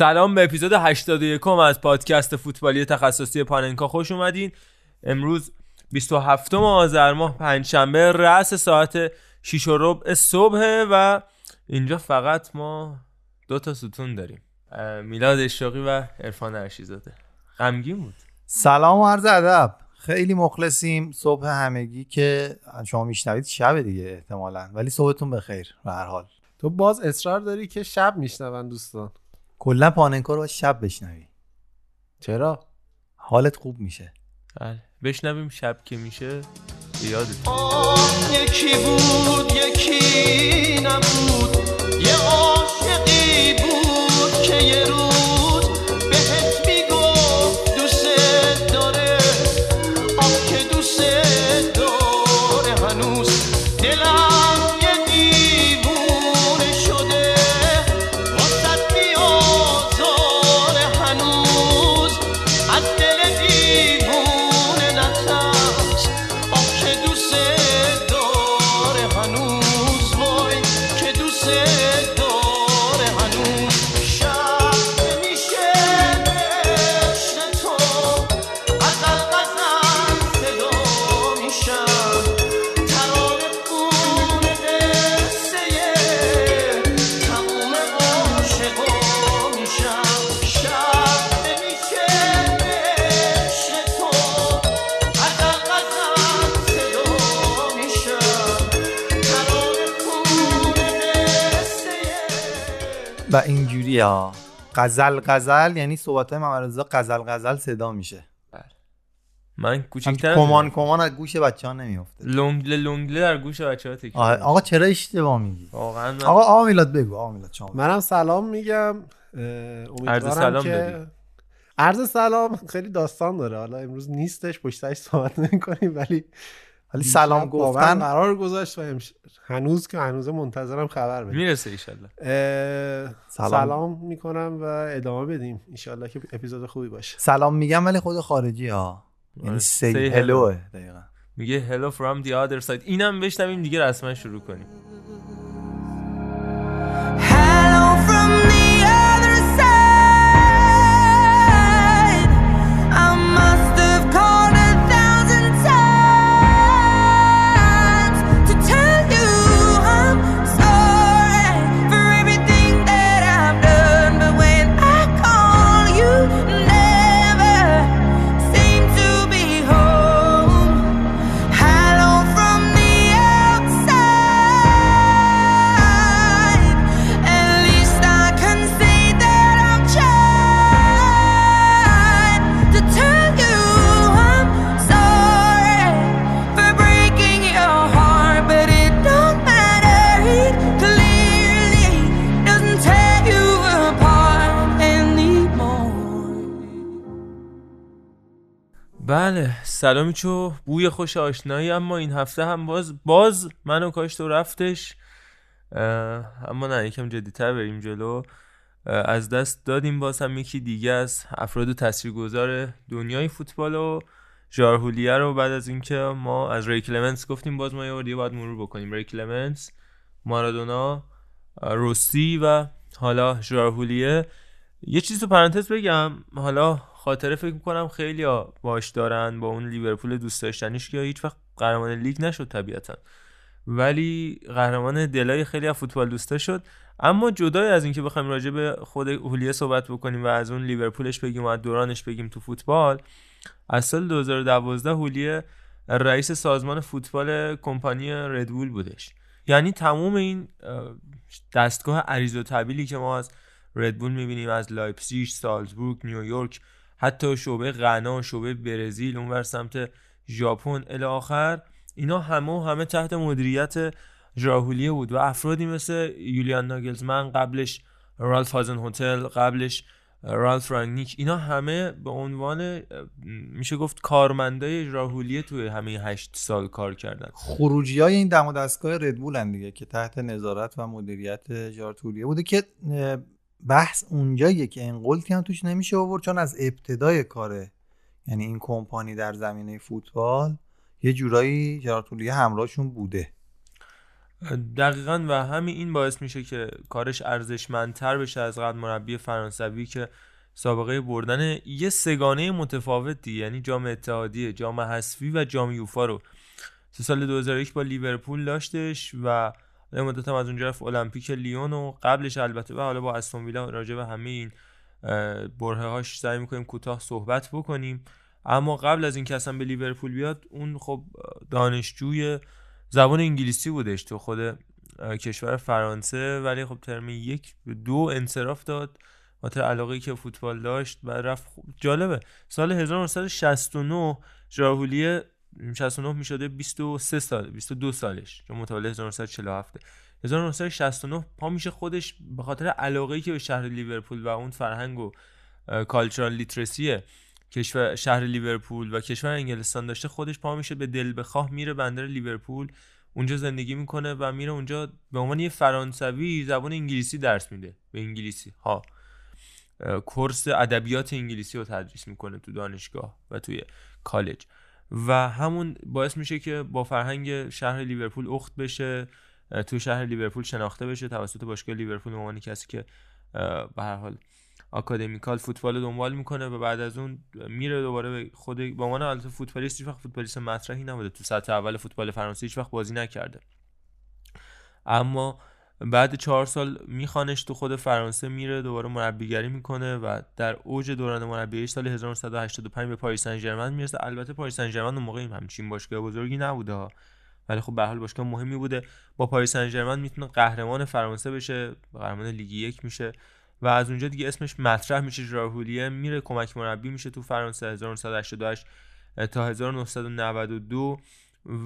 سلام به اپیزود 81 از پادکست فوتبالی تخصصی پاننکا. خوش اومدین. امروز 27 آذر ماه پنجشنبه رأس ساعت 6 و ربع صبح و اینجا فقط ما دو تا ستون داریم. میلاد اشتاقی و عرفان ارشیزاده غمگین بود. سلام و عرض ادب. خیلی مخلصیم. صبح همگی که شما میشنوید شب دیگه احتمالا. ولی صبحتون بخیر به هر حال. تو باز اصرار داری که شب میشنون دوستان. کلا پاننکا رو شب بشنوی. چرا؟ حالت خوب میشه. بله. بشنویم شب که میشه. به یادت. یکی بود یکی نبود. یه عاشقی بود که یه روز و اینجوری ها. غزل غزل یعنی صحبت های ممرزا غزل غزل صدا میشه. من هم کوچیک‌تر کمان کمان از گوش بچه ها نمیفته لنگله لنگله در گوش بچه ها تکرار. آقا چرا اشتباه میگی؟ واقعا من آقا آقا میلاد بگو آقا میلاد شما منم سلام میگم. امیدوارم سلام که دادی. عرض سلام. خیلی داستان داره. حالا امروز نیستش پشتش صحبت نمی‌کنیم ولی ولی سلام گفتن قرار گذاشت و امش- هنوز که هنوز منتظرم خبر بدیم می‌رسه ایشالله. اه، سلام. سلام می‌کنم و ادامه بدیم. انشالله که اپیزود خوبی باشه. سلام میگم ولی خود خارجی ها. یعنی آره. سی Say hello. هلوه دقیقا. میگه hello from the other side. اینم بشنویم دیگه رسما شروع کنیم. بله سلامی چو بوی خوش آشنایی اما این هفته هم باز باز منو کاشت و رفتش. اما نه یکم جدیتر بریم جلو. از دست دادیم باز هم یکی دیگه از افراد تاثیرگذار دنیای فوتبال و ژارهولیه رو. بعد از اینکه ما از ری کلمنس گفتیم باز ما یه دیگه باید مرور بکنیم. ری کلمنس مارادونا روسی و حالا ژارهولیه یه چیز تو پرانتز بگم حالا خاطره فکر می‌کنم خیلی باش دارن با اون لیورپول دوست داشتنیش که هیچ وقت قهرمان لیگ نشد طبیعتا. ولی قهرمان دلای خیلی از فوتبال دوستا شد. اما جدای از اینکه بخوایم راجع به خود هولیه صحبت بکنیم و از اون لیورپولش بگیم و از دورانش بگیم تو فوتبال از سال 2012 هولیه رئیس سازمان فوتبال کمپانی ردبول بودش. یعنی تمام این اه، دستگاه عریض و طویلی که ما از ردبول می‌بینیم از لایپزیگ، سالزبورگ، نیویورک حتی شعبه غنا، شعبه برزیل اونور سمت ژاپن الی آخر اینا همه همه تحت مدیریت ژرار هولیه بود و افرادی مثل یولیان ناگلزمن قبلش رالف هازن‌هوتل قبلش رالف رانگنیک اینا همه به عنوان میشه گفت کارمندای ژرار هولیه توی همه هشت سال کار کردن. خروجی های این دم و دستگاه دیگه که تحت نظارت و مدیریت جارتولیه بوده که بحث اونجاییه که انقلتی هم توش نمیشه آورد چون از ابتدای کاره. یعنی این کمپانی در زمینه فوتبال یه جورایی جارتولیه همراهشون بوده. دقیقا و همین این باعث میشه که کارش ارزشمندتر بشه از قبل مربی فرانسوی که سابقه بردن یه سگانه متفاوتی یعنی جام اتحادیه جام حذفی و جام یوفا رو. سال 2001 با لیورپول داشتش و یه مدت هم از اونجا رفت المپیک لیون و قبلش البته و حالا با استون ویلا راجع به همه این برهه هاش سعی می‌کنیم کوتاه صحبت بکنیم. اما قبل از اینکه اصلا به لیورپول بیاد اون خب دانشجوی زبان انگلیسی بودش تو خود کشور فرانسه. ولی خب ترم یک دو انصراف داد. خاطر علاقه که فوتبال داشت و رفت جالبه. سال 1969 ژراهولیه 69 می‌شده 23 سال 22 سالش چون متولد 1947 1969 پا میشه خودش به خاطر علاقه که به شهر لیورپول و اون فرهنگ و کالچرال لیترسی کشور شهر لیورپول و کشور انگلستان داشته خودش پا میشه به دل بخواه میره بندر لیورپول اونجا زندگی می‌کنه و میره اونجا به عنوان یه فرانسوی زبان انگلیسی درس میده. به انگلیسی ها. کورس ادبیات انگلیسی رو تدریس می‌کنه تو دانشگاه و توی کالج. و همون باعث میشه که با فرهنگ شهر لیورپول اخت بشه تو شهر لیورپول شناخته بشه توسط باشگاه لیورپول عنوان کسی که به هر حال آکادمیکال فوتبال دنبال می‌کنه و بعد از اون میره دوباره به خود به عنوان البته فوتبالیست هیچ وقت فوتبالیست مطرحی نبوده. تو سطح اول فوتبال فرانسه هیچ وقت بازی نکرده. اما بعد چهار سال میخوانش تو خود فرانسه میره دوباره مربیگری می‌کنه و در اوج دوران مربیگریش سال 1985 به پاریس سن ژرمن می‌رسه. البته پاریس سن ژرمن اون موقع همچین باشگاه بزرگی نبوده ولی خب به حال باشگاه مهمی بوده. با پاریس سن ژرمن می‌تونه قهرمان فرانسه بشه قهرمان لیگ یک میشه و از اونجا دیگه اسمش مطرح میشه ژرار هولیه میره کمک مربی میشه تو فرانسه 1988 تا 1992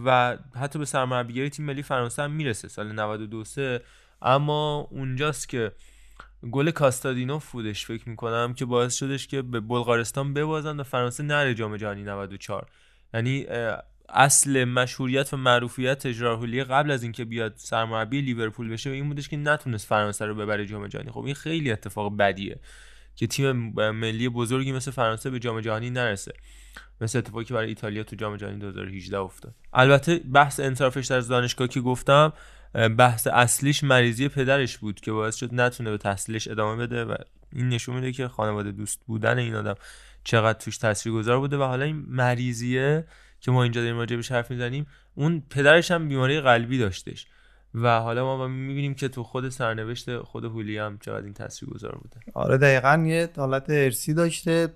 و حتی به سرمربیگری تیم ملی فرانسه هم می‌رسه. سال 92 سه اما اونجاست که گل کاستادینوف بودش فکر می‌کنم که باعث شدش که به بلغارستان ببازن و فرانسه نره جام جهانی 94 یعنی اصل مشهوریت و معروفیت ژراهولیه قبل از اینکه بیاد سرمربی لیورپول بشه این بودش که نتونست فرانسه رو ببره جام جهانی. خب این خیلی اتفاق بدیه که تیم ملی بزرگی مثل فرانسه به جام جهانی نرسه. مثل اتفاقی که برای ایتالیا تو جام جهانی 2018 افتاد. البته بحث انصرافش در دانشگاه که گفتم بحث اصلیش مریضی پدرش بود که باعث شد نتونه به تحصیلش ادامه بده و این نشون میده که خانواده دوست بودن این آدم چقدر توش تاثیرگذار بوده و حالا این مریضیه که ما اینجا داریم راجع بهش حرف می‌زنیم اون پدرش هم بیماری قلبی داشتش و حالا ما می‌بینیم که تو خود سرنوشت خود هولی هم چقدر این تاثیرگذار بوده. آره دقیقا یه حالت ارسی داشته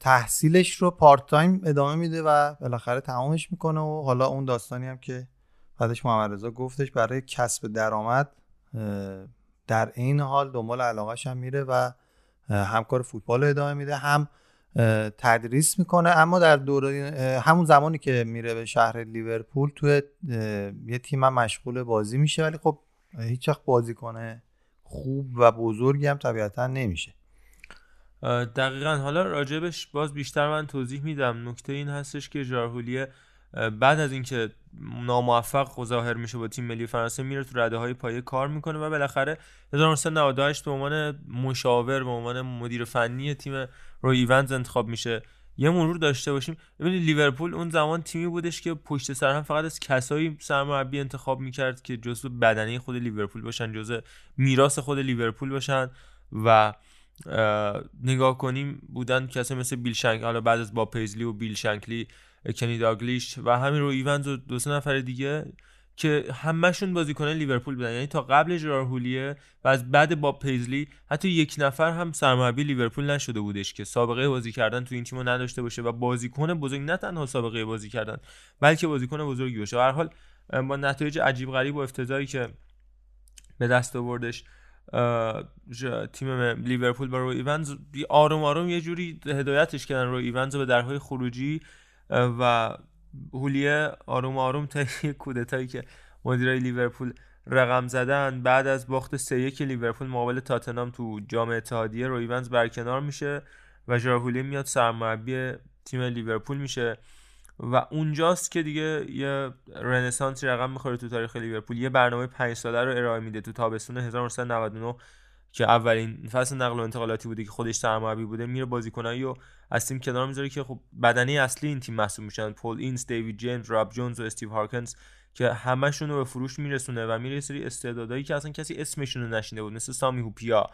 تحصیلش رو پارت تایم ادامه میده و بالاخره تمامش می‌کنه و حالا اون داستانی هم که بعدش محمد رضا گفتش برای کسب درآمد در این حال دنبال علاقش هم میره و اه، هم کار فوتبال رو ادامه میده هم تدریس می‌کنه. اما در دوره همون زمانی که میره به شهر لیورپول توی یه تیم هم مشغول بازی میشه ولی خب هیچ وقت بازی کنه خوب و بزرگی هم طبیعتا نمیشه. دقیقا. حالا راجبش باز بیشتر من توضیح میدم. نکته این هستش که ژارهولیه اه، بعد از اینکه ناموفق ظاهر میشه با تیم ملی فرانسه میره تو رده های پایه کار می‌کنه و بالاخره 1998 به عنوان مشاور به عنوان مدیر فنی تیم روی ایونز انتخاب میشه. یه مرور داشته باشیم. ببینید لیورپول اون زمان تیمی بودش که پشت سر هم فقط از کسایی سرمربی انتخاب می‌کرد که جزو بدنه خود لیورپول باشن جزو میراث خود لیورپول باشن و اه، نگاه کنیم بودن کسی مثل بیل شنک حالا بعد از با پیزلی و بیل شنکلی کنی داگلیش و همین رو ایونز و دو سه نفر دیگه که همشون بازیکن لیورپول بودن. یعنی تا قبل جرار هولیه و از بعد با پیزلی حتی یک نفر هم سرمربی لیورپول نشده بودش که سابقه بازی کردن تو این تیمو نداشته باشه و بازیکن بزرگ نه تنها سابقه بازی کردن بلکه بازیکن بزرگی باشه. هر حال با نتایج عجیب غریب و افتضاحی که به دست آوردش تیم لیورپول با ایونز آروم آروم یه جوری هدایتش کردن روی ایونز رو به درهای خروجی و هولیه آروم آروم تا کودتایی که مدیرای لیورپول رقم زدن بعد از باخت 3 1 لیورپول مقابل تاتنهام تو جام اتحادیه روی ایونز برکنار میشه و ژرار هولیه میاد سرمربی تیم لیورپول میشه. و اونجاست که دیگه یه رنسانسی رقم می‌خوره تو تاریخ لیورپول. یه برنامه پنج ساله رو ارائه میده تو تابستون 1999 که اولین فصل نقل و انتقالاتی بوده که خودش سرمربی بوده میره بازیکنایی رو از تیم کنار می‌ذاره که خب بدنه اصلی این تیم محسوب میشن. پول اینز دیوید جیمز راب جونز و استیو هارکنز که همشون رو به فروش میرسونه و میره سری استعدادایی که اصلا کسی اسمشون رو نشینده بود مثل سامی هوپیا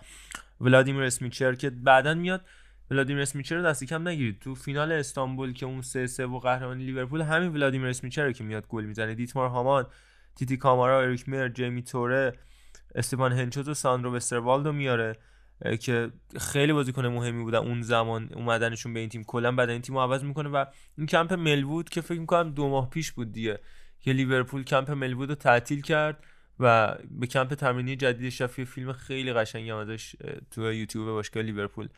ولادیمیر اسمیچر که بعدا میاد ولادیمیر اسمیچر رو دستی کم نگیرید. تو فینال استانبول که اون سه سه و قهرمانی لیورپول همین ولادیمیر اسمیچر رو که میاد گل می‌زنه. دیتمار هامان تیتی کامارا اریک میر جیمی ترائوره استفان هنچوز و ساندر وسترولد رو میاره که خیلی بازیکن مهمی بودن اون زمان اومدنشون به این تیم. کلا بعد این تیم عوض می‌کنه و این کمپ ملوود که فکر می‌کنم دو ماه پیش بود دیگه که لیورپول کمپ ملوود رو تعطیل کرد و به کمپ تمرینی جدیدش رفت یه فیلم خیلی قشنگی هم ازش تو یوتیوب باشگاه لیورپول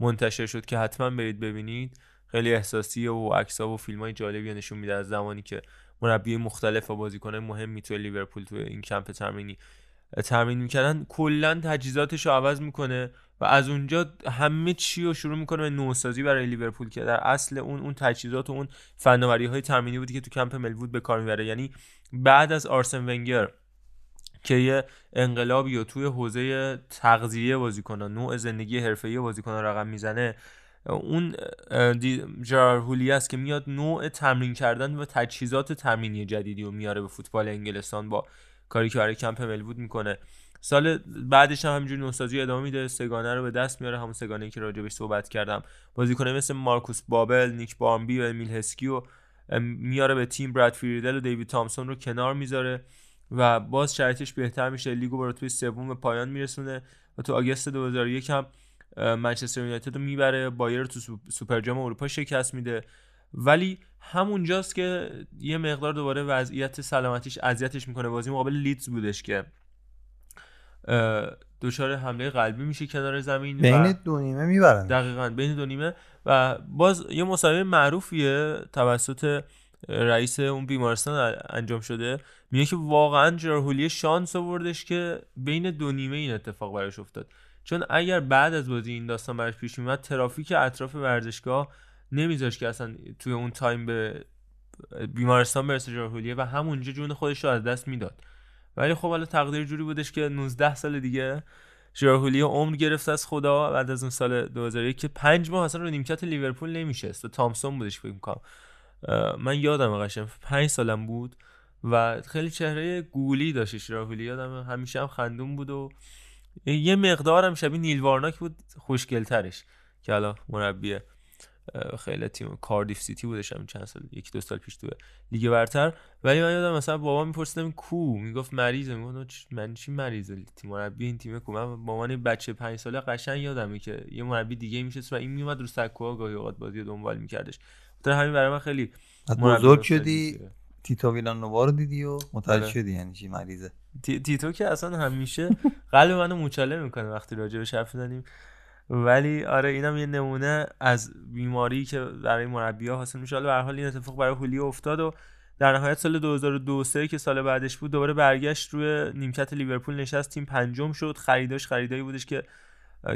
منتشر شد که حتما برید ببینید. خیلی احساسیه و عکس‌ها و فیلم‌های جالبی نشون میده از زمانی که مربی مختلف و بازیکن‌های مهمی توی لیورپول توی این کمپ تمرینی تمرین می‌کردن کلا تجهیزاتش رو عوض می‌کنه و از اونجا همه چی رو شروع می‌کنه به نوسازی برای لیورپول که در اصل اون اون تجهیزات و اون فناوری های تمرینی بودی که تو کمپ ملوود به کار می‌بره. یعنی بعد از آرسن ونگر که یه انقلابی و توی حوزه تغذیه بازیکنان نوع زندگی حرفه‌ای بازیکنان رقم می‌زنه اون جرار هولی است که میاد نوع تمرین کردن و تجهیزات تمرینی جدیدی رو میاره به فوتبال انگلستان با کاری که برای کمپ ملوود می‌کنه. سال بعدش هم همینجوری نوسازی ادامه میده سگانه رو به دست میاره. همون سگانه که راجبش صحبت کردم. بازیکنه مثل مارکوس بابل نیک بارمبی و امیل هسکی و میاره به تیم. براد فریدل و دیوید تامسون رو کنار می‌ذاره و باز شرایطش بهتر میشه. لیگو به رتبه سوم به پایان میرسونه و تو آگست 2001 هم منچستر یونایتد رو می‌بره. بایرن تو سوپ- سوپر جام اروپا شکست میده. ولی همونجاست که یه مقدار دوباره وضعیت سلامتیش اذیتش می‌کنه. بازی مقابل لیدز بودش که دچار حمله قلبی میشه کنار زمین بین دو نیمه می‌برن. دقیقا بین دو نیمه. و باز یه مصاحبه معروفیه توسط رئیس اون بیمارستان انجام شده. میگه که واقعا جرهولی شانس آوردش که بین دو نیمه این اتفاق براش افتاد. چون اگر بعد از بازی این داستان براش پیش میومد ترافیک اطراف ورزشگاه نمیذاش که اصلا توی اون تایم به بیمارستان برسه جرهولیه و همونجا جون خودش رو از دست می‌داد. ولی خب حالا تقدیر جوری بودش که 19 سال دیگه ژرار هولیه عمر گرفت از خدا بعد از اون سال 2001 که پنج ماه اصلا رو نیمکت لیورپول نمیشست. و تامسون بودش فکر می‌کنم. من یادم قشنگ. پنج سالم بود و خیلی چهره گولی داشت ژرار هولیه یادم همیشه هم خندون بود و یه مقدارم شبیه نیل وارناک بود خوشگلترش که حالا مربی اه، خیلی تیم کاردیف سیتی بودش همین چند سال یک دو سال پیش تو لیگ برتر. ولی من یادم مثلا بابا میپرسیدم کو؟ می‌گفت مریضه. می‌گفت من چی مریضه؟ تیم مربی این تیم کو؟ من با من بچه پنج ساله قشنگ یادمه که یه مربی دیگه میشه و این میومد رو سکوها گاهی اوقات بازی دنبال میکردش. خاطر همین برای من خیلی بزرگ. شدی تیتو ویلانووا رو دیدی و متوجه آره. شدی یعنی چی مریضه. تی- تیتو که اصلا همیشه قلب منو موچاله می‌کنه وقتی راجع بهش حرف می‌زنیم. ولی آره اینم یه نمونه از بیماری که برای مربی‌ها حاصل میشه. حالا به حال این اتفاق برای هولی افتاد و در نهایت سال 2002 3 که سال بعدش بود دوباره برگشت روی نیمکت لیورپول نشست تیم پنجم شد. خریداش خریدایی بودش که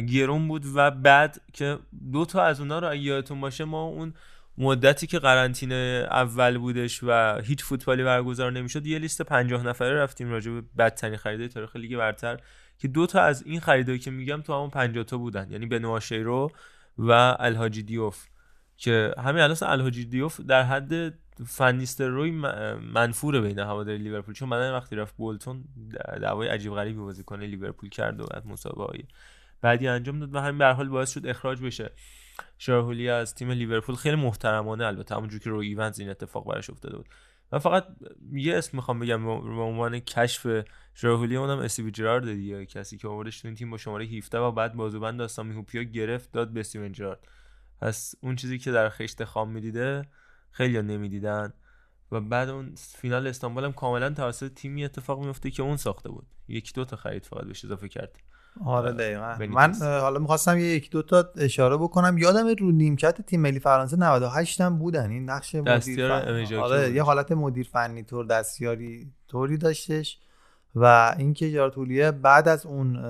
گرون بود و بعد که دو تا از اونا رو یادتون باشه ما اون مدتی که قرنطینه اول بودش و هیچ فوتبالی برگزار نمی‌شد یه لیست 50 نفره رفتیم راجع به بدترین خریدای تاریخ لیگ برتر که دو تا از این خریدایی که میگم تو همون 50 تا بودن. یعنی بنوا شیرو و الهاجی دیوف. که همین الان الهاجی دیوف در حد فنیستر روی منفور بین هواداری لیورپول. چون من وقتی رفت بولتون دعوای عجیب غریبی بازیکن لیورپول کرد و از مسابقه بعدی انجام داد و همین به حال باعث شد اخراج بشه. شارهولی از تیم لیورپول خیلی محترمانه البته همونجور که روی ایونز این اتفاق براش افتاده بود. من فقط یه اسم می‌خوام بگم به عنوان کشف ژراهولی اونم استیو جرارد دیگه کسی که آوردش تو این تیم با شماره 17 و بعد بازوبند داستان هوپیا گرفت داد به استیون جرارد. پس اون چیزی که در خشت خام می‌دیده خیلی نمی‌دیدن. و بعد اون فینال استانبول هم کاملا توسط تیمی اتفاق میفته که اون ساخته بود. یکی دو تا خرید فقط بهش اضافه کرد. آره دقیقا. بنیتس. من حالا می‌خواستم یه یک دو تا اشاره بکنم. یادم رو نیمکت تیم ملی فرانسه 98 هم بودن. این نقش مدیر فن... آره. یه حالت مدیر فنی طور دستیاری طوری داشتش. و اینکه جارتولیه بعد از اون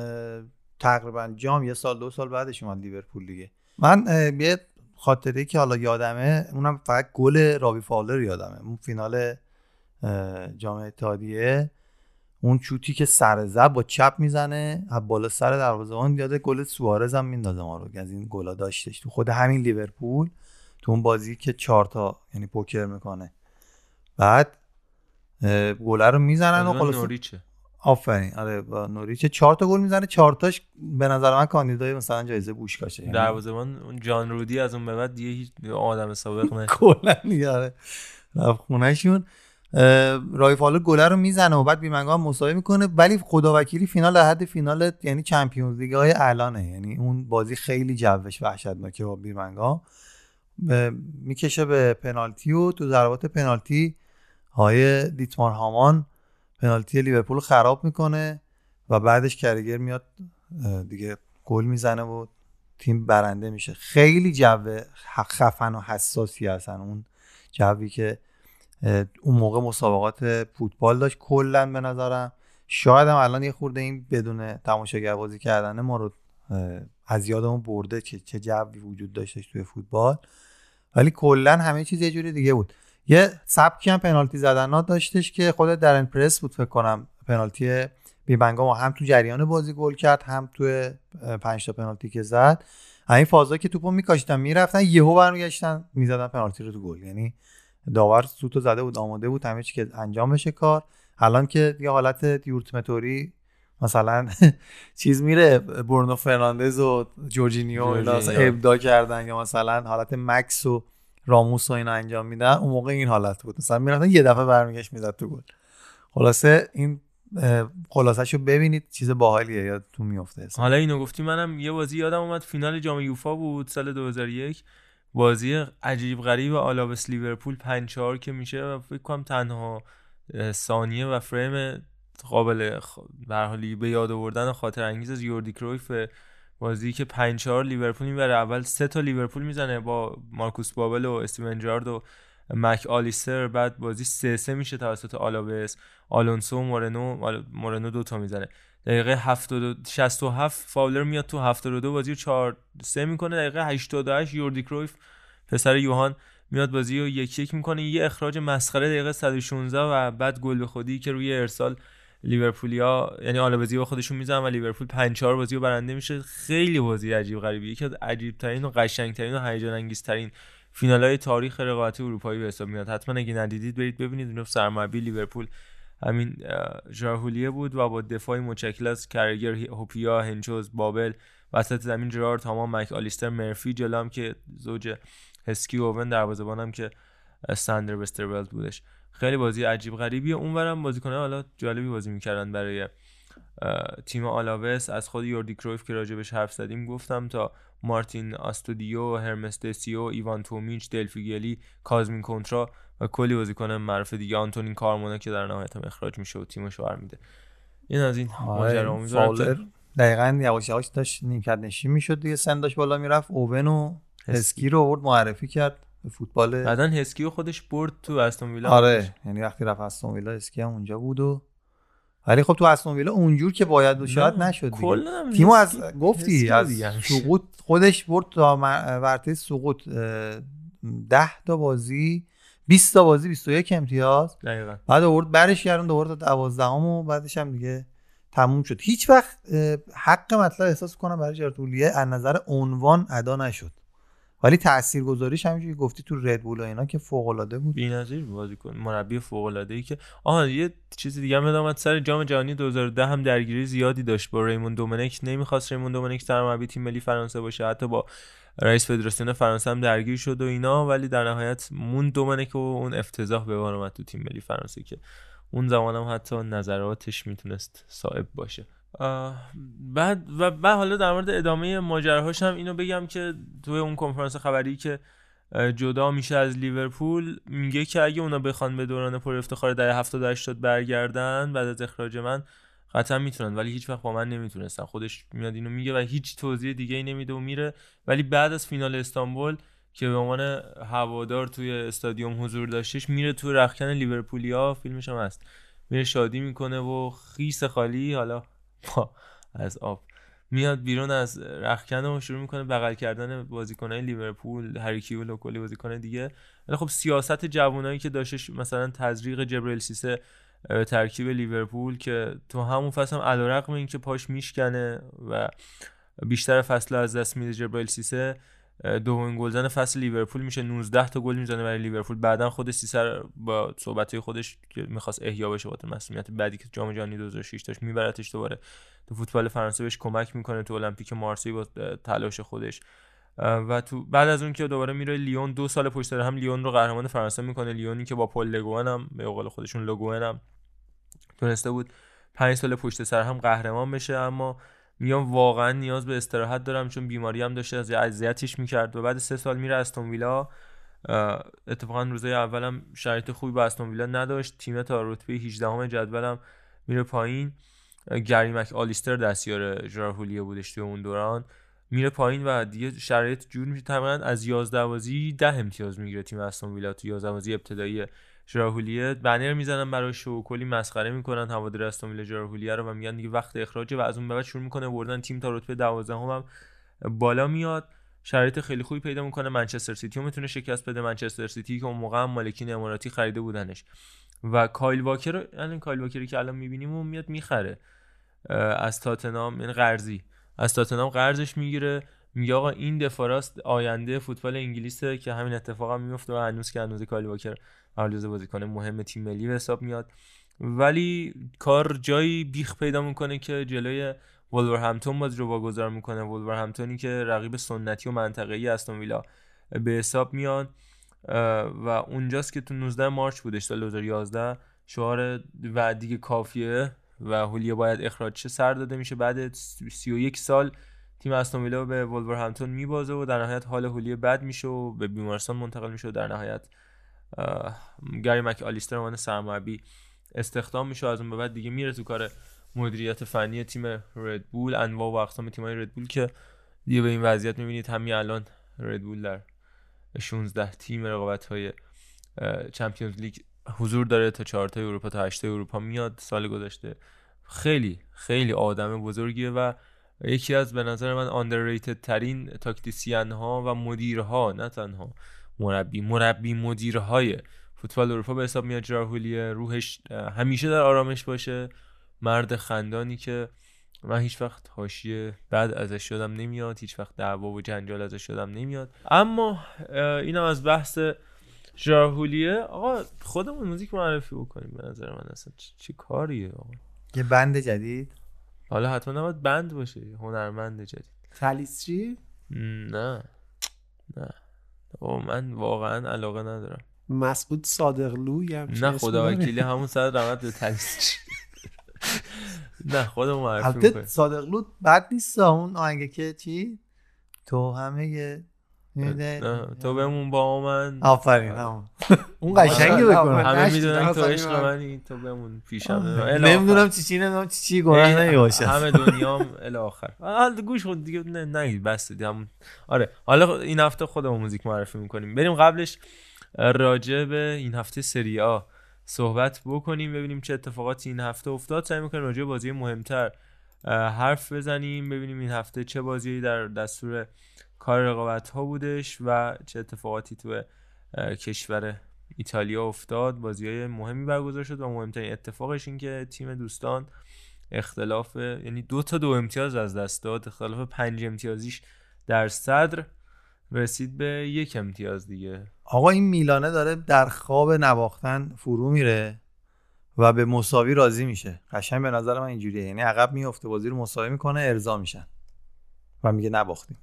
تقریبا جام یه سال دو سال بعدش اومد لیورپول دیگه. من یه خاطره که حالا یادمه اونم فقط گل راوی فالر یادمه. اون فینال جام اتحادیه. اون چوتی که سر زب با چپ می‌زنه از بالا سر دروازه‌بان یاد گل سوارز هم میندازه ما رو از این گلا داشتش. تو خود همین لیورپول تو اون بازی که چهار تا یعنی پوکر می‌کنه. بعد گله رو می‌زنن و خلاص نوریچه. آفرین. آره با نوریچ چهار تا گل می‌زنه. چهار تاش به نظر من کاندیدای مثلا جایزه پوشکاشه یعنی دروازه‌بان اون جان رودی از اون به بعد دیگه هیچ آدم سابق نه. کلا آره. رفت خونهشون. رابی فاولر گله رو می‌زنه و بعد بیرمنگام هم مساوی می‌کنه. ولی خداوکیلی فینال در حد فینال یعنی Champions League های الانه. یعنی اون بازی خیلی جوش وحشتناکه با بیرمنگام می‌کشه به پنالتی و تو ضربات پنالتی های دیتمار هامان پنالتی لیورپول خراب می‌کنه و بعدش کرگر میاد دیگه گل می‌زنه و تیم برنده میشه. خیلی جو خفن و حساسی هستن اون جوی که اون موقع مسابقات فوتبال داشت کلا به نظرم. شاید هم الان یه خورده این بدون تماشاگر بازی کردن ما رو از یادمون برده که چه جوی وجود داشتش توی فوتبال. ولی کلا همه چیز یه جوری دیگه بود. یه سبکی هم پنالتی زدن داشتش که خود دارن پرس بود فکر کنم. پنالتی بیرمنگام هم تو جریان بازی گل کرد هم تو پنج تا پنالتی که زد. همین فازا که توپو میکاشتن می‌رفتن یهو برمیگشتن می‌زدن پنالتی رو تو گل. یعنی داور سوتو زده بود آماده بود همه چی که انجام بشه کار. الان که یه حالت یورتمه‌طوری مثلا چیز میره برونو فرناندز و جورجینیو. ابداع کردن یا مثلا حالت مکث و راموس و اینا انجام میدن. اون موقع این حالت بود. مثلا می‌رفتن یه دفعه برمیگشت می‌زد تو گل. خلاصه این خلاصش رو ببینید چیز باحالیه یادتون میفته اصلا. حالا اینو گفتی منم یه بازی یادم اومد. فینال جام یوفا بود سال 2001 بازی عجیب غریب آلاوس لیورپول 5 4 که میشه و فکر کنم تنها ثانیه و فریم قابل خ... به حالی به یاد آوردن خاطر انگیز از یوردی کرویف بازی که 5 4 لیورپول می‌بره. اول سه تا لیورپول می‌زنه با مارکوس بابل و استیون جارد و مک آلیستر. بعد بازی سه سه میشه توسط آلاوس. آلونسو و مورنو مورنو دو تا می‌زنه. دقیقه 72 67 فاولر میاد تو 72 بازی رو 4 3 می‌کنه. دقیقه 88 یوردی کرویف پسر یوهان میاد بازی رو یک یک می‌کنه. یه اخراج مسخره دقیقه 116 و بعد گل به خودی که روی ارسال لیورپولیا یعنی آلاوزی با خودشون می‌زنن و لیورپول 5 4 بازی رو برنده میشه. خیلی بازی عجیب غریبی یکی از عجیب ترین و قشنگ ترین و هیجان انگیز ترین فینال های تاریخ رقابت اروپایی به حساب میاد. حتما اگه ندیدید برید ببینید. اونو سرمربی لیورپول همین ژارهولیه بود و با دفاعی از کرگر هوپیا هنچوز بابل وسط زمین جرارد تمام مک آلیستر مرفی جلام که زوج هسکی اوون دروازه‌بانم که ساندر وسترولد بودش. خیلی بازی عجیب غریبیه. اونورم بازیکن‌ها حالا جالبی بازی می‌کردن برای تیم آلاوس. از خود یوردی کرویف که راجبش حرف زدیم گفتم تا مارتین آستودیو، هرمس دسیو، ایوان تومیچ، دلفیگلی، کازمین کنترا و کلی بازیکن معروف دیگه. آنتونین کارمونا که در نهایت هم اخراج میشه و تیمش رو میده. این از این ماجرا امیدوارم آره، فاولر. که- دقیقا یواش یواش داشت نیمکت نشین می‌شد دیگه. سن داشت بالا می‌رفت. اوون و اسکی رو آورد معرفی کرد به فوتبال بعدا هسکی رو خودش برد تو استون ویلا. آره یعنی وقتی رفت استون ویلا اسکی هم اونجا بود و ولی خب تو استون ویلا اونجور که باید بود شاید نشد تیمو از هسکی- گفتی هسکی از. سقوط خودش برد تا ورطه سقوط ده تا بازی 20 تا بازی 21 امتیاز. دقیقا. بعد آورد برش گردون دوباره تا دوازدهم و بعدش هم دیگه تموم شد. هیچ وقت حق مطلب احساس کنم برای جرتولیه از نظر عنوان ادا نشد. ولی تاثیرگذاریش همینجوری گفتی تو ردبول و اینا که فوق العاده بود. بی‌نظیر بازیکن مربی فوق العاده ای که آها یه چیز دیگه هم سر جام جهانی 2010 هم درگیری زیادی داشت با ریمون دومنک نمی‌خواست ریمون دومنک سرمربی تیم ملی فرانسه باشه. حتی با رئیس فدراسیون فرانسه هم درگیر شد و اینا. ولی در نهایت مون دومنک و اون افتضاح به بار تو تیم ملی فرانسه که اون زمان هم حتی نظراتش می‌تونست صائب باشه. بعد و بعد حالا در مورد ادامه ماجراهاش هم اینو بگم که توی اون کنفرانس خبری که جدا میشه از لیورپول میگه که اگه اونا بخوان به دوران پر افتخار دهه 70 80 برگردن بعد از اخراج من قطعا می‌تونن ولی هیچ وقت با من نمی‌تونستن. خودش میاد اینو میگه و هیچ توضیح دیگه ای نمیده و میره. ولی بعد از فینال استانبول که به عنوان هوادار توی استادیوم حضور داشتش میره تو رخکن لیورپولیا فیلمش هم هست. میره شادی می‌کنه و خیس خالی. حالا با از آب. میاد بیرون از رخکن و شروع می‌کنه بغل کردن بازیکنهای لیورپول هریکیول و کلی بازیکن دیگه. ولی خب سیاست جوانایی که داشتش مثلا تزریق جبرئیل سیسه ترکیب لیورپول که تو همون فصل هم علیرغم اینکه پاش میشکنه و بیشتر فصل از دست میده جبرائیل سیسه دومین گلزن فصل لیورپول میشه. 19 تا گل می‌زنه برای لیورپول. بعدا خود سیسه رو با صحبتهای خودش که می‌خواست احیا بشه با مسئولیت بعدی که جام جهانی 2006 داشت میبرتش دوباره. تو فوتبال فرانسه بهش کمک می‌کنه تو المپیک مارسی با تلاش خودش. و تو بعد از اون که دوباره میره لیون دو سال پشت هم لیون رو قهرمان فرانسه می‌کنه. لیونی که با پل لگوئن هم به قول خودشون لگوئن هم تونسته بود پنج سال پشت سر هم قهرمان بشه. اما میام واقعا نیاز به استراحت دارم چون بیماری هم داشته از اذیتش می‌کرد و بعد سه سال میره استون ویلا. اتفاقا روزای اولم شرایط خوبی با استون ویلا نداشت. تیم تا رتبه 18 همه جدولم میره پایین. گری مک آلیستر دستیار ژراهولیه بودش توی اون دوران. میره پایین و دیگه شرایط جور میشه. تقریبا از 11 بازی 10 امتیاز می‌گیره تیم استون ویلا تو 11 بازی ابتدایی ژرار هولیه بنر می‌زنن برای شو کلی مسخره می‌کنن هوادار استون ویلا ژرار هولیه رو و میگن دیگه وقت اخراجه و از اون به بعد شروع می‌کنه بردن تیم تا رتبه 12 هم, هم بالا میاد. شرایط خیلی خوبی پیدا می‌کنه. منچستر سیتی رو می‌تونه شکست بده. منچستر سیتی که اون موقع هم مالکین اماراتی خریده بودنش. و کایل واکر رو الان کایل واکری که الان می‌بینیم اون میاد می‌خره. از تاتنام یعنی قرضی. از تاتنام قرضش می‌گیره. میگه آقا این دفاع راست آینده فوتبال انگلیسه که همین اتفاق هم میفته و هنوز که هنوز کایل واکر جزو بازیکن مهم تیم ملی به حساب میاد. ولی کار جایی بیخ پیدا می‌کنه که جلوی ولورهمپتون بازی رو واگذار می‌کنه. ولورهمپتونی که رقیب سنتی و منطقه‌ای استون ویلا به حساب میاد. و اونجاست که تو 19 مارچ بودش سال 2011 شعار و دیگه کافیه و هولیه باید اخراج شه سر داده میشه. بعد 31 سال تیم استون ویلا به ولورهمپتون میبازه و در نهایت حال هولیه بد میشه و به بیمارستان منتقل میشه و در نهایت گری مک آلیستر عنوان سرمربی استخدام میشه از اون به بعد دیگه میره تو کار مدیریت فنی تیم ردبول انواع و اقسام تیمای ردبول که دیگه به این وضعیت می‌بینید. همین الان ردبول در 16 تیم رقابت های چمپیونز لیگ حضور داره تا 4 تا اروپا تا 8 تا اروپا میاد. سال گذشته خیلی خیلی آدم بزرگیه و یکی از به نظر من آندرریتد ترین تاکتیسیان ها و مدیرها نه تنها مربی مربی مدیرهای فوتبال اروپا به حساب میاد جراهولیه روحش همیشه در آرامش باشه. مرد خندانی که من هیچ وقت حاشیه بعد ازش شدم نمیاد هیچ وقت دعوا و جنجال ازش شدم نمیاد. اما اینم از بحث جراهولیه آقا خودمون موزیک معرفی بکنیم به نظر من. اصلا چی کاریه؟ آقا. یه بند جدید؟ حالا حتما نباید بند باشه هنرمند جدید. تلیس چی؟ نه. نه. او من واقعا علاقه ندارم. مسعود صادقلوی هم نه خدا وکیلی همون سر رمت به تلیس نه خودمون معرفی البته می‌کنیم. صادقلو بد نیست اون آهنگه که چی؟ تو همه تو بمون با من. آفرین همون اون قشنگی آره، بکنه. آره. همه می‌دونن تو عشق منی تو بمون پیشم. نمی‌دونم چی چی نمی‌دونم چی چی گناه نمی‌باشه همه دنیام الی آخر. حالا گوش خود دیگه نه نگید بس همون. آره حالا این هفته خودمون موزیک معرفی می‌کنیم. بریم قبلش راجع به این هفته سری آ صحبت بکنیم ببینیم چه اتفاقاتی این هفته افتاد. سعی می‌کنیم راجع به بازی مهمتر حرف بزنیم ببینیم این هفته چه بازی در دستور کار رقابت ها بودش و چه اتفاقاتی تو کشور ایتالیا افتاد. بازی های مهمی برگزار شد و مهمترین اتفاقش این که تیم دوستان اختلاف یعنی دو تا دو امتیاز از دست داد. اختلاف پنج امتیازیش در صدر رسید به یک امتیاز دیگه. آقا این میلانه داره در خواب نواختن فرو میره و به مساوی راضی میشه. قشنگ به نظر من اینجوریه. یعنی عقب میفته بازی رو مساوی می‌کنه ارضا میشن و میگه نباختیم.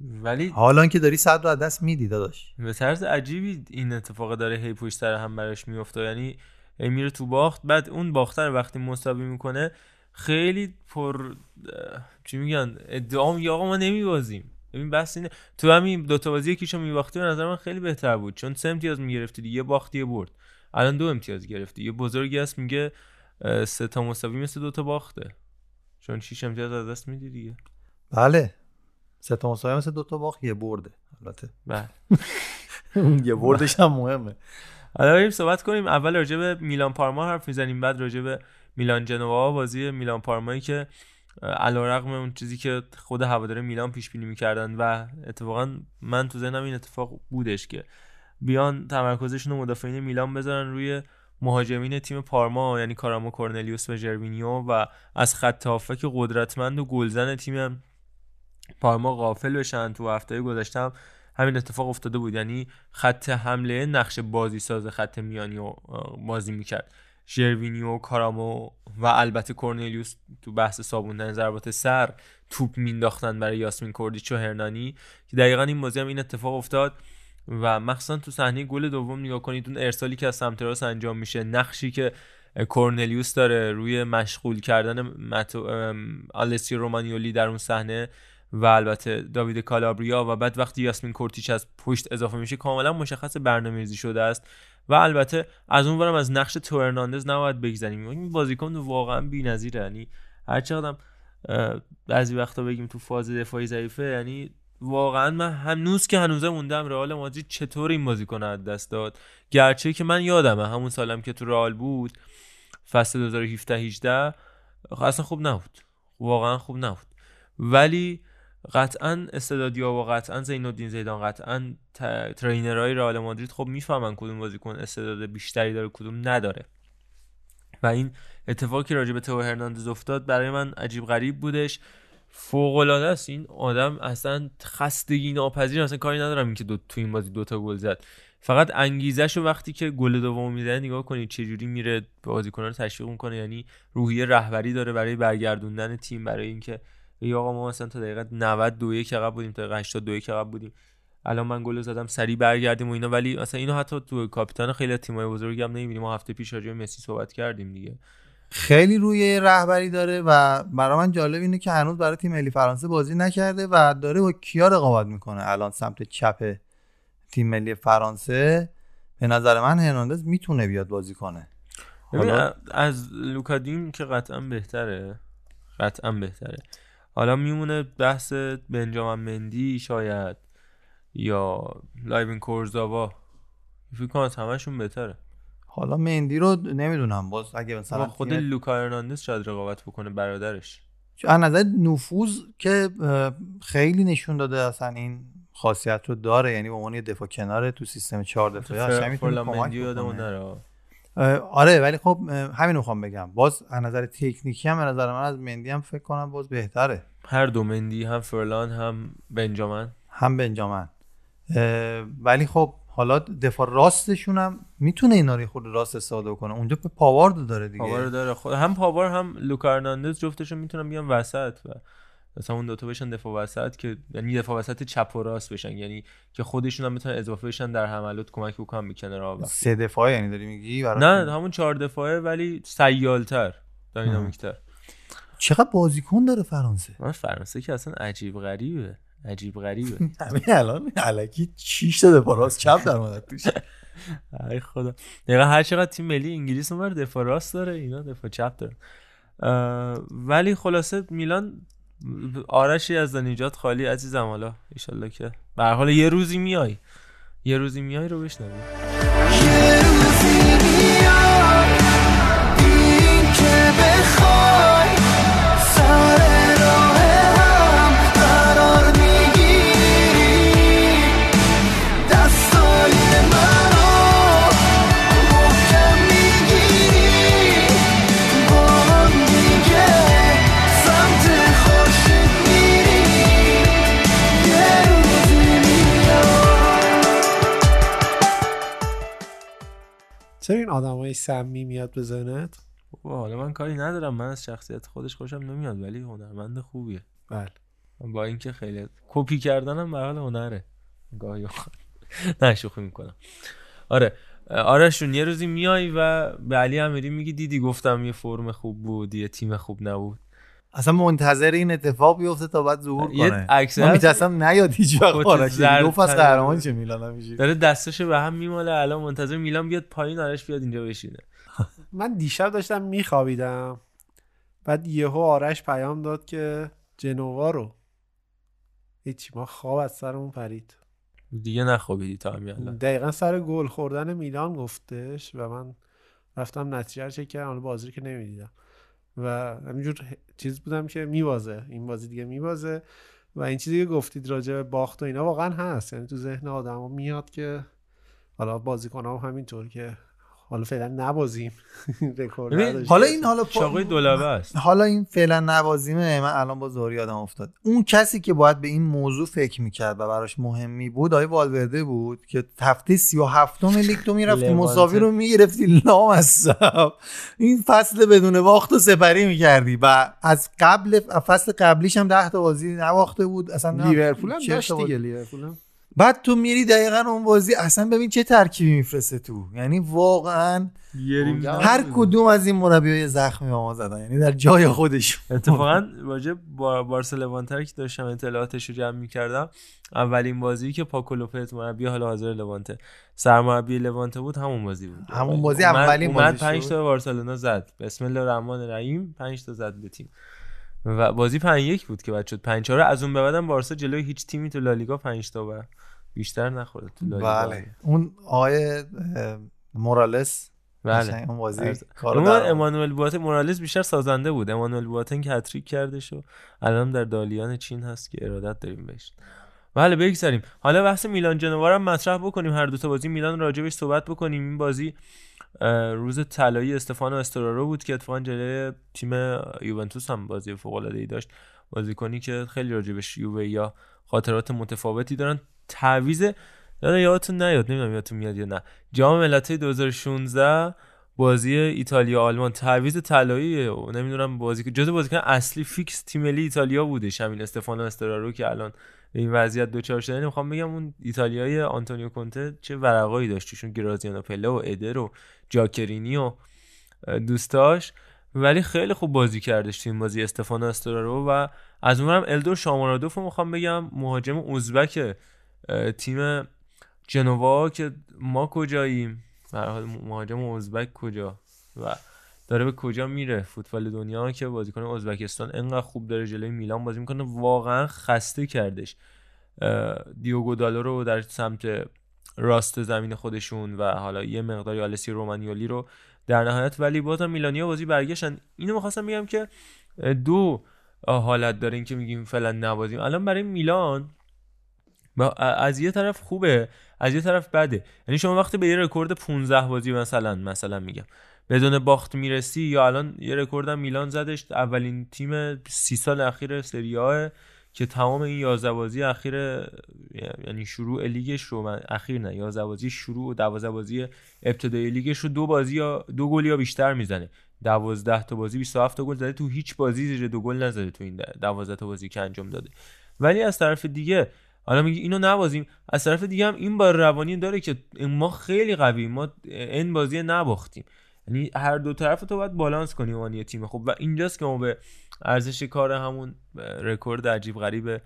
ولی حالا که داری صد رو از دست میدی داداش. به طرز عجیبی این اتفاق داره هی پشت سر هم براش میفته یعنی هی میره تو باخت بعد اون باختر وقتی مساوی می‌کنه خیلی پر چی میگن؟ ادعا میگه آقا ما نمیبازیم. ببین بس اینه. تو همین دوتا بازی یکیشو میباختی به نظر من خیلی بهتر بود چون سه امتیاز می‌گرفتی یه باختی یه برد. الان دو امتیاز گرفتی. یه بزرگی هست میگه سه تا مساوی مثل دوتا باخته. چون شیش امتیاز از دست میدی دیگه. بله. سه تا مساوی مثل دو تا باخت یه برده. البته. بله. یه بردش هم مهمه. حالا بریم صحبت کنیم. اول راجع به میلان پارما حرف می‌زنیم بعد راجع به میلان جنوا بازی میلان پارمایی که علیرغم اون چیزی که خود هوادار میلان پیش بینی می‌کردن و اتفاقا من تو ذهنم این اتفاق بودش که بیان تمرکزشون رو مدافعین میلان بذارن روی مهاجمین تیم پارما یعنی کارامو کورنلیوس و ژروینیو و از خط هافک قدرتمند و گلزن تیم پارما غافل بشن. تو هفته گذشته هم همین اتفاق افتاده بود. یعنی خط حمله نقش بازی ساز خط میانی آه، بازی می‌کرد. ژروینیو کارامو و البته کورنلیوس تو بحث سابوندن ضربات سر توپ مینداختن برای یاسمین کورتیچ و هرنانی که دقیقا این بازی هم این اتفاق افتاد و مخصوصا تو صحنه گل دوم نگاه کنید اون ارسالی که از سمت راست انجام میشه نقشی که کورنلیوس داره روی مشغول کردن متو... ام، آلسیو رومانیولی در اون صحنه و البته داوید کالابریا و بعد وقتی یاسمین کورتیچ از پشت اضافه میشه کاملا مشخص برنامه‌ریزی شده است و البته از اون ورم از نقش تو هرناندز نباید بگذریم. این بازیکن واقعا بی‌نظیره. یعنی هر چقدر بعضی وقتا بگیم تو فاز دفاعی ضعیفه یعنی واقعا من هنوز که هنوزه موندم رئال مادرید چطور این بازیکن از دست داد. گرچه که من یادمه همون سالم که تو رئال بود فصل 2017 18 اصلا خوب نبود. واقعا خوب نبود. ولی قطعا استعدادیا و قطعا زین الدین زیدان قطعا ترینرهای رئال مادرید خب می‌فهمن کدوم بازیکن استعداد بیشتری داره کدوم نداره. و این اتفاقی راجع به تو هرناندز افتاد برای من عجیب غریب بودش. فوق العاده است این آدم اصلا خستگی ناپذیر اصلا کاری ندارم اینکه دو تو این بازی دوتا گل زد. فقط انگیزش رو وقتی که گل دوم می‌زنه نگاه کنید چه جوری میره بازیکنان رو تشویق می‌کنه. یعنی روحیه رهبری داره برای برگردوندن تیم برای اینکه ای آقا ما مثلا تا دقیقه 90 دو یک عقب بودیم تا دقیقه 80 دو یک عقب بودیم. الان من گل زدم سریع برگردیم و اینا. ولی مثلا اینو حتی تو کاپیتان خیلی از تیم‌های بزرگی هم نمی‌بینیم. ما هفته پیش راجع مسی صحبت کردیم دیگه. خیلی روی رهبری داره و برای من جالب اینه که هنوز برای تیم ملی فرانسه بازی نکرده و داره با کیا رقابت می‌کنه الان سمت چپ تیم ملی فرانسه. به نظر من هرناندز می‌تونه بیاد بازی کنه. حالا از لوکادین که قطعا بهتره قطعا بهتره. حالا میمونه بحث بنجامین مندی شاید یا لیوین کورزاوا. فکر کنم از همشون بهتره. حالا مندی رو نمی‌دونم. باز اگه مثلا خود لوکا هرناندز شاید رقابت بکنه برادرش. از نظر نفوذ که خیلی نشون داده اصلا این خاصیت رو داره. یعنی به عنوان یه دفاع کناره تو سیستم چهار دفاعی کمک آره ولی خب همین رو می‌خوام بگم. باز از نظر تکنیکی هم به نظر من از مندی هم فکر کنم باز بهتره. هر دو مندی هم فرلان هم بنجامین. هم بنجامن ولی خب حالا دفاع راستشون هم می‌تونه اینا رو خود راست استفاده کنه. اونجا به پاوارد داره دیگه. پاور داره. خود هم پاور هم لوکا هرناندز جفتشون می‌تونن بیان وسط و مثلا اون دوتا بشن دفاع وسط که یعنی دفاع وسط چپ و راست بشن. یعنی که خودشون هم می‌تونن اضافه بشن در حملات کمک بکنن به کنار سه دفاعه یعنی داری میگی؟ نه همون چهار دفاعه ولی سیالتر داینامیکتر. چقدر بازیکن داره فرانسه؟ من فرانسه که اصلا عجیب غریبه. عجیب غریبه. همین الان علکی 6 تا دفاع راست چپ در اومد توش. ای خدا. دقیقا هر چقدر تیم ملی انگلیس اونور دفاع راست داره اینا دفاع چپ داره. ولی خلاصه میلان آرشی از نجات خالی عزیزم. حالا ایشالله که به هر حال یه روزی میای. یه روزی میای رو بشنوی. چرا این آدمای سمی میاد بابا، حالا من کاری ندارم. من از شخصیت خودش خوشم نمیاد ولی هنرمند خوبیه. بله. با اینکه خیلی کپی کردنم به حال هنره. گاهی. نه شوخی می‌کنم. آره. آرشون یه روزی میای و به علی امیری میگی دیدی گفتم یه فرم خوب بود یه تیم خوب نبود. اصلا منتظر این اتفاق بیفته تا بعد ظهور کنه. عکس من. میترسم نیاد هیچ وقت آرش دو فصل. قهرمان چه میلان همیشه داره دستشو به هم میماله الان منتظر میلان بیاد پایین آرش بیاد اینجا بشینه. من دیشب داشتم میخوابیدم. بعد یهو آرش پیام داد که جنوا رو. هیچی ما خواب از سرمون پرید. دیگه نخوابیدی تا همین الان. دقیقا سر گل خوردن میلان گفتش و من رفتم نتیجه رو چک کردم بازی که نمی‌دیدم. و همینجور چیز بودم که میبازه. این بازی دیگه میبازه. و این چیزی که گفتید راجع به باخت و اینا واقعا هست. یعنی تو ذهن آدم میاد که حالا بازیکن هم همینطور که حالا فعلا نبازیم. رکورد حالا این حالا چاقوی دولبه است. حالا این فعلا نوازیمه من الان با زوری یادم افتاد. اون کسی که باید به این موضوع فکر می‌کرد و براش مهمی بود آقای والورده بود که هفته 37 لیگ تو می‌رفتی. مساوی رو می‌گرفتی. لام از این فصل بدون باخت و سپری می‌کردی. و از قبل فصل قبلیش هم 10 تا بازی نباخته بود. اصلا نه- لیورپول هم داشت. دیگه لیورپول بعد تو میری دقیقا اون بازی اصلا ببین چه ترکیبی میفرسته تو. یعنی واقعا هر کدوم از این مربیای زخمی ما زدن. یعنی در جای خودش اتفاقا راجع با لوانتر که داشتم اطلاعاتش رو جمع می‌کردم اولین بازی که پاکو لوپز مربی حال حاضر لوانته. سرمربی لوانته بود همون بازی بود. همون بازی اومد- اولین اومد بازی 5 شد. تا بارسلونا زد. بسم الله الرحمن الرحیم 5 تا زد به تیم. و بازی 5 1 بود که بعد شد. 5 4 از اون به بعدم بارسا جلوی هیچ تیمی تو لالیگا 5 تا و بیشتر نخورد تو لالیگا. بله. اون آقای مورالس. بله. اون بازی کارو اون در آورد. امانوئل بواتن مورالز بیشتر سازنده بود. امانوئل بواتن که هتریک کردش و الان در دالیان چین هست که ارادت داریم بهش. بله بگذاریم. حالا بحث میلان جنوا رو هم مطرح بکنیم. هر دو تا بازی میلان راجبش صحبت بکنیم. این بازی روز طلایی استفانو استرارو بود که اتفاقا جلوی تیم یوونتوس هم بازی فوق العاده ای داشت. بازیکنی که خیلی راجبش یووه‌ای‌ها خاطرات متفاوتی دارن. تعویض یاد یادتون نیاد؟ نمی‌دونم یادتون میاد یا نه. جام ملت‌های 2016 بازی ایتالیا آلمان. تعویض طلایی نمی‌دونم بازی جزو بازیکن اصلی فیکس تیم ملی ایتالیا بودش. همین استفانو استورارو که الان این وضعیت دچار شده می‌خوام بگم اون ایتالیای آنتونیو کونته چه ورقایی داشت توشون گرازیانو پله و ادر و جاکرینی و دوستاش ولی خیلی خوب بازی کردش بازی استفانو استرارو و از اونورم الدور شامارادوف رو می‌خوام بگم مهاجم ازبک تیم جنوا که ما کجاییم؟ هر حال مهاجم ازبک کجا؟ و داره به کجا میره فوتبال دنیا که بازیکن ازبکستان انقدر خوب داره جلوی میلان بازی می‌کنه. واقعا خسته کردش. دیوگو دالو رو در سمت راست زمین خودشون و حالا یه مقداری آلسی رومانیولی رو در نهایت ولی بازم میلانیا بازی برگشتن. اینو می‌خواستم بگم که دو حالت داره این که میگیم فعلا نبازیم. الان برای میلان از یه طرف خوبه از یه طرف بده. یعنی شما وقتی به یه رکورد 15 بازی مثلا مثلا میگم. بدون باخت می‌رسی یا الان یه رکوردم میلان زدش اولین تیم سی سال اخیر سری که تمام این 11 بازی اخیر یعنی شروع لیگش رو من اخیر نه 11 بازی شروع و 12 بازی ابتدایی لیگش رو دو بازی یا دو گل یا بیشتر می‌زنه. 12 تا بازی 27 تا گل زده. تو هیچ بازی زیر دو گل نزده تو این 12 تا بازی که انجام داده. ولی از طرف دیگه حالا میگی اینو نبازیم. از طرف دیگه هم این بار روانی داره که ما خیلی قوی ما این بازی نباختیم. یعنی هر دو طرف تو باید بالانس کنی عنوان تیم خوب. و اینجاست که ما به ارزش کار همون رکورد عجیب غریب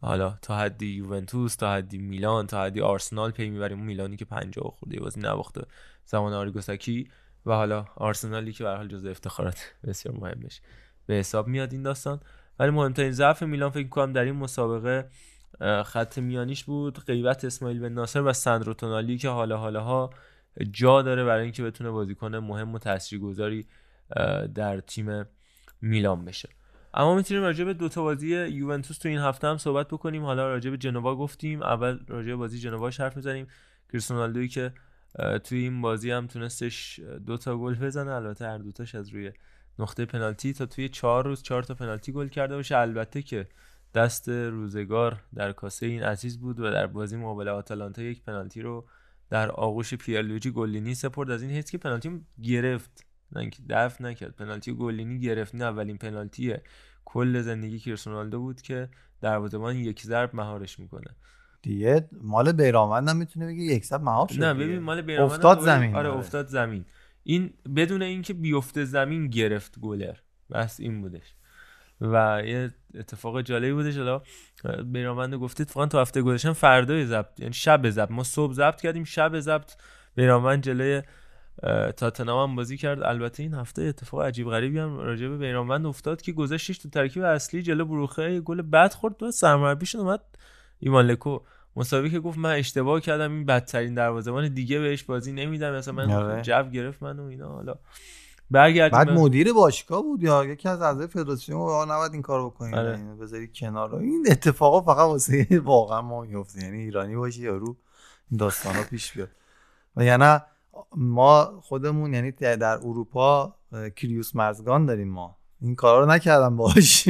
حالا تا حدی یوونتوس تا حدی میلان تا حدی آرسنال پی می‌بریم. اون میلانی که 50 خورده بازی نباخته زمان آریگوساکی. و حالا آرسنالی که به حال جزو افتخارات بسیار مهمش به حساب میاد این داستان. ولی مهمترین ضعف میلان فکر کنم در این مسابقه خط میانیش بود. غیبت اسماعیل بن ناصر و سندرو تونالی که حالا حالاها جا داره برای اینکه بتونه بازیکن مهم و تاثیرگذاری در تیم میلان بشه. اما می‌تونیم راجع به دو تا بازی یوونتوس تو این هفته هم صحبت بکنیم. حالا راجع به جنوا گفتیم. اول راجع به بازی جنوا حرف می‌زنیم. کریستیانو که توی این بازی هم تونستش دو تا گل بزنه. البته هر دوتاش از روی نقطه پنالتی تا توی چهار روز چهار تا پنالتی گل کرده باشه. البته که دست روزگار در کاسه این عزیز بود و در بازی مقابل آتالانتا یک پنالتی رو در آغوش پیرلویجی گلینی سپرد از این حیث که پنالتی گرفت. نه اینکه دفع نکرد. پنالتی گلینی گرفت. نه اولین پنالتی کل زندگی کریستیانو بود که دروازه‌بان یک ضرب مهارش می‌کنه. دیگه مال بیرانوند هم می‌تونه بگه یک سب مهار شد نه. ببین مال بیرانوند افتاد هم زمین. آره آره. افتاد زمین. این بدون اینکه بیفته زمین گرفت گلر. بس این بودش. و یه اتفاق جالبی بودش. حالا بیرانوند گفته اتفاقا تو هفته گذشته فردای ضبط یعنی شب ضبط. ما صبح ضبط کردیم شب ضبط بیرانوند جلوی اه، تاتنهام هم بازی کرد. البته این هفته اتفاق عجیب غریبی هم راجع به بیرانوند افتاد که گذشتش تو ترکیب اصلی جلو بروخه گل بد خورد. تو سرمربیشون اومد ایوان لکو مساوی که گفت من اشتباه کردم این بدترین دروازه‌بان دیگه بهش بازی نمیدم. مثلا من آره. جو گرفت من و اینا. حالا برگردیم بعد مدیر باشگاه بود یا یکی از اعضای فدراسیون آقا نباید این کارو بکنید آره. اینو بذاری کنار. این اتفاقا فقط واسه واقعا ما میفته یعنی ایرانی باشی یارو این داستانا پیش بیاد. و یعنی ما خودمون یعنی در اروپا کریوس مرزگان داریم ما. این کارا رو نکردم باش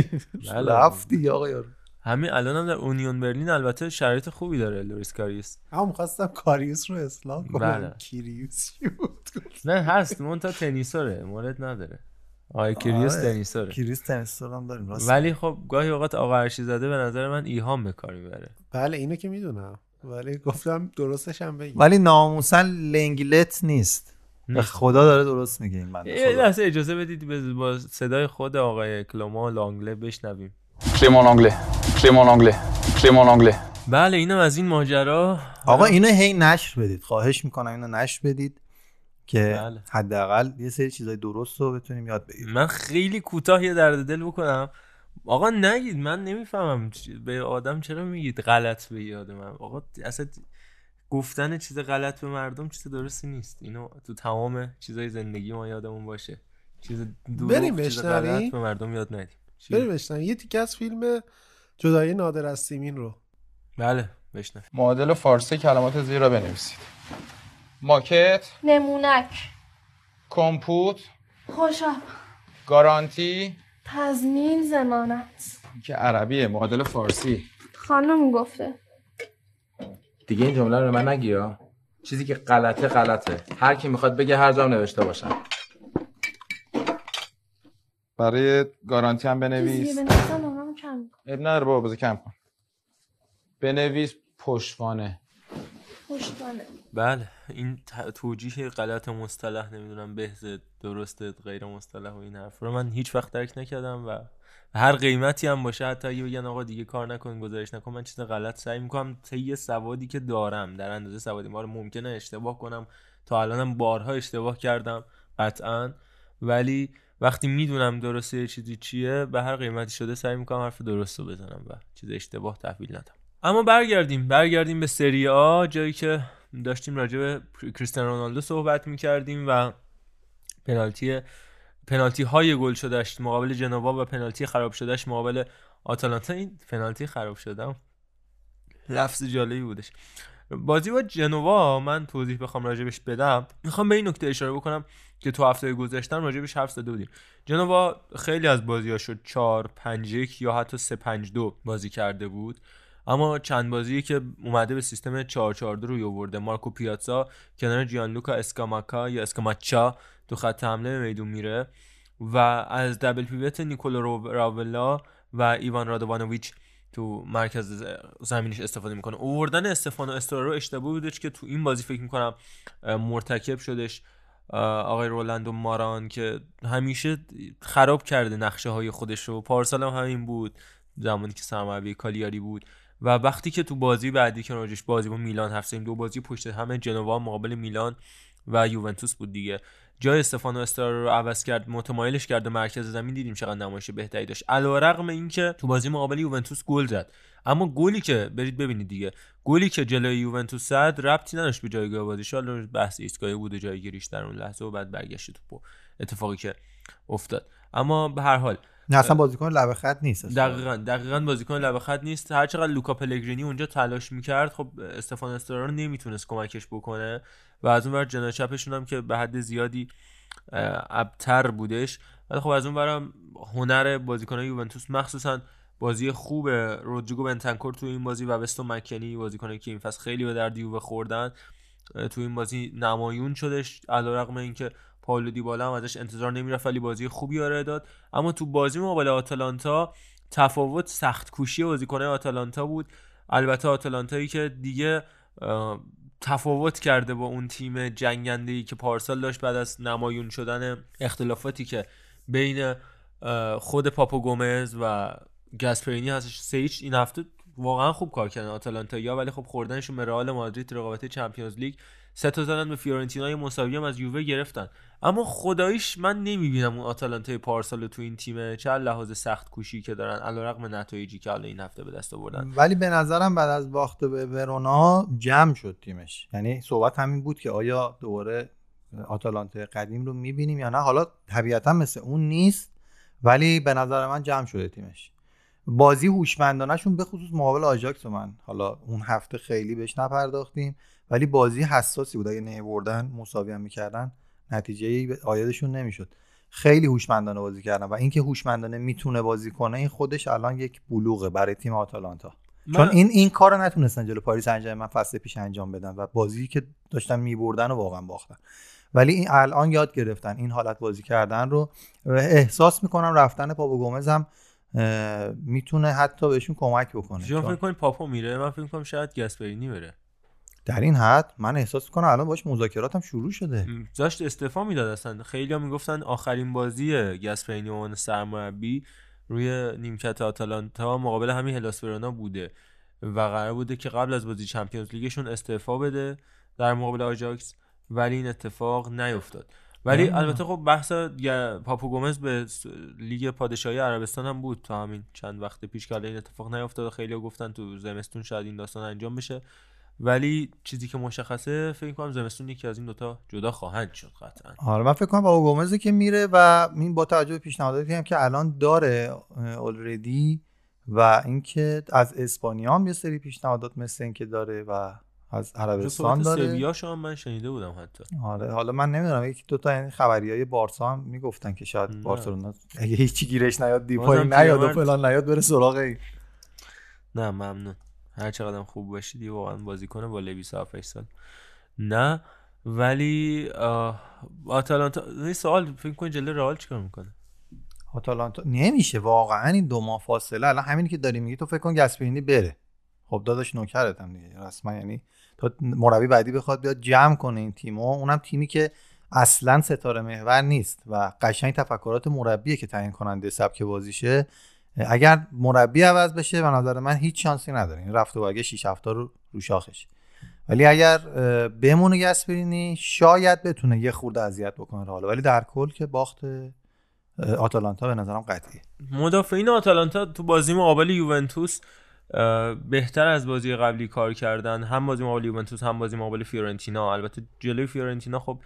بله. رفتی آقا یارو. همین الان هم در اونیون برلین البته شرایط خوبی داره لوریس کاریس هم خواستم کاریوس رو اصلاح کنم. بله. کیریوس چی بود. نه هست. مون تا تنیسوره. مورد نداره. آقای آره. تنیسوره. کریوس تنیستور هم داریم. راست. ولی خب گاهی اوقات آقا ارشی زاده به نظر من ایهام به کار می‌بره. بله اینو که می‌دونم. ولی گفتم درستش هم بگی ولی ناموسا لنگلت نیست. به. خدا داره درست میگه این بنده. خدا. اجازه بدید به- با صدای خود آقای کلوما لانگله بشنویم. Clément Langlais. Clément Langlais. Clément Langlais. بله اینم از این ماجرا. آقا اینو هی نشر بدید. خواهش می‌کنم اینو نشر بدید که بله. حداقل یه سری چیزای درست رو بتونیم یاد بگیریم. من خیلی کوتاه یه درد دل بکنم. آقا نگید. من نمی‌فهمم به آدم چرا میگید غلط به یاد من. آقا اصلا گفتن چیز غلط به مردم چیز درستی نیست. اینو تو تمام چیزای زندگی ما یادمون باشه. چیز دروغ بریم چیز؟ غلط به مردم یاد ندیم؟ بریم بشنم یه تیکه از فیلم جدایی نادر از سیمین رو بله بشنو معادل فارسی کلمات زیر را بنویسید. ماکت، نمونک کمپوت، خوشم گارانتی تضمین زمانت که عربیه معادل فارسی. خانم گفته دیگه این جمله رو من نگی ها. چیزی که غلطه غلطه هر کی می‌خواد بگه هر جام نوشته باشم برای گارانتی هم چیزی بنویس. کم می‌کنه. اب نداره بابا بذار کم کن. بنویس پشتوانه. پشتوانه بله این ت- توجیه غلط مصطلح نمی‌دونم بهزه درسته غیر مصطلح و این حرف رو من هیچ وقت درک نکردم و هر قیمتی هم باشه حتی اگه بگن آقا دیگه کار نکن گزارش نکن من چیز غلط سعی می‌کنم طی سوادی که دارم در اندازه سوادی ما رو ممکنه اشتباه کنم تا الانم بارها اشتباه کردم قطعا ولی وقتی می‌دونم درسته یه چیزی چیه به هر قیمتی شده سعی می‌کنم حرف درست رو بزنم و چیز اشتباه تحویل ندم. اما برگردیم برگردیم به سری آ جایی که داشتیم راجع به کریستیانو رونالدو صحبت می‌کردیم و پنالتی پنالتی های گل شدهش مقابل جنوا و پنالتی خراب شدهش مقابل آتالانتا. این پنالتی خراب شدم لفظ جالبی بودش. بازی با جنوا من توضیح بخوام راجبش بدم. می‌خوام به این نکته اشاره بکنم که تو هفته گذشتم راجبش حرف زده بودیم. جنوا خیلی از بازی شد 4 5 1 یا حتی 3 5 2 بازی کرده بود. اما چند بازی که اومده به سیستم 4 4 2 روی آورده. مارکو پیاتزا کنار جیانلوکا اسکاماکا یا اسکاماچا تو خط حمله میدون میره. و از دبل پیوت نیکولو راولا و ایوان رادوانوویچ تو مرکز زمینش استفاده می‌کنه. اووردن استفانو استرارو اشتباه بودش که تو این بازی فکر می‌کنم مرتکب شدش. آقای رولاندو ماران که همیشه خراب کرده نقشه های خودش رو پارسال هم همین بود. زمانی که سرمربی کالیاری بود. و وقتی که تو بازی بعدی که راجش بازی با میلان زدیم دو بازی پشت همه جنوا مقابل میلان و یوونتوس بود دیگه. جای استفانو استرارو رو عوض کرد متمایلش کرد به مرکز زمین دیدیم چقدر نمایش بهتری داشت. علیرغم اینکه تو بازی مقابل یوونتوس گل زد. اما گلی که برید ببینید دیگه. گلی که جلوی یوونتوس زد ربطی نداشت به جایگاه بازیش حالا بحث ایستگاهی بود و جایگیریش در اون لحظه و بعد برگشت توپو. اتفاقی که افتاد. اما به هر حال نه اصلا بازیکن لبه خط نیست اصلا. دقیقا دقیقا بازیکن لبه خط نیست. هر چقدر لوکا پلگرینی اونجا تلاش می‌کرد خب استفان استرارو نمی‌تونست کمکش بکنه. و از اون ور جناح چپشون هم که به حد زیادی ابتر بودش. ولی خب از اون برم هنر بازیکنان یوونتوس مخصوصا بازی خوب رودریگو بنتنکور تو این بازی و وستو مکنی بازیکنایی که این فصل خیلی به درد یووه خوردن تو این بازی نمایون شدش. علیرغم اینکه پائولو دیبالا هم ازش انتظار نمی‌رفت ولی بازی خوبی ارائه داد. اما تو بازی مقابل آتالانتا تفاوت سخت کوشی بازیکنان آتالانتا بود. البته آتالانتایی که دیگه تفاوت کرده با اون تیم جنگنده که پارسال داشت بعد از نمایون شدن اختلافاتی که بین خود پاپو گومز و گاسپرینی هستش. سیچ این هفته واقعا خوب کار کردن آتالانتا ولی خب خوردنشون به رئال مادرید رقابت چمپیونز لیگ سه تا زدن به فیورنتینا یه مساوی هم از یووه گرفتن. اما خداییش من نمی‌بینم اون آتالانتای پارسال تو این تیم چه لحاظ سخت کوشی که دارن علیرغم نتایجی که حالا این هفته به دست آوردن. ولی به نظرم بعد از باخت به ورونا جمع شد تیمش. یعنی صحبت همین بود که آیا دوباره آتالانتا قدیم رو می‌بینیم یا نه. حالا طبیعتا مثل اون نیست ولی به نظر من جمع شده تیمش. بازی هوشمندانهشون به خصوص مقابل آژاکس من حالا اون هفته خیلی بهش نپرداختیم. ولی بازی حساسی بود. اگه نمیبردن مساوی هم می‌کردن نتیجه آیدشون نمی‌شد. خیلی هوشمندانه بازی کردن و اینکه هوشمندانه می‌تونه بازی کنه این خودش الان یک بلوغه برای تیم آتالانتا. چون این این کار رو نتونستن جلو پاریس انجام من فصل پیش انجام بدن و بازی که داشتن میبردن و واقعا باختن. ولی این الان یاد گرفتن این حالت بازی کردن رو. احساس می‌کنم رفتن پاپو گومز هم می‌تونه حتی بهشون کمک بکنه. چون فکر کنید پاپو میره؟ من فکر کنم شاید گاسپرینی بره. در این حد من احساس می‌کنم الان باش مذاکراتم شروع شده. داشت استعفا می‌داد اصلا. خیلی ها می‌گفتن آخرین بازی گاسپرینی به عنوان سرمربی روی نیمکت آتالانتا مقابل همین هلاس ورونا بوده و قرار بوده که قبل از بازی چمپیونز لیگشون استعفا بده در مقابل آژاکس ولی این اتفاق نیفتاد. ولی نه. البته خب بحث پاپو گومز به لیگ پادشاهی عربستان هم بود تا همین چند وقت پیش که این اتفاق نیفتاد خیلی گفتن تو زمستون شاید این داستان انجام بشه. ولی چیزی که مشخصه فکر کنم زمستون یکی از این دوتا جدا خواهند شد قطعا. آره من فکر کنم با گومز که میره و این با توجه به پیشنهاداتی هم که الان داره اولردی و اینکه از اسپانیا هم یه سری پیشنهادات مثل اینکه داره و از عربستان داره. سویاشو هم من شنیده بودم حتی. آره حالا من نمی‌دونم یکی دو تا این خبری های بارسا هم می‌گفتن که شاید. بارسلونا اگه هیچی گیرش نیاد دیپای نیاد و فلان نیاد بره سراغ این. نه ممنون. هر چقدر خوب باشی دیگه واقعا بازی کنه با لویس 7 سال. نه ولی آتالانتا این سوال فکر کنی جلوی رئال چیکار می‌کنه؟ آتالانتا نمیشه واقعا این دو ماه فاصله. الان همینی که داری میگی تو فکر کن گاسپرینی بره. خب داداش نوکرت هم دیگه رسما یعنی تا مربی بعدی بخواد بیاد جمع کنه این تیمو. اونم تیمی که اصلا ستاره محور نیست و قشنگ تفکرات مربیه که تعیین کننده سبک بازیشه. اگر مربی عوض بشه به نظر من هیچ شانسی نداره. این رفت و برگشت 6 هفته رو رو شاخش. ولی اگر بمونه گاسپرینی شاید بتونه یه خورده اذیت بکنه حالا ولی در کل که باخت آتالانتا به نظرم قطعیه. مدافعین آتالانتا تو بازی مقابل یوونتوس بهتر از بازی قبلی کار کردن. هم بازی مقابل یوونتوس هم بازی مقابل فیورنتینا. البته جلوی فیورنتینا خب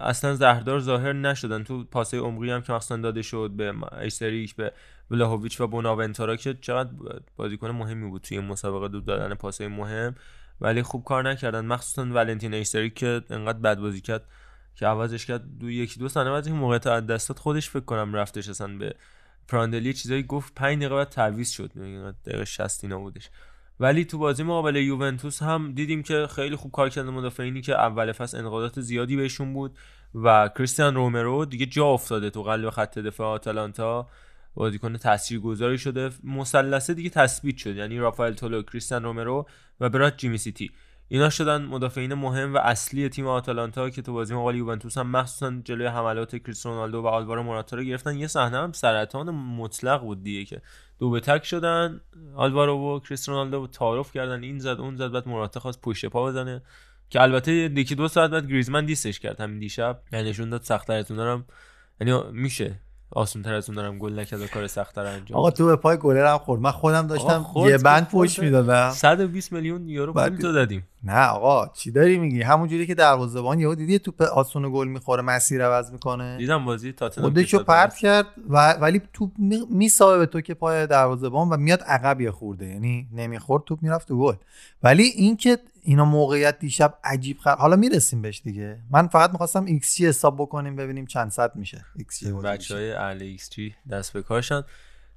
اصلا زهردار ظاهر نشدن. تو پاسه عمقی هم که مخصوصا داده شد به ایسریک به ولاهویچ و بوناونتورا که چقدر بازیکن مهمی بود توی مسابقه دو دادن پاسه مهم. ولی خوب کار نکردن. مخصوصا ولنتین ایسریک که انقدر بد بازی کرد که عوضش کرد. دو یکی دو ثانیه بعد این موقعیت از دست داد خودش فکر کنم رفتش اصلا به پراندلی. چیزایی گفت 5 دقیقه بعد تعویض شد. یعنی دقیقه 60 اینا بودش. ولی تو بازی مقابل یوونتوس هم دیدیم که خیلی خوب کار کردن مدافعینی که اول فصل انتقادات زیادی بهشون بود و کریستیان رومرو دیگه جا افتاده تو قلب خط دفاع آتالانتا. بازیکن تاثیرگذاری شده. مثلثه دیگه تثبیت شد یعنی رافائل تولو کریستیان رومرو و برات جیمی سیتی. اینا شدن مدافعین مهم و اصلی تیم آتالانتا که تو بازی مقابل یوونتوس هم مخصوصا جلوی حملات کریستیانو رونالدو و آلوارو موراتا رو گرفتن. یه صحنه هم سرطان مطلق بود دیگه که دو به تک شدن آلوارو و کریستیانو رونالدو تعارف کردن این زد اون زد بعد موراتا خواست پشت پا بزنه. که البته یکی دو ساعت بعد گریزمن دیستش کرد همین دیشب. یعنی نشون داد سخت‌تر از اونها هم یعنی میشه. آسان‌تر از اونها هم گل نکرد و کار سخت‌تر انجام آقا. تو به پای گلر هم خورد. من خودم داشتم یه بند. پشت می‌دادم. 120 میلیون یورو پول تو دادیم. نه آقا چی داری میگی؟ همون جوری که دروازه‌بان یهو دیدی توپ آسون گل می‌خوره مسیر عوض می‌کنه. دیدم بازی تاتنهام خودشو پرت. کرد و ولی توپ می- میسابه به تو که پای دروازه‌بان و میاد عقب یه خورده. یعنی نمی‌خورد توپ می‌رفت تو گل. ولی اینکه اینا موقعیت دیشب عجیب خر... حالا می‌رسیم بهش دیگه. من فقط می‌خواستم x جی حساب بکنیم ببینیم چند صد میشه. ایکس جی بچه های اهل ایکس جی دست به کارشن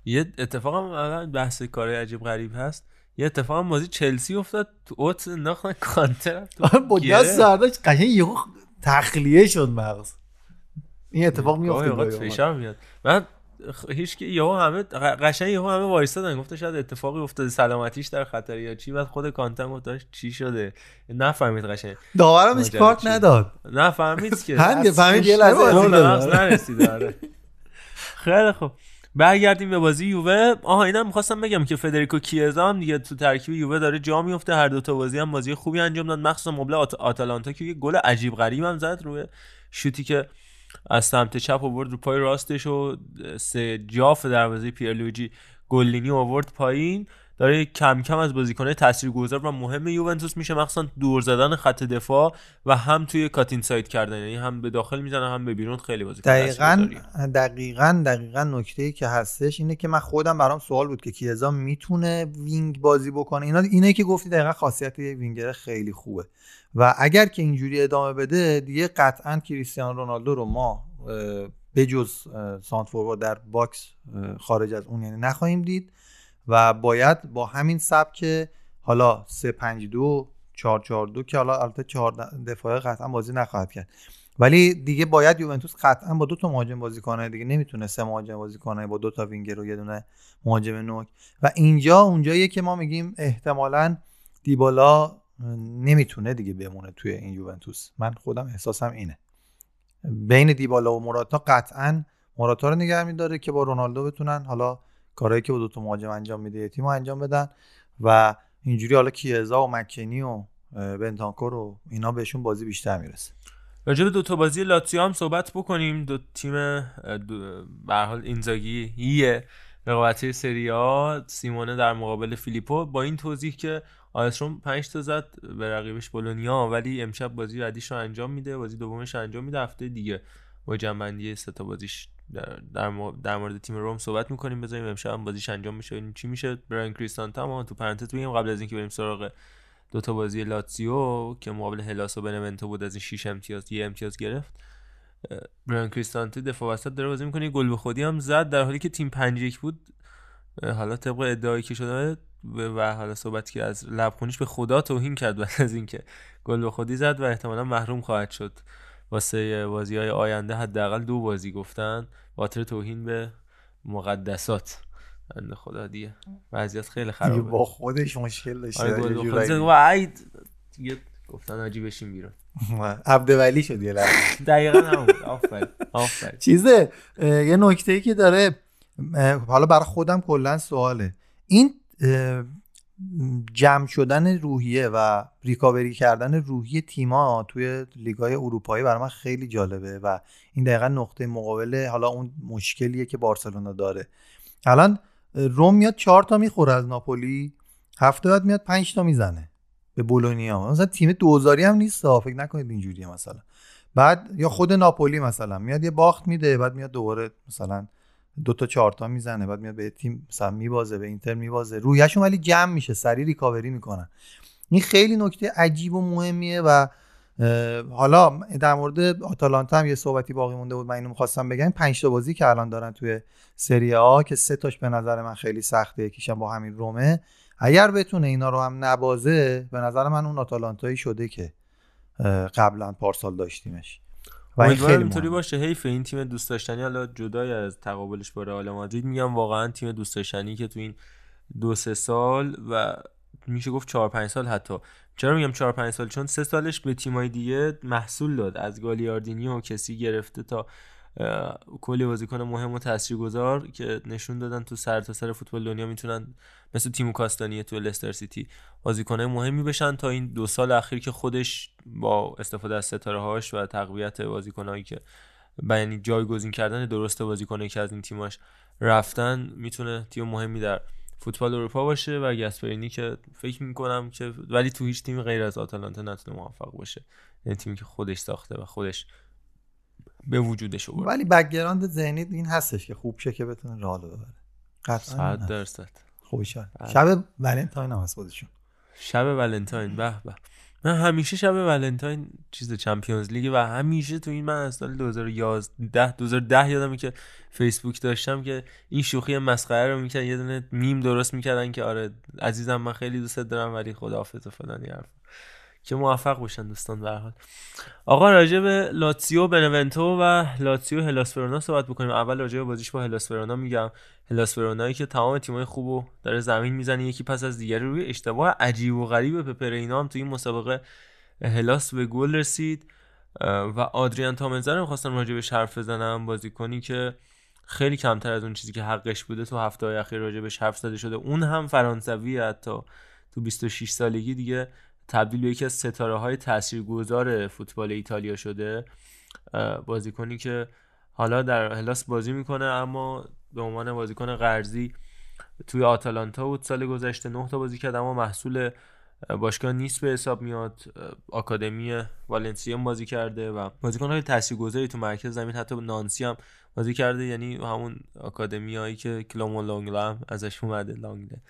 یه اتفاق هم الان بحث کار عجیب غریب هست. یه اتفاق هم بازی چلسی افتاد تو اوت انداختن کانته تو با. دست سرداش قشنگ یهو تخلیه شد مغز. این اتفاق میفته فشار میاد. من هیچ که یهو همه قشنگ یهو همه وایسادن گفته شاید اتفاقی افتاده سلامتیش در خطر یا چی؟ بعد خود کانته گفت داشت چی شده؟ نفهمید قشنگ. داورم ماجرا کارت؟ نده نفهمید که از فهمید یه لحظه نرسیده آره. خیلی خوب. برگردیم به بازی یووه. آها اینم می‌خواستم بگم که فدریکو کیزا هم دیگه تو ترکیب یووه داره جا میفته هر دو تا بازی هم بازی خوبی انجام داد. مخصوصا مبل آت... آتالانتا که یه گل عجیب غریب هم زد روی شوتی که از سمت چپ آورد رو پای راستش و سه جاف دروازه پیرلویجی گلینی آورد پایین. داره کم کم از بازیکنه تاثیرگذار و مهم یوونتوس میشه مخصوصا دور زدن خط دفاع و هم توی cut inside کردن. یعنی هم به داخل می‌زنه هم به بیرون. خیلی بازیکن دقیقا. دقیقا دقیقا نکته ای که هستش اینه که من خودم برام سوال بود که کیزا می‌تونه wing بازی بکنه. اینا اینه که گفتی دقیقا خاصیت یه وینگر خیلی خوبه. و اگر که اینجوری ادامه بده دیگه قطعا کریستیانو رونالدو رو ما بجز center forward در box خارج از اون یعنی نخواهیم دید. و باید با همین سبک حالا 3 5 2 4 4 2 که حالا البته 4 دفاعه قطعا بازی نخواهد کرد. ولی دیگه باید یوونتوس قطعا با دو تا مهاجم بازی کنه. دیگه نمی‌تونه سه مهاجم بازی کنه با دو تا وینگر و یه دونه مهاجم نوک. و اینجا اونجاییه که ما میگیم احتمالا دیبالا نمی‌تونه دیگه بمونه توی این یوونتوس. من خودم احساسم اینه. بین دیبالا و موراتا قطعا موراتا رو نگه میداره که با رونالدو بتونن. حالا کارهایی که با دو تا مهاجم انجام میده تیم انجام بدن و اینجوری حالا کیزا و مکنی و بنتانکور و اینا بهشون بازی بیشتر می‌رسه. راجع به دو تا بازی لاتزیو هم صحبت بکنیم. دو تیم به حال اینزاگی یه رقابتی سری آ. سیمونه در مقابل فیلیپو با این توضیح که آیسروم 5 تا زد به رقیبش بولونیا ولی امشب بازی بعدیش رو انجام میده بازی دومش انجام میده هفته دیگه با جنبندی سه تا بازیش در, در, در مورد تیم روم صحبت می‌کنیم بذاریم امشب هم بازیش انجام میشه چی میشه. برایان کریستانتا هم تو پرانتز بگیم قبل از اینکه بریم سراغ دو تا بازی لاتزیو که مقابل هلاس و بنونتو بود از این 6 امتیاز یه امتیاز گرفت. برایان کریستانتی دفاع وسط داره بازی می‌کنه. گل به خودی هم زد در حالی که تیم 5 1 بود. حالا طبق ادعایی که شده و حالا صحبت که از لبخونیش به خدا توهین کرد بعد از اینکه گل به خودی زد و احتمالا محروم خواهد شد. واسه بازی های آینده حداقل دو بازی گفتن. به خاطر توهین به مقدسات. بنده خدا دیگه. وضعیت خیلی خرابه. با خودش مشکل داشته. آره و عید گفتن آجی بشین بیرون. عبدولی شد یه لحظه. دقیقا همون. آفرین. چیزه یه نکته ای که داره حالا برای خودم کلا سواله. این جمع شدن روحیه و ریکاوری کردن روحی تیما توی لیگای اروپایی برای من خیلی جالبه و این دقیقا نقطه مقابل حالا اون مشکلیه که بارسلونا داره الان روم میاد چهار تا می‌خوره از ناپولی هفته بعد میاد پنج تا می‌زنه به بولونیا مثلا تیم دوزاری هم نیست. فکر نکنید اینجوریه مثلا بعد یا خود ناپولی مثلا میاد یه باخت میده بعد میاد دوباره مثلا دو تا چهار تا می‌زنه بعد میاد به تیم مثلا میبازه به اینتر میبازه. رویشون ولی جمع میشه سریع ریکاوری می‌کنن. این خیلی نکته عجیب و مهمیه و حالا در مورد آتالانتا هم یه صحبتی باقی مونده بود من اینو می‌خواستم بگم. پنج تا بازی که الان دارن توی سری آ که سه تاش به نظر من خیلی سخته یکیشم با همین رومه. اگر بتونه اینا رو هم نبازه به نظر من اون آتالانتایی شده که قبلا پارسال داشتیمش. و این خیلی اینطوری. باشه. حیف این تیم دوست داشتنی. حالا جدای از تقابلش با رئال مادرید میگم واقعا تیم دوست داشتنی که تو این دو سه سال و میشه گفت چهار پنج سال حتی. چرا میگم چهار پنج سال؟ چون سه سالش به تیمای دیگه محصول داد. از گالیاردینی و کسی گرفته تا کلی بازیکن مهم و تاثیرگذار که نشون دادن تو سر تا سر فوتبال دنیا می‌تونن مثل تیم کاستانیه تو لستر سیتی بازیکنای مهمی بشن تا این دو سال اخیر که خودش با استفاده از ستاره هاش و تقویت بازیکنایی که یعنی جایگزین کردن درست بازیکنایی که از این تیماش رفتن می‌تونه تیم مهمی در فوتبال اروپا باشه و گاسپرینی که فکر می‌کنم که ولی تو هیچ تیمی غیر از آتالانتا نتونه موفق باشه. یعنی تیمی که خودش ساخته و خودش به وجودش آورد. ولی background ذهنی این هستش که خوب شه که بتونه راه ببره. قطعا این صد هست. درصد. خوبی شد بله. شب ولنتاین هم هست خودشون. شب ولنتاین به به. من همیشه شب ولنتاین چیز Champions League و همیشه تو این من از سال 2011 2010 یادمه که فیسبوک داشتم که این شوخی مسخره رو می‌کرد یه دونه میم درست می‌کردن که آره عزیزم من خیلی دوست دارم ولی خداحافظ و فلان یه حرف که موفق باشن دوستان به حال. آقا راجع به لاتسیو بنونتو و لاتسیو هلاس ورونا صحبت بکنیم. اول راجع به بازیش با هلاس ورونا میگم. هلاس ورونایی که تمام تیمای خوبو داره زمین می‌زنه یکی پس از دیگری روی اشتباه عجیب و غریب پپه رینا هم تو این مسابقه هلاس به گل رسید. و آدریان تامزر رو خواستم راجع بهش حرف بزنم بازیکنی که خیلی کمتر از اون چیزی که حقش بوده تو هفته های اخیر راجع بهش حرف زده شده. اون هم فرانسوی حتی. تو 26 سالگی دیگه تبدیل به یکی از ستاره های تاثیرگذار فوتبال ایتالیا شده بازیکنی که حالا در هلاس بازی می‌کنه اما به عنوان بازیکن قرضی توی آتالانتا بود. سال گذشته نه تا بازی کرد اما محصول باشگاه نیست به حساب میاد. آکادمی والنسیا بازی کرده و بازیکن های تاثیرگذاری تو مرکز زمین حتی نانسی هم بازی کرده. یعنی همون آکادمی هایی که کلامون لانگله هم ازش اومده لانگله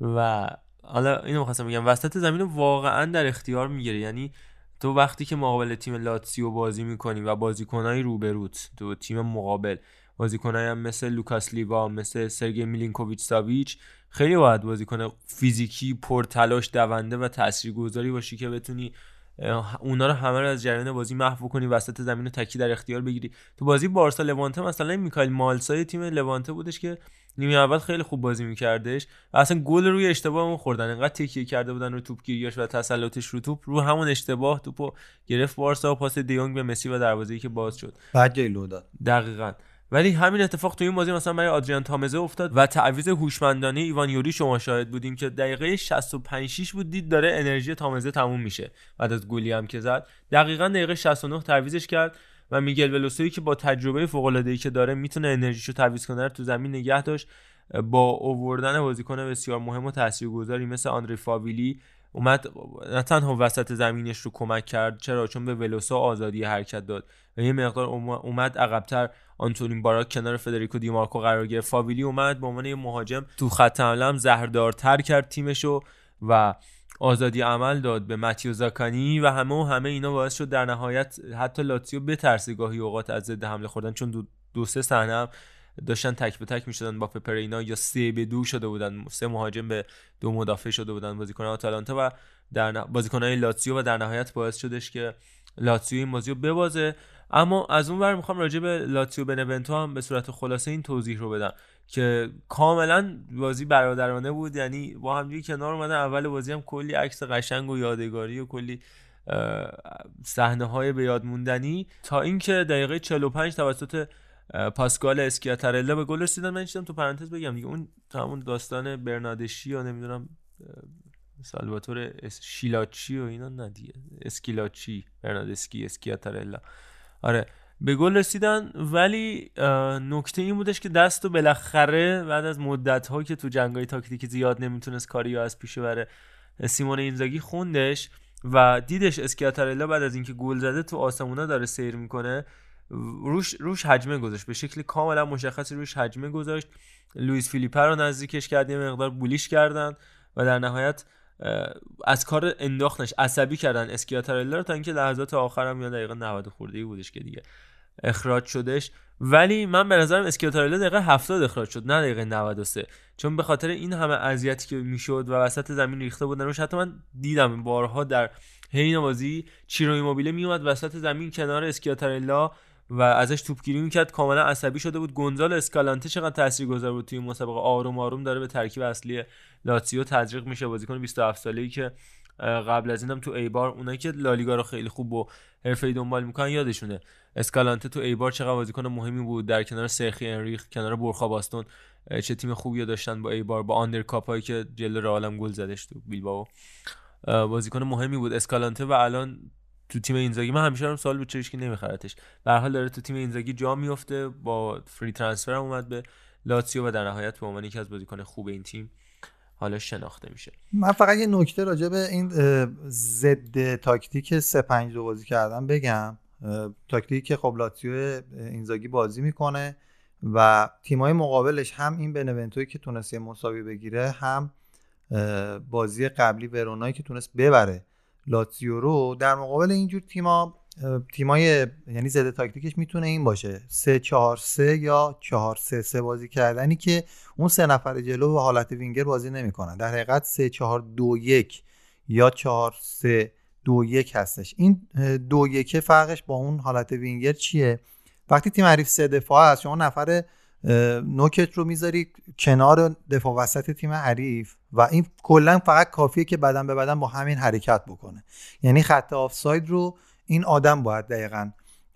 و حالا اینو می‌خواستم بگم وسط زمین واقعا در اختیار می‌گیره یعنی تو وقتی که مقابل تیم لاتسیو بازی می‌کنی و بازیکنهای روبروت تو تیم مقابل بازیکنایی هم مثل لوکاس لیوا مثل سرگی میلینکوویچ ساویچ خیلی باید بازیکن فیزیکی پرتلاش دونده و تاثیرگذاری باشی که بتونی اونا رو همه رو از جریان بازی محو کنی وسط زمین رو تکی در اختیار بگیری. تو بازی بارسا لوانته مثلا میکایل مالسای تیم لوانته بودش که نیمه اول خیلی خوب بازی میکردش. و اصلا گل روی اشتباه اون خوردن انقدر تکیه کرده بودن رو توپ گیریاش و تسلطش رو توپ رو همون اشتباه توپو گرفت بارسا و پاس دیونگ به مسی و دروازه‌ای که باز شد. بعد جای داد. دقیقاً. ولی همین اتفاق تو این بازی مثلا برای آدریان تامزه افتاد و تعویض هوشمندانه ایوان یوری شما شاهد بودیم که دقیقه 65 6 بود دید داره انرژی تامزه تموم میشه بعد از گلی هم که زد. دقیقا دقیقه 69 تعویضش کرد و میگل ولوسوی که با تجربه فوق العاده ای که داره می‌تونه انرژیشو تعویض کنه تو زمین نگه داشت با اووردن بازیکن بسیار مهم و تاثیرگذاری مثل آندری فاویلی اومد نه تنها وسط زمینش رو کمک کرد چرا؟ چون به ولوسا آزادی حرکت داد و یه مقدار اومد عقبتر آنتونین باراک کنار فدریکو دیمارکو قرار گرفت. فاویلی اومد به عنوان یه مهاجم تو خط حمله زهردارتر کرد تیمشو و آزادی عمل داد به ماتیو زاکانی و همه و همه اینا باعث شد در نهایت حتی لاتسیو بترسه گاهی اوقات از ضد حمله خوردن چون دو, دو سه صحنه داشتن تک به تک می‌شدن. با پپرینا یا سه به دو شده بودن. سه مهاجم به دو مدافع شده بودن بازیکن آتالانتا و در ن... بازیکنهای لاتسیو و در نهایت باعث شدش که لاتسیو این بازی رو ببازه. اما از اون ور می‌خوام راجع به لاتسیو بنونتو هم به صورت خلاصه این توضیح رو بدم که کاملا بازی برادرانه بود یعنی با هم کنار اومدن. اول بازی هم کلی عکس قشنگ و یادگاری و کلی صحنه های به یاد موندنی. تا اینکه دقیقه 45 توسط پاسکال اسکیاتارلا به گل رسیدن من تو پرانتز بگم دیگه. اون همون داستان برنادشی و نمی‌دونم سالواتور شیلاچی و اینا نه دیگه. اسکیلاچی برنادسکی اسکیاتارلا آره. به گل رسیدن ولی نکته این بودش که دست و بالاخره بعد از مدت ها که تو جنگای تاکتیکی زیاد نمی‌تونست کاری از پیش بره سیمون اینزاگی خوندش و دیدش اسکیاتارلا بعد از اینکه گل زده تو آسمونا داره سیر می‌کنه روش روش حجمه گذاشت. به شکل کاملا مشخصی روش حجمه گذاشت. لوئیس فیلیپر رو نزدیکش کرد یه مقدار بولیش کردن و در نهایت از کار انداختنش عصبی کردن اسکیاتارلا رو تا اینکه لحظات آخرم یا دقیقه 90 خورده ای بودش که دیگه اخراج شدش. ولی من به نظرم اسکیاتارلا دقیقه 70 اخراج شد نه دقیقه 93 چون به خاطر این همه اذیتی که می‌شد و وسط زمین ریخته بودن روش حتی من دیدم بارها در حین بازی چیرو ایموبیله میومد وسط زمین کنار اسکیاتارلا و ازش توپگیری می‌کرد. کاملا عصبی شده بود. گونزال اسکالانته چقدر تاثیرگذار بود توی مسابقه؟ آروم آروم داره به ترکیب اصلی لاتزیو تزریق میشه. بازیکن 27 ساله‌ای که قبل از اینم تو ایبار اونایی که لالیگا رو خیلی خوب و حرفه‌ای دنبال می‌کنن یادشونه. اسکالانته تو ایبار چقدر بازیکن مهمی بود. در کنار سرخی انریخ کنار برخا باستون چه تیم خوبی داشتن با ایبار با آندر کاپایی که جلو رئالم گل زدش تو بیلبائو. بازیکن مهمی بود. اسکالانته و الان تو تیم اینزاگی. من همیشه هم سوال بود چرا که نمیخرتش به حال داره تو تیم اینزاگی جا میفته با free transfer هم اومد به لاتسیو و در نهایت به عنوان یکی از بازیکن خوب این تیم حالا شناخته میشه. من فقط یه نکته راجع به این ضد تاکتیک 3 5 2 بازی کردن بگم. تاکتیکی که خب لاتسیو اینزاگی بازی می‌کنه و تیمای مقابلش هم این بنونتوی که تونست یه مساوی بگیره هم بازی قبلی ورونایی که تونست ببره. لاتزیو رو در مقابل اینجور تیما تیمای یعنی ضد تاکتیکش می‌تونه این باشه. 3 4 3 یا 4 3 3 بازی کردنی که اون سه نفر جلو به حالت وینگر بازی نمی‌کنن. در حقیقت 3 4 2 1 یا 4 3 2 1 هستش. این دو یکه فرقش با اون حالت وینگر چیه؟ وقتی تیم حریف سه دفاع هست شما نفر نوکت رو می‌ذاری کنار دفاع وسط تیم حریف و این کلا فقط کافیه که بدن به بدن با همین حرکت بکنه. یعنی خط آفساید رو این آدم باید دقیقا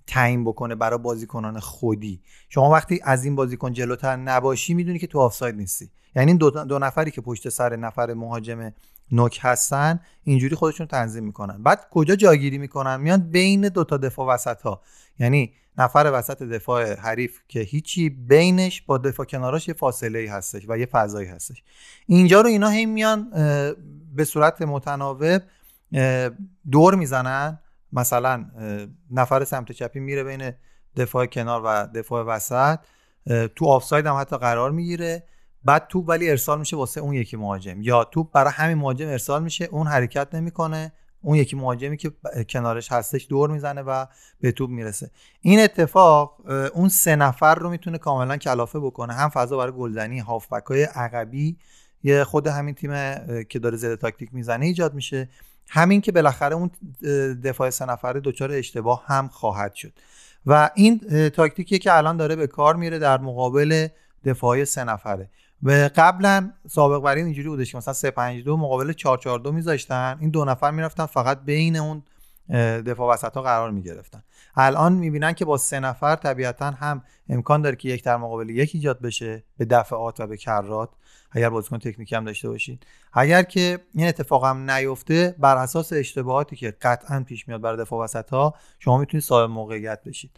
تعیین بکنه برای بازیکنان خودی. شما وقتی از این بازیکن جلوتر نباشی می‌دونی که تو آفساید نیستی. یعنی دو, دو نفری که پشت سر نفر مهاجم نوک هستن اینجوری خودشون تنظیم می‌کنن. بعد کجا جاگیری می‌کنن؟ میان بین دو تا دفاع وسط ها یعنی نفر وسط دفاع حریف که هیچی بینش با دفاع کناراش یه فاصله ای هستش و یه فضایی هستش. اینجا رو اینا هی میان به صورت متناوب دور می‌زنن. مثلا نفر سمت چپی میره بین دفاع کنار و دفاع وسط تو آفساید هم حتی قرار می‌گیره. بعد توپ ولی ارسال میشه واسه اون یکی مهاجم. یا توپ برای همین مهاجم ارسال میشه اون حرکت نمی‌کنه. اون یکی مهاجمی که کنارش هستش دور می‌زنه و به توپ می‌رسه. این اتفاق اون سه نفر رو می‌تونه کاملا کلافه بکنه. هم فضا برای گلزنی هافبک های عقبی یه خود همین تیم که داره زده تاکتیک می‌زنه ایجاد میشه. همین که بالاخره اون دفاع سه نفره دچار اشتباه هم خواهد شد. و این اه، تاکتیکیه که الان داره به کار میره در مقابل دفاعی سه نفره. و قبلا سابق بر این اینجوری بودش که مثلا 352 مقابل 442 میذاشتن. این دو نفر می‌رفتن فقط بین اون دفاع وسط ها قرار می‌گرفتن. الان می‌بینن که با سه نفر طبیعتا هم امکان داره که یک در مقابل یک ایجاد بشه به دفعات و به کرات اگر بازیکن تکنیکی هم داشته باشید اگر که این اتفاق هم نیفته بر اساس اشتباهاتی که قطعا پیش میاد برای دفاع وسط ها شما می‌تونید صاحب موقعیت بشید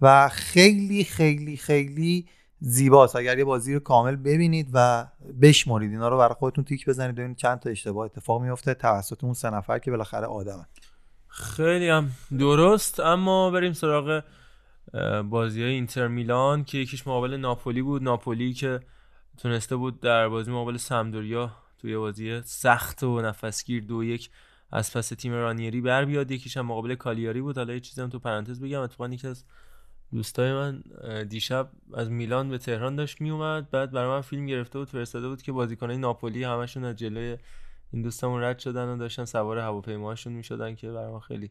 و خیلی خیلی خیلی زیباست. اگر یه بازی رو کامل ببینید و بشمارید اینا رو برای خودتون تیک بزنید ببینید چند تا اشتباه اتفاق میفته توسط اون سه نفر که بالاخره آدمن. خیلی هم درست. اما بریم سراغ بازی های اینتر میلان که یکیش مقابل ناپولی بود. ناپولی که تونسته بود در بازی مقابل سمدوریا توی بازی سخت و نفسگیر دو یک از پس تیم رانیری بر بیاد. یکیش هم مقابل کالیاری بود. حالا یه چیزی هم تو پرانتز بگم. اتفاقا یکی از دوستای من دیشب از میلان به تهران داشت میومد بعد برای من فیلم گرفته بود فرستاده بود که بازیکنای ناپولی همشون از جلوی این دوستمون رد شدن و داشتن سوار هواپیماهاشون می‌شدن که برای من خیلی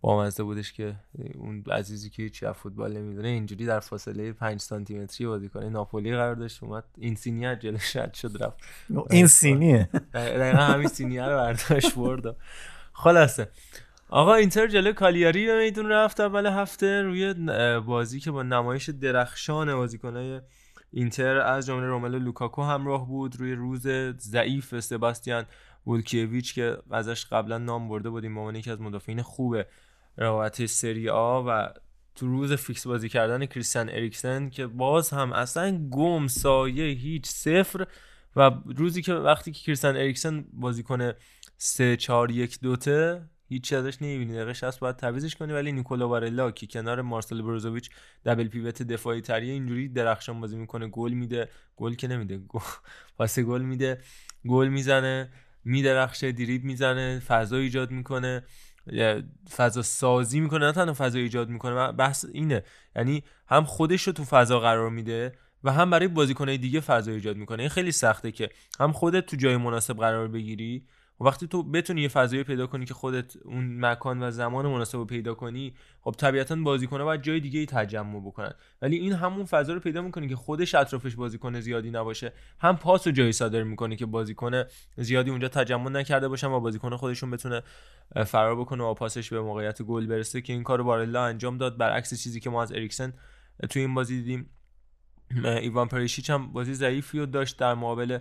بامزه بودش که اون عزیزی که هیچی از فوتبال نمی‌دونه اینجوری در فاصله 5 سانتی متری بازیکن ناپولی قرار داشت اومد. این سینی از جلوش رد شد رفت. این سینیه دقیقا همین سینیه رو برداشت برد. خلاصه. آقا اینتر جلو کالیاری به میدون رفت اول هفته روی بازی که با نمایش درخشان بازیکنای اینتر از جمله روملو لوکاکو همراه بود. روی روز ضعیف سباستیان وولکیویچ که ازش قبلا نام برده بودیم به یکی از مدافعین خوب رقابت سری آ و تو روز fix بازی کردن کریستیان اریکسن که باز هم اصلا گم سایه هیچ صفر و روزی که وقتی که کریستیان اریکسن بازی کنه 3 4 1 دوته هیچ ازش نمی‌بینی. دقیقه 60 باید تعویضش کنی ولی نیکولا بارلا که کنار مارسل بروزوویچ double pivot دفاعی تریه اینجوری درخشان بازی می‌کنه. گل میده. گل که نمیده. پاس گل میده. گل می‌زنه. میدرخشه. دریب می‌زنه. فضا ایجاد می‌کنه. فضا سازی می‌کنه. نه تنها فضا ایجاد می‌کنه بحث اینه. یعنی هم خودش رو تو فضا قرار میده و هم برای بازیکنهای دیگه فضا ایجاد می‌کنه. این خیلی سخته که هم خودت تو جای مناسب قرار بگیری و وقتی تو بتونی یه فضایی پیدا کنی که خودت اون مکان و زمان مناسب رو پیدا کنی خب طبیعتا بازیکن‌ها باید جای دیگه ای تجمع بکنن. ولی این همون فضا رو پیدا می‌کنه که خودش اطرافش بازیکن زیادی نباشه. هم پاس رو جایی صادر می‌کنه که بازیکن زیادی اونجا تجمع نکرده باشن و بازیکن خودشون بتونه فرار بکنه و پاسش به موقعیت گل برسه که این کارو بارلا انجام داد. برعکس چیزی که ما از اریکسن تو این بازی دیدیم ایوان پریشیچ هم بازی ضعیفی رو داشت در مقابل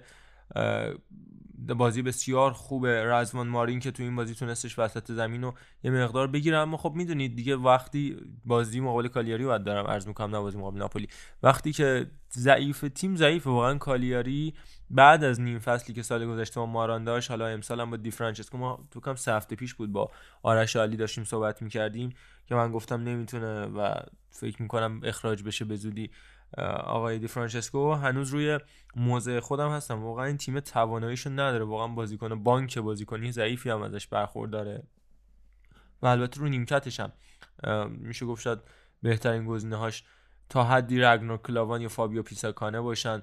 بازی بسیار خوبه. رزوان مارین که تو این بازی تونستش وسط زمین رو یه مقدار بگیره اما خب می‌دونید دیگه وقتی بازی مقابل کالیاری باید دارم عرض می‌کنم نه بازی مقابل ناپولی. وقتی که ضعیف تیم ضعیفه واقعا کالیاری بعد از نیم فصلی که سال گذشته ما ماران داشت حالا امسال هم با دی فرانچسکو ما تو کم سه هفته پیش بود با آرش علی داشتیم صحبت می‌کردیم که من گفتم نمی‌تونه و فکر می‌کنم اخراج بشه به زودی. آقای دی فرانچسکو. هنوز روی موضع خودم هستم. واقعا این تیم تواناییشو نداره. واقعا بازیکن بانک بازیکنی ضعیفی هم ازش برخورداره. و البته رو نیمکتش هم. میشه گفت شاید بهترین گزینه هاش تا حدی رگنار کلاوان یا فابیو پیساکانه باشن.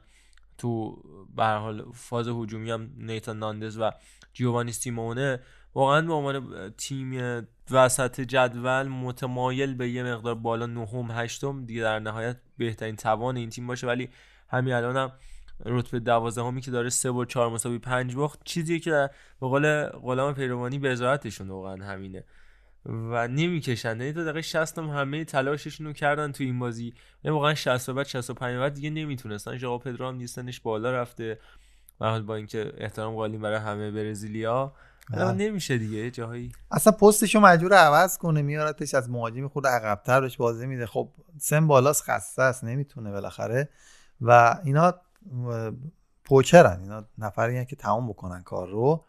تو به حال فاز هجومی هم نیتان ناندز و جیوانی سیمونه. واقعا به عنوان تیم وسط جدول متمایل به یه مقدار بالا نهم هشتم دیگه در نهایت بهترین توان این تیم باشه. ولی همین الان هم رتبه دوازدهمی که داره سه بار چهار مساوی پنج باخت چیزیه که به قول غلام پیروانی به ازارتشون واقعا همینه. و نمی‌کشن. یعنی تا دقیقه 60 هم همه تلاششون رو کردن تو این بازی. یعنی واقعا 60 بعد 65 بعد دیگه نمی‌تونستن. ژائو پدرو هم نیستنش بالا رفته. و با اینکه احترام قائلیم برای همه برزیلیا. اما بله. نمیشه دیگه یه جاهایی. اصلا پستشو مجبور عوض کنه میارتش از مهاجم خود عقبتر بهش بازی میده. خب سن بالاست خسته است نمی‌تونه بالاخره. و اینا پوچرن اینا نفری که تمام بکنن کار رو.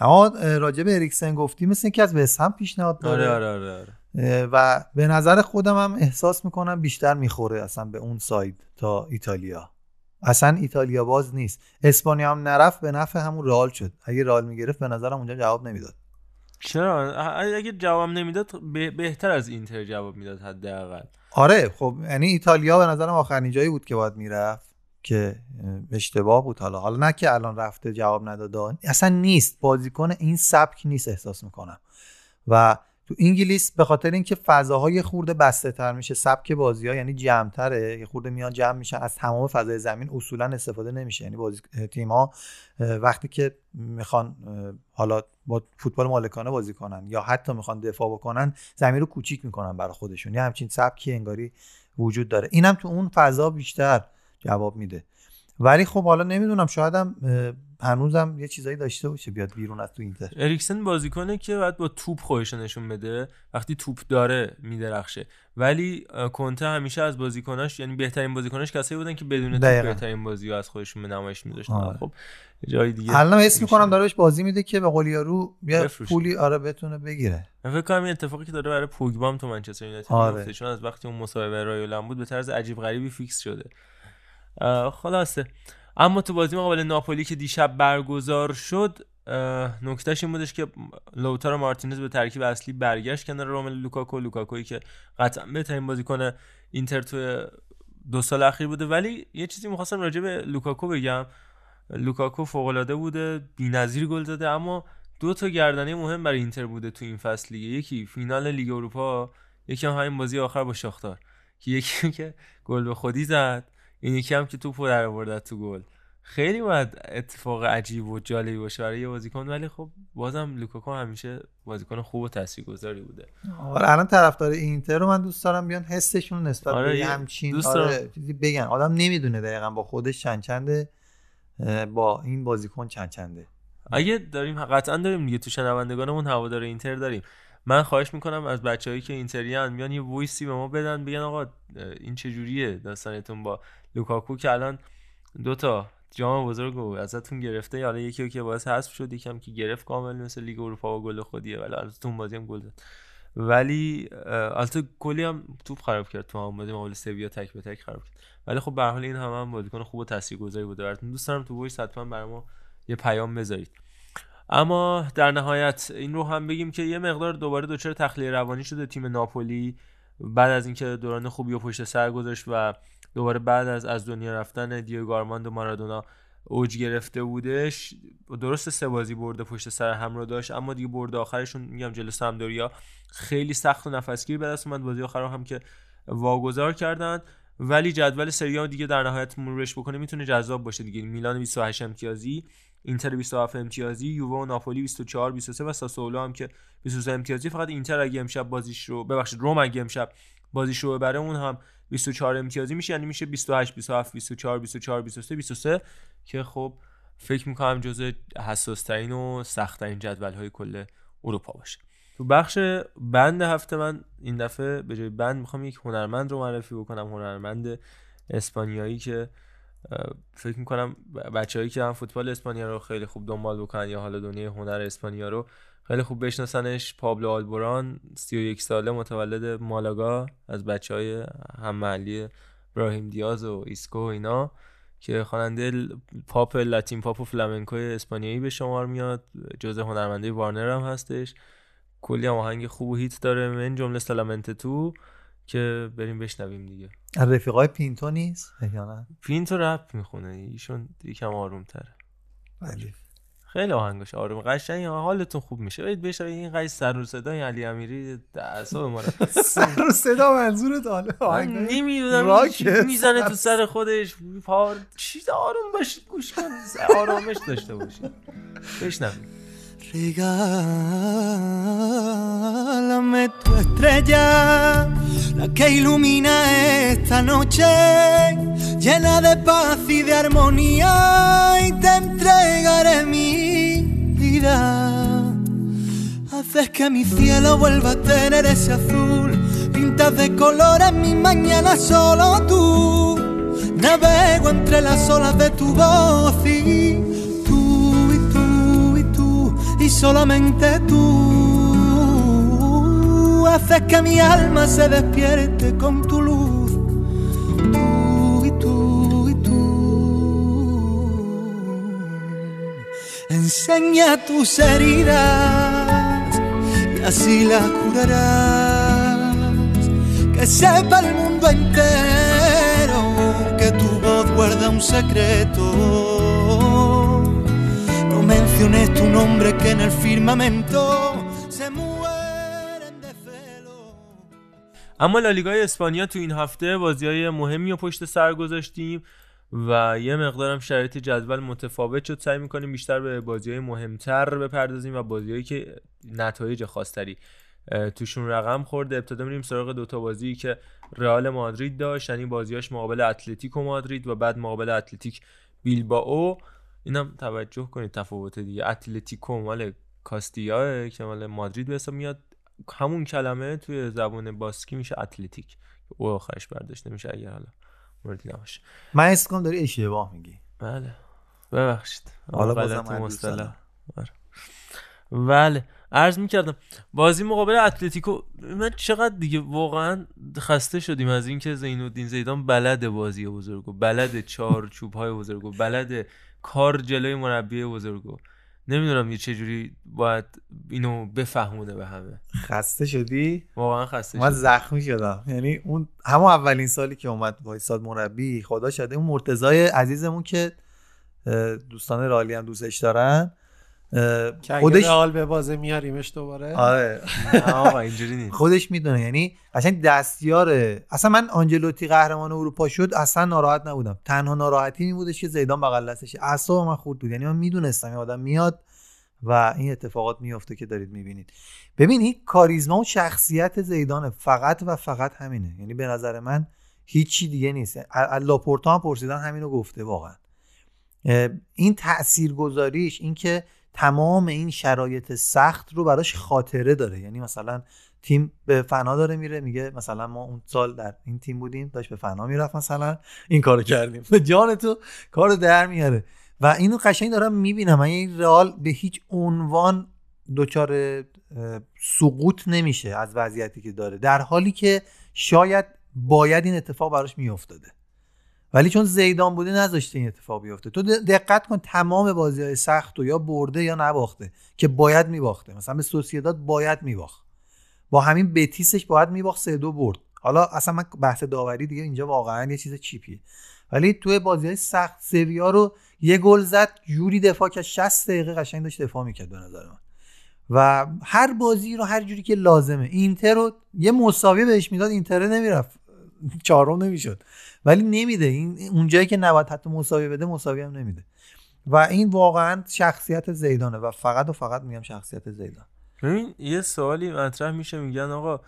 اما راجع به اریکسن گفتی مثل اینکه از وست هم پیشنهاد داره. آره آره آره, آره. و به نظر خودم هم احساس می‌کنم بیشتر می‌خوره اصلا به اون ساید تا ایتالیا. اصلا ایتالیا باز نیست. اسپانیا هم نرفت به نفع همون رئال شد. اگه رئال می‌گرفت به نظرم اونجا جواب نمی‌داد. چرا؟ اگه جواب نمی‌داد به- بهتر از اینتر جواب می‌داد حداقل. آره خب یعنی ایتالیا به نظرم آخرین جایی بود که باید می‌رفت که اه، اشتباه بود حالا. حالا نه که الان رفته جواب نداده اصلا نیست. بازیکن این سبک نیست احساس می‌کنم. و تو انگلیس به خاطر اینکه فضاهای خورده بسته تر میشه سبک بازی ها یعنی جمعتره یه خورده میان جمع میشن از تمام فضای زمین اصولا استفاده نمیشه. یعنی بازی تیم ها وقتی که می‌خوان حالا با فوتبال مالکانه بازی کنن یا حتی می‌خوان دفاع بکنن زمین رو کوچیک می‌کنن برای خودشون. یه همچین سبکی انگاری وجود داره. اینم تو اون فضا بیشتر جواب میده. ولی خب حالا نمی‌دونم شاید هم هنوزم یه چیزایی داشته باشه بیاد بیرون از تو اینتر اریکسن بازیکنه که باید با توپ خودش نشون بده وقتی توپ داره میدرخشه ولی کنته همیشه از بازیکناش یعنی بهترین بازیکناش کسایی بودن که بدون توپ. بهترین بازی از خودشون به نمایش میذاشتن آره. خب جای دیگه الان حس می‌کنم داره بهش بازی میده که به قول یارو یه بفروشه. پولی آره بتونه بگیره من فکر کنم این اتفاقی که داره برای پوگبا هم تو منچستر یونایتد آره. میفته چون از وقتی اون مصاحبه رایولان بود به طرز عجیب غریبی fix شده خلاصه اما تو بازی مقابل ناپولی که دیشب برگزار شد نکتهش این بودش که لوتارو مارتینز به ترکیب اصلی برگشت کنار رومل لوکاکو. لوکاکویی که قطعا بهترین بازیکن اینتر توی دو سال اخیر بوده. ولی یه چیزی می‌خواستم راجع به لوکاکو بگم. لوکاکو فوق‌العاده بوده بی‌نظیر گل زده اما دو تا گردنه مهم برای اینتر بوده تو این فصل لیگ یکی فینال لیگ اروپا یکی هم همین بازی آخر با شاختار. که یکی که گل به خودی زد. این یکی هم که توپو در آورد تو گل. خیلی باید اتفاق عجیب و جالبی باشه برای یه بازیکن ولی خب بازم لوکاکو همیشه بازیکن خوب و تاثیرگذاری بوده. آره الان طرفدار اینتر رو من دوست دارم بیان حسشون نسبت آره، به همچین دوست آره. چیزی بگن. آدم نمی‌دونه دقیقا با خودش چند چنده با این بازیکن چند چنده. اگه داریم قطعا داریم دیگه تو شنوندگانمون هوادار اینتر داریم. من خواهش می‌کنم از بچههایی که اینتریان بیان یه voice ی به ما بدن بگن آقا این چه جوریه داستانتون با لوکاکو که الان دو تا جام بزرگ ازتون گرفته حالا یکی رو که باعث حذف شد یکم که گرفت کامل مثل لیگ اروپا و گل خودیه ولی البته تو بازی هم گل زد. ولی البته کلی هم توپ خراب کرد تو هم بازی مقابل سویا تک به تک خراب کرد. ولی خب به حال این هم, هم بازیکن خوب و تاثیرگذاری بوده براتون دوست دارم تو voice حتما برای ما یه پیام بذارید. اما در نهایت این رو هم بگیم که یه مقدار دوباره دچار تخلیه روانی شده تیم ناپولی بعد از اینکه دوران خوبی و پشت سر گذاشت و دوباره بعد از از دنیا رفتن دیگو آرماندو مارادونا اوج گرفته بودش درست سه بازی برده پشت سر هم رو داشت اما دیگه برده آخرشون میگم جلو سمدوریا خیلی سخت و نفسگیر به دست اومد بازی آخر هم که واگذار کردن. ولی جدول سری دیگه در نهایت مرورش بکنه می‌تونه جذاب باشه دیگه. میلان 28 امتیازی اینتر 27 امتیازی یووه و ناپولی 24 23 و ساسولو هم که 23 امتیازی فقط اینتر اگه امشب بازیش رو ببخشید روم اگه امشب بازیش رو ببره اون هم 24 امتیازی میشه یعنی میشه 28 27 24 24 23 23 که خب فکر می‌کنم جزء حساس ترین و سخت ترین جدول های کل اروپا باشه. تو بخش band هفته من این دفعه به جای band می‌خوام یک هنرمند رو معرفی بکنم هنرمند اسپانیایی که فکر می‌کنم بچههایی که هم فوتبال اسپانیا رو خیلی خوب دنبال بکنن یا حالا دنیای هنر اسپانیا رو خیلی خوب بشناسنش. پابلو آلبوران 31 ساله متولد مالاگا از بچه های هم محلی براهیم دیاز و ایسکو و اینا که خواننده پاپ لاتین پاپ و فلامنکو اسپانیایی به شمار میاد. جزء هنرمنده وارنر هم هستش. کلی هم آهنگ خوب و hit داره. من جمله Solamente tú که بریم بشنویم دیگه. رفیقای پینتو نیست؟ پینتو رپ می‌خونه. ایشون یکم آروم تره بله. خیلی آهنگش آروم قشنگ حالتون خوب میشه. برید بشنوید این قش سر و صدای علی امیری اعصاب ما رو سر و صدا منظورت حاله من آهنگ؟ نمی‌دونم می‌زنه تو سر خودش پار چیز آروم باشید گوش کن آرامش داشته باشید. بشنوید. Regálame tu estrella, la que ilumina esta noche, llena de paz y de armonía, y te entregaré mi vida. Haces que mi cielo vuelva a tener ese azul, pintas de colores mi mañana solo tú. Navego entre las olas de tu voz y y solamente tú haces que mi alma se despierte con tu luz. Tú y tú y tú. Enseña tus heridas y así las curarás. Que sepa el mundo entero que tu voz guarda un secreto. Menciones tu nombre que en el firmamento se mueren de celo. اما لالیگای اسپانیا تو این هفته بازی های مهمی رو پشت سر گذاشتیم و یه مقدارم شرایط جدول متفاوت شد. سعی می‌کنیم بیشتر به بازی های مهمتر بپردازیم و بازی هایی که نتایج خاصتری اه، توشون رقم خورده. ابتدا میریم سراغ دوتا بازی که رئال مادرید داشت. یعنی بازیاش مقابل اتلتیکو مادرید و بعد مقابل اتلتیک بیلبائو. اینم توجه کنید تفاوت دیگه. اتلتیکو مال کاستیا که مال مادرید به حساب میاد. همون کلمه توی زبان باسکی میشه اتلتیک. او آخرش برداشته میشه اگر حالا موردی نباشه. من حس کنم داری اشتباه میگی. بله. ببخشید. حالا بازم مصطلح آره. بله. عرض می‌کردم بازی مقابل اتلتیکو من چقدر دیگه واقعا خسته شدیم از اینکه زین الدین زیدان بلد بازی بزرگو بلد چهار چوب های بزرگو بلد کار جلوی مربی بزرگو. نمی‌دونم یه چجوری باید اینو بفهمونه به همه. خسته شدی؟ واقعا خسته من زخمی شدم. یعنی اون همون اولین سالی که اومد وایساد مربی خدا شده اون مرتضای عزیزمون که دوستان رالی هم دوستش دارن. خودش رئال به بازه میاریمش دوباره. آره. آقا اینجوری نیست. خودش می‌دونه یعنی قشنگ دستیار اصلا من آنجلوتی قهرمان اروپا شد اصلا ناراحت نبودم. تنها ناراحتی این بودش که زیدان بغل دستشه اعصاب من خورد بود. یعنی من می‌دونستم این آدم میاد و این اتفاقات میفته که دارید می‌بینید. ببین این کاریزما و شخصیت زیدان فقط و فقط همینه. یعنی به نظر من هیچی دیگه نیست. لاپورتا هم پرسیدن همینو گفته واقعا. این تاثیرگذاریش این که تمام این شرایط سخت رو براش خاطره داره. یعنی مثلا تیم به فنا داره میره میگه مثلا ما اون سال در این تیم بودیم داشت به فنا می‌رفت مثلا. این کارو کردیم. جان تو کارو در میاره. و اینو قشنگ دارم می‌بینم. این رئال به هیچ عنوان دچار سقوط نمیشه از وضعیتی که داره. در حالی که شاید باید این اتفاق براش میافتاده. ولی چون زیدان بوده نذاشته این اتفاق بیفته. تو دقت کن تمام بازی های سخت و یا برده یا نباخته که باید میباخته. مثلا به سوسیداد باید میباخت. با همین بتیسش باید میباخت سه دو برد. حالا اصلا من بحث داوری دیگه اینجا واقعا یه چیز چیپیه. ولی توی بازی های سخت سویا رو یه گل زد جوری دفاع که 60 دقیقه قشنگ داشت دفاع می‌کرد به نظر من. و هر بازی رو هر جوری که لازمه. اینتر رو یه مساوی بهش می‌داد اینتر نمی‌رفت. چهارم نمی‌شد. ولی نمیده. این اونجایی که نباید حتی مساوی بده مساوی هم نمیده. و این واقعا شخصیت زیدانه و فقط و فقط میگم شخصیت زیدان. ببین یه سوالی مطرح میشه میگن آقا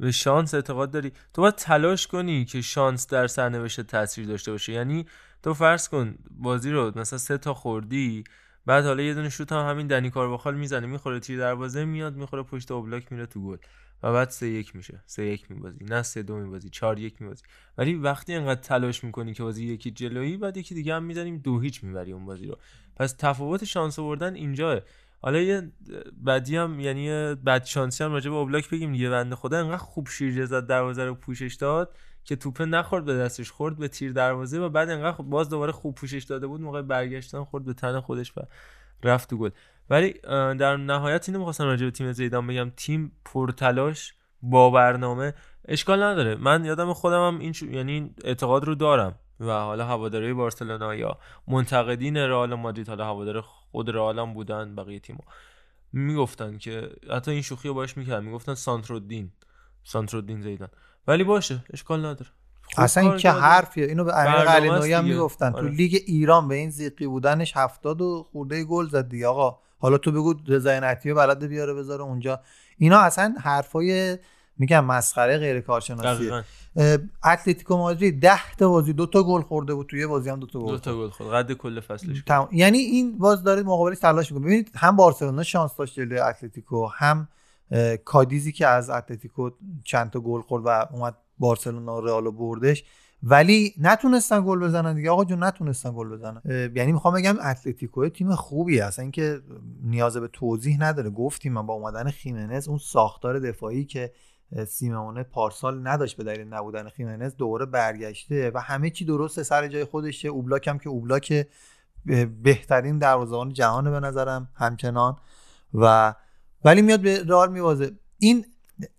به شانس اعتقاد داری. تو باید تلاش کنی که شانس در سرنوشت تاثیر داشته باشه. یعنی تو فرض کن بازی رو مثلا سه تا خوردی بعد حالا یه دونه شوت هم همین دنی کارواخال می‌زنه. می‌خوره تیر دروازه میاد می‌خوره پشت اوبلاک میره تو گل. و بعد سه یک میشه. سه یک میبازی. نه سه دو میبازی. چهار یک میبازی. ولی وقتی انقدر تلاش می‌کنی که بازی یکی جلویی بعد یکی دیگه هم می‌زنیم دو هیچ می‌بری اون بازی رو. پس تفاوت شانس آوردن اینجاه حالا یه بدی هم یعنی یه بد شانسی هم راجع به اوبلاک بگیم دیگه. بنده خدا انقدر خوب شیرجه زد دروازه رو پوشش داد که توپه نخورد به دستش خورد به تیر دروازه و بعد انقدر خوب باز دوباره خوب پوشش داده بود. موقع برگشتن خورد به تن خودش و رفت تو گل. ولی در نهایت اینو می‌خواستم راجع به تیم زیدان بگم. تیم پرتلاش با برنامه اشکال نداره. من یادم خودم هم این یعنی اعتقاد رو دارم. و حالا هواداری بارسلونا یا منتقدین رئال مادرید حالا هوادار خود رئال بودن بقیه تیم‌ها. می‌گفتن که حتی این شوخی رو باش می‌کردن. می‌گفتن سانترودین. سانترودین زیدان. ولی باشه اشکال نداره. اصلا این که کرده. حرفیه اینو به امیر است هم. می‌گفتن. تو آره. لیگ ایران به این زیقی بودنش هفتاد و خورده گل زد دیگه. آقا حالا تو بگو رضای نعتیه بلده بیاره بذاره اونجا. اینا اصلا حرفای میگم مسخره غیر کارشناسیه اتلتیکو مادرید 10 تا بازی دو تا گل خورده بود توی یه بازی هم دو تا گل دو تا گل خورد. قد کل فصلش تمام. یعنی این باز داره مقابلش تلاش می‌کنه. ببینید هم بارسلونا شانس داشت جلوی اتلتیکو هم کادیزی که از اتلتیکو چند تا گل خورد و اومد بارسلونا و رئال بردش. ولی نتونستن گل بزنن دیگه. آقا جون نتونستن گل بزنن. یعنی می‌خوام بگم اتلتیکو تیم خوبی هست اینکه نیاز به توضیح نداره. گفتیم من با اومدن خیمنز اون ساختار دفاعی که سیمونه پارسال نداشت به دلیل نبودن خیمنز دوباره برگشته و همه چی درسته. سر جای خودشه. اوبلاک هم که اوبلاک بهترین دروازه‌بان جهان به نظرم همچنان. و ولی میاد به رئال میوازه این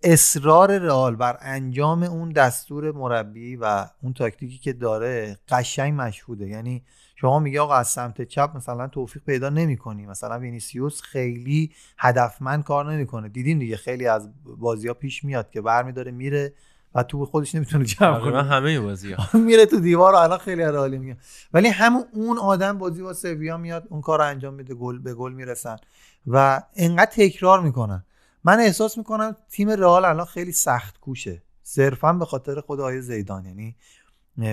اصرار رئال بر انجام اون دستور مربی و اون تاکتیکی که داره قشنگ مشهوده. یعنی شما میگه آقا از سمت چپ مثلا توفیق پیدا نمی‌کنی. مثلا وینیسیوس خیلی هدفمند کار نمی‌کنه. دیدیم دیگه خیلی از بازی ها پیش میاد که برمیداره میره و تو خودش نمی‌تونه جمع تقریبا کنه. همه بازی ها میره تو دیوار و الان خیلی از حالی میاد ولی همون اون آدم بازی با سویا میاد اون کار رو انجام میده گل به گل می‌رسن و انقدر تکرار می‌کنن. من احساس می‌کنم تیم رئال الان خیلی سخت کوشه. صرفا به خاطر خود آیه زیدان. یعنی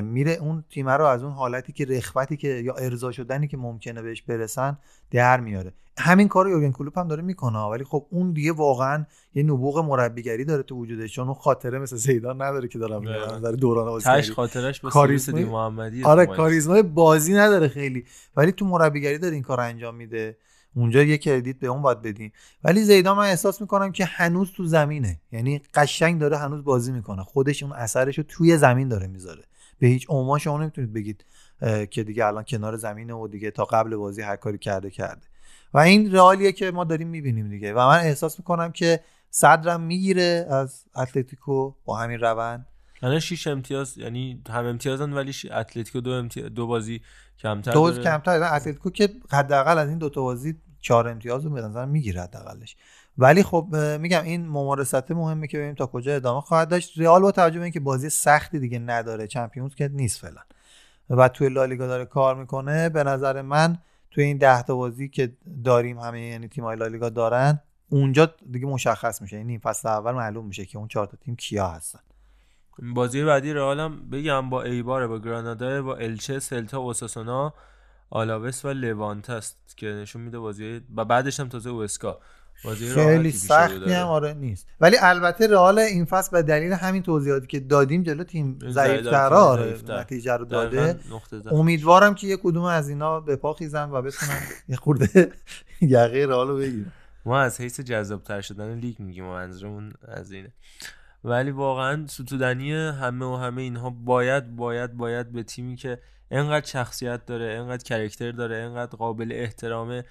میره اون تیم رو از اون حالتی که رخوتی که یا ارضا شدنی که ممکنه بهش برسن در میاره. همین کار یورگن کلوپ هم داره می‌کنه. ولی خب اون دیگه واقعا یه نبوغ مربیگری داره تو وجودش چون اون خاطره مثل زیدان نداره که دارم میگم نظر دوران بازیگری. تش خاطرش با کاریزمای- محمدی آره کاریزمای بازی نداره خیلی. ولی تو مربیگری داره این کار انجام میده. اونجا یه کردیت به اون باید بدیم ولی زیدان من احساس می‌کنم که هنوز تو زمینه. یعنی قشنگ داره هنوز بازی می‌کنه. خودش اون اثرش رو توی زمین داره می‌ذاره. به هیچ عنوان شما نمی‌تونید بگید که دیگه الان کنار زمینه و دیگه تا قبل بازی هر کاری کرده کرده. و این رئالیه که ما داریم می‌بینیم دیگه. و من احساس می‌کنم که صدرم می‌گیره از اتلتیکو با همین روند. الان 6 امتیاز یعنی هم امتیازن ولی اتلتیکو دو, امتیاز دو بازی کمتر دوز داره. کمتر. دارن. اتلتیکو که حداقل از این دو تا بازی چهار امتیاز رو به نظر می‌گیره حداقلش. ولی خب میگم این ممارست مهمه که ببینیم تا کجا ادامه خواهد داشت. رئال با توجه به اینکه بازی سختی دیگه نداره چمپیونز که نیست فعلا. و توی لالیگا داره کار می‌کنه. به نظر من توی این ده تا بازی که داریم همه یعنی تیم‌های لالیگا دارن اونجا دیگه مشخص میشه. یعنی فصل اول معلوم میشه که اون چهار تا تیم کیا هستن. بازی بعدی رئال هم بگم با ایبار با گرانادا با الچه سلتا اوساسونا آلاوس و لوانت است که نشون میده بازی و بعدش هم تازه اوسکا بازی خیلی سختی داره. هم آره نیست ولی البته رئال این فصل به دلیل همین توضیحاتی که دادیم جلو تیم ضعیف- ضعیفتر آره. نتیجه رو داده. امیدوارم که یه کدوم از اینا به پا خیزن و بتونن یه خورده یقه رئال رو بگیرن ما از حیث جذابتر شدن لیگ میگیم منظورمون از اینه ولی واقعا ستودنی همه و همه اینها باید باید باید به تیمی که انقدر شخصیت داره انقدر character داره انقدر قابل احترامه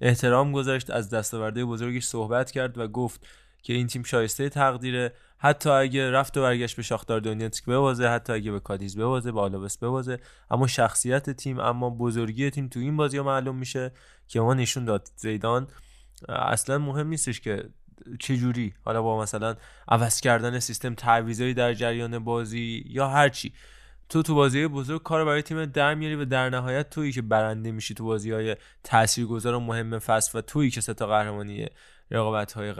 احترام گذاشت از دستاورده بزرگش صحبت کرد و گفت که این تیم شایسته تقدیره. حتی اگه رفت و برگشت به شاختار دونیتسک ببازه حتی اگه به کادیز ببازه به آلاوس ببازه. اما شخصیت تیم اما بزرگی تیم تو این بازی معلوم میشه که ما نشون داد زیدان. اصلا مهم نیستش که چجوری؟ حالا با مثلا عوض کردن سیستم تعویضایی در جریان بازی یا هر چی. تو تو بازی بزرگ کار برای تیم در میاری و در نهایت تویی که برنده میشی تو بازی های تاثیرگذار و مهم فصل و تویی که سه تا قهرمانی رقابت های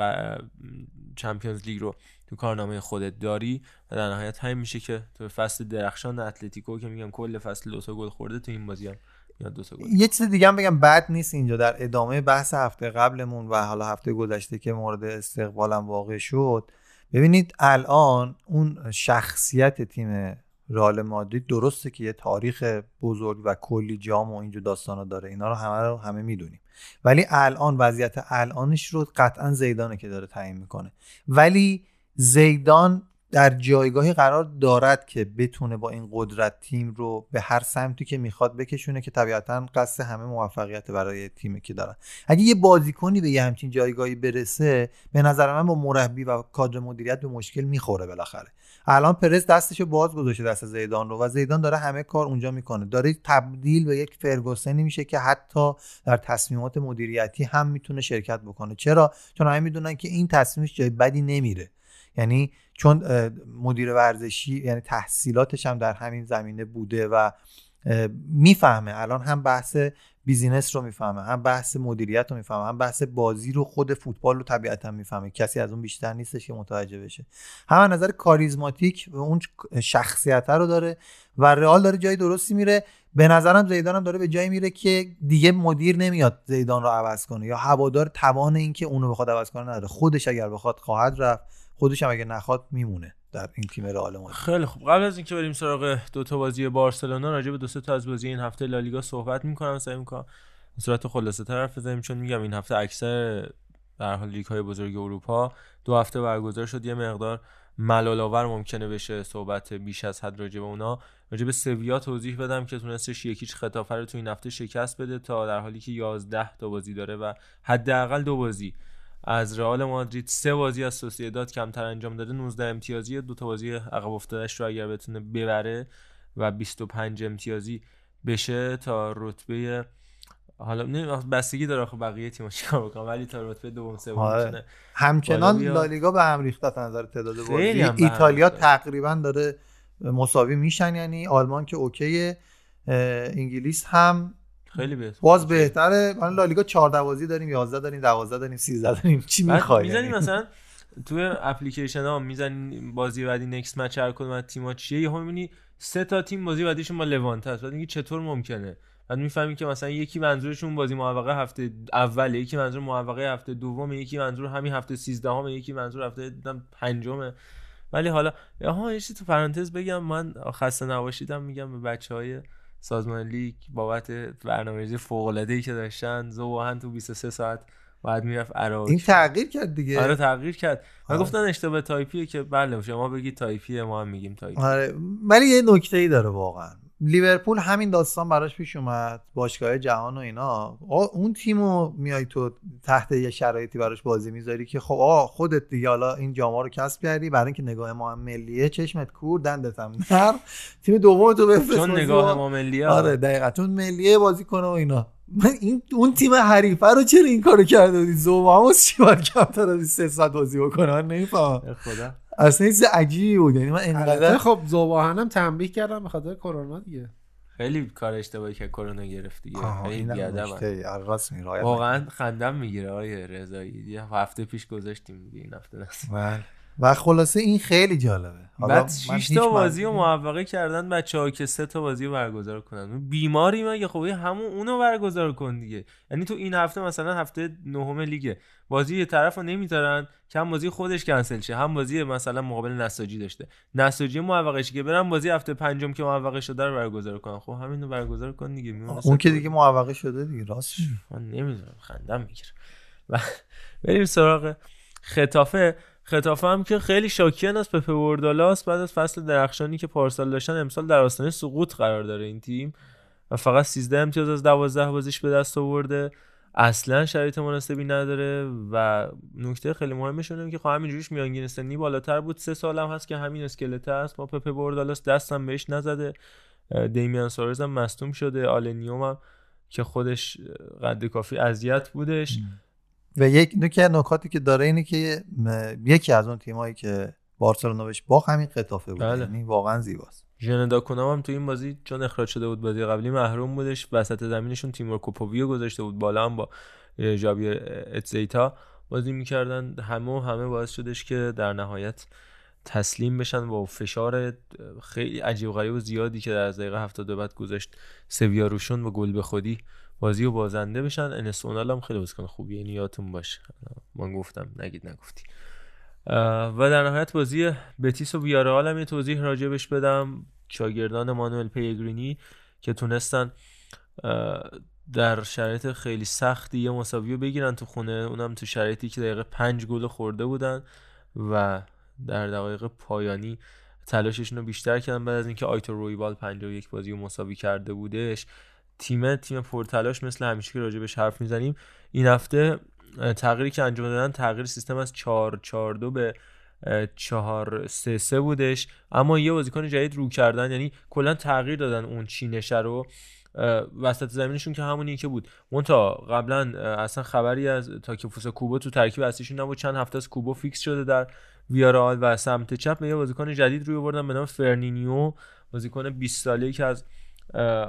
چمپیونز لیگ رو تو کارنامه خودت داری و در نهایت همین میشه که تو فصل درخشان اتلتیکو که میگم کل فصل دو گل خورده تو این بازی هم یا دو تا گل. یه چیز دیگه هم بگم بد نیست اینجا. در ادامه بحث هفته قبلمون و حالا هفته گذشته که مورد استقبالم واقع شد ببینید الان اون شخصیت تیم رئال مادرید درسته که یه تاریخ بزرگ و کلی جام و اینجور داستانا داره. اینا رو همه رو همه می‌دونیم. ولی الان وضعیت الانش رو قطعا زیدانه که داره تعیین می‌کنه. ولی زیدان در جایگاهی قرار دارد که بتونه با این قدرت تیم رو به هر سمتی که می‌خواد بکشونه که طبیعتا قصد همه موفقیت برای تیمی که دارن. اگه یه بازیکنی به یه همچین جایگاهی برسه به نظر من با مربی و کادر مدیریت به مشکل می‌خوره بالاخره. الان پرز دستشو باز گذاشته دست زیدان رو و زیدان داره همه کار اونجا می‌کنه. داره تبدیل به یک فرگوسنی میشه که حتی در تصمیمات مدیریتی هم می‌تونه شرکت بکنه. چرا؟ چون همه می‌دونن که این تصمیمش جای بدی نمیره. یعنی چون مدیر ورزشی یعنی تحصیلاتش هم در همین زمینه بوده و می‌فهمه. الان هم بحث بیزینس رو می‌فهمه هم بحث مدیریت رو می‌فهمه هم بحث بازی رو خود فوتبال رو طبیعتا می‌فهمه. کسی از اون بیشتر نیستش که متوجه بشه. هم نظر کاریزماتیک و اون شخصیت رو داره و رئال داره جای درستی میره. به نظرم زیدان هم داره به جایی میره که دیگه مدیر نمیاد زیدان رو عوض کنه یا هوادار توان این که اونو بخواد عوض کنه نداره. خودش اگر بخواد خواهد رفت. خودش هم اگه نخواد میمونه در این تیم رئال مادرید. خیلی خوب. قبل از اینکه بریم سراغ دو تا بازی بارسلونا راجع به دو سه تا از بازی این هفته لالیگا صحبت می‌کنم. سعی می‌کنم به صورت خلاصه حرف بزنیم چون میگم این هفته اکثر در حال لیگ های بزرگ اروپا دو هفته برگزار شد. یه مقدار ملال آور ممکنه بشه صحبت بیش از حد راجع به اونا. راجع به سویا توضیح بدم که تونستش یکیچ خطافه رو تو این هفته شکست بده تا در حالی که 11 تا بازی داره و حداقل دو بازی از رئال مادرید سه بازی از سوسییداد کمتر انجام داده 19 امتیازی دو تا بازی عقب افتادهش رو اگر بتونه ببره و 25 امتیازی بشه تا رتبه حالا نه بستگی داره آخه بقیه تیم‌ها چیکار بکنن ولی تا رتبه دوم سوم آره. می‌تونه همچنان. لالیگا به هم ریخته از نظر تعداد بازی ایتالیا. تقریبا داره مساوی میشن یعنی آلمان که اوکیه انگلیس هم خیلی بهتر. باز بهتره. الان لالیگا 14 بازی داریم 11 داریم 12 داریم 13 داریم. چی می‌خوای؟ می‌زنی یعنی؟ مثلا توی اپلیکیشن ها می‌زنی بازی بعدی نکست مچ هر کدوم از تیم‌ها چیه یهو می‌بینی سه تا تیم بازی بعدیشون با لوانت است. بعد میگی چطور ممکنه؟ بعد می‌فهمی که مثلا یکی منظورشون بازی موفقه هفته اول یکی منظور موفقه هفته دوم یکی منظور همین هفته 13 همه یکی منظور هفته پنجمه ولی حالا ها یه تو پرانتز بگم من خسته نباشیدم میگم به بچه های سازمان لیگ بابت برنامه‌ریزی فوق‌العاده‌ای که داشتن ذوب‌آهن تو 23 ساعت بعد می‌رفت عراق. این تغییر کرد دیگه. آره تغییر کرد. من آره. گفتن اشتباه تایپیه که بله شما بگید تایپیه ما هم میگیم تایپی. آره ولی یه نکته ای داره واقعا. لیورپول همین داستان براش پیش اومد باشگاه جهان و اینا. آقا اون تیمو میای تو تحت یه شرایطی براش بازی می‌ذاری که خب آقا خودت دیگه حالا این جاما رو کسب کردی برای اینکه نگاه ما ملیه چشمت کور دندت هم نرم تیم دوم تو بفرست چون نگاه ما ملیه آره دقیقا. چون ملیه بازی کنه و اینا. من این اون تیم حریفه رو چرا این کارو کرده بودی؟ زوباموس چی باید کمتر از این سه ساعت بازی بکنه؟ من نمی‌فهمم. خدا. اصلا این چیز عجیبی بود. یعنی من انقدر خب زوباهنم تنبیه کردم به خاطر کرونا دیگه. خیلی کار اشتباهی که کرونا گرفت دیگه. خیلی واقعا خندم می‌گیره آیه رضایی. یه هفته پیش گذاشتیم دیگه این هفته بله. و خلاصه این خیلی جالبه. بعد من 6 هیچ تا بازی رو موفقه کردن بچه ها که سه تا بازی رو برگزار کنن. بیماری مگه؟ خب همون اونو برگزار کن دیگه. یعنی تو این هفته مثلا هفته نهم لیگه بازی یه طرف رو نمی‌ذارن که هم بازی خودش کنسل شه. هم بازی مثلا مقابل نساجی داشته. نساجی موفقه شه که برن بازی هفته پنجم که موفقه شده رو برگزار کنن. خب همین رو برگزار کن دیگه اون که دیگه موفقه شده دیگه راست میگی. من نمی‌دونم خندم می‌گیره و بریم سراغ ختافه. ختافه هم که خیلی شاکیان از پپه بوردالاس بعد از فصل درخشانی که پارسال داشتن امسال در آستانه سقوط قرار داره این تیم و فقط 13 امتیاز از 12 بازیش به دست آورده. اصلا شرایط مناسبی نداره و نکته خیلی مهمش اینه که خب همینجوریش میانگین سنی بالاتر بود. سه سالم هست که همین اسکلت هست. ما پپه بوردالاس دستم بهش نزده. دامیان سوارز هم مصدوم شده. آلن نیوم هم که خودش قد کافی اذیت بودش. و یک نکته نکاتی که داره اینه که یکی از اون تیمایی که بارسلونا بهش باخت همین خطافه بود بله. یعنی واقعا زیباست. ژندا کنام هم تو این بازی چون اخراج شده بود بازی قبلی محروم بودش وسط زمینشون تیمور کوپوویو گذاشته بود بالا هم با اه، ژابیر اتزیتا بازی می‌کردن. همه و همه باعث شدش که در نهایت تسلیم بشن با فشار خیلی عجیب غریب و زیادی که در از دقیقه 72 بعد گذاشت سویا روشون با گل به خودی. بازی و بازنده بشن. انسونال هم خیلی بازیکن خوبیه. این یادتون باشه. من گفتم نگید نگفتی. و در نهایت بازی بتیس و ویارال هم یه توضیح راجبش بدم. شاگردان مانوئل پیگرینی که تونستن در شرایط خیلی سختی یه مساوی رو بگیرن تو خونه. اونم تو شرایطی که دقیقه پنج گل خورده بودن و در دقایق پایانی تلاششون رو بیشتر کردن. بعد از اینکه آیتو رویوال 51 بازی رو مساوی کرده بودش تیم تیم پرتلاش مثل همیشه که راجبش حرف می‌زنیم. این هفته تغییری که انجام دادن تغییر سیستم از 4 4 2 به 4 3 3 بودش. اما یه بازیکن جدید رو کردن یعنی کلا تغییر دادن اون چینشه رو. وسط زمینشون که همونی که بود. مونتا قبلا اصلا خبری از تاکفوسا کوبو تو ترکیب اصلیشون نبود. چند هفته از کوبو فیکس شده در ویارال و سمت چپ یه بازیکن جدید روی بردن به نام فر نینیو. بازیکن 20 ساله‌ای که از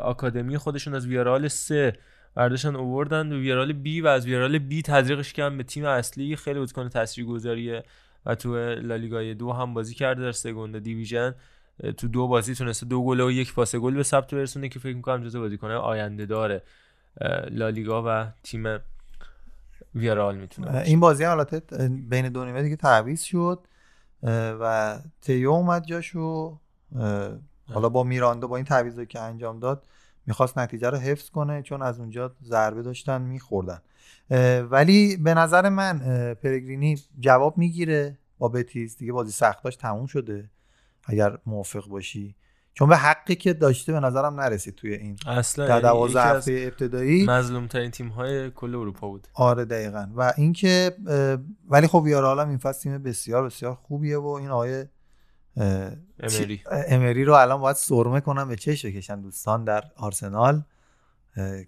آکادمی خودشون از ویارال 3 برداشتن اووردن. و ویارال بی و از ویارال بی تزریقش کردن به تیم اصلی. خیلی بازیکن تاثیرگذاریه و تو لالیگای دو هم بازی کرده در Segunda División. تو دو بازی تونسته دو گل و یک پاس گل به ثبت برسونه که فکر می‌کنم جزو بازیکن‌های آینده داره لالیگا و تیم ویارال می‌تونه. این بازی البته بین دو نیمه دیگه تعویض شد و تیو اومد جاشو حالا با میراندو با این تعویضی که انجام داد می‌خواست نتیجه رو حفظ کنه چون از اونجا ضربه داشتن میخوردن. ولی به نظر من پرگرینی جواب می‌گیره با بتیس. دیگه بازی سختاش تموم شده. اگر موافق باشی. چون به حقی که داشته به نظرم نرسید توی این اصلا در دوازده هفته ابتدایی. مظلوم ترین تیم های کل اروپا بود. آره دقیقا. و اینکه ولی خب ویارال هم این فصل تیم بسیار بسیار خوبیه و این آقای امری. امری رو الان باید سرمه کنم به چش بکشن دوستان در آرسنال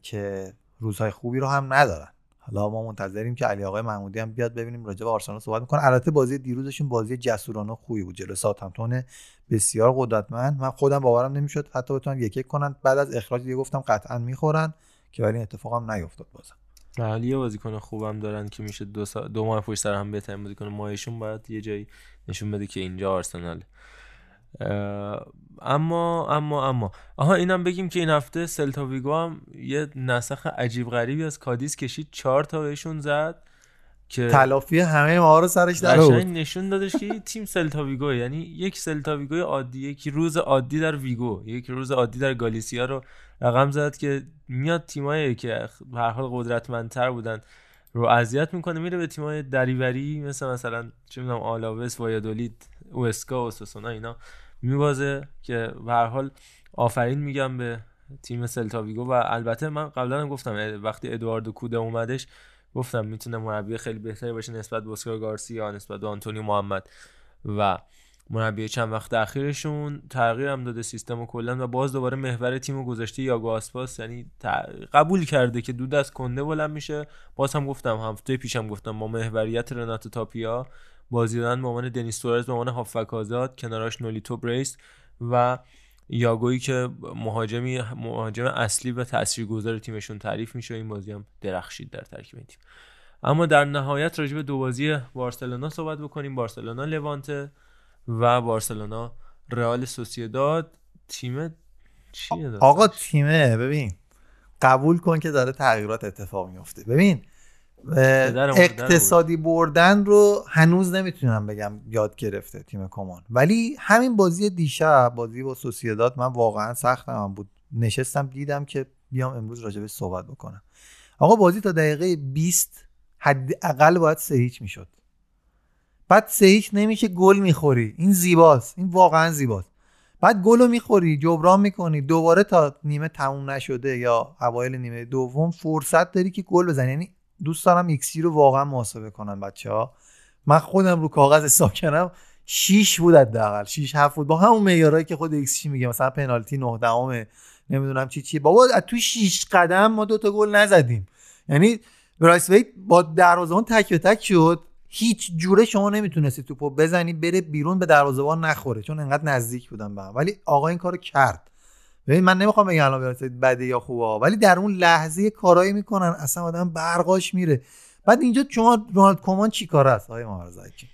که روزهای خوبی رو هم ندارن. حالا ما منتظریم که علی آقای محمودی هم بیاد ببینیم راجع به آرسنال صحبت می‌کنه. البته بازی دیروزشون بازی جسورانه خوبی بود. جلو ساوثهمپتون بسیار قدرتمند. من خودم باورم نمی‌شد حتی بتونن یک یک کنن. بعد از اخراج دیگه گفتم قطعا می‌خورن که ولی این اتفاق هم نیفتاد بازم. ولی یه بازیکن خوبم دارن که میشه دو, سا... دو ماه پشت سر هم بهترین بازیکن ماهشون باید یه جایی نشون بده که اینجا آرسنال اما اما اما. آها اینم بگیم که این هفته سلتا ویگو هم یه نسخ عجیب غریبی از کادیس کشید. چهار تا بهشون زد که تلافی همه ما رو سرش در نشون دادش که این تیم سلتا ویگو یعنی یک سلتا ویگو عادی یک روز عادی در ویگو یک روز عادی در گالیسیا رو رقم زد که میاد تیمایی که به هر حال قدرتمندتر بودن رو اذیت می‌کنه میره به تیمای دری‌وری مثل مثلا چه می‌دونم آلاوس وایادولید. اوسکا اوساسونا اینا میبازه که به هر حال آفرین میگم به تیم سلتا ویگو. و البته من قبلا هم گفتم وقتی ادواردو کودت اومدش گفتم می‌تونه مربی خیلی بهتری باشه نسبت به اسکار گارسیا نسبت به آنتونیو محمد. و مربی چند وقت اخیرشون تغییر هم داده سیستم و کلا. و باز دوباره محور تیم گذاشته یاگو آسپاس. یعنی قبول کرده که دود از کنده بلند میشه. باز هم گفتم هفته پیشم گفتم با محوریت رناتو تاپیا بازی دادن به عنوان دنیس تورز به عنوان هافک آزاد کناراش نولیتو بریس و یاگویی که مهاجمی مهاجم اصلی و تاثیرگذار تیمشون تعریف میشه. این بازی هم درخشید در ترکیب تیم. اما در نهایت راجع به دو بازی بارسلونا صحبت بکنیم. بارسلونا لوانته و بارسلونا رئال سوسیداد. تیم چیه آقا تیمه ببین. قبول کن که داره تغییرات اتفاق میفته. ببین اقتصادی بردن رو هنوز نمی‌تونم بگم یاد گرفته تیم کمان. ولی همین بازی دیشب بازی با سوسیداد من واقعا سختم بود. نشستم دیدم که بیام امروز راجبش صحبت بکنم. آقا بازی تا دقیقه 20 حداقل باید سه هیچ می‌شد. بعد سه هیچ نمیشه گل می‌خوری. این زیباست. این واقعا زیباست. بعد گل رو می‌خوری جبران می‌کنی. دوباره تا نیمه تموم نشده یا اوایل نیمه دوم فرصت داری که گل بزنی. یعنی دوست دارم ایکسی رو واقعا محاسبه کنن بچه ها من خودم رو کاغذ حساب کردم 6 بود حداقل 6 7 بود. با همون معیارایی که خود ایکسی میگه مثلا پنالتی 9 دهمه نمی‌دونم چی چی بابا از توی 6 قدم ما دو تا گل نزدیم. یعنی برایس ویت با دروازه‌بان تک به تک شد. هیچ جوره شما نمی‌تونستی توپو بزنی بره بیرون به دروازه‌بان نخوره. چون انقدر نزدیک بودن به هم. ولی آقا این کارو کرد. ببین من نمی‌خوام بگم الان برای بده یا خوبه ولی در اون لحظه کارایی می‌کنن اصلا آدم برقاش میره. بعد اینجا شما رونالد کومان چی کار است؟ آقای محمدزکی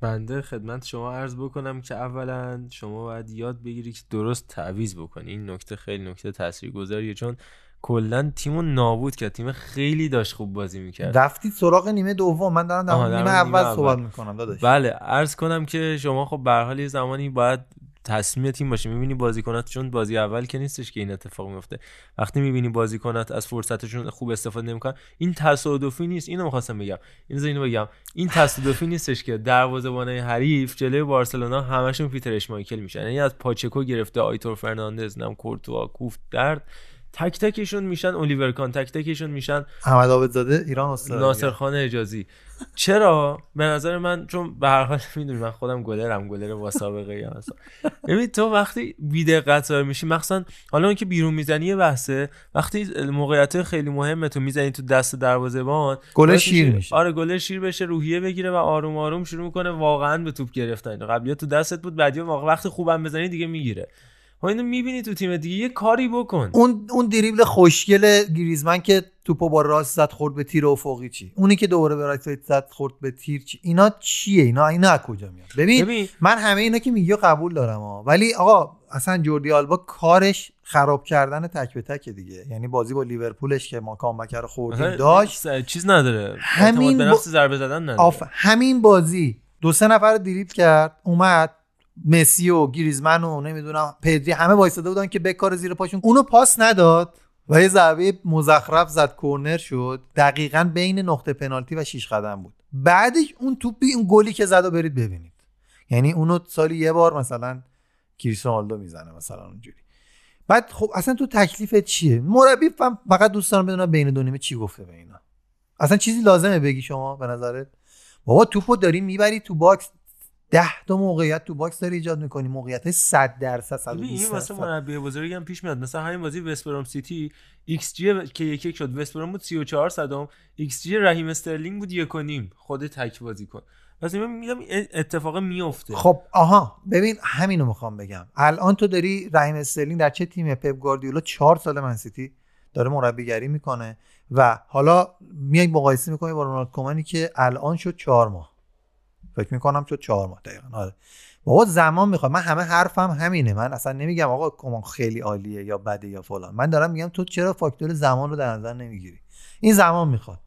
بنده خدمت شما عرض بکنم که اولا شما باید یاد بگیری که درست تعویض بکنی. این نکته خیلی نکته تاثیرگذاریه چون کلا تیمو نابود کرد. تیم خیلی داشت خوب بازی می‌کرد. رفتید سراغ نیمه دوم. من دارم در نیمه, نیمه اول. صحبت می‌کنم داداش. بله عرض کنم که شما خب به حال یه زمانی باید تصمیم تیم باشه. می‌بینی بازیکنات چون بازی اول که نیستش که این اتفاق میفته وقتی می‌بینی بازیکنات از فرصتشون خوب استفاده نمی‌کنن این تصادفی نیست. اینو می‌خواستم بگم. اینو اینو بگم. این تصادفی نیستش که دروازه‌بانای حریف جلوی بارسلونا همشون پیتر اشمایکل میشن. یعنی از پاچکو گرفته آیتور فرناندز نم کورتوا کوفت درد. تک تکشون میشن الیور کان تک تکشون میشن احمد عابدزاده ایران استاد ناصر خان اجازی. چرا؟ به نظر من چون به هر حال می‌دونی من خودم گلرم گلر با سابقه ای هستم. ببین تو وقتی بی دقت میشی مثلا حالا اون که بیرون می‌زنی یه بحثه وقتی موقعیت خیلی مهمه تو می‌زنی تو دست دروازه‌بان گل باعث شیر میشه. آره گل شیر بشه روحیه بگیره و آروم آروم شروع می‌کنه واقعا به توپ گرفتن. قبلی تو دستت بود بعدی موقع وقتی خوبم بزنی دیگه می‌گیره. ها اینو می‌بینی تو تیم دیگه یه کاری بکن. اون اون دریبل خوشگل گریزمن که توپو با راست زد خورد به تیر افقی چی؟ اونی که دوباره برایتویت زد خورد به تیر چی؟ اینا چیه؟ اینا اینا از کجا میاد؟ ببین, ببین. من همه اینا که میگی رو قبول دارم ها ولی آقا اصلا جوردی آلبا کارش خراب کردن تک به تک دیگه. یعنی بازی با لیورپولش که ما comeback رو خوردیم داشت. چیز نداره. اعتماد به نفس ضربه زدن نداره. آف همین بازی. دو سه نفر دریبل کرد اومد. مسی و گریزمن و نمی‌دونم پدری همه وایساده بودن که بکار زیر پاشون. اونو پاس نداد و یه ضربه مزخرف زد کرنر شد. دقیقا بین نقطه پنالتی و شیش قدم بود. بعدش اون توپی اون گلی که زد و برید ببینید. یعنی اونو سالی یه بار مثلا کریستیانو می‌زنه مثلا اونجوری. بعد خب اصلا تو تکلیفت چیه؟ مربی فقط دوست دارم بدونم بین دو نیمه چی گفته به اینا. اصلا چیزی لازمه بگی شما به نظرت؟ بابا توپو داری می‌بری تو box. ده تا موقعیت تو box داری ایجاد می‌کنی. موقعیت 100 درصد ببین، این 120 واسه مربی بزرگی هم پیش میاد. مثلا همین بازی وستبروم سیتی ایکس جی که یک یک شد وستبروم بود 34 صدم ایکس جی رحیم استرلینگ بود یک و نیم. خود تک بازی کن. پس من میگم اتفاق میفته خب آها. ببین همینو می‌خوام بگم. الان تو داری رحیم استرلینگ در چه تیم پپ گواردیولا چهار سال من سیتی داره مربیگری می‌کنه و حالا میای مقایسه می‌کنی با رونالد کومانی که الان شد چهار ماه. فکر می‌کنم شد چهار ماه دقیقا. آره. بابا زمان می‌خواد. من همه حرفم همینه. من اصلا نمیگم آقا کمان خیلی عالیه یا بده یا فلان. من دارم میگم تو چرا فاکتور زمان رو در نظر نمی‌گیری؟ این زمان می‌خواد.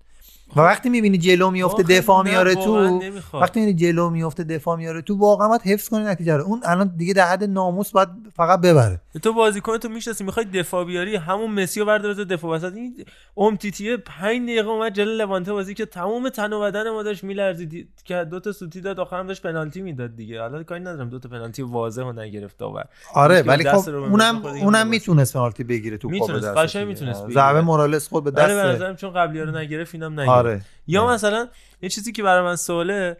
و وقتی می‌بینی جلو میفته دفاع میاره تو. وقتی می‌بینی جلو میفته دفاع میاره تو واقعا باید حفظ کنی نتیجه رو. اون الان دیگه در حد ناموس باید فقط ببره. تو بازیکن تو می‌شناسی می‌خوای دفاع بیاری همون مسی رو بذار دفاع وسط. این امتیتیه 5 دقیقه اومد جلو لوانته بازی که تمام تن و بدن ما داشت میلرزید. که دو تا سوتی داد آخرم داشت پنالتی می‌داد دیگه. حالا کاری ندارم دو تا پنالتی واضح رو نگرفت داور آره ولی دست خب اونم اونم. می‌تونست پنالتی بگیره تو می‌تونست، قشنگ می‌تونست. ضربه مورالس خود به آره به دست نظرم چون قبلی رو نگرفت اینم نگرفت. آره. یا آره. مثلا یه چیزی که برای من سواله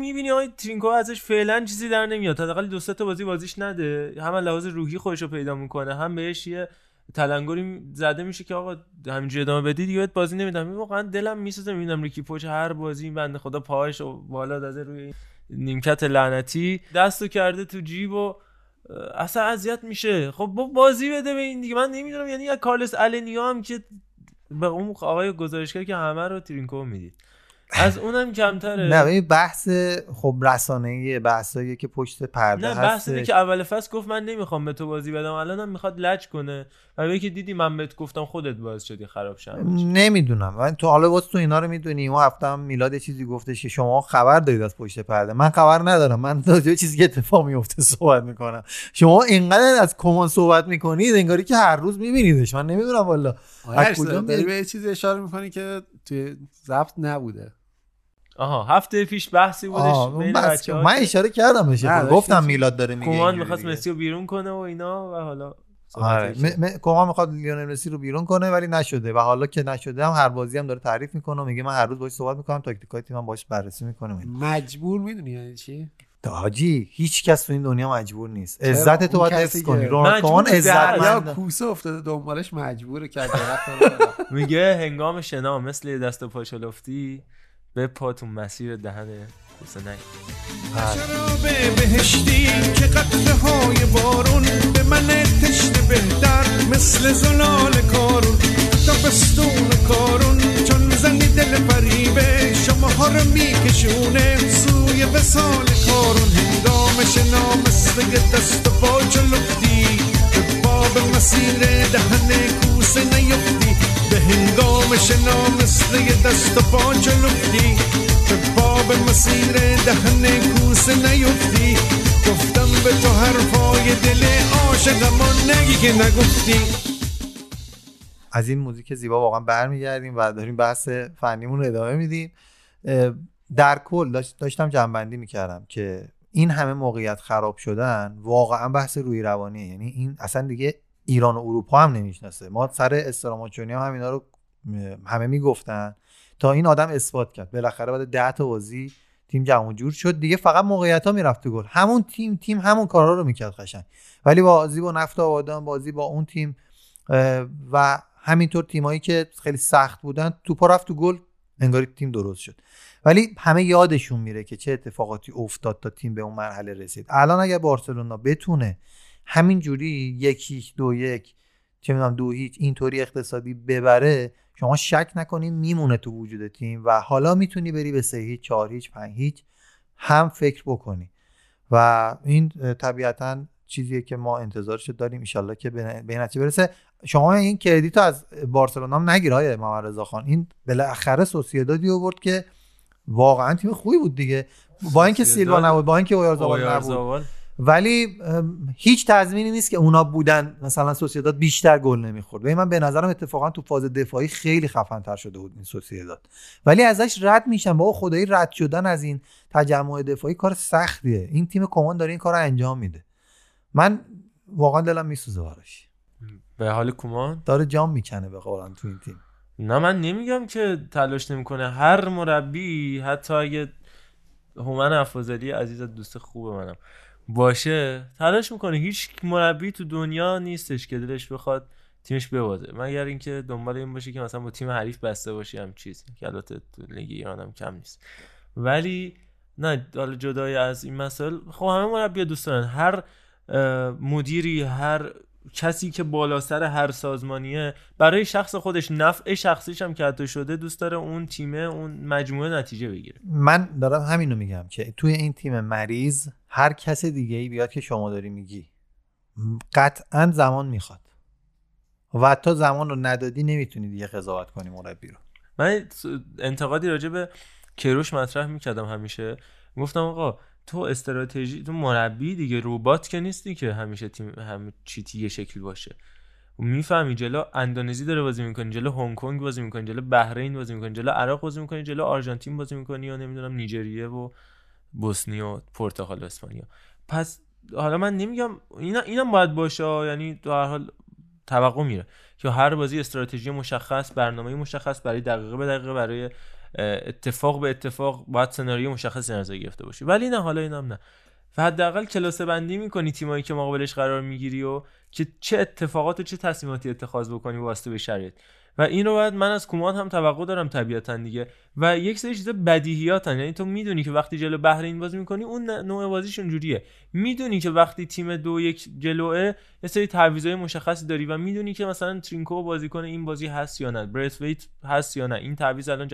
می‌بینی آقای ترینکو ازش فعلا چیزی در نمیاد. حداقل دو تا بازی بازیش نده. هم لحاظ روحی خودش رو پیدا می‌کنه. هم بهش یه تلنگری زده میشه که آقا همینجوری ادامه بدی دیگه بهت بازی نمیدم. واقعا دلم میسوزه می‌بینم ریکی پوچ هر بازی این بنده خدا پاهاش رو بالا داده روی نیمکت لعنتی. دستو کرده تو جیب و اصلا اذیت میشه. خب با بازی بده به این دیگه. من نمی‌دونم یعنی کارلس النیا هم که به اون آقای گزارشگر که همه رو ترینکو می‌دید. از اونم کمتره. نه ببین بحث خب رسانه ایه بحثایی که پشت پرده نه بحث اینه هستش. که اول فصل گفت من نمی‌خوام به تو بازی بدم الانم می‌خواد لج کنه. و به که دیدی من بهت گفتم خودت باعث شدی خراب شم. نمی‌دونم. من تو حالا واسه تو اینا رو می‌دونی. اون هفته هم میلاد یه چیزی گفتش که شما خبر دارید از پشت پرده. من خبر ندارم. من راجع چیزی که اتفاق میفته صحبت می‌کنم. شما اینقدر از کمان صحبت می‌کنید انگاری که هر روز میبینیدش. من نمی‌دونم والا. از کجا؟ به یه چیزی اشاره می‌کنی که توی ضبط نبوده. آها هفته پیش بحثی بودش بین بس بچه‌ها من اشاره کردم بهش گفتم میلاد داره میگه کومان می‌خواست. مسی رو بیرون کنه و اینا و حالا آره صحبتش م- م- کومان می‌خواد لیونل مسی رو بیرون کنه ولی نشده و حالا که نشده هم هر بازی هم داره تعریف می‌کنه و میگه من هر روز باهاش صحبت می‌کنم تاکتیکای تیمم باهاش بررسی می‌کنم مجبور می‌دونی یعنی چی؟ حاجی هیچ کس تو این دنیا مجبور نیست؟ عزت تو باید حفظ کنی. رونالد مجبور کومان نیست. عزت یا کوسه افتاده دنبالش مجبوره رو میگه هنگام شنا مثل دست و پاچلفتی به پاتون مسیر دهن کوسه شراب بهشتی که قطره های بارون به من تشنه بهتر مثل زلال کارون. تا بستون کارون چون زنی دل فریبه شما ها رو میکشونه سوی وسال کارون. هنگام شنا مثل دست و پا چلفتی به مسیر دهن کوسه نیفتی. به هنگام شنا مثل یه دست و پا چلفتی. به باب مسیر دهن کوسه نیفتی. گفتم به تو حرفای دل عاشقم نگی که نگفتی. از این موزیک زیبا واقعا برمیگردیم و داریم بحث فنیمون رو ادامه میدیم. در کل داشت- داشتم جنبندی می‌کردم که این همه موقعیت خراب شدن واقعا بحث روی روانیه یعنی این اصلا دیگه ایران و اروپا هم نمی‌شناسه. ما سر استراماچونی هم همینا رو همه می‌گفتن. تا این آدم اثبات کرد. بالاخره بعد ده تا بازی تیم جمع جور شد. دیگه فقط موقعیت ها می‌رفت تو گل. همون تیم تیم همون کارا رو می‌کرد قشنگ. ولی بازی با نفت آبادان بازی با اون تیم و همینطور تیمایی که خیلی سخت بودن توپا رفت تو گل. انگاری تیم درست شد. ولی همه یادشون میره که چه اتفاقاتی افتاد تا تیم به اون مرحله رسید. الان اگر بارسلونا بتونه همین جوری یکی دو یک چه می‌دونم دو هیچ اینطوری اقتصادی ببره شما شک نکنین میمونه تو وجود تیم و حالا می‌تونی بری به سه هیچ چهار هیچ پنج هیچ هم فکر بکنی. و این طبیعتا چیزیه که ما انتظارش داریم ایشالله که به نتیجه برسه. شما این کردیت از بارسلونا هم نگیر های محمد رضا خان. این بالاخره سوسیدادی آورد که واقعا تیم خوبی بود دیگه. با اینکه سیلوا نبود با اینکه اویارزابال نبود. ولی هیچ تضمینی نیست که اونا بودن مثلا سوسیداد بیشتر گل نمی‌خورد. و من به نظرم اتفاقا تو فاز دفاعی خیلی خفن تر شده بود این سوسیداد. ولی ازش رد میشن. با خدایی رد شدن از این تجمع دفاعی کار سختیه. این تیم کمان داره این کار رو انجام میده. من واقعا دلم میسوزه براش. به حال کومان؟ داره جام می‌کنه به قرآن تو این تیم. نه من نمیگم که تلاش نمی‌کنه. هر مربی حتی اگه هومن افاضلی عزیز دوست خوب منم باشه تلاش می‌کنه. هیچ مربی تو دنیا نیستش که دلش بخواد تیمش ببازه. مگر اینکه دنبال این باشه که مثلا با تیم حریف بسته باشه هم چیز. که البته تو لیگ ایران کم نیست. ولی نه حالا جدای از این مسائل خب همه مربی دوست دارن. هر مدیری هر کسی که بالا سر هر سازمانیه برای شخص خودش نفع شخصیش هم که حتی شده دوست داره اون تیمه اون مجموعه نتیجه بگیره. من دارم همینو میگم که توی این تیم مریض هر کس دیگه ای بیاد که شما داری میگی. قطعا زمان می‌خواد. و تا زمان رو ندادی نمی‌تونی دیگه قضاوت کنی مربی رو. من انتقادی راجع به کروش مطرح می‌کردم همیشه. گفتم آقا تو استراتژی تو مربی دیگه ربات که نیستی که همیشه تیم هم چی یه شکل باشه. می‌فهمی جلو اندونزی داره بازی می‌کنی جلو هنگ کنگ بازی می‌کنی جلو بحرین بازی می‌کنی جلو عراق بازی می‌کنی جلو آرژانتین بازی می‌کنی یا نمی‌دونم نیجریه و بوسنی و پرتغال و اسپانیا. پس حالا من نمیگم اینا اینم باید باشه یعنی در هر حال توقع میره که هر بازی استراتژی مشخص برنامه مشخص برای دقیقه به دقیقه برای اتفاق به اتفاق باید سناریو مشخصی نظر گرفته باشی. ولی نه حالا اینم نه. و حداقل کلاسه بندی می‌کنی تیمایی که مقابلش قرار می‌گیری و که چه اتفاقات و چه تصمیماتی اتخاذ بکنی واسطه به شرایط. و این رو باید من از کومان هم توقع دارم طبیعتا دیگه. و یک سری چیزا بدیهیاتن. یعنی تو می‌دونی که وقتی جلو بحرین بازی می‌کنی اون نوع بازیشون جوریه می‌دونی که وقتی تیم دو یک جلوه یه سری تعویضای مشخصی داری و می‌دونی که مثلا ترینکو بازیکن این بازی هست یا نه برثویت هست یا نه. این تعویض الان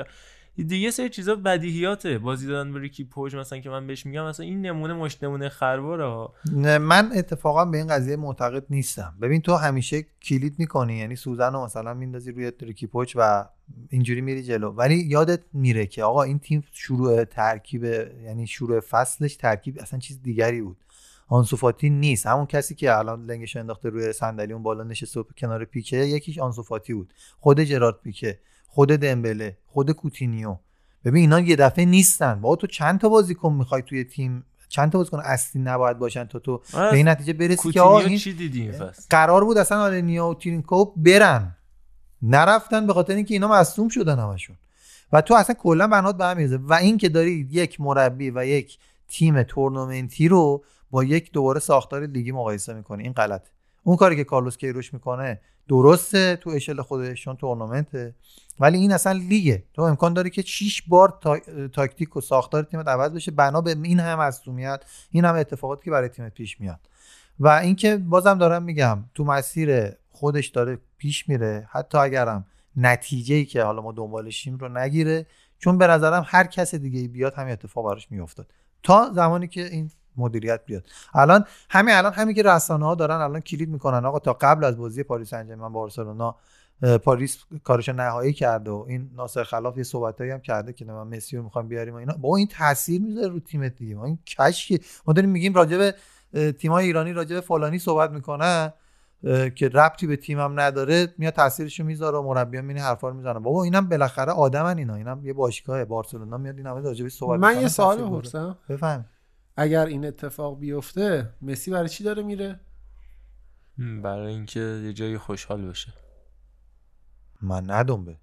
دیگه سری چیزا بدیهیاته. بازی دادن به ریکی پوج مثلا که من بهش میگم مثلا این نمونه مش نمونه خرواره ها. من اتفاقا به این قضیه معتقد نیستم. ببین تو همیشه کلید می‌کنی یعنی سوزن مثلا میندازی روی ریکی پوچ و اینجوری میری جلو. ولی یادت میره که آقا این تیم شروع ترکیب یعنی شروع فصلش ترکیب اصلا چیز دیگری بود. آنسوفاتی نیست. همون کسی که الان لنگش انداخته روی صندلی اون بالا نشسته کنار پیکه یکیش آنسوفاتی بود. خود جرارد پیکه. خود دمبله خود کوتینیو. ببین اینا یه دفعه نیستن. با تو چند تا بازیکن می‌خوای توی تیم؟ چند تا بازیکن اصلی نباید باشن تا تو به این نتیجه برسی که آقا این چی دیدی قرار بود اصلا آلنیا و تیرینکو برن. نرفتن به خاطر اینکه اینا مصدوم شدن همشون. و تو اصلا کلا بنات به هم میرزه و این که داری یک مربی و یک تیم تورنمنتی رو با یک دوباره ساختار لیگی مقایسه می‌کنی. این غلطه. اون کاری که کارلوس کیروش می‌کنه درسته تو اشل خودش چون تورنمنته ولی این اصلا لیگه. تو امکان داره که 6 بار تا... تاکتیک و ساختار تیمت عوض بشه. بنا به این هم مصونیت این هم اتفاقاتی که برای تیمت پیش میاد. و اینکه بازم دارم میگم تو مسیر خودش داره پیش میره. حتی اگرم نتیجه ای که حالا ما دنبالشیم رو نگیره چون به نظرم هر کس دیگه بیاد همین اتفاق براش میافتاد. تا زمانی که این مدیریت بیاد. الان همین الان همین که رسانه ها دارن الان کلید می‌کنن. آقا تا قبل از بازی پاریس سن بارسلونا پاریس کارش نهایی کرده و این ناصر خلاف یه صحبتایی هم کرده که من مسی رو می‌خوام بیاریم و اینا. با این تاثیر می‌ذاره رو تیم دیگه. ما این کشکی ما داریم میگیم راجع به تیمای ایرانی راجع به فلانی صحبت می‌کنن اه، که ربطی به تیمم نداره میاد تاثیرشو می‌ذاره و مربیان می‌بینی حرفا رو می‌زنن بابا اینم بالاخره آدمن اینا. اینم یه باشگاه بارسلونا میاد این همه راجع بهش صحبت من می‌کنه، یه سوال. بپرسم بفهم. اگر این اتفاق بیفته مسی برای چی داره میره؟ برای اینکه یه جایی خوشحال بشه. من ندنبه.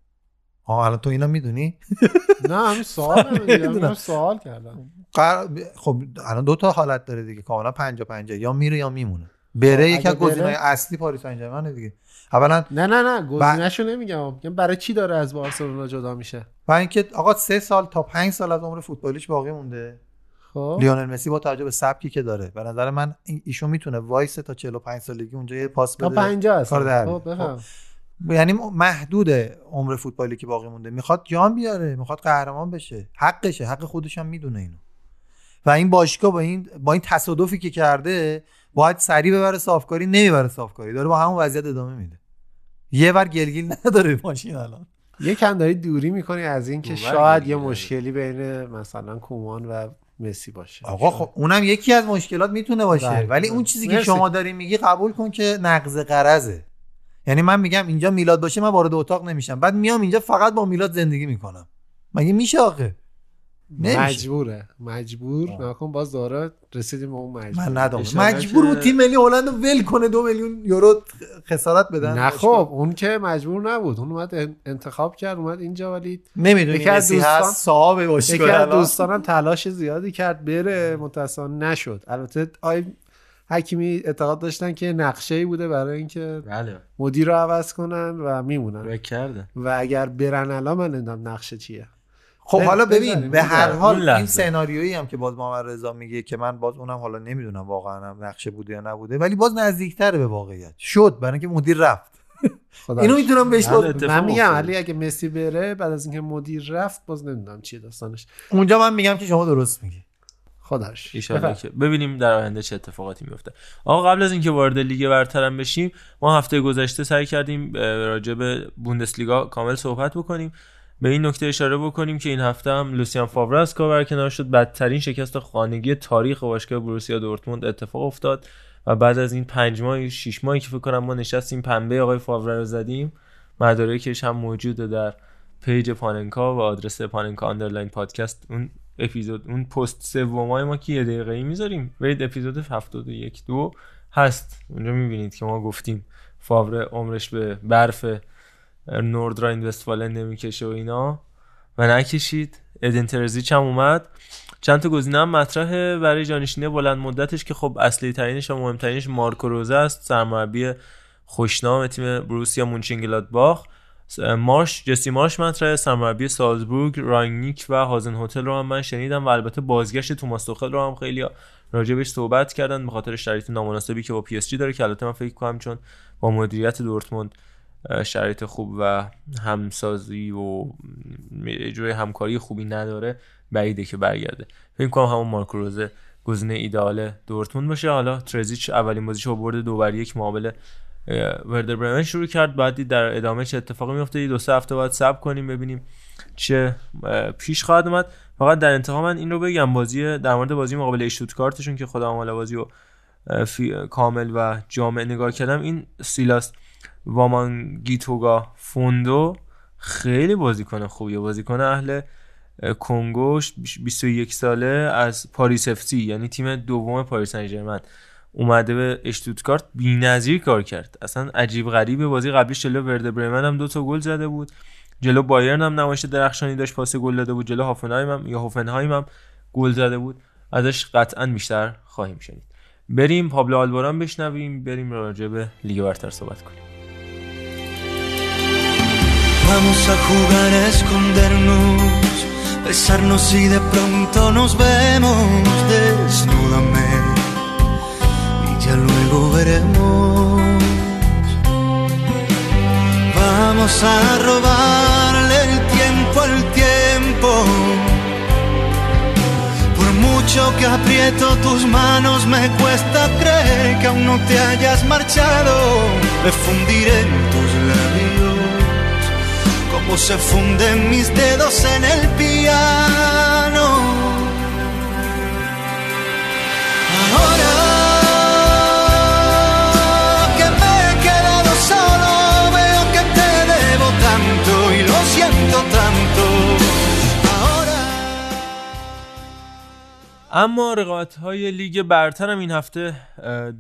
آه الان تو اینا می‌دونی؟ نه همین سوال سوال کردم. قرار- خب الان دو تا حالت داره دیگه. کاملا 50 50 یا میره یا میمونه. بره یکی از خب، گزینه‌های بره؟ اصلی پاریس سن ژرمن دیگه. اولا نه نه نه گزینه‌شو نمیگم. میگم برای چی داره از بارسلونا جدا میشه؟ برای اینکه آقا سه سال تا پنج سال از عمر فوتبالیش باقی مونده. خب. لیونل مسی با توجه به سبکی که داره به نظر من ایشون می‌تونه وایس تا 45 سالگی اونجا یه پاس تا بده. 50 هست کار در خب بیاره. بفهم. خب، یعنی محدود عمر فوتبالی که باقی مونده. می‌خواد جام بیاره می‌خواد قهرمان بشه. حقشه حق خودش هم می‌دونه اینو. و این باشگاه با این با این تصادفی که کرده باید سریع ببره صافکاری نمی‌بره صافکاری. داره با همون وضعیت ادامه میده. یه ور گلگیل نداره ماشین الان. یکم داری دوری می‌کنی از این که شاید. یه مشکلی بین مثلا کومان و مسی باشه. آقا خب اونم یکی از مشکلات می‌تونه باشه. بله. ولی اون چیزی که مرسی. شما داری میگی قبول کن که نقض قرضه. یعنی من میگم اینجا میلاد باشه من وارد اتاق نمیشم. بعد میام اینجا فقط با میلاد زندگی می‌کنم. مگه میشه آخه؟ نمیشه. مجبوره. مجبور. نکن باز داره رسیدیم به اون مجبور. من اشاره مجبور بود تیم ملی هلند رو ول کنه دو میلیون یورو خسارت بدن. نه خب اون که مجبور نبود. اون اومد ان- انتخاب کرد اومد اینجا ولی نمی‌دونی یکی از دوستان- صاحب یکی از. دوستانم تلاش زیادی کرد بره متاسفانه نشد. البته آی حکیمی اعتقاد داشتن که نقشه ای بوده برای اینکه بله. مدیر رو عوض کنن و میمونن. و اگر برن الان من نمی‌دونم نقشه چیه. خب حالا. ببین به هر حال این لحظه. سناریویی هم که باز محمد رضا میگه که من باز اونم حالا نمی‌دونم واقعا هم نقشه بوده یا نبوده ولی باز نزدیکتره به واقعیت. شد برای اینکه مدیر رفت. اینو رو می‌تونم بهش بله، باز اتفاق من میگم. ولی اگه مسی بره بعد از اینکه مدیر رفت باز نمی‌دونم چیه داستانش. اونجا من میگم که شما درست میگی. خداش که ببینیم در آینده چه اتفاقاتی میفته آقا قبل از اینکه وارد لیگ برترم بشیم ما هفته گذشته سعی کردیم راجع به بوندسلیگا کامل صحبت بکنیم. به این نکته اشاره بکنیم که این هفته هم لوسیان فاور از کار برکنار شد. بدترین شکست خانگی تاریخ باشگاه بروسیا دورتموند اتفاق افتاد و بعد از این پنج ماه شش ماهی که فکر کنم ما نشستیم پنبه آقای فاور رو زدیم مدارکش هم موجوده در page پاننکا و آدرس پاننکا underline podcast. اون اپیزود اون پست سومای ما که یه دقیقه ای می‌ذاریم. برید اپیزود 71 دو هست. اونجا می‌بینید که ما گفتیم فاور عمرش به برف نوردراین وستفالن نمی‌کشه و اینا. و نکشید. ادین ترزیچ هم اومد. چند تا گزینه هم مطرحه برای جانشینی بلند مدتش که خب اصلی ترینش و مهمترینش مارکو روزه است. سرمربی خوشنام تیم بروسیا مونچنگلادباخ مارش جسی مارش مطرحه. سرمربی سالزبورگ رانگنیک و هازنهوتل رو هم من شنیدم و البته بازگشت توماس توخل رو هم خیلی راجبش صحبت کردن به خاطر شرایط نامناسبی که با پی اس جی داره. که البته من فکر کنم چون با مدیریت دورتموند شرایط خوب و همسازی و اجرای همکاری خوبی نداره بعیده که برگرده. فکر کنم همون مارکو روزه گزینه ایدئال دورتموند باشه. حالا ترزیچ اولین بازیش رو برده دو بر یک مقابل وردر برمن شروع کرد. بعد در ادامه چه اتفاقی میفته دو سه هفته باید صبر کنیم ببینیم چه پیش خواهد اومد. فقط در انتها من این رو بگم. بازی در مورد بازی مقابل اشتوتگارتشون که مال بازی رو کامل و جامع نگاه کردم این سیلاس وامانگیتوگا فوندو خیلی بازیکن خوبیه. بازیکن اهل اه، کنگو ش- 21 ساله از پاریس اف سی یعنی تیم دوم پاریس سن اومده به اشتوتگارت بی‌نظیر کار کرد. اصلا عجیب غریبه بازی قبلیش جلو وردر برمن هم دو تا گل زده بود. جلو بایرن هم نمایش درخشانی داشت پاس گل داده بود. جلو هافنهایم هم یا هوفنهایم هم گل زده بود. ازش قطعا بیشتر خواهیم شنید. بریم پابلو آلباران بشنویم. بریم راجع به لیگ برتر صحبت کنیم. Vamos a jugar a escondernos, besarnos y de pronto nos vemos. Desnúdame y ya luego veremos. Vamos a robarle el tiempo al tiempo. Por mucho que aprieto tus manos, me cuesta creer que aún no te hayas marchado. Me fundiré en tus labios tiempo se funden mis dedos en el piano. Ahora. que me he quedado solo veo que te debo tanto y lo siento tanto اما رقابت های لیگ برتر هم این هفته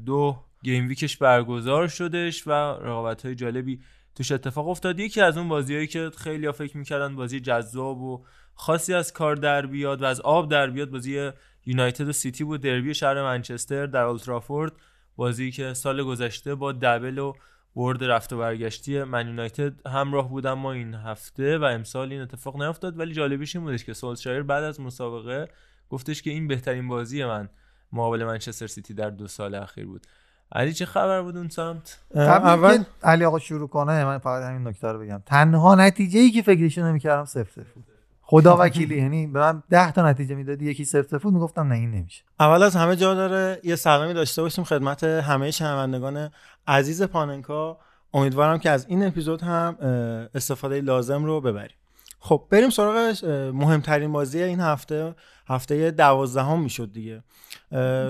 دو گیم ویکش برگزار شدش و رقابت های جالبی توش اتفاق افتاد. یکی از اون بازیهایی که خیلی ها فکر می‌کردن بازی جذاب و خاصی از کار در بیاد و از آب در بیاد بازی یونایتد و سیتی بود. دربی شهر منچستر در اولترافورد بازی که سال گذشته با دبل و برد رفت و برگشتی من یونایتد همراه بودن ما این هفته و امسال این اتفاق نیفتاد. ولی جالبیش این بودش که سولشایر بعد از مسابقه گفتش که این بهترین بازی من مقابل منچستر سیتی در دو سال اخیر بود. علی چه خبر بود اون سمت؟ اول علی آقا شروع کنه من فقط همین نکته رو بگم. تنها نتیجه ای که فکرشو نمی‌کردم صفر صفر بود. خدا وکیلی یعنی به من 10 تا نتیجه می‌دادی یکی صفر صفر بود می‌گفتم نه این نمیشه. اول از همه جا داره یه سلامی داشته باشیم خدمت همه شنوندگان عزیز پاننکا. امیدوارم که از این اپیزود هم استفاده لازم رو ببریم. خب بریم سراغ مهمترین بازی این هفته هفته دوازدهم می‌شد دیگه.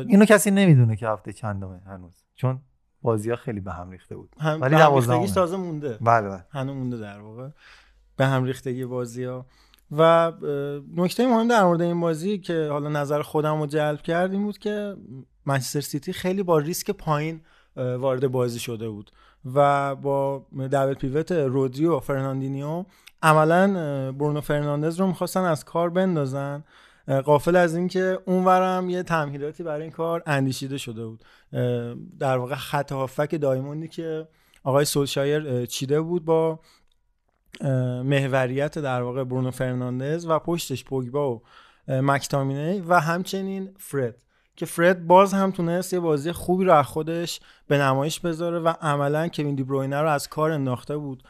اینو کسی نمی‌دونه که هفته چندمه هنوز. چون بازی ها خیلی به هم ریخته بود. هم ولی. ریختگیش تازه مونده. بله بله. هنوز مونده در واقع. به هم ریختگی بازی ها و نکته مهم در مورد این بازی که حالا نظر خودم رو جلب کرد این بود که منچستر سیتی خیلی با ریسک پایین وارد بازی شده بود. و با double pivot رودری و فرناندینیو عملا برونو فرناندز رو می‌خواستن از کار بندازن. غافل از اینکه اونورم یه تمهیداتی برای این کار اندیشیده شده بود. در واقع خط هافک diamond ی که آقای سولشایر چیده بود با محوریت در واقع برونو فرناندز و پشتش پوگبا و اه، مکتامینی و همچنین فرد. که فرد باز هم تونست یه بازی خوبی رو از خودش به نمایش بذاره و عملا کوین دی بروینه رو از کار انداخته بود.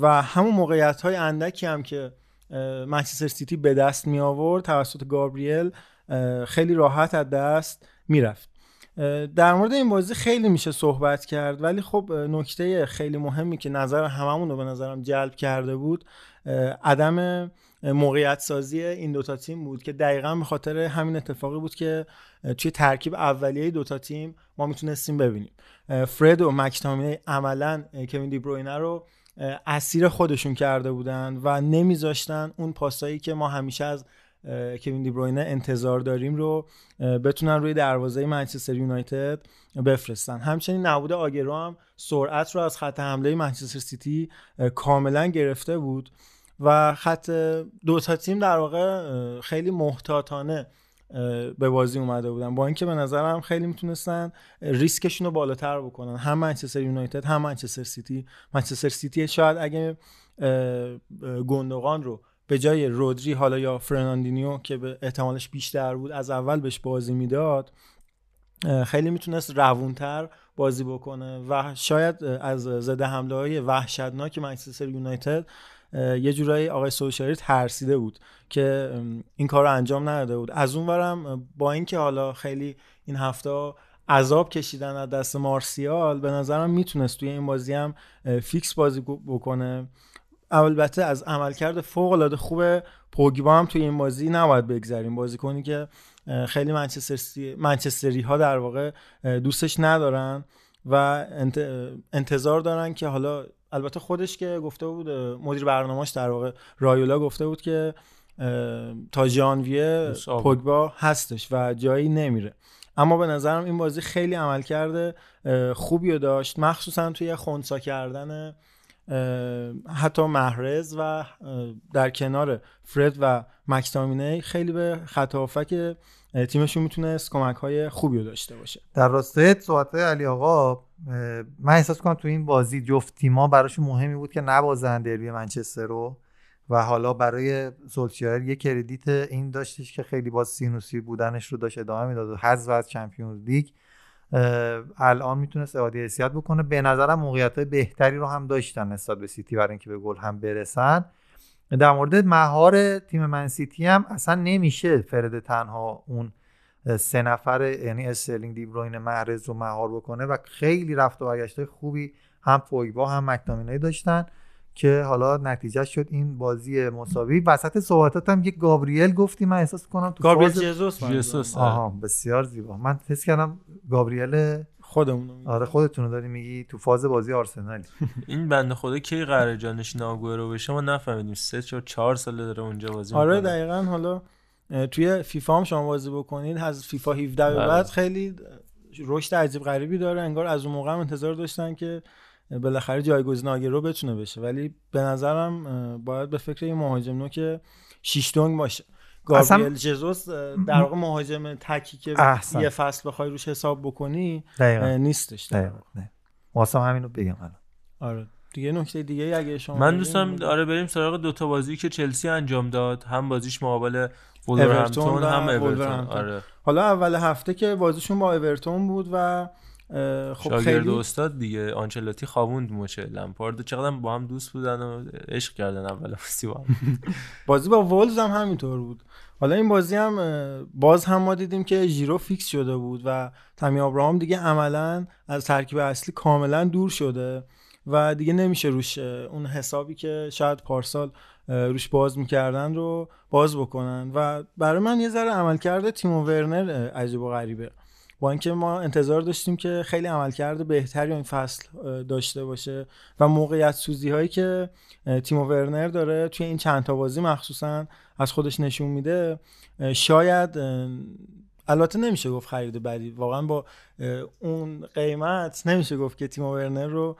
و همون موقعیت های اندکی هم که منچستر سیتی به دست می آورد توسط گابریل خیلی راحت از دست می‌رفت در مورد این بازی خیلی میشه صحبت کرد ولی خب نکته خیلی مهمی که نظر هممون رو به نظرم جلب کرده بود عدم موقعیت سازی این دوتا تیم بود که دقیقا به خاطر همین اتفاقی بود که توی ترکیب اولیه دوتا تیم ما می‌تونستیم ببینیم. فرد و مکتامینی عملا کوین دی بروینه رو اسیر خودشون کرده بودن و نمیذاشتن اون پاسایی که ما همیشه از کوین دی بروینه انتظار داریم رو بتونن روی دروازه منچستر یونایتد بفرستن. همچنین نبود آگرو هم سرعت رو از خط حمله منچستر سیتی کاملا گرفته بود و خط دو تا تیم در واقع خیلی محتاطانه به بازی اومده بودن. با اینکه به نظرم خیلی می‌تونستن ریسکشون رو بالاتر بکنن. هم منچستر یونایتد هم منچستر سیتی. منچستر سیتی شاید اگه گوندوغان رو به جای رودری حالا یا فرناندینیو که به احتمالش بیشتر بود از اول بهش بازی می‌داد خیلی می‌تونست روونتر بازی بکنه. و شاید از زده حمله های وحشتناک منچستر یونایتد یه جورایی آقای سولشاری ترسیده بود که این کار رو انجام نداده بود. از اون برم با اینکه حالا خیلی این هفته عذاب کشیدن از دست مارسیال به نظرم می‌تونست توی این بازی هم فیکس بازی بکنه. البته از عملکرد فوق العاده خوب پوگبا هم توی این بازی نباید بگذریم. بازیکنی که اه، خیلی منچستر منچستری ها در واقع دوستش ندارن و انت- انتظار دارن که حالا البته خودش که گفته بود مدیر برنامهش در واقع رایولا گفته بود که تا ژانویه. پوگبا هستش و جایی نمیره. اما به نظرم این بازی خیلی عمل کرده خوبی رو داشت. مخصوصا توی خونسا کردن حتی محرز و در کنار فرد و مکتامینی خیلی به خط هافک اه، تیمشون می‌تونست کمک های خوبی رو داشته باشه. در راستای صحبت علی آقا من احساس کنم تو این بازی جفت تیما براشون مهمی بود که نبازن دربی منچستر رو و حالا برای سولشایر یه credit این داشتش که خیلی با سینوسی بودنش رو داشت ادامه می‌داد و حذف از چمپیونز لیگ. الان می‌تونست اعاده حیثیت بکنه. به نظرم موقعیت بهتری رو هم داشتن نسبت به سیتی برای اینکه به گل هم برسن. در مورد مهار تیم من سیتی هم اصلا نمیشه فرد تنها اون سه نفر یعنی استرلینگ دیبروین محرز رو مهار بکنه و خیلی رفت و برگشت خوبی هم پوگبا هم مکتامینی داشتن که حالا نتیجه شد این بازی مساوی وسط صحبتات هم یک گابریل گفتی من احساس کنم تو گابریل فاز- جزوس. جسوس آها بسیار زیبا من حس کردم گابریل خودمون. آره خودتون رو داری میگی تو فاز بازی آرسنالی این بنده خدا کی قراره جانشین آگوئرو بشه ما نفهمیدیم سه چهار چهار ساله داره اونجا بازی آره. دقیقا حالا توی فیفا هم شما بازی بکنید از فیفا 17 به بله. بعد خیلی رشد عجیب غریبی داره انگار از اون موقع هم انتظار داشتن که بالاخره جایگزین آگرو بتونه بشه ولی به نظرم باید به فکر یه مهاجم نوک شیش دونگ باشه گابریل جزوس در واقع مهاجم تکی که احسن. یه فصل بخوای روش حساب بکنی دقیقاً. نیستش دقیقاً. دقیقاً. واسه همینو بگم الان آره دیگه نکته دیگه اگه شما من دوستم. آره بریم سراغ دوتا بازی که چلسی انجام داد هم بازیش مقابل اورتون هم اورتون. آره. حالا اول هفته که بازیشون با اورتون بود و خب خیلی استاد دیگه آنچلوتی خوابوند مچه لمپارد چقدر با هم دوست بودن و عشق کردن اول بازی با هم. بازی با وولز هم همینطور بود. حالا این بازی هم باز هم ما دیدیم که ژیرو فیکس شده بود و تامی آبراهام دیگه عملا از ترکیب اصلی کاملا دور شده. و دیگه نمیشه روش اون حسابی که شاید پارسال روش باز می‌کردن رو باز بکنن. و برای من یه ذره عملکرد تیمو ورنر عجیب و غریبه. با اینکه ما انتظار داشتیم که خیلی عملکرد بهتری این فصل داشته باشه و موقعیت سوزی هایی که اه، تیمو ورنر داره توی این چند تا بازی مخصوصا از خودش نشون میده شاید البته نمیشه گفت خرید بدی. واقعا با اون قیمت نمیشه گفت که تیمو ورنر رو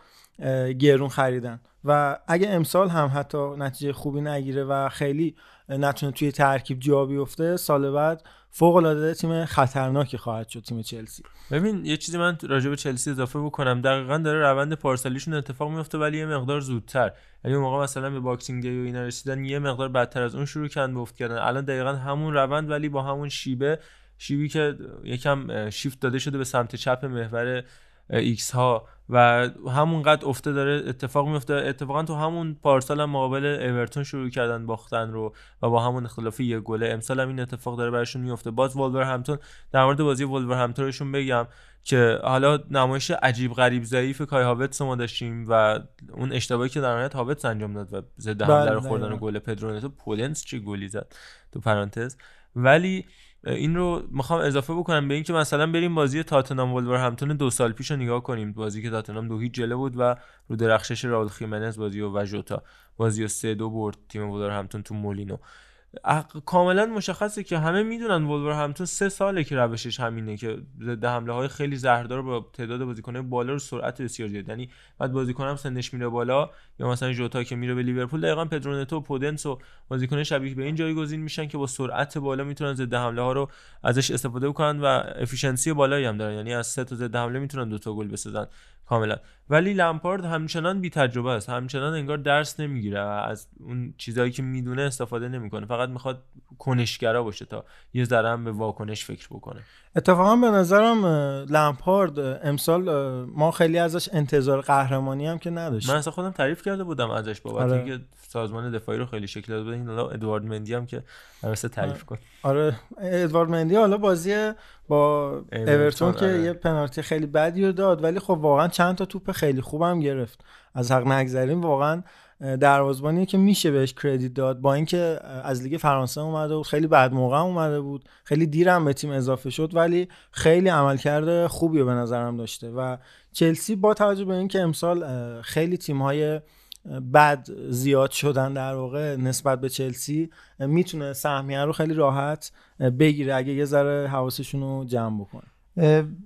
گرون خریدن. و اگه امسال هم حتی نتیجه خوبی نگیره و خیلی نتونه توی ترکیب جا بیفته سال بعد فوق العاده تیم خطرناکی خواهد شد تیم چلسی. ببین یه چیزی من راجع به چلسی اضافه بکنم. دقیقا داره روند پارسالیشون اتفاق میفته ولی یه مقدار زودتر. یعنی اون موقع مثلا به Boxing Day و اینا رسیدن یه مقدار بدتر از اون شروع کردن افت کردن. الان دقیقا همون روند ولی با همون شیبه شیبی که یکم شیفت داده شده به سمت چپ محور X ها. و همونقدر افته داره اتفاق میفته اتفاقا تو همون پارسال هم مقابل اورتون شروع کردن باختن رو و با همون اختلاف یه گله. امسال هم این اتفاق داره براشون میفته باز وولورهمپتون در مورد بازی وولورهمپتونشون بگم که حالا نمایش عجیب غریب ضعیف کای هاوتس رو ما داشتیم و اون اشتباهی که در نهایت هاوتس انجام داد و ضد حمله بله، رو خوردن دقیقاً. گل پدرو نتو پودنس چه گلی زد؟ تو پرانتز. ولی این رو می‌خوام اضافه بکنم به اینکه مثلا بریم بازی تاتنهام ولورهمپتون دو سال پیش رو نگاه کنیم. بازی که تاتنهام دو هیچ جلو بود و رو درخشش راول خیمنز بازی و وژوتا بازی رو سه دو برد تیم ولورهمپتون تو مولینو. کاملا مشخصه که همه می‌دونن ولورهمپتون سه ساله که روشش همینه که ضد حمله های خیلی زهردار با تعداد بازیکن‌های بالا رو سرعت بسیار زیاد. یعنی بعد بازیکن هم سنش میره بالا یا مثلا ژوتا که میره به لیورپول دقیقا پدرو نتو و پودنس و بازیکن شبیه به این جایگزین میشن که با سرعت بالا می‌تونن ضد حمله ها رو ازش استفاده بکنن و efficiency بالایی هم دارن. یعنی از سه تا ضد حمله می‌تونن دو تا گل بسازن. کاملا. ولی لمپارد همچنان بی تجربه است. همچنان انگار درس نمی‌گیره و از اون چیزایی که می‌دونه استفاده نمی‌کنه. فقط می‌خواد کنشگرا باشه تا یه ذره به واکنش فکر بکنه. اتفاقا به نظرم لمپارد امسال ما خیلی ازش انتظار قهرمانی هم که نداشتیم. من اصلا خودم تعریف کرده بودم ازش بابت آره. اینکه سازمان دفاعی رو خیلی شکل داده این حالا ادوارد مندی هم که درسته تعریف کن. آره. ادوارد مندی حالا بازی با اورتون، اورتون که آره. یه پنالتی خیلی بدی رو داد ولی خب واقعا چند تا توپ خیلی خوبم گرفت. از حق نگذریم واقعا اه، دروازه‌بانی که میشه بهش کردیت داد با اینکه از لیگ فرانسه اومده بود خیلی بعد موقع اومده بود خیلی دیرم به تیم اضافه شد ولی خیلی عملکرد خوبی به نظرم داشته. و چلسی با توجه به اینکه امسال خیلی تیم‌های بد زیاد شدن در واقع نسبت به چلسی می‌تونه سهمیه رو خیلی راحت بگیره اگه یه ذره حواسشون رو جمع بکنه.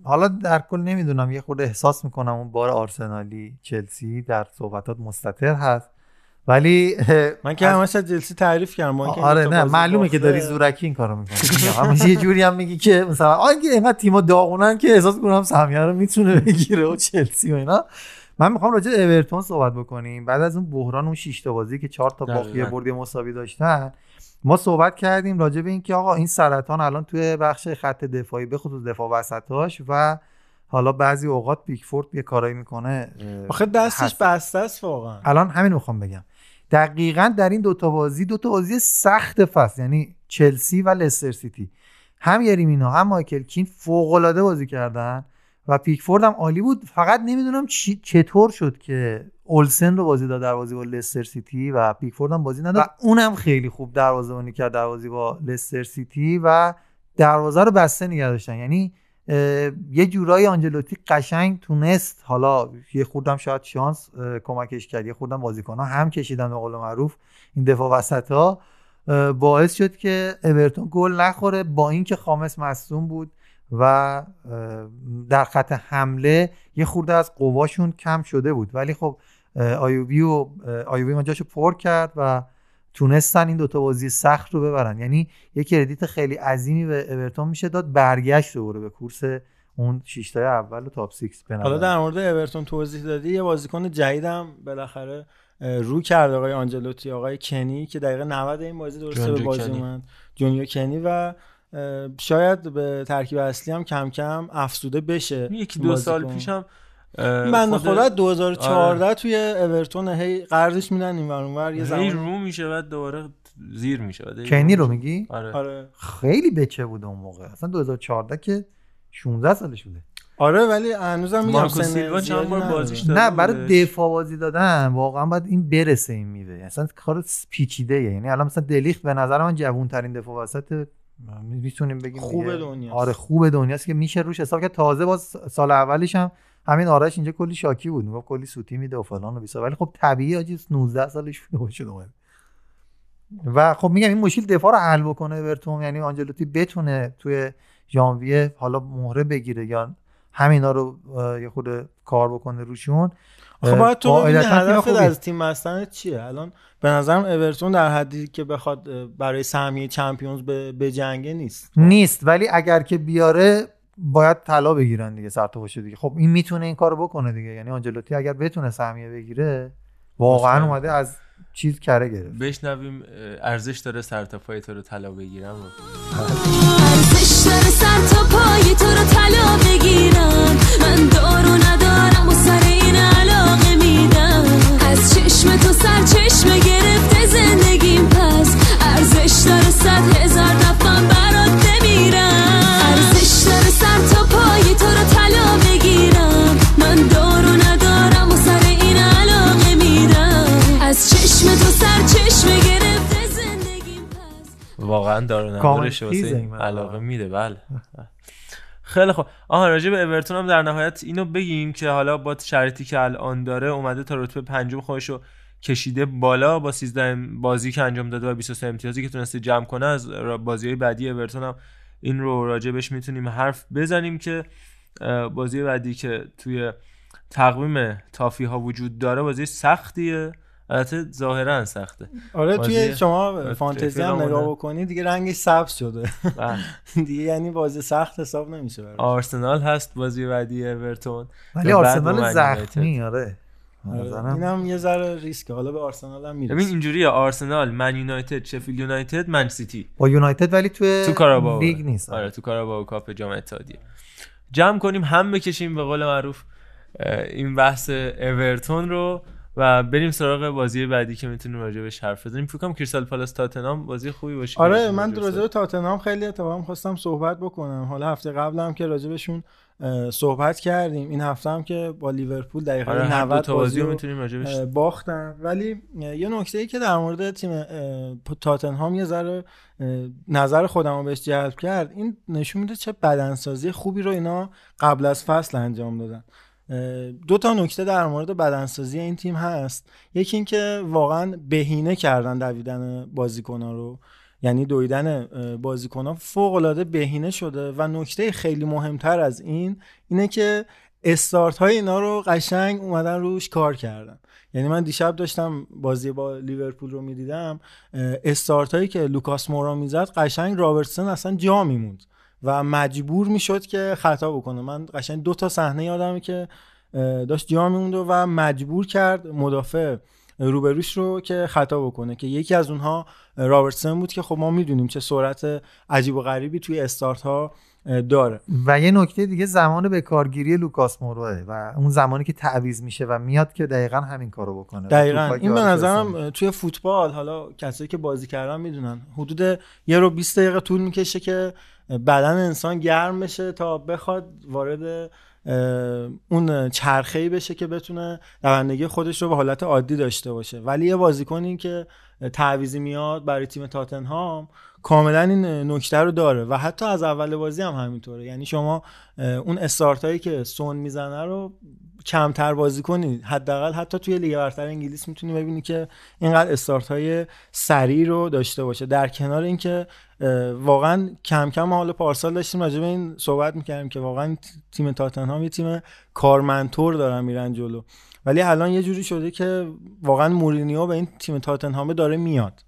حالا در کل نمی‌دونم یه خورده احساس می‌کنم اون بار آرسنالی چلسی در صحبتات مستطر هست. ولی من که همش از چلسی تعریف کردم آره نه معلومه که. داری زورکی این کارو می‌کنی همش یه جوری هم میگی که مثلا آگه اینقدر تیم‌ها داغونن که احساس کنم سهمیه رو می‌تونه بگیره و چلسی و اینا من می‌خوام راجع به اورتون صحبت بکنیم بعد از اون بحران اون 6 تا بازی که 4 تا باخت یه دقیقاً. برد یه مساوی داشتن ما صحبت کردیم راجع به اینکه آقا این سرطان الان توی بخش خط دفاعی به خصوص دفاع وسطاش و حالا بعضی اوقات پیکفورد یه کارایی می‌کنه آخه دستش. بسته است واقعا الان همین می‌خوام بگم دقیقا در این دوتا بازی دوتا بازی سخت فصل یعنی چلسی و لستر سیتی. هم یریمینا هم مایکل کین فوق العاده بازی کردن و پیکفورد هم عالی بود. فقط نمی‌دونم چطور شد که اولسن رو بازی داد در بازی با لستر سیتی و پیکفورد هم بازی نداد. و اونم خیلی خوب دروازه‌بانی کرد در بازی با لستر سیتی و دروازه رو بسته نگه داشتن. یعنی یه جورایی آنجلوتی قشنگ تونست حالا یه خوردم شاید شانس کمکش کرد. یه خوردم بازیکن ها هم کشیدن به قول معروف این دفاع وسط ها باعث شد که اورتون گل نخوره با اینکه خامس مصدوم بود و در خط حمله یه خورده از قواشون کم شده بود. ولی خب آیوبی و آیوبی جاشو پر کرد و تونستن این دوتا بازی سخت رو ببرن یعنی یه credit خیلی عظیمی به اورتون میشه داد برگشت دوباره به کورس اون شیشتای اول و top six به حالا. در مورد اورتون توضیح دادی یه بازیکن جدیدم بالاخره رو کرد آقای آنجلوتی آقای کنی که دقیقه 90 این بازی درسته به بازی. اومد جونیو کنی و شاید به ترکیب اصلی هم کم کم افسوده بشه یکی این دو سال. پیشم این بنده خدا از 2014 توی اورتون هی قرضش میدن این ور اونور یه زمان رو میشه بعد دوباره زیر میشه بعد کنی رو. میگی آره آره خیلی بچه بود اون موقع اصلا 2014 که 16 سالش بوده آره ولی هنوزم میگم مارکو سن سیلوا چند بار. بازیش داده نه برای. دفاع بازی دادن واقعا باید این برسه این میوه اصلا کار پیچیده یعنی الان مثلا دلیخت به نظر من جوون ترین دفاع وسط می‌تونیم بگیم خوب. دنیاست. آره خوب دنیاست که میشه روش حساب کرد تازه باز سال اولیش هم همین آرش اینجا کلی شاکی بود می‌گفت کلی سوتی میده و فلان و بیسا ولی خب طبیعی آجی 19 سالش بود شده اومد و خب میگم این مشکل دفاع رو حل بکنه اورتون یعنی آنجلوتی بتونه توی ژانویه حالا مهره بگیره یا همینا رو یه خود کار بکنه روشون. خب باید تو خوبیه. از تیم بستن چیه؟ الان به نظرم اورتون در حدی که بخواد برای سهمیه چمپیونز به جنگه نیست. نیست ولی اگر که بیاره باید طلا بگیرن دیگه سر باشه دیگه. خب این می‌تونه این کارو بکنه دیگه. یعنی آنجلوتی اگر بتونه سهمیه بگیره واقعا. اومده از چیز کره گرفت. بشنویم ارزش داره سر تا پای تو رو طلا بگیرم؟ و ارزش داره سر تا پای تو رو طلا بگیرم. من دارو ندارم و سر این علاقه میدم. از چشم تو سر چشم گرفته زندگیم پس. ارزش داره صد هزار دفعه برات بمیرم. داره سر تا پای تو رو طلا بگیرم. من دارو ندارم و سر این علاقه میدم. از چشم تو سر چشم گرفته زندگیم پس. واقعا داره ندارش واسه. علاقه میده بله. خیلی خب آها راجع به اورتون هم در نهایت اینو بگیم که حالا با شرایطی که الان داره اومده تا رتبه پنجم خودش رو کشیده بالا با 13 بازی که انجام داده و 23 امتیازی که تونسته جمع کنه از بازی های بعدی اورتون هم این رو راجبش می‌تونیم حرف بزنیم که بازی بعدی که توی تقویم تافی ها وجود داره بازی سختیه البته ظاهرا سخته آره توی شما فانتزی هم. نگاه بکنی دیگه رنگش سبز شده بله. دیگه یعنی بازی سخت حساب نمیشه براش. آرسنال هست بازی بعدی اورتون ولی آرسنال زخمی آره. اینم یه ذره ریسک حالا به آرسنال هم ببین می‌رسه اینجوریه آرسنال من یونایتد شفیلد یونایتد من سیتی. با یونایتد ولی توی تو کاراباو. لیگ نیست. آره. تو کاراباو کاپ جام اتحادیه. جمع کنیم هم بکشیم به قول معروف این بحث اورتون رو و بریم سراغ بازی بعدی که می‌تونیم راجبش حرف بزنیم. فکر کنم کریستال پالاس تاتنهام بازی خوبی باشه. آره من راجع به تاتنهام خیلی اتفاقا خواستم صحبت بکنم. حالا هفته قبلم که راجبشون صحبت کردیم. این هفته هم که با لیورپول دقیقه آره هر دو 90 تا بازی می‌تونیم باختن. ولی یه نکته ای که در مورد تیم تاتنهام یه ذره نظر خودم رو بهش جلب کرد این نشون میده چه بدنسازی خوبی رو اینا قبل از فصل انجام دادن. دو تا نکته در مورد بدنسازی این تیم هست. یکی اینکه واقعا بهینه کردن دویدن بازیکن‌ها رو. یعنی دویدن بازیکن‌ها فوق العاده بهینه شده و نکته خیلی مهمتر از این اینه که استارت های اینا رو قشنگ اومدن روش کار کردن. یعنی من دیشب داشتم بازی با لیورپول رو می‌دیدم استارت هایی که لوکاس مورا می‌زد قشنگ رابرتسون اصلا جا میموند و مجبور می‌شد که خطا بکنه. من قشنگ دو تا صحنه یادمه که داشت جا میموند و مجبور کرد مدافع روبروش رو که خطا بکنه که یکی از اونها رابرتسون بود که خب ما می‌دونیم چه سرعت عجیب و غریبی توی استارت ها داره. و یه نکته دیگه زمان به کارگیری لوکاس موروه و اون زمانی که تعویض میشه و میاد که دقیقا همین کارو بکنه. دقیقا. این به نظرم. توی فوتبال حالا کسایی که بازی کردن می‌دونن حدود یه رو 20 دقیقه طول می‌کشه که بدن انسان گرم بشه تا بخواد وارد اون چرخه‌ای بشه که بتونه دوندگی خودش رو به حالت عادی داشته باشه. ولی یه بازیکنی که تعویزی میاد برای تیم تاتنهام کاملا این نکته رو داره و حتی از اول بازی هم همینطوره. یعنی شما اون استارت هایی که سون می‌زنه رو کمتر بازی کنی. حداقل حتی توی لیگ برتر انگلیس می‌تونی ببینی که اینقدر استارت های سریع رو داشته باشه. در کنار اینکه واقعا کم کم ما حالا پارسال داشتیم راجع به این صحبت می‌کردیم که واقعا تیم تاتنهام یه تیم کارمنتور دارن میرن جلو. ولی الان یه جوری شده که واقعا مورینیو به این تیم تاتنهام داره میاد.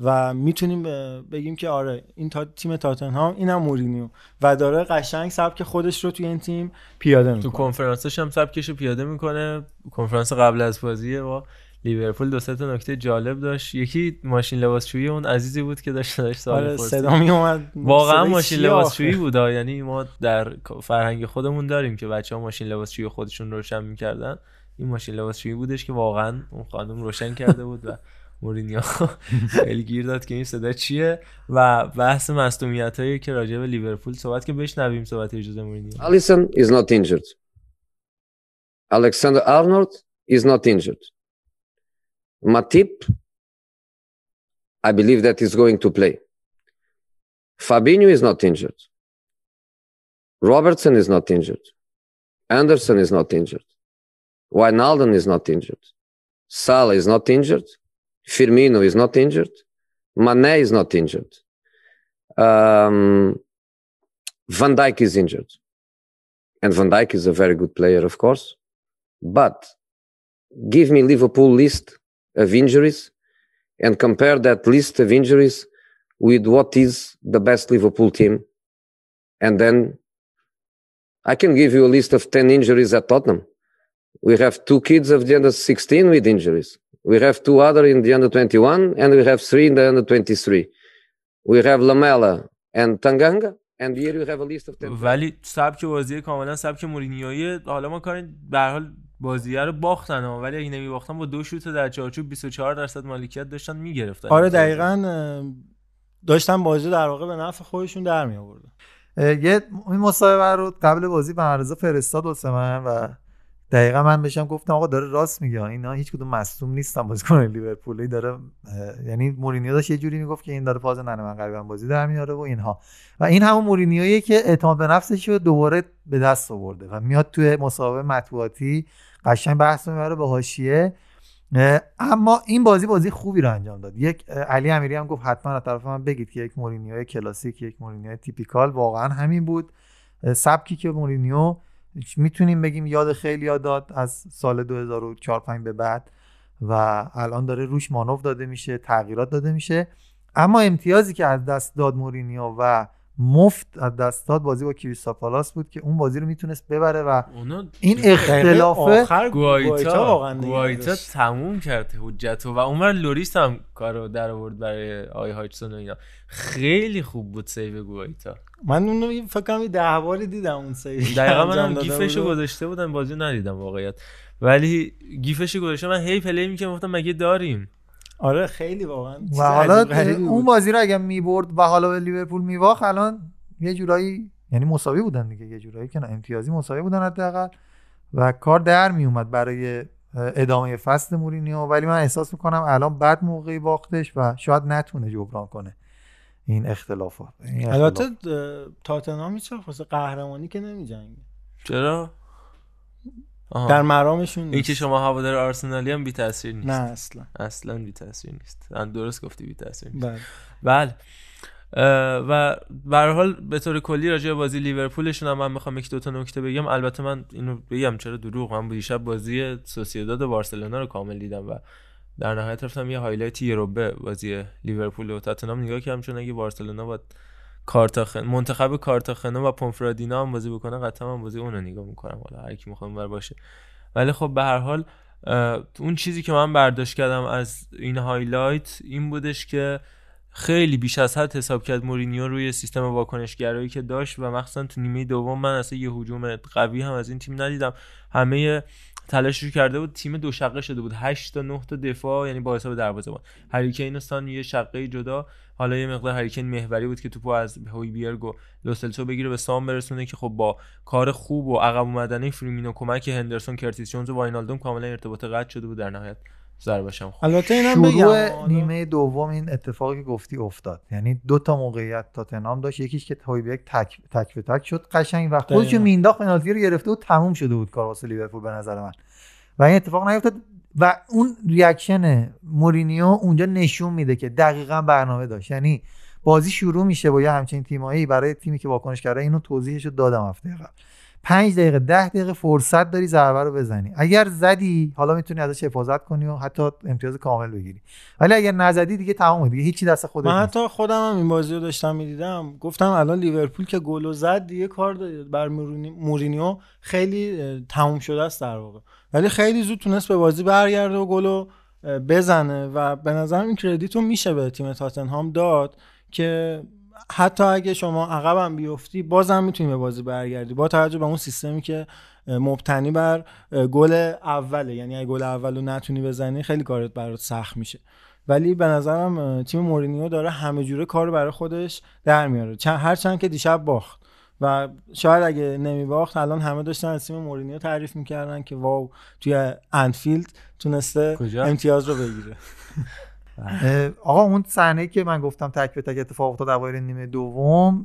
و می‌تونیم بگیم که آره این تا تیم تاتنهام اینم مورینیو و داره قشنگ سبک خودش رو توی این تیم پیاده تو می‌کنه کنفرانسش هم سبکشو پیاده می‌کنه کنفرانس قبل از بازی با لیورپول دو سه تا نکته جالب داشت یکی ماشین لباسشویی اون عزیزی بود که داشت داشت سوال آره. صدا میومد واقعا ماشین لباسشویی؟ بود. یعنی ما در فرهنگ خودمون داریم که بچه ها ماشین لباسشویی خودشون روشن می‌کردن این ماشین لباسشویی بودش که واقعا اون خانم روشن کرده بود و مورینیو خیلی گیر داد که این صدا چیه و بحث مصدومیت هایی که راجع به لیورپول صحبت که بشنویم صحبت اجازه مورینیو Allison is not injured. Alexander Arnold is not injured. Matip, I believe that is going to play. Fabinho is not injured. Robertson is not injured. Anderson is not injured. Wijnaldum is not injured. Salah is not injured. Firmino is not injured. Mane is not injured. Um, Van Dijk is injured. And Van Dijk is a very good player, of course. But give me Liverpool list of injuries and compare that list of injuries with what is the best Liverpool team. And then I can give you a list of 10 injuries at Tottenham. We have two kids of the under 16 with injuries. We have two other in the under 21 and we have three in the under 23. We have Lamela and Tanganga. And here you have a list of 10. ولی سبک بازی کاملا سبک مورینیویی حالا ما کاری به هر حال بازیه رو باختن ها. ولی اگه نمیباختن با دو شوت در چارچوب 24 درصد مالکیت داشتن می‌گرفتن آره دقیقا داشتن بازی در واقع به نفع خودشون در می آوردن یه این مصاحبه رو قبل بازی به عرضه فرستاد واسه من و دقیقا من بهشم گفتم آقا داره راست میگه. اینا هیچ کدوم مصدوم نیستن بازیکن لیورپولی. داره یعنی مورینیو داشت یه جوری می‌گفت که این داره فاز ننه من غریبا بازی در میاره و اینها. و این همون مورینیویه که اعتماد به نفسش رو دوباره به دست آورده و میاد توی مصاحبه مطبوعاتی قشنگ بحث رو می‌بره به حاشیه. اما این بازی بازی خوبی رو انجام داد. یک علی امیری هم گفت حتما از طرف من بگید که یک مورینیو کلاسیک یک مورینیو typical. واقعا همین بود. سبکی که مورینیو می‌تونیم بگیم یاد خیلی یاد داد از سال 2004 5 به بعد و الان داره روش مانور داده میشه تغییرات داده میشه. اما امتیازی که از دست داد مورینیو و مفت از دست داد بازی با کریستال پالاس بود که اون بازی رو می‌تونست ببره و این اختلافه گوایتا واقعا گوایتا. تموم کرد حجت و اونور لوریس هم کارو در آورد برای آقای هاجسون و اینا. خیلی خوب بود save گوایتا. من اون رو فکر کنم یه ده باری دیدم اون سری دقیقا من هم GIF شو گذاشته بودم بازی ندیدم واقعیت. ولی GIF شو گذاشته من هی play می‌کنم گفتم مگه داریم؟ آره خیلی واقعا. و حالا اون. بازی رو اگه می‌برد و حالا به لیورپول می‌باخت الان یه جورایی یعنی مساوی بودن دیگه یه جورایی که نه امتیازی مساوی بودن حداقل و کار در میومد برای ادامه فصل مورینیو. ولی من احساس می‌کنم الان بد موقعی باختش و شاید نتونه جبران کنه این اختلافات. این البته تاتنهام هیچ وقت واسه قهرمانی که نمیجنگه؟ چرا؟ آها. در مرامشون نیست. شما هوادار آرسنالی هم بی تاثیر نیست. نه اصلا. اصلا بی تاثیر نیست درست گفتی بی تاثیر نیست. بله. بله. و به هر حال به طور کلی راجع به بازی لیورپولشون هم من می‌خوام یک دو تا نکته بگم. البته من اینو بگم چرا دروغ. من دیشب بازی سوسییداد و بارسلونا رو کامل دیدم و در نهایت رفتم یه highlight یه ربع بازی لیورپول و تاتنهام. نگاه کردم چون اگه بارسلونا با کارتاخن منتخب کارتاخنا و پونفرادینا هم بازی بکنه قطعا من بازی اون رو نگاه می‌کنم. حالا هر کی می‌خوام بر باشه. ولی خب به هر حال اون چیزی که من برداشت کردم از این highlight این بودش که خیلی بیش از حد حساب کرد مورینیو روی سیستم واکنشگرایی که داشت و مخصوصا تو نیمه دوم من اصلا یه هجوم قوی هم از این تیم ندیدم. همه تلاشش کرده بود تیم دو شقه شده بود. 8 تا 9 تا دفاع یعنی با حساب دروازه‌بان. هری کین و سان یه شقه جدا. حالا یه مقدار هری کین محوری بود که توپو از هویبیرگ و لوسلسو بگیره به سان برسونه که خب با کار خوب و عقب اومدن فیرمینو کمک هندرسون کرتیس جونز و واینالدوم کاملا ارتباط قطع شده بود در نهایت. ضربش هم خوب البته اینم شروع نیمه دوم این اتفاقی که گفتی افتاد. یعنی دو تا موقعیت تاتنهام داشت. یکیش که هویبرگ تک تک به تک شد قشنگ و خودش. مینداخت پنالتی رو گرفته و تموم شده بود کار واسه لیورپول به نظر من. و این اتفاق نیفتاد و اون reaction مورینیو اونجا نشون میده که دقیقا برنامه داشت. یعنی بازی شروع میشه با یه همچین تیمایی. برای تیمی که واکنش کرده اینو توضیحش رو دادم هفته قبل. پنج دقیقه ده دقیقه فرصت داری ضربه رو بزنی. اگر زدی حالا می‌تونی ازش حفاظت کنی و حتی امتیاز کامل بگیری. ولی اگر نزدی دیگه تمام دیگه هیچی دست خودت من حتی خودم هم این بازی رو داشتم می‌دیدم. گفتم الان لیورپول که گل و زد دیگه کار داره. بر مورینی- مورینیو خیلی تموم شده است در واقع. ولی خیلی زود تونست به بازی برگرده و گل بزنه. و به نظرم این کردیت رو میشه به تیم تاتنهام داد که حتی اگه شما عقبم بیفتی بازم می‌تونی به بازی برگردی. با توجه به اون سیستمی که مبتنی بر گل اوله. یعنی اگه گل اول رو نتونی بزنی خیلی کارت برات سخت میشه. ولی به نظرم تیم مورینیو داره همه جوره کار رو برای خودش در میاره. چند هر چند که دیشب باخت. و شاید اگه نمی باخت الان همه داشتن از تیم مورینیو تعریف می‌کردن که واو توی انفیلد تونسته؟ امتیاز رو بگیره. آقا اون صحنه که من گفتم تک به تک اتفاق افتاد اوایل نیمه دوم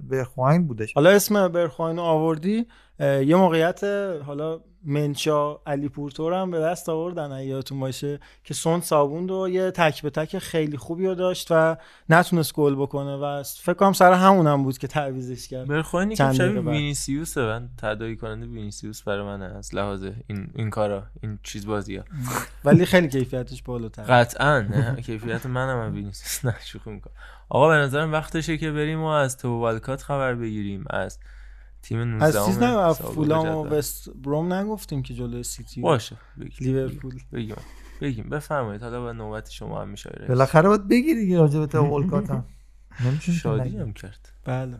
برخواین بودش. حالا اسم برخواین آوردی یه موقعیت حالا منشا علی پورتور هم به دست آوردن یادتون باشه که سون صابوند و یه تک به تک خیلی خوبی رو داشت و نتونست گل بکنه و فکر کنم سر همون هم بود که تعویزش کرد. برخواین که شبیه. وینیسیوسه. من تداعی کننده وینیسیوس برای من از لحاظ این این کارا این چیز بازی ها ولی خیلی کیفیتش بالاتر. قطعا کیفیت منم هم وینیسیوس نه شوخی می‌کنم. آقا به نظرم وقتشه که بریم و از تئو والکات خبر بگیریم. از تیم 19 از چیز نه فولام و. وست بروم نگفتیم که جلوی سیتی باشه بگیم. لیورپول بگیم بگیم بفرمایید حالا به نوبت شما هم میشه بالاخره باید بگی دیگه راجع به تئو والکات هم نمی‌تونی شادی. هم کرد بله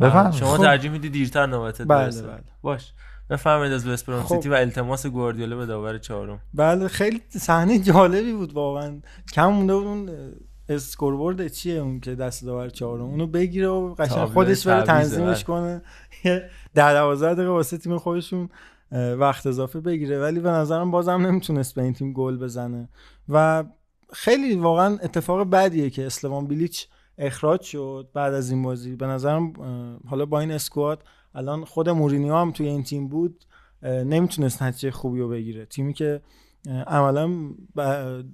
بفرمایید. شما خب. ترجیح میدی دیرتر نوبتت بله، بله. باش بفرمایید از وستبروم خب. سیتی و التماس گواردیولا به داور چهارم بله خیلی صحنه جالبی بود واقعا کم مونده بود اون scoreboard چیه اون که دست داور چهارم؟ اونو بگیره و قشنگ خودش بره تنظیمش. کنه. در 12 دقیقه واسه تیم خودشون وقت اضافه بگیره. ولی به نظرم بازم نمی‌تونست به این تیم گل بزنه. و خیلی واقعا اتفاق بدیه که اسلوان بیلیچ اخراج شد بعد از این بازی. به نظرم حالا با این اسکواد الان خود مورینیو هم توی این تیم بود نمی‌تونست نتیجه خوبی رو بگیره. تیمی که عملا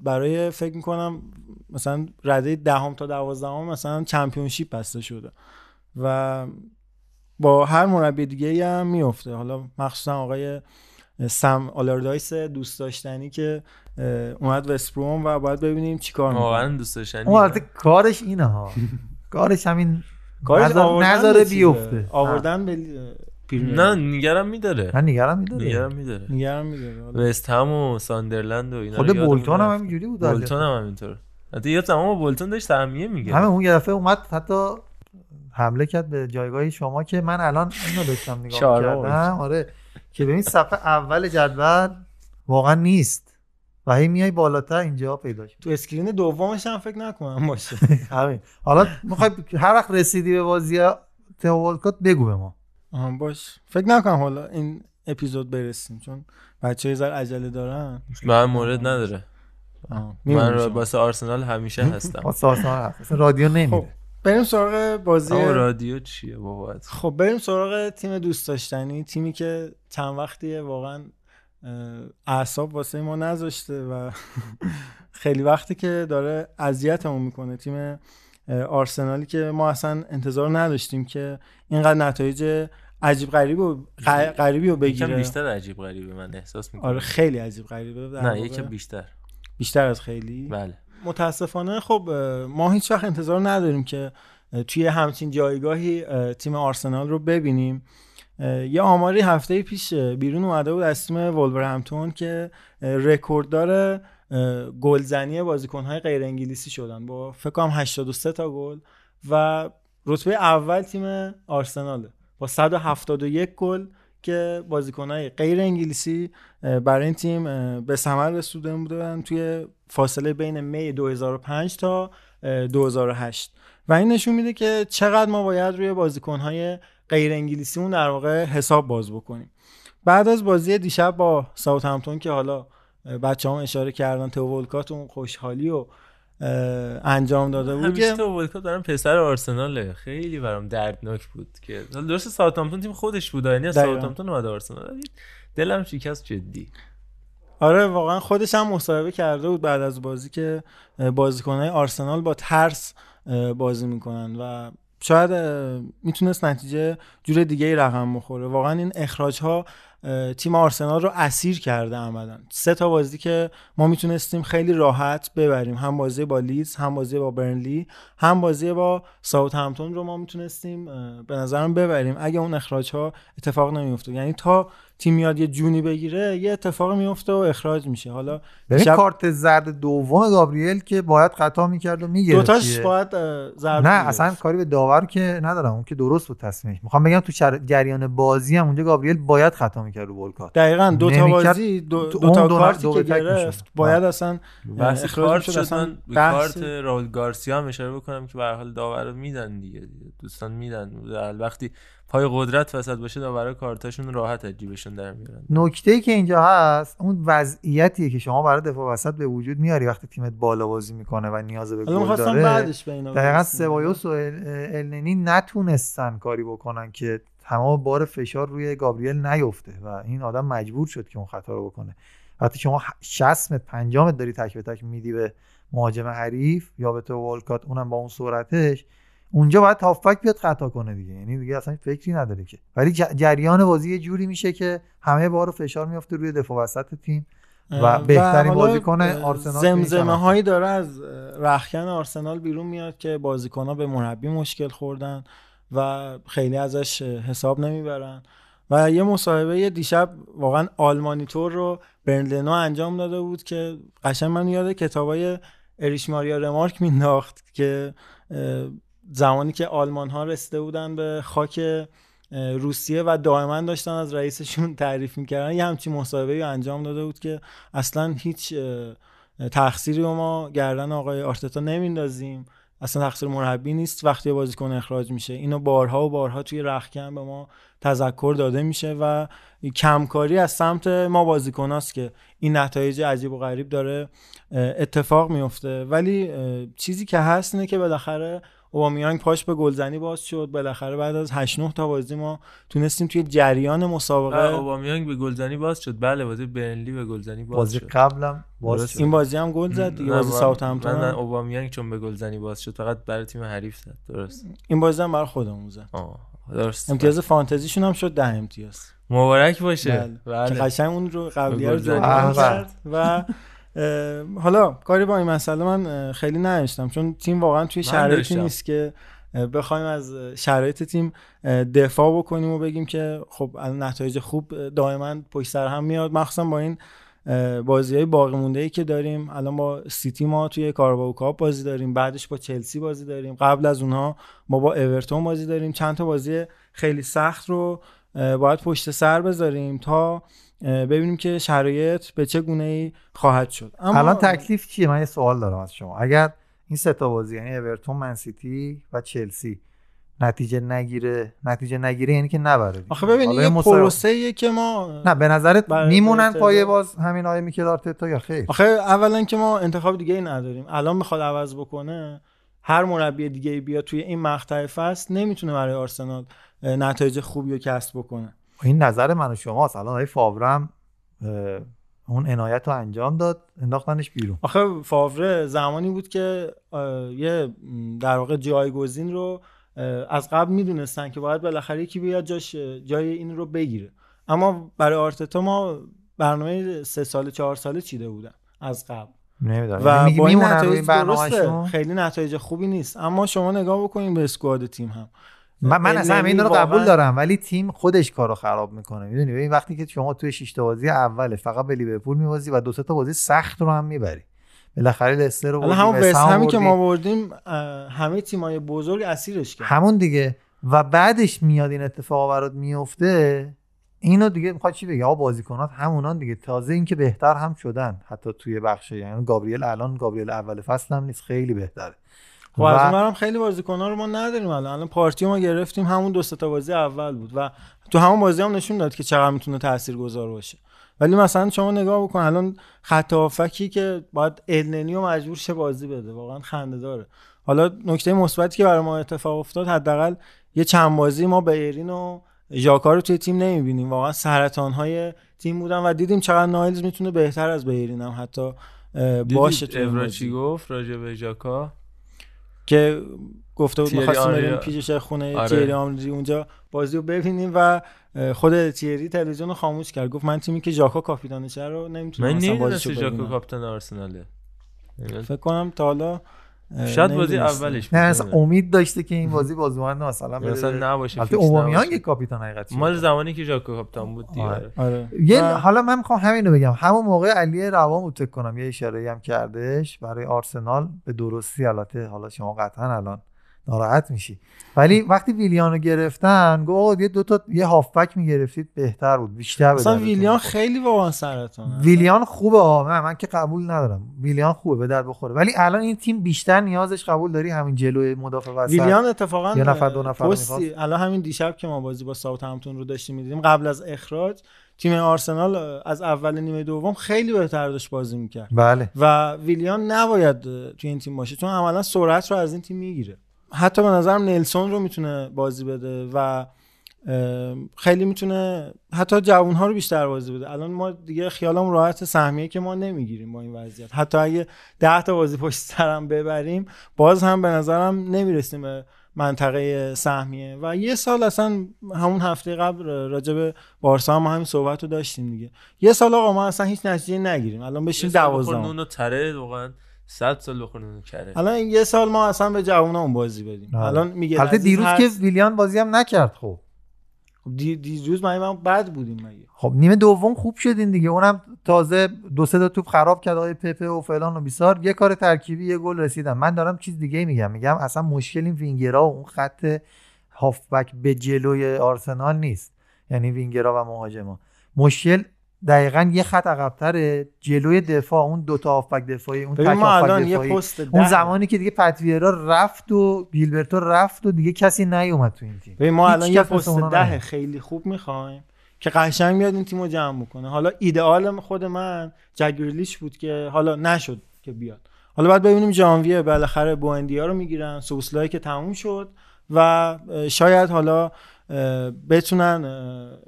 برای فکر می‌کنم مثلا رده دهم تا دوازدهم مثلا چمپیونشیپ بسته شده و با هر مربی دیگه ای هم میفته حالا مخصوصا آقای سم آلاردایس دوست داشتنی که اومد وستبروم و باید ببینیم چیکار می‌کنه. واقعا دوست داشتنی اون کارش اینه ها کارش همین کارش چیزه. بیفته. آوردن به پریمیر نه. نیگرم میداره. من نگرم میداره. نیگرم میداره. نگرم میداره حالا. وست هم و ساندرلند و اینا خود بولتون هم. همینجوری بود بولتون هم همینطور. حتی یه تمام بولتون داشت تهمیه میگه همه اون یه دفعه اومد حتی حمله کرد به جایگاه شما که من الان اینو داشتم نگاه. کردم آره. که ببین صفحه اول جدول واقعا نیست. و هی میای بالاتر اینجا پیدا شد. تو اسکرین دومش هم فکر نکنم باشه. همین. حالا می‌خوای هر وقت رسیدی به بازی تو بگو به ما. آها باش. فکر نکنم حالا این اپیزود برسیم چون بچه های ذره عجله دارن. من مورد نداره. آه، من را-. واسه آرسنال همیشه هستم. واسه آرسنال هست. اصلا رادیو خب نمیره بریم سراغ بازی رادیو چیه بابا؟ خب بریم سراغ تیم دوست داشتنی تیمی که چند وقتیه واقعا اعصاب واسه ما نذاشته و خیلی وقتی که داره اذیتمون می‌کنه. تیم آرسنالی که ما اصلا انتظار نداشتیم که اینقدر نتایج عجیب غریب و غریبی رو یکم بگیره. بیشتر عجیب غریبه من احساس می‌کنم. آره خیلی عجیب غریبه. در نه. یکم بیشتر. بیشتر از خیلی. بله. متاسفانه خب ما هیچ وقت انتظار نداریم که توی همچین جایگاهی اه، تیم آرسنال رو ببینیم. یه آماری هفته پیش بیرون اومده بود از تیم وولورهمپتون که اه، رکورددار اه، گلزنی بازیکن‌های غیر انگلیسی شدن. با فکر کنم 83 تا گل و رتبه اول تیم آرسناله. با 171 گل که بازیکنهای غیر انگلیسی برای این تیم به ثمر رسونده بودن توی فاصله بین می 2005 تا اه، 2008 و این نشون میده که چقدر ما باید روی بازیکنهای غیر انگلیسیمون در واقع حساب باز بکنیم. بعد از بازی دیشب با ساوثهمپتون که حالا بچه‌ها هم اشاره کردن تو اون خوشحالی و انجام داده بود همیشه که- تئو والکات دارم پسر آرسناله. خیلی برام دردناک بود که درست ساوثهامپتون تیم خودش بود یعنی. ساوثهامپتون اومد آرسنال دلم شکست جدی. آره واقعا خودش هم مصاحبه کرده بود بعد از بازی که بازیکنهای آرسنال با ترس بازی می‌کنن و شاید می‌تونست نتیجه جور دیگه ای رقم بخوره. واقعا این اخراج ها تیم آرسنال رو اسیر کرده عملا. سه تا بازی که ما می‌تونستیم خیلی راحت ببریم. هم بازی با لیز هم بازی با برنلی هم بازی با ساوت همتون رو ما می‌تونستیم به نظرم ببریم. اگه اون اخراج ها اتفاق نمیفته یعنی تا تیم میاد یه جونی بگیره یه اتفاق میفته و اخراج میشه حالا ببین شب- کارت زرد دوم گابریل که باید خطا می‌کرد و می‌گرفت دوتاش باید ضربه نه می‌گرفت. اصلا کاری به داور که ندارم اون که درست بود تصمیمش می‌خوام بگم تو شر- جریان بازی هم اونجا گابریل باید خطا می‌کرد رو ولکات دقیقا دو تا بازی دو, تو دو تا دو- کارتی دو که تک گرفت. باید. اصلا بحث کارت. شد اصلا کارت راول گارسیا هم اشاره بکنم که به هر حال داور رو میدن دیگه دوستان میدن وقتی پای قدرت وسط باشه داورا کارتاشون راحت از جیبشون در میارن. نکته ای که اینجا هست اون وضعیتیه که شما برای دفاع وسط به وجود میاری وقتی تیمت بالا بازی می‌کنه و نیاز به گل داره. بعدش به اینا دقیقا. سبایوس و النی نتونستن کاری بکنن که تمام بار فشار روی گابریل نیفته و این آدم مجبور شد که اون خطا رو بکنه. وقتی شما 60 متر 50 متر داری تک به تک میدی به مهاجم حریف یا به تو والکات اونم با اون سرعتش اونجا باید هافبک بیاد خطا کنه دیگه یعنی دیگه اصلا فکری نداره که ولی جریان بازی یه جوری میشه که همه بار فشار میفته روی دفاع وسط تیم و بهترین بازیکن آرسنال زمزمه. هایی داره از رخکن آرسنال بیرون میاد که بازیکن ها به مربی مشکل خوردن و خیلی ازش حساب نمی‌برن و یه مصاحبه دیشب واقعا آلمانی تور رو برنلنو انجام داده بود که قشنگ من یاد کتابای اریش ماریا رمارک مینداخت که زمانی که آلمان ها رسیده بودن به خاک روسیه و دائما داشتن از رئیسشون تعریف می‌کردن. یه همچین مصاحبه انجام داده بود که اصلا هیچ تقصیری ما گردن آقای آرتتا نمیندازیم. اصلا تقصیر مربی نیست. وقتی بازیکن اخراج میشه اینو بارها و بارها توی رخکن به ما تذکر داده میشه و کمکاری از سمت ما بازیکناست که این نتایج عجیب و غریب داره اتفاق میفته ولی چیزی که هست اینه که بالاخره اوبامیانگ پاش به گلزنی باز شد. بالاخره بعد از 8 9 تا بازی ما تونستیم توی جریان مسابقه آه، اوبامیانگ به گلزنی باز شد. بله بازی برنلی به گلزنی باز بازی شد. قبلم باز. شد. این بازی هم گل زد دیگه نه، بازی ساوثهمپتون من. اوبامیانگ چون به گلزنی باز شد فقط برای تیم حریف زد. درست. این بازی هم برای خودمون زد. آه درست. امتیاز فانتزیشون هم شد ده امتیاز. مبارک باشه. بله. که قشنگ اون رو قبلیه رو جبران کرد و حالا کاری با این مسئله من خیلی ننوشتم چون تیم واقعا توی شرایطی. نیست که بخوایم از شرایط تیم دفاع بکنیم و بگیم که خب نتایج خوب دائما پشت سر هم میاد. مخصوصا با این بازی های باقی مونده ای که داریم. الان با سیتی ما توی کارباو کاپ بازی داریم بعدش با چلسی بازی داریم. قبل از اونها ما با اورتون بازی داریم. چند تا بازی خیلی سخت رو باید پشت سر بذاریم تا ببینیم که شرایط به چه گونه ای خواهد شد. اما الان تکلیف چیه؟ من یه سوال دارم از شما. اگر این سه تا بازی یعنی اورتون منسیتی و چلسی نتیجه نگیره نتیجه نگیره یعنی که نبره. آخه ببین یه مسابقه- پروسه که ما نه به نظرت میمونن پای باز همین آقای میکل آرتتا یا خیر؟ آخه اولا که ما انتخاب دیگه ای نداریم. الان بخواد عوض بکنه هر مربی دیگه ای بیاد توی این مقطع فصل نمی‌تونه برای آرسنال نتایج خوبی رو کسب بکنه. این نظر من و شماست. الان آقای فاورم اون عنایت رو انجام داد انداختنش بیرون. آخه فاوره زمانی بود که یه در واقع جایگزین رو از قبل می‌دونستن که باید بالاخره یکی بیاد جاش جای این رو بگیره. اما برای آرتتا ما برنامه سه ساله چهار ساله چیده بودن از قبل. نمی‌دونم. و یعنی با این نتایج؟ درسته. خیلی نتایج خوبی نیست. اما شما نگاه بکنید به اسکواد تیم هم. من, من اصلا همین رو واقعاً- قبول دارم ولی تیم خودش کارو خراب می‌کنه. می‌دونی؟ ببین وقتی که شما توی شش بازی اوله فقط به لیورپول میبازی و دو تا بازی سخت رو هم می‌بری. بالاخره لستر رو حالا بردی، همون وست وست هم همی که. ما بردیم. همه تیمای بزرگ اسیرش کرد. همون دیگه. و بعدش میاد این اتفاق برات میفته اینو دیگه می‌خواد چی بگه آقا بازیکنات همونان دیگه. تازه اینکه بهتر هم شدن. حتی توی بخش یعنی گابریل الان گابریل اول فصل هم نیست. خیلی بهتره. خب از اونورم خیلی بازیکن‌ها رو ما نداریم الان. الان پارتی ما گرفتیم. همون دو تا بازی اول بود و تو همون بازی هم نشون داد که چقدر می‌تونه تاثیرگذار باشه. ولی مثلا شما نگاه بکن الان خط هافکی که باید النی رو مجبور شه بازی بده. واقعا خنده داره. حالا نکته مثبتی که برای ما اتفاق افتاد حداقل یه چند بازی ما بیرین و ژاکا رو توی تیم نمی‌بینیم. واقعا سرطان های تیم بودن و دیدیم چقدر نایلز می‌تونه بهتر از بیرین هم حتی باشه بازی. چی گفت راجع به ژاکا؟ که گفته بود می‌خواستیم بریم پیش خونه آره. تیری آمری اونجا بازی رو ببینیم و خود تیری تلویزیون رو خاموش کرد. گفت من تیمی که ژاکا کاپیتانشه رو نمی‌تونم من نمی‌دونم ژاکا کاپیتان آرسناله. فکر کنم تا حالا شاید بازی. اولش نه اصلا امید داشته که این بازی بازیکن مثلا مثلا نباشه البته اوبامیانگ نباشه. کاپیتان حقیقت مال زمانی که ژاکا کاپیتان بود دیگه. آره. آره. یه حالا من می‌خوام همین رو بگم. همون موقع علی روان بود فکر کنم یه اشاره هم کردش برای آرسنال به درستی البته. حالا شما قطعا الان ناراحت میشی. ولی وقتی ویلیان رو گرفتن گفت یه دو تا یه هافبک می‌گرفتید بهتر بود بیشتر دردتون ویلیان. خیلی واقعا سرطانه ویلیان خوبه ها من, من که قبول ندارم. ویلیان خوبه به درد بخوره. ولی الان این تیم بیشتر نیازش قبول داری همین جلوی مدافع وسط؟ ویلیان اتفاقا یه نفر دو نفر پستی. الان همین دیشب که ما بازی با ساوت همتون رو داشتیم می‌دیدیم قبل از اخراج تیم آرسنال از اول نیمه دوم خیلی بهتر داشت بازی می‌کرد. بله. و ویلیان نباید توی این تیم باشه چون عملا سرعت رو از این تیم می‌گیره. حتی به نظرم نلسون رو می‌تونه بازی بده و خیلی می‌تونه حتی جوانها رو بیشتر بازی بده. الان ما دیگه خیالمون راحت سهمیه که ما نمی‌گیریم با این وضعیت. حتی اگه ده تا بازی پشت سرم ببریم باز هم به نظرم نمی‌رسیم به منطقه سهمیه. و یه سال اصلا همون هفته قبل راجع به بارسا هم همین صحبت رو داشتیم دیگه. یه سال آقا ما اصلا هیچ نتیجه نگیریم. الان بشیم یه سال بخور دوازدهم. نون و تره واقعا. 100 سال و کره. الان این یه سال ما اصلا به جوانامون بازی بدیم. آره. الان میگه البته دیروز که ویلیان بازی هم نکرد خب. دیروز من من بد بودیم مگه؟ خب نیمه دوم خوب شدین دیگه. اونم تازه دو سه تا توپ خراب کرد آقای پپه و فلان و بیسار. یه کار ترکیبی یه گل رسیدن. من دارم چیز دیگه میگم. میگم اصلا مشکل این وینگرها و اون خط هافبک به جلوی آرسنال نیست. یعنی وینگرها و مهاجما. مشکل دقیقا یه خط عقبتره جلوی دفاع اون دوتا هافبک دفاعی اون تک الان یه دفاعی پست اون. زمانی که دیگه پتویرا رفت و گیلبرتو رفت و دیگه کسی نیومد تو این تیم ببین ما الان یه پست ده. خیلی خوب می‌خوایم که قشنگ میاد این تیمو جمع بکنه حالا ایدئال خود من جگریلیش بود که حالا نشد که بیاد حالا بعد ببینیم ژانویه بالاخره بوندیا رو می‌گیرن سوسلای که تموم شد و شاید حالا بتونن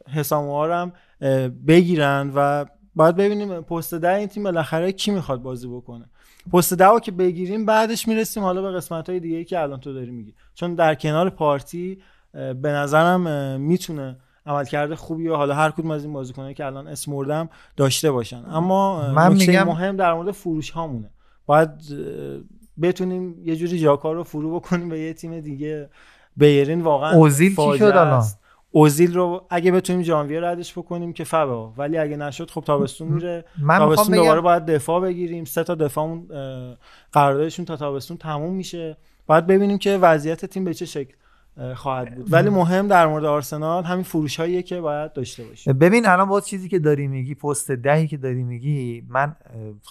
هم اه، بگیرن و باید ببینیم پست ده این تیم بالاخره کی می‌خواد بازی بکنه. پست ده رو که بگیریم بعدش می‌رسیم حالا به قسمت های دیگه که الان تو داری میگی. چون در کنار پارتی به نظرم می‌تونه عملکرد خوبی و حالا هر کدوم از این بازیکنایی که الان اسم بردم داشته باشن. اما من میگم- مهم در مورد فروش هامونه. باید بتونیم یه جوری ژاکا رو فرو بکنیم به یه تیم دیگه. بیرین واقعا اوزیل چی فاجعه شد الان؟ اوزیل رو اگه بتونیم ژانویه ردش بکنیم که فبا. ولی اگه نشد خب تابستون میره. من تابستون بگم- دوباره باید دفاع بگیریم. سه تا دفاعمون قراردادشون تا تابستون تموم میشه. باید ببینیم که وضعیت تیم به چه شکل اه، خواهد بود. ولی مهم در مورد آرسنال همین فروش هاییه که باید داشته باشیم. ببین الان باز چیزی که داری میگی پست دهی که داری میگی من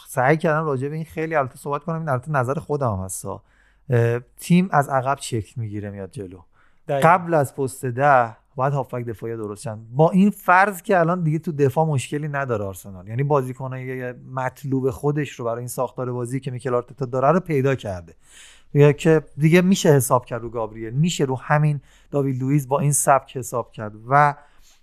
سعی کردم راجع به این خیلی البته صحبت کنم. این البته نظر خودم هستا. اه، تیم از عقب شکل می‌گیره میاد جلو. دقیقاً. قبل از پست ده باید هافبک دفاعی درست شن با این فرض که الان دیگه تو دفاع مشکلی نداره آرسنال. یعنی بازیکنای مطلوب خودش رو برای این ساختار بازی که میکل آرتتا داره رو پیدا کرده. یا که دیگه میشه حساب کرد رو گابریل. میشه رو همین داوید لوئیس با این سبک حساب کرد و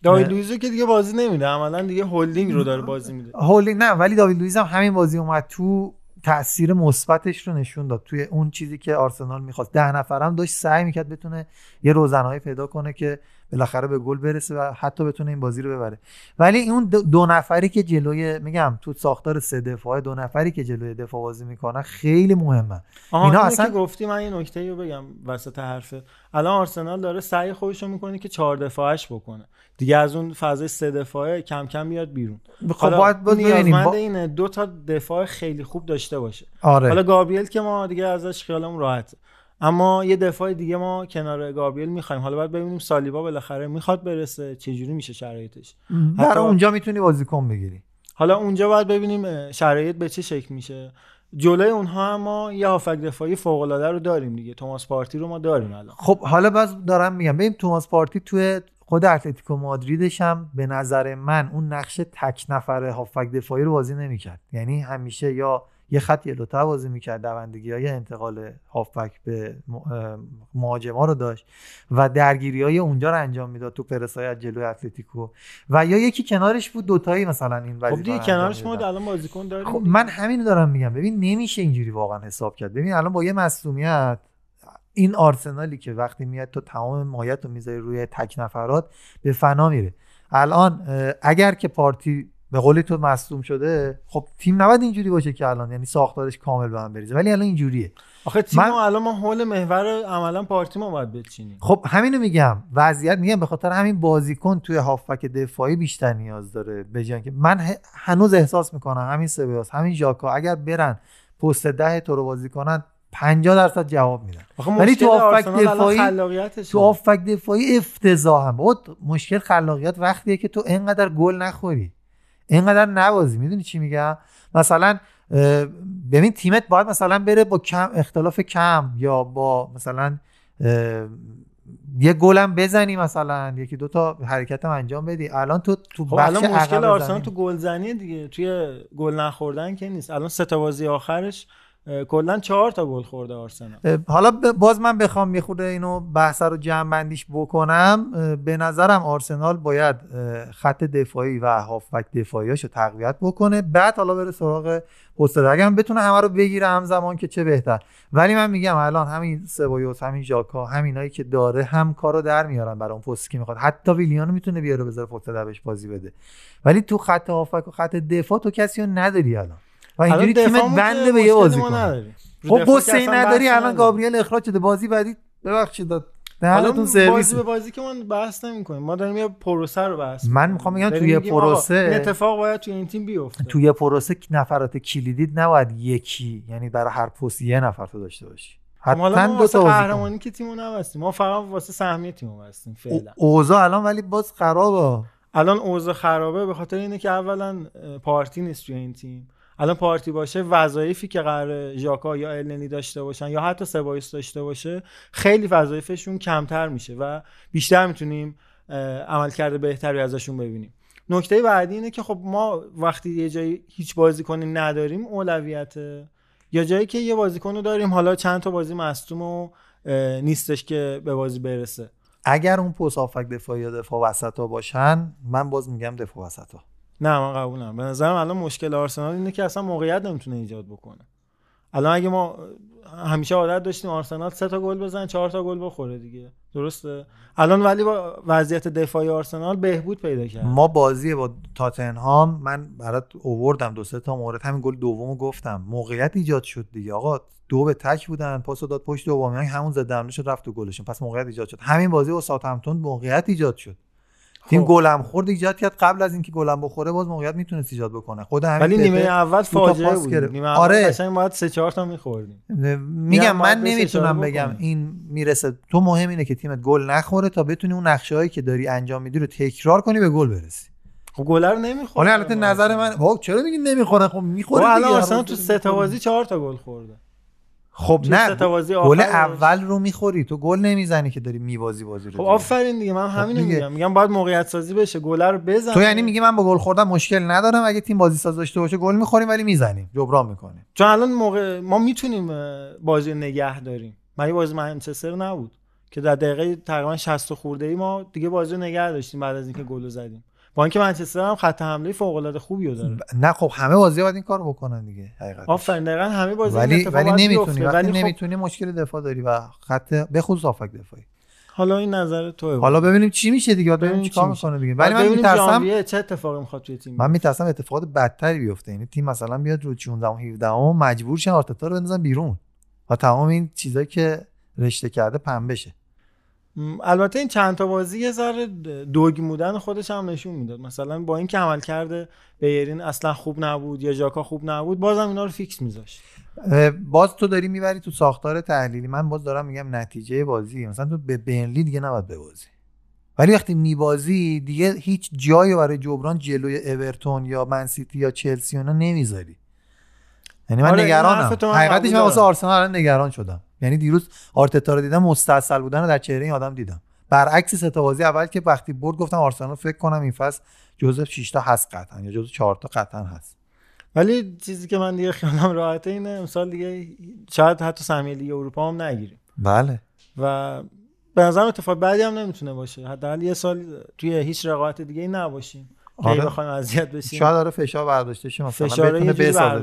داوید اه، لوئیزو که دیگه بازی نمیده. عملا دیگه هولدینگ رو داره بازی میده. هولدینگ نه ولی داوید لوئیس هم همین بازی اومد تو تاثیر مثبتش رو نشون داد توی اون چیزی که آرسنال می‌خواست. ده نفرم داشت سعی می‌کرد بتونه یه روزنه‌ای پیدا کنه که بالاخره به گل برسه و حتی بتونه این بازی رو ببره. ولی اون دو نفری که جلوی میگم تو ساختار سه دفاعه دو نفری که جلوی دفاع بازی می‌کنن خیلی مهمه اینا اصلا که گفتی من یه نکته رو بگم وسط حرفت الان آرسنال داره سعی خودش رو می‌کنه که چهار دفاعش بکنه. دیگه از اون فضای سه دفاعه کم کم بیاد بیرون. خب باید ببینیم نیازمند با- اینه دو تا دفاع خیلی خوب داشته باشه. آره. حالا گابریل که ما دیگه ازش خیالمون راحته. اما یه دفاع دیگه ما کنار گابریل می‌خوایم. حالا باید ببینیم سالیبا بالاخره می‌خواد برسه. چه جوری میشه شرایطش؟ حتی- اونجا می‌تونی بازیکن بگیری. حالا اونجا باید ببینیم شرایط به چه شکل میشه. جلوی اونها هم ما یه هافک دفاعی فوق العاده رو داریم دیگه. توماس پارتی رو ما داریم الان. خب حالا باز دارم میگم. ببین توماس پارتی توی خود اتلتیکو مادریدش هم به نظر من اون نقش تک نفره هافک دفاعی رو بازی نمی‌کرد. یعنی همیشه یا یه خط یلوتر بازی می‌کرد دوندگی های انتقال هافبک به مهاجما رو داشت و درگیری های اونجا رو انجام می‌داد تو پرسای از جلوی اتلتیکو و یا یکی کنارش بود دوتایی مثلا این خب وظیفه دیگه رو کنارش ما می‌دادن. الان بازیکن داریم خب دیگه. من همین دارم میگم ببین نمیشه اینجوری واقعا حساب کرد ببین الان با یه مصونیت این آرسنالی که وقتی میاد تو تمام مایت رو می‌ذاری روی تک نفرات به فنا میره الان اگر که پارتی به قولی تو مصدوم شده؟ خب تیم نباید اینجوری باشه که الان یعنی ساختارش کامل به هم بریزه. ولی الان اینجوریه. آخه تیم من- الان ما حول محور عملا پارتی ما باید بچینیم. خب همینو میگم. وضعیت میگم به خاطر همین بازیکن توی هافبک دفاعی بیشتر نیاز داره به که من هنوز احساس می‌کنم همین سبیاس همین ژاکا اگر برن پست ده تو رو بازی کنن 50 درصد جواب میدن. ولی تو الان دفاعی. تو هافبک دفاعی افتضاح هم بود مشکل خلاقیت وقتیه که تو اینقدر گل نخوری. اینقدر نبازی می‌دونی چی میگم؟ مثلا ببین تیمت باید مثلا بره با کم اختلاف کم یا با مثلا یه گلم بزنی مثلا یکی دو تا حرکت هم انجام بدی. الان تو تو خب الان مشکل آرسنال تو گلزنی دیگه. توی گل نخوردن که نیست. الان سه تا بازی آخرش کلا چهار تا گل خورده آرسنال. حالا باز من بخوام یه خورده اینو بحث رو جمع بندیش بکنم به نظرم آرسنال باید خط دفاعی و هافبک دفاعیاشو تقویت بکنه. بعد حالا بره سراغ پست. اگه هم بتونه همه رو بگیره همزمان که چه بهتر. ولی من میگم الان همین سبایوس همین ژاکا همینایی که داره هم کارو در میارن برای اون پستی که می‌خواد. حتی ویلیانو می‌تونه بیاره بذاره پست بازی بده. ولی تو خط هافبک و خط دفاع تو کسی رو نداری الان. و اینجوری تیمت که بنده به یه بازی کنه خب بوسه نداری الان. گابریل اخراج شده بازی بعدی. ببخشید داد. حالا دهنتون بازی سرویس. به بازی که ما بحث نمی کنیم ما داریم یه پروسه رو بحث من. می‌خوام بگم توی پروسه- این اتفاق باید توی این تیم بیفته. توی پروسه نفرات کلیدی نباید یکی یعنی برای هر پست یه نفر تو داشته باشی. خب حتما ما دو تا قهرمانی که تیمو نبستیم. ما فقط واسه سهمیه تیمو بستیم فعلا. اوضاع الان ولی باز خرابه. الان اوضاع خرابه به خاطر اینه که اولا پارتی نیست توی این تیم. الان پارتی باشه وظایفی که قرار ژاکا یا النی داشته باشن یا حتی سبایس داشته باشه خیلی وظایفشون کمتر میشه و بیشتر می‌تونیم عملکرد بهتری ازشون ببینیم. نکته بعدی اینه که خب ما وقتی یه جایی هیچ بازیکنی نداریم اولویته یا جایی که یه بازیکن رو داریم حالا چند تا بازی مصدوم و نیستش که به بازی برسه. اگر اون پست دفاعی یا دفاع وسط ها باشن من باز میگم دفاع وسط نه من قبول ندارم به نظرم الان مشکل آرسنال اینه که اصلا موقعیت نمی‌تونه ایجاد بکنه. الان اگه ما همیشه عادت داشتیم آرسنال سه تا گل بزن چهار تا گل بخوره دیگه. درسته؟ الان ولی با وضعیت دفاعی آرسنال بهبود پیدا کرد. ما بازی با تاتنهام من برات اووردم دو سه تا مورد. همین گل دومو گفتم. موقعیت ایجاد شد دیگه. آقا دو به تک بودن پاسو داد پشت اوبامیانگ همون ضد حمله شد رفت تو گلشون. پس موقعیت ایجاد شد. همین بازی با ساوثهمپتون موقعیت ایجاد شد. تیم خب. گلم خورد ایجاد کرد قبل از اینکه گلم بخوره باز موقعیت می‌تونست ایجاد بکنه. خود همین ولی نیمه اول فاجعه بود. نیمه اول آره. قشنگ باید سه چهار تا میخوردیم. میگم من نمی‌تونم بگم. این می‌رسه. تو مهم اینه که تیمت گل نخوره تا بتونی اون نقشه هایی که داری انجام میدی رو تکرار کنی به گل برسی. خب گل رو نمی‌خوره حالا البته نظر من خب چرا میگی نمی‌خوره خب می‌خوره الان روز تو سه تا. بازی چهار تا گل خورده. خب نه گل. اول رو می‌خوری تو گل نمی‌زنی که داری میبازی بازی رو خب. آفرین دیگه من همینو دیگه. میگم میگم باید موقعیت سازی بشه گل رو بزن تو یعنی میگی من با گل خوردن مشکل ندارم اگه تیم بازی ساز داشته باشه گل می‌خوریم ولی می‌زنیم جبران می‌کنیم چون الان موقع ما می‌تونیم بازی نگه داریم مگه بازی منچستر نبود که در دقیقه تقریبا 60 خورده ای ما دیگه بازی رو نگه داشتیم بعد از اینکه گل زدیم با اینکه منچستر هم خط حمله فوق العاده خوبی رو داره. نه خب همه بازی باید این کارو بکنن دیگه حقیقت آفرین دقیقا همه بازی ولی ولی نمی‌تونی ولی خب نمی‌تونی مشکل دفاع داری و خط بخصوص هافک دفاعی. حالا این نظر توه. حالا ببینیم چی میشه دیگه ببینیم چیکار. می‌کنه دیگه. ولی من میترسم چه اتفاقی می‌خواد توی تیم. من میترسم اتفاقات بدتری بیفته. یعنی تیم مثلا بیاد رو 16 و 17 و مجبور شن آرتتا رو بندازن بیرون و تمام این چیزایی که رشته کرده پنبه شه. م، البته این چند تا بازی یه ذره دوگمودن خودش هم نشون می‌داد. مثلا با اینکه عمل کرده بیرین اصلا خوب نبود یا ژاکا خوب نبود بازم اینا رو فیکس میذاشت. باز تو داری می‌بری تو ساختار تحلیلی. من باز دارم میگم نتیجه بازی. مثلا تو به برنلی دیگه نباید ببازی. ولی وقتی میبازی دیگه هیچ جایی برای جبران جلوی اورتون یا منسیتی یا چلسی اونا نمی‌ذاری. یعنی من آره، این نگرانم. حقیقتش من واسه. آرسنال نگران شدم. یعنی دیروز آرتتا رو دیدم مستاصل بودن رو در چهره این آدم دیدم. برعکس سه بازی اول که وقتی برد گفتم آرسنال فکر کنم این فصل جزو 6 تا هست قطعا یا جزو 4 تا قطعا هست. ولی چیزی که من دیگه خیالم راحته اینه امسال دیگه شاید حتی سهمیه لیگ اروپا هم نگیریم. بله. و به نظرم اتفاق بعدی هم نمی‌تونه باشه. حداقل یه سال توی هیچ رقابت دیگه نباشیم. که آره. بخوایم اذیت بشیم. شاید داره فشار برداشته شه مثلا فشار بتونه بسازه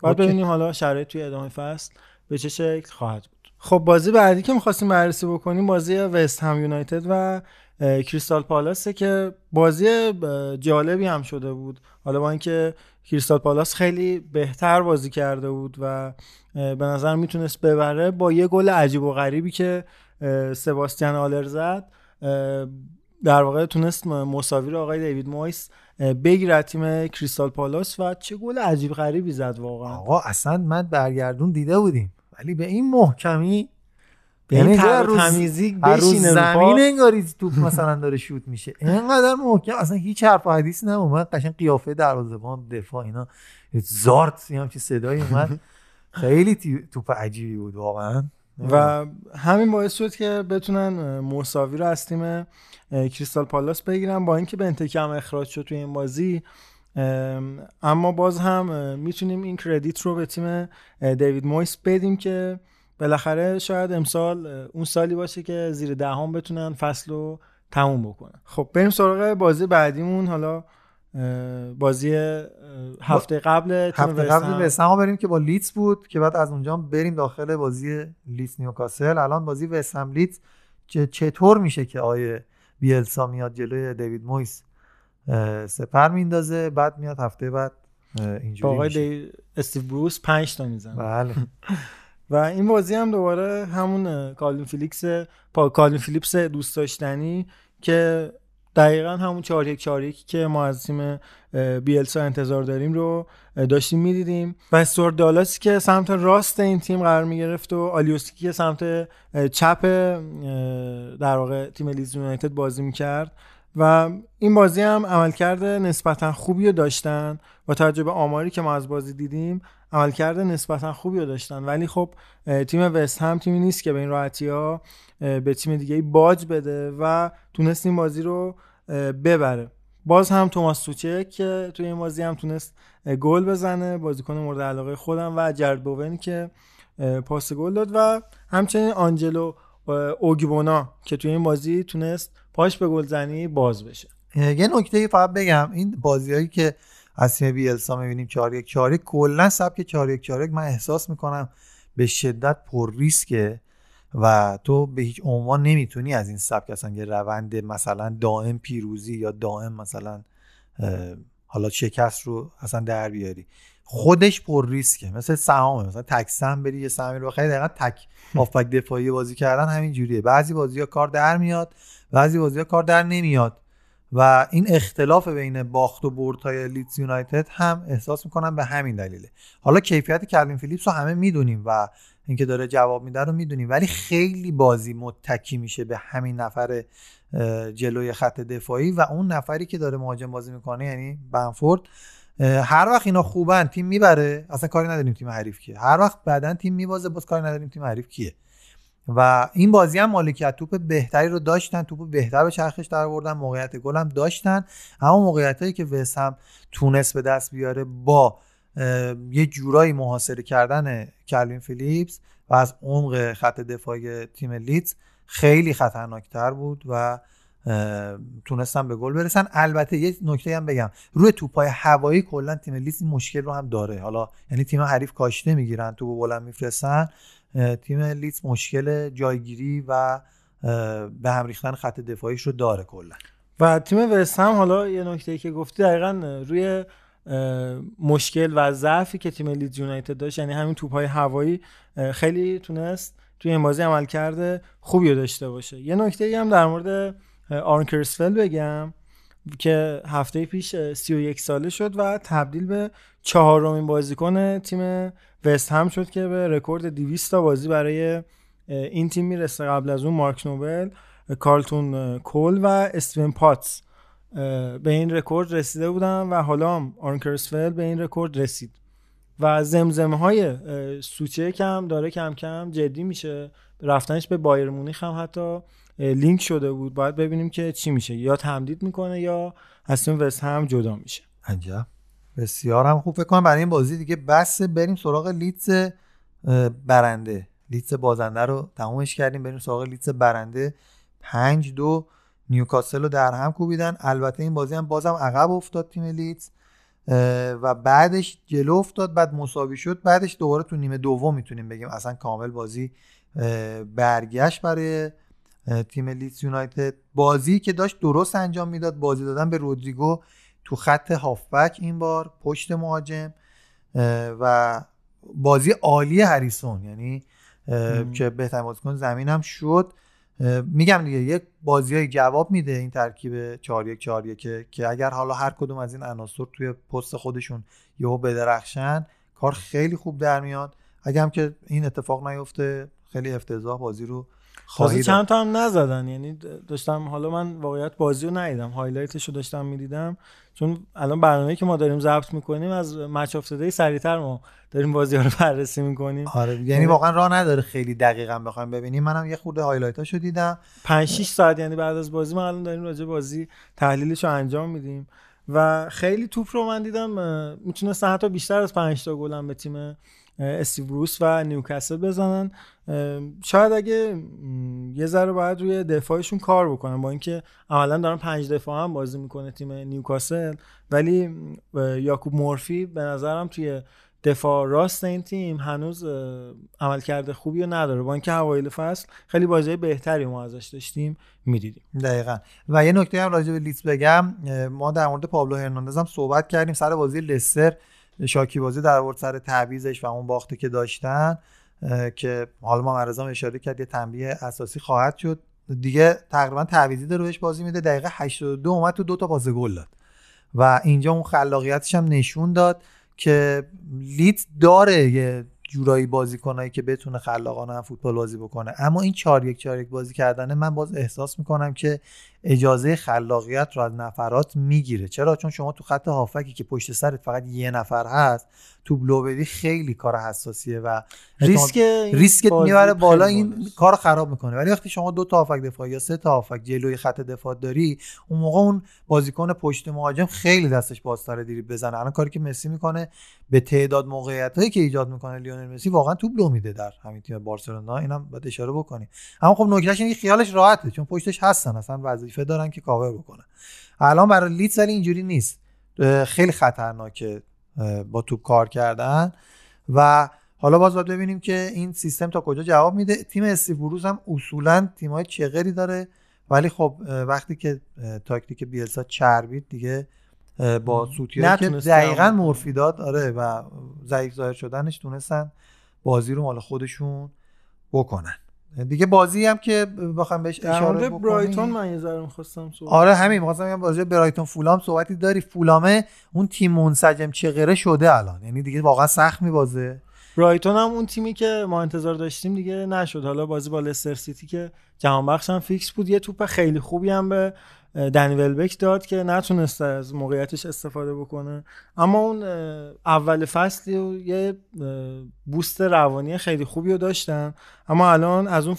باید اوکی. ببینیم حالا شرایط توی ادامه فصل به چه شکل خواهد بود؟ خب بازی بعدی که می‌خواستیم بررسی بکنیم بازی وست هم یونایتد و کریستال پالاسه که بازی جالبی هم شده بود. حالا با اینکه کریستال پالاس خیلی بهتر بازی کرده بود و به نظر می‌تونست ببره با یه گل عجیب و غریبی که سباستیان آلر زد در واقع تونست مساوی رو آقای دیوید مویس از تیم کریستال پالاس و چه گل عجیب غریبی زد واقعا. آقا اصلا من برگردون دیده بودیم ولی به این محکمی به این یعنی تمیزی بشینه. زمین انگاری توپ مثلا داره شوت میشه. اینقدر محکم اصلا هیچ حرف و حدیثی نبود قشنگ قیافه دروازه‌بان دفاع اینا. زارت یه همچین صدایی اومد. خیلی توپ عجیبی بود واقعا. و همین باعث شد که بتونن مساوی رو از تیم کریستال پالاس بگیرن با اینکه بنتکه هم اخراج شد توی این بازی. ام، اما باز هم می‌تونیم این کردیت رو به تیم دیوید مویس بدیم که بالاخره شاید امسال اون سالی باشه که زیر دهم بتونن فصل رو تموم بکنن. خب بریم سراغ بازی بعدیمون. حالا بازی هفته قبل هفته قبل هم. وست هم بریم که با لیدز بود که بعد از اونجا بریم داخل بازی لیدز نیوکاسل. الان بازی وست هم لیدز چه- چطور میشه که آقای بیلسا میاد جلوی دیوید مویس؟ سپر میندازه بعد میاد هفته بعد اینجوری آقای دی... استیو بروس 5 تا می‌زنه. بله. و این بازی هم دوباره همون اه، کالوین فیلیکس پا کالوین فیلیپس دوست داشتنی که دقیقا همون 4 1 4 1 که ما از تیم بیلسا انتظار داریم رو داشتیم می‌دیدیم. و استور دالاسی که سمت راست این تیم قرار می گرفت و آلیوسکی که سمت چپ در واقع تیم لیدز یونایتد بازی می‌کرد. و این بازی هم عملکرد نسبتا خوبی رو داشتن. با توجه به آماری که ما از بازی دیدیم عملکرد نسبتا خوبی رو داشتن. ولی خب تیم وست هم تیمی نیست که به این راحتی ها به تیم دیگه باج بده و تونست این بازی رو ببره. باز هم توماس توچک که توی این بازی هم تونست گل بزنه بازیکن مورد علاقه خودم و جرد بوونی که پاس گل داد و همچنین آنجلو اه، اوگیبونا که توی این بازی تونست پاش به گلزنی باز بشه. یه نکته فقط بگم. این بازیهایی که از تیم بیلسا می‌بینیم 4 1 4 1 کلا سبک 4 1 4 1 من احساس می‌کنم به شدت پر ریسکه. و تو به هیچ عنوان نمی‌تونی از این سبک اصلا یه روند مثلا دائم پیروزی یا دائم مثلا حالا شکست رو اصلا در بیاری. خودش پر ریسکه. مثل سهامه. مثلا تک سهم بری یه سهمی رو. بخری دقیقا تک هافبک دفاعی بازی کردن همین جوریه. بعضی بازی ها کار در میاد بعضی بازی ها کار در نمیاد. و این اختلاف بین باخت و برد های لیدز یونایتد هم احساس می‌کنم به همین دلیله. حالا کیفیت کلوین فیلیپس رو همه می‌دونیم و اینکه داره جواب میده رو می‌دونیم. ولی خیلی بازی متکی میشه به همین نفر جلوی خط دفاعی و اون نفری که داره مهاجم بازی می‌کنه یعنی بنفورد. هر وقت اینا خوبن تیم می‌بره. اصلا کاری نداریم تیم حریف کیه. هر وقت بعدا تیم میبازه باز کاری نداریم تیم حریف کیه. و این بازی هم مالکیت توپ بهتری رو داشتن. توپ بهتر به چرخش در آوردن موقعیت گل هم داشتن. اما موقعیت هایی که وست هم تونست به دست بیاره با یه جورایی محاصره کردن کلوین فیلیپس و از عمق خط دفاعی تیم لیدز خیلی خطرناکتر بود و تونستن به گل برسن. البته یه نکته هم بگم روی توپای هوایی کلا تیم لیدز مشکل رو هم داره. حالا یعنی تیم حریف کاشته می‌گیرن تو بلند میفرستن. تیم لیدز مشکل جایگیری و به هم ریختن خط دفاعیش رو داره کلا. و تیم وست هم حالا یه نکته که گفتی دقیقا روی مشکل و ضعفی که تیم لیدز یونایتد داشت یعنی همین توپ‌های هوایی خیلی تونست توی این بازی عمل کرده خوبی داشته باشه. یه نکته ای هم در مورد آرن کرسفل بگم که هفته پیش اه، 31 ساله شد و تبدیل به چهارمین بازیکن تیم وست هم شد که به رکورد 200 تا بازی برای این تیم می‌رسه. قبل از اون مارک نوبل کارلتون کول و استیو پاتس. به این رکورد رسیده بودن و حالا هم آرون کرسول به این رکورد رسید. و زمزمه های سوچک هم داره کم کم جدی میشه. رفتنش به بایرن مونیخ هم حتی لینک شده بود. باید ببینیم که چی میشه. یا تمدید می‌کنه یا از تیم وست هم جدا میشه. عجب. بسیار هم خوب. فکر کنم برای این بازی دیگه بس بریم سراغ لیدز اه، برنده. لیدز بازنده رو تمومش کردیم. بریم سراغ لیدز برنده. پنج دو نیوکاسل رو در هم کوبیدن. البته این بازی هم بازم عقب افتاد تیم لیدز و بعدش جلو افتاد بعد مساوی شد. بعدش دوباره تو نیمه دوم می‌تونیم بگیم اصلا کامل بازی برگشت برای تیم لیدز یونایتد. بازی که داشت درست انجام می‌داد بازی دادن به رودریگو تو خط هافبک این بار پشت مهاجم و بازی عالی هریسون. یعنی. که بهترین بازیکن زمین هم شد. میگم دیگه یک بازی های جواب میده این ترکیب 4 1 4 1 که که اگر حالا هر کدوم از این عناصر توی پست خودشون یهو بدرخشن کار خیلی خوب در میاد. اگه هم که این اتفاق نیفته خیلی افتضاح بازی رو خواهی. چند تا هم نزدن. یعنی داشتم حالا من واقعیت بازی رو ندیدم. highlight ش رو داشتم می‌دیدم. چون الان برنامه که ما داریم ضبط می‌کنیم از Match of the Day سریعتر ما داریم بازی ها رو بررسی می‌کنیم. آره یعنی واقعا راه نداره خیلی دقیقا بخوایم ببینیم. منم یه خورده highlight اشو دیدم. 5 6 ساعت یعنی بعد از بازی ما الان داریم راجع بازی تحلیلش رو انجام میدیم. و خیلی توپ رو من دیدم اه، می‌تونستن حتی بیشتر از 5 تا گل هم به تیم استیو بروس و نیوکاسل بزنن. شاید اگه یه ذره باید روی دفاعشون کار بکنن با اینکه عملا دارن پنج دفاع هم بازی می‌کنه تیم نیوکاسل. ولی یاکوب مورفی به نظرم توی دفاع راست این تیم هنوز اه، عملکرد خوبی رو نداره. با اینکه اوایل فصل خیلی بازی بهتری ما ازش داشتیم می‌دیدیم. دقیقا. و یه نکته هم راجع به لیدز بگم ما در مورد پابلو هرناندز هم صحبت کردیم. سر بازی لستر شاکی بازی در آورد سر تعویزش و اون باختی که داشتن که حالا ما مرزام اشاره کرد یه تنبیه اساسی خواهد شد. دیگه تقریبا تعویزی داره بهش بازی میده. دقیقه 82 اومد تو دو تا پاس گل داد. و اینجا اون خلاقیتش هم نشون داد که لیدز داره یه جورایی بازیکنایی که بتونه خلاقانه هم فوتبال بازی بکنه. اما این 4 1 4 1 بازی کردن من باز احساس می‌کنم که اجازه خلاقیت رو از نفرات می‌گیره. چرا؟ چون شما تو خط هافکی که پشت سرت فقط یه نفر هست تو بلو بدی خیلی کار حساسیه و ریسک ریسکت می‌بره بالا این کار خراب می‌کنه. ولی وقتی شما دو تا هافک دفاع یا سه تا هافک جلوی خط دفاع داری اون موقع اون بازیکن پشت مهاجم خیلی دستش بازتر دریبل بزنه. الان کاری که مسی می‌کنه به تعداد موقعیت هایی که ایجاد می‌کنه لیونل مسی واقعا توپ لو میده در همین تیم بارسلونا. اینم باید اشاره بکنیم. اما خب نکته‌ش اینه خیالش راحته چون پشتش هستن اصلا وظیفه دارن که کاور بکنن. الان برای لیدز ولی اینجوری نیست. خیلی خطرناکه با توپ کار کردن. و حالا باز باید ببینیم که این سیستم تا کجا جواب میده. تیم استیو بروس هم اصولا تیمای چغری داره. ولی خب وقتی که تاکتیک بیلسا چربید دیگه با که نتونست دقیقا. مورفی داد آره و ضعیف ظاهر شدنش تونستن بازی رو مال خودشون بکنن. دیگه بازی هم که بخوام بهش اشاره بکنیم برایتون من یه ذره می‌خواستم صحبت آره همین می‌خواستم بگم بازی برایتون فولام صحبتی داری. فولامه اون تیم منسجم چغره شده الان. یعنی دیگه واقعا سخت میبازه. برایتون هم اون تیمی که ما انتظار داشتیم دیگه نشد. حالا بازی با لستر سیتی که جهان بخش هم فیکس بود. یه توپ خیلی خوبی هم به دنی ولبک داد که نتونست از موقعیتش استفاده بکنه. اما اون اول فصل و یه بوست روانی خیلی خوبی رو داشتن. اما الان از اون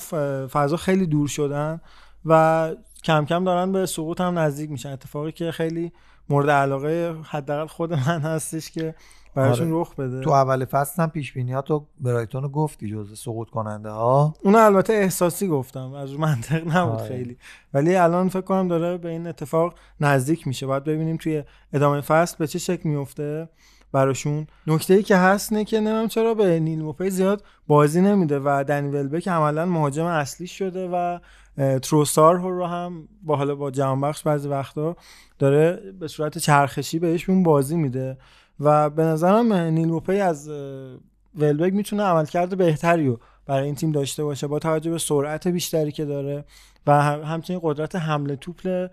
فضا خیلی دور شدن و کم کم دارن به سقوط هم نزدیک میشن. اتفاقی که خیلی مورد علاقه حداقل خود من هستش که براشون آره. رخ بده. تو اول فصل هم پیش بینیاتو برایتون رو گفتی جزء سقوط کننده ها. اون البته احساسی گفتم از منطق نبود آره. خیلی. ولی الان فکر کنم داره به این اتفاق نزدیک میشه. باید ببینیم توی ادامه فصل به چه شکل میفته براشون. نکته ای که هست نه که نمیم چرا به نیل موپی زیاد بازی نمیده و دنی ولبک عملا مهاجم اصلی شده و تروسار رو هم با حالا با جهان بخش بعضی وقتا داره به صورت چرخشی بهشون بازی میده. و به نظرم نیل از اه، ولبک می‌تونه عملکرد بهتری رو برای این تیم داشته باشه با توجه به سرعت بیشتری که داره و هم- همچنین قدرت حمله توپ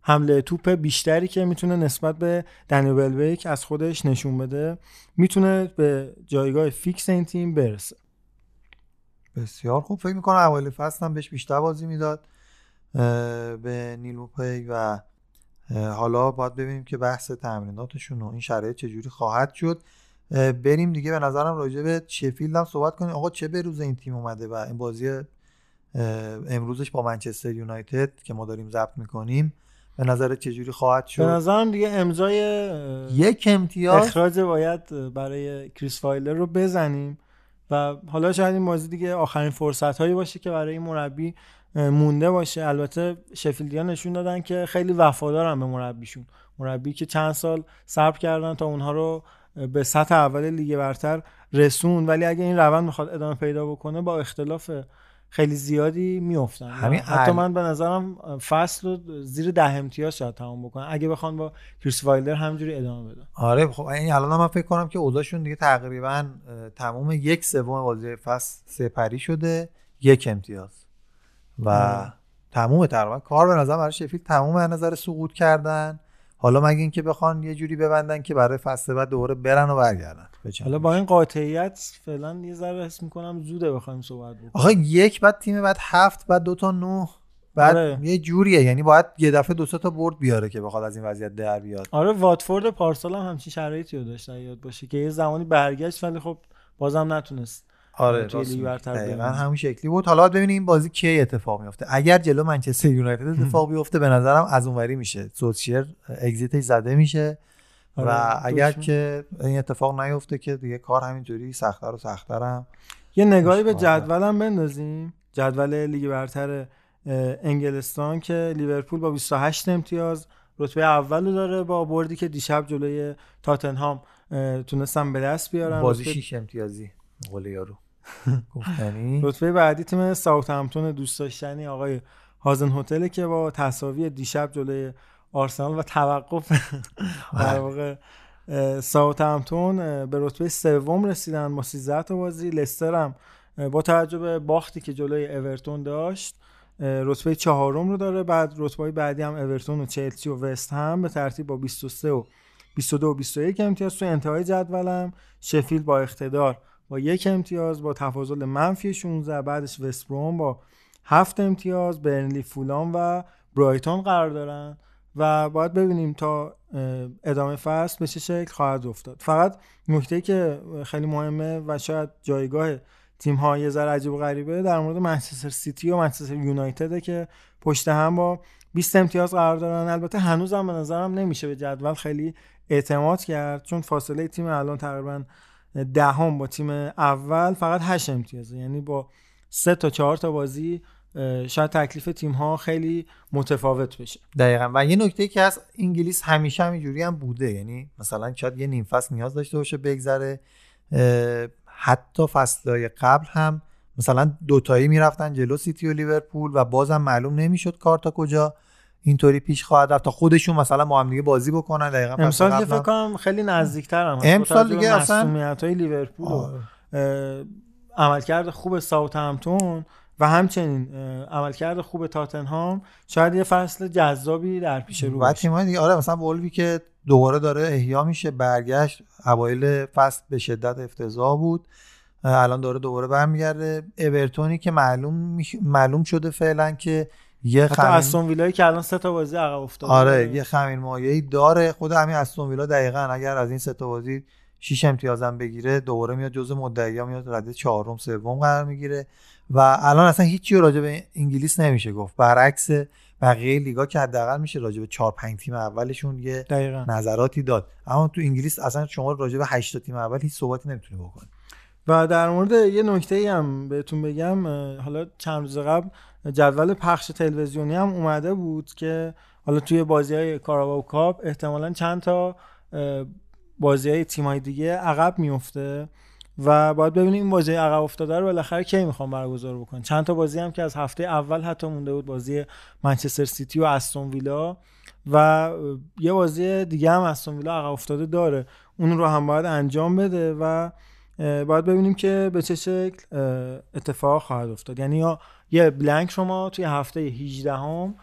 حمله توپ بیشتری که می‌تونه نسبت به دنی ولبک از خودش نشون بده می‌تونه به جایگاه فیکس این تیم برسه. بسیار خوب. فکر می‌کنم اوایل فصل هم بهش بیشتر بازی می‌داد به نیلوپی و حالا باید ببینیم که بحث تمریناتشون و این شرایط چجوری خواهد شد. بریم دیگه. به نظرم راجع به شفیلد هم صحبت کنیم. آقا چه به روز این تیم اومده و این بازی امروزش با منچستر یونایتد که ما داریم ضبط می‌کنیم به نظر چجوری خواهد به شد؟ نظرم دیگه امضای یک امتیاز. اخراج باید برای کریس فایلر رو بزنیم و حالا شاید این بازی دیگه آخرین فرصت هایی باشه که برای این مربی مونده باشه. البته شفیلدیا نشون دادن که خیلی وفادارن به مربیشون. مربی که چند سال صبر کردن تا اونها رو به سطح اول لیگ برتر رسون ولی اگه این روند می‌خواد ادامه پیدا بکنه با اختلاف خیلی زیادی میافتن. همین حتی من به نظرم فصل رو زیر ده امتیاز شاید تمام بکنن. اگه بخوان با کریس فایلر همجوری ادامه بدن. آره خب این الان من فکر کنم که اوضاعشون دیگه تقریبا اه، تموم یک سوم بازی فصل سپری شده یک امتیاز. و. تموم تقریبا کار به نظر برای شفیل تموم از نظر سقوط کردن حالا مگه اینکه بخوان یه جوری ببندن که برای فصل بعد دوباره برن و برگردن حالا با این قاطعیت فعلا یه ذره حس می‌کنم زوده بخوایم صحبت بکنیم آخه یک بعد تیم بعد هفت بعد دو تا نه بعد آره. یه جوریه یعنی باید یه دفعه دو تا برد بیاره که بخواد از این وضعیت در بیاد آره واتفورد پارسال هم همچین شرایطی رو داشت یاد باشه که یه زمانی برگشت ولی خب بازم نتونست آره دقیقاً. همون شکلی بود. حالا باید ببینیم این بازی کی اتفاق میفته اگر جلو منچستر یونایتد اتفاق بیفته به نظرم از اونوری میشه. سوتشیر اگزیتش زده میشه. و آره، اگر. که این اتفاق نیفته که دیگه کار همینجوری سختتر و سختتر هم یه نگاهی به. جدولم بندازیم. جدول لیگ برتر انگلستان که لیورپول با 28 امتیاز رتبه اول رو داره با بردی که دیشب جلوی تاتنهام اه، تونستن به دست بیارن. بازی رتبه- شیش امتیازی قول یارو. گفتنی؟ رتبه بعدی تیم ساوثهمپتون دوست داشتنی آقای هازن هتل که با تساوی دیشب جلوی آرسنال و توقف در واقع اه، ساوثهمپتون اه، به رتبه سوم رسیدن با 13 تا بازی. لستر هم با توجه به باختی که جلوی اورتون داشت رتبه چهارم رو داره. بعد رتبه بعدی هم اورتون و چلسی و وست هم به ترتیب با 23 و 22 و 21 امتیاز تو انتهای جدولم. شفیلد با اقتدار با یک امتیاز با تفاضل منفی 16 بعدش وست بروم با هفت امتیاز برنلی فولام و برایتون قرار دارن و باید ببینیم تا ادامه فصل به چه شکل خواهد افتاد. فقط نکته که خیلی مهمه و شاید جایگاه تیم ها یه عجیب و غریبه در مورد منچستر سیتی و منچستر یونایتد که پشت هم با 20 امتیاز قرار دارن. البته هنوزم به نظرم نمیشه به جدول خیلی اعتماد کرد چون فاصله تیم الان تقریبا دهم با تیم اول فقط 8 امتیازه. یعنی با سه تا چهار تا بازی شاید تکلیف تیم ها خیلی متفاوت بشه. دقیقا. و یه نکته که از انگلیس همیشه همینجوری هم بوده. یعنی مثلا شاید یه نیم فصل نیاز داشته باشه بگذره. حتی فصلهای قبل هم مثلا دوتایی می‌رفتن جلو سیتی و لیورپول و بازم معلوم نمی‌شد کار تا کجا. اینطوری پیش خواهد رفت تا خودشون مثلا با هم دیگه بازی بکنن. دقیقا امسال که فکر کنم خیلی نزدیکتر هم امسال دیگه اصلا- های لیورپول و آره. عملکرد خوب ساوثهمپتون و همچنین عملکرد خوب تاتنهام شاید یه فصل جذابی در پیش رو باشه. تیم‌های دیگه آره مثلا وولوی که دوباره داره احیا میشه برگشت اوایل فصل به شدت افتضاح بود. الان داره دوباره برمیگرده. اورتونی که معلوم معلوم شده فعلا که یه حتی استون ویلایی که الان سه تا بازی عقب افتاده. آره یه خمین مایه‌ای داره. خود همین استون ویلا دقیقا اگر از این سه تا بازی 6 امتیازم بگیره دوباره میاد جزو مدعیا میاد رده چهارم سوم قرار می‌گیره. و الان اصلا هیچی راجع به انگلیس نمیشه گفت. برعکس بقیه لیگا که حداقل میشه راجع به 4 5 تیم اولشون یه دقیقا. نظراتی داد. اما تو انگلیس اصلا شما راجع به 8 تا تیم اول هیچ صحبتی نمی‌تونی بکنی. و در مورد یه نکته ای هم بهتون بگم حالا چند روز قبل جدول پخش تلویزیونی هم اومده بود که حالا توی بازی های کاراباو کاپ احتمالا چند تا بازی های تیم های دیگه عقب میفته و باید ببینیم این بازی عقب افتاده رو بالاخره کی می‌خوام برگزار بکنن. چند تا بازی هم که از هفته اول حتی مونده بود بازی منچستر سیتی و استون ویلا و یه بازی دیگه هم استون ویلا عقب افتاده داره. اون رو هم باید انجام بده و باید ببینیم که به چه شکل اتفاق خواهد افتاد. یعنی یا یه بلنک شما توی هفته 18 هم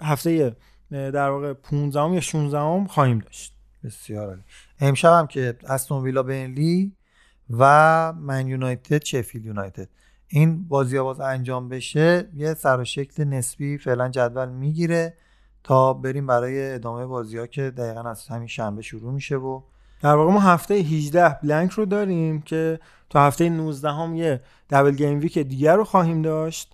هفته در واقع 15 هم یا 16 هم خواهیم داشت. بسیار عالی. امشب هم که استون ویلا بنلی و من یونایتد شفیلد یونایتد. این بازی باز انجام بشه یه سر و شکل نسبی فعلا جدول می‌گیره تا بریم برای ادامه بازی ها که دقیقا از همین شنبه شروع میشه و در واقع ما هفته 18 بلنک رو داریم که تو هفته 19 هم یه دبل گیم ویک دیگر رو خواهیم داشت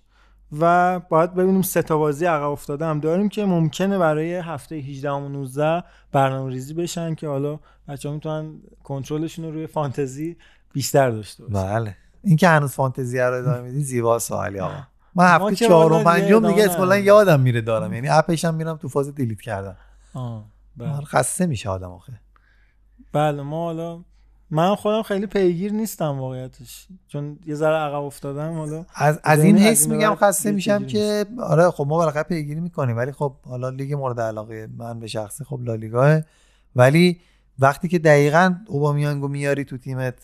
و باید ببینیم سه تا بازی عقب افتاده هم داریم که ممکنه برای هفته 18 و 19 برنامه ریزی بشن که حالا بچه ها می‌تونن کنترلشون رو روی فانتزی بیشتر داشته باشن. بله. این که هنوز فانتزی رو ادامه میدی زیبا سوالی آقا. من ما هفته که چهارم والا دیگه اصلا. یادم میره دارم. یعنی اپش هم میرم تو فاز دیلیت کردن. آه، بله. خسته میشه آدم آخه. بله ما حالا من خودم خیلی پیگیر نیستم واقعیتش. چون یه ذره عقب افتادم حالا از, از این حس میگم خسته میشم که آره خب ما بالاخره پیگیری می‌کنیم ولی خب حالا لیگ مورد علاقه من به شخصه خب لالیگاه. ولی وقتی که دقیقا اوبامیانگو میاری تو تیمت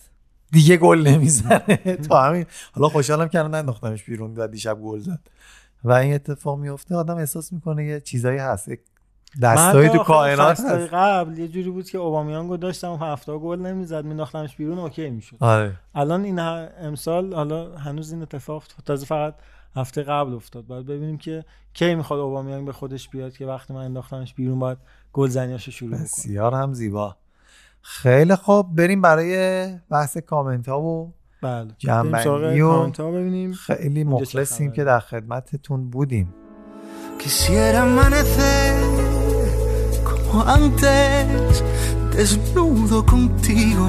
دیگه گل نمی‌زنه. تو همین. حالا خوشحالم که الان ننداختمش بیرون و دیشب گل زد. و این اتفاق میفته آدم احساس می‌کنه یه چیزایی هست یک دستایی من تو کائنات هست. قبل یه جوری بود که اوبامیانگو داشتم و هفته گل نمی‌زد مینداختمش بیرون اوکی می‌شد. آره. الان این امسال حالا هنوز این اتفاق تازه فقط هفته قبل افتاد. باید ببینیم که کی می‌خواد اوبامیانگ به خودش بیاد که وقتی من انداختمش بیرون باید گل زنیاشو شروع بکنه. بسیار هم زیبا. خیلی خوب. بریم برای بحث کامنت ها و بله. جنبندی و کامنت ها ببینیم. خیلی مخلصیم. که در خدمتتون بودیم. Quisiera amanecer antes, desnudo contigo,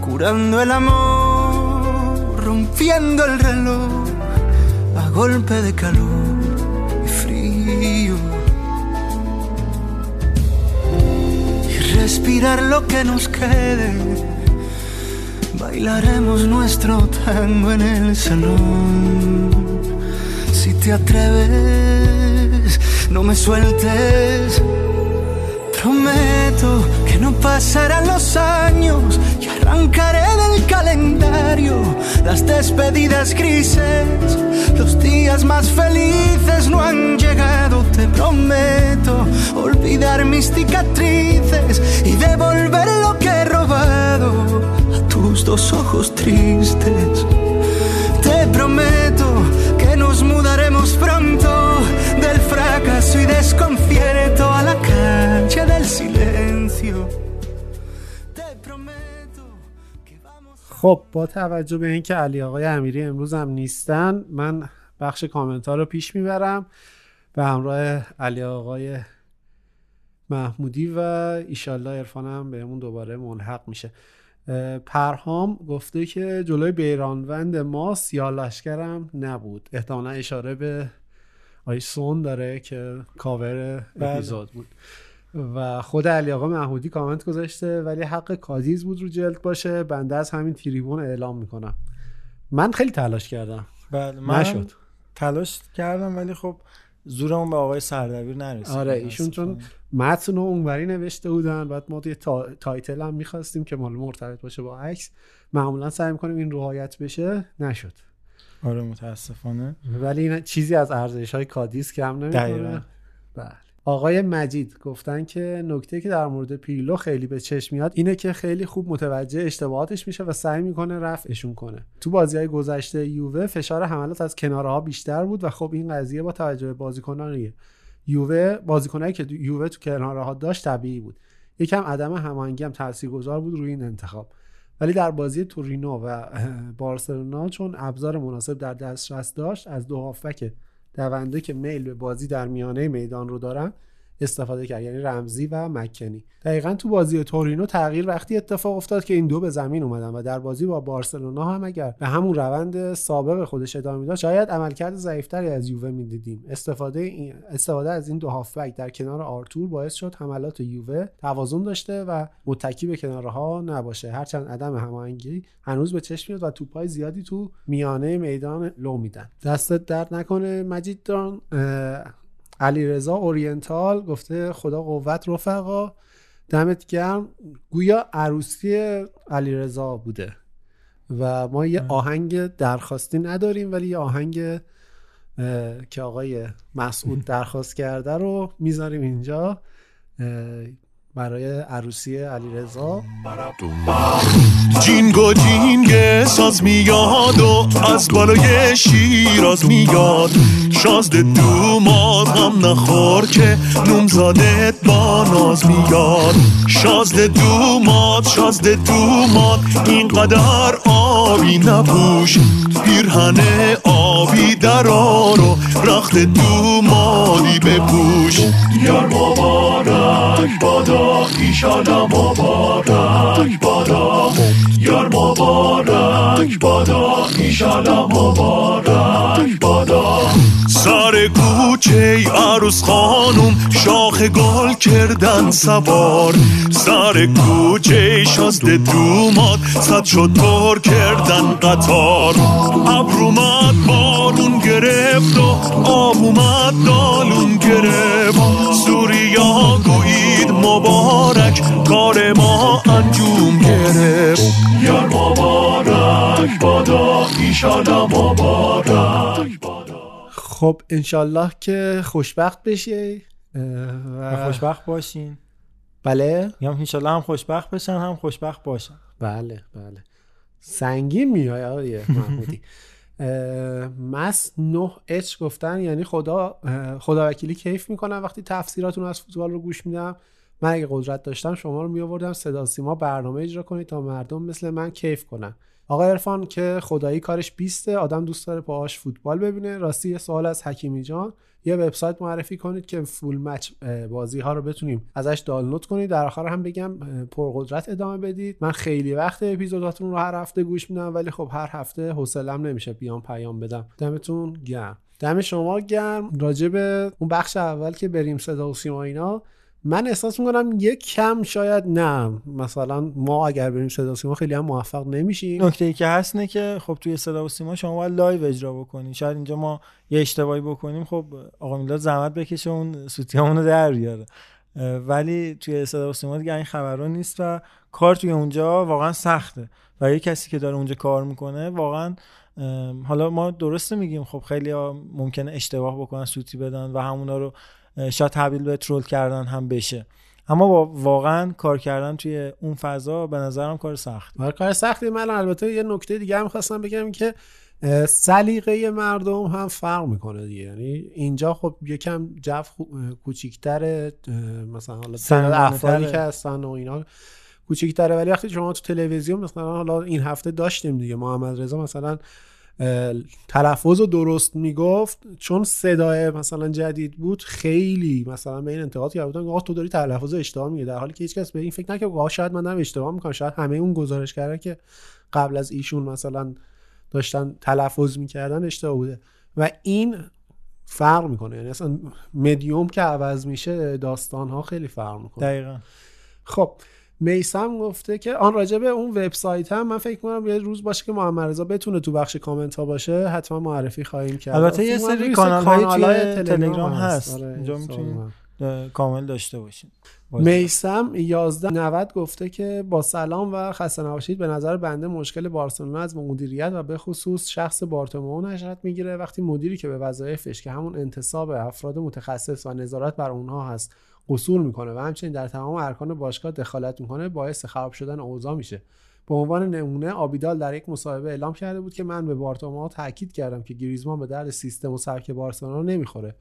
curando el amor, rompiendo el reloj a golpe de calor y frío. Y respirar lo que nos quede, bailaremos nuestro tango en el salón. Si te atreves, no me sueltes. Prometo que no pasarán los años y arrancaré del calendario las despedidas grises. Los días más felices no han llegado, te prometo olvidar mis cicatrices y devolver lo que he robado a tus dos ojos tristes. Te prometo fracaso y desconcierto a la cancha del silencio. خب با توجه به اینکه علی آقای امیری امروز هم نیستن من بخش کامنت ها رو پیش می‌برم به همراه علی آقای محمودی و ایشالله عرفان هم بهمون دوباره ملحق میشه پرهام گفته که جلوی بیرانوند ما سیاه لشکرم نبود احتمالا اشاره به آی سون داره که کاور بله. اپیزود بود. و خود علی آقا محمودی کامنت گذاشته ولی حق کادیز بود رو جلد باشه. بنده از همین تریبون اعلام می‌کنم. من خیلی تلاش کردم. بله من نشد. تلاش کردم ولی خب زورمون به آقای سردبیر نرسید. آره ایشون چون متن رو اونوری نوشته بودن بعد ما یه تا... title هم می‌خواستیم که مال مرتبط باشه با عکس. معمولا سعی می‌کنیم این رعایت بشه. نشد. آره متاسفانه. ولی این چیزی از ارزش های کادیز کم. نمی‌کنه بله. آقای مجید گفتن که نکته که در مورد پیرلو خیلی به چشم میاد اینه که خیلی خوب متوجه اشتباهاتش میشه و سعی می‌کنه رفعشون کنه. تو بازی های گذشته یووه فشار حملات از کناره ها بیشتر بود و خب این قضیه با توجه به بازیکنان یووه بازیکنایی که یووه تو کناره ها داشت طبیعی بود. یکم عدم هماهنگی هم تاثیرگذار بود روی این انتخاب. ولی در بازی تورینو و بارسلونا چون ابزار مناسب در دسترس داشت از دو هافبک دونده که میل به بازی در میانه میدان رو دارن استفاده کرد یعنی رمزی و مکنی. دقیقا تو بازی تورینو تغییر وقتی اتفاق افتاد که این دو به زمین اومدن و در بازی با بارسلونا هم اگر به همون روند سابق خودش ادامه می‌داد شاید عملکرد ضعیفتری از یووه می‌دیدیم. استفاده استفاده از این دو هافبک در کنار آرتور باعث شد حملات یووه توازن داشته و متکی به کناره ها نباشه. هرچند عدم هماهنگی هنوز به چشم میاد و توپای زیادی تو میانه میدان لو میدن. دستت درد نکنه مجید جان. علی رضا اورینتال گفته خدا قوت رفقا دمت گرم. گویا عروسی علی رضا بوده و ما یه آهنگ درخواستی نداریم ولی یه آهنگ اه، که آقای مسعود درخواست کرده رو می‌ذاریم اینجا. برای عروسی علی رضا جینگو جینگ ساز میاد و از بالای شیراز میاد. شازده دوماد هم نخور که نومزاده با ناز میاد. شازده دومات شازده دومات اینقدر آبی نپوش. پیرهن آبی درارو رخت دومادی بپوش. یار مبارک بادا ایشالا مبارک بادا یار مبارک بادا ایشالا مبارک بادا سر کوچه عروس خانوم شاخ گل کردن سوار سر کوچه شازده دومات صد شد پر کردن قطار ابر اومد بارون گرفت و آب اومد دالون گرفت سوریا گویید مبارک کار ما انجوم گرفت یار مبارک بادا ایشالا مبارک خب انشالله که خوشبخت بشه اه، و خوشبخت باشین. بله؟ میگم انشالله هم خوشبخت بشن هم خوشبخت باشن. بله بله. سنگین میای آقای محمودی. مس نه اچ گفتن یعنی خدا خدا وکیلی کیف می‌کنم وقتی تفسیراتون از فوتبال رو گوش میدم. من اگه قدرت داشتم شما رو میآوردم صدا سیما برنامه اجرا کنید تا مردم مثل من کیف کنن. آقا عرفان که خدایی کارش بیسته آدم دوست داره پاهاش فوتبال ببینه. راستی یه سوال از حکیمی جان. یه وبسایت معرفی کنید که فول مچ بازی ها رو بتونیم ازش دانلود کنید. در آخر هم بگم پرقدرت ادامه بدید. من خیلی وقت اپیزوداتون رو هر هفته گوش میدم ولی خب هر هفته حوصلم نمیشه بیام پیام بدم. دمتون گرم. دم شما گرم. راجع به اون بخش اول که بریم صدا و سیما اینا من احساس می‌کنم یک کم شاید نه. مثلا ما اگر بریم صدا سیما خیلی هم موفق نمیشیم. نکته ای که هست اینه که خب توی صدا و سیما شما باید live اجرا بکنین شاید اینجا ما یه اشتباهی بکنیم خب آقا میلاد زحمت بکشه اون سوتیامونو در بیاره. ولی توی صدا و سیما دیگه این خبرها نیست و کار توی اونجا واقعا سخته. و یه کسی که داره اونجا کار می‌کنه واقعا حالا ما درسته میگیم خب خیلی ممکنه اشتباه بکنن سوتی بدن و همونا رو شاید تبدیل به ترول کردن هم بشه. اما با واقعا کار کردن توی اون فضا به نظرم کار سخت. کار سختی من البته یه نکته دیگه هم خواستم بگم که سلیقه مردم هم فرق می‌کنه دیگه. یعنی اینجا خب یکم جو کوچیکتره اه، مثلا حالا. افرادی که هستن و اینا کوچیکتره. ولی وقتی شما تو تلویزیون مثلا حالا این هفته داشتیم دیگه محمد رضا مثلا تلفظ رو درست می‌گفت چون صدای مثلا جدید بود خیلی مثلا به این انتقاد کرده بودن آقا تو داری تلفظ اشتباه میگی در حالی که هیچکس به این فکر نکرد آقا شاید من دارم اشتباه می‌کنم شاید همه اون گزارش کرده که قبل از ایشون مثلا داشتن تلفظ می‌کردن اشتباه بوده. و این فرق می‌کنه یعنی اصلا مدیوم که عوض میشه داستان ها خیلی فرق می‌کنه. دقیقا. خب میسم گفته که آن راجع به اون وبسایت هم من فکر کنم یه روز باشه که محمد رضا بتونه تو بخش کامنت ها باشه. حتما معرفی خواهیم کرد. البته یه سری کانال های تلگرام هست. آره، اینجا می‌تونید کامل داشته باشین. میسم 1190 گفته که با سلام و خسته نباشید به نظر بنده مشکل بارسلونا از مدیریت و به خصوص شخص بارتومئو نشأت می‌گیره. وقتی مدیری که به وظایفش که همون انتصاب افراد متخصص و نظارت بر اونها هست قصور می‌کنه و همچنین در تمام ارکان باشگاه دخالت می‌کنه باعث خراب شدن اوضاع میشه. به عنوان نمونه آبیدال در یک مصاحبه اعلام کرده بود که من به بارتومئو تاکید کردم که گریزمان به درد سیستم و سبک بارسلونا نمی‌خوره.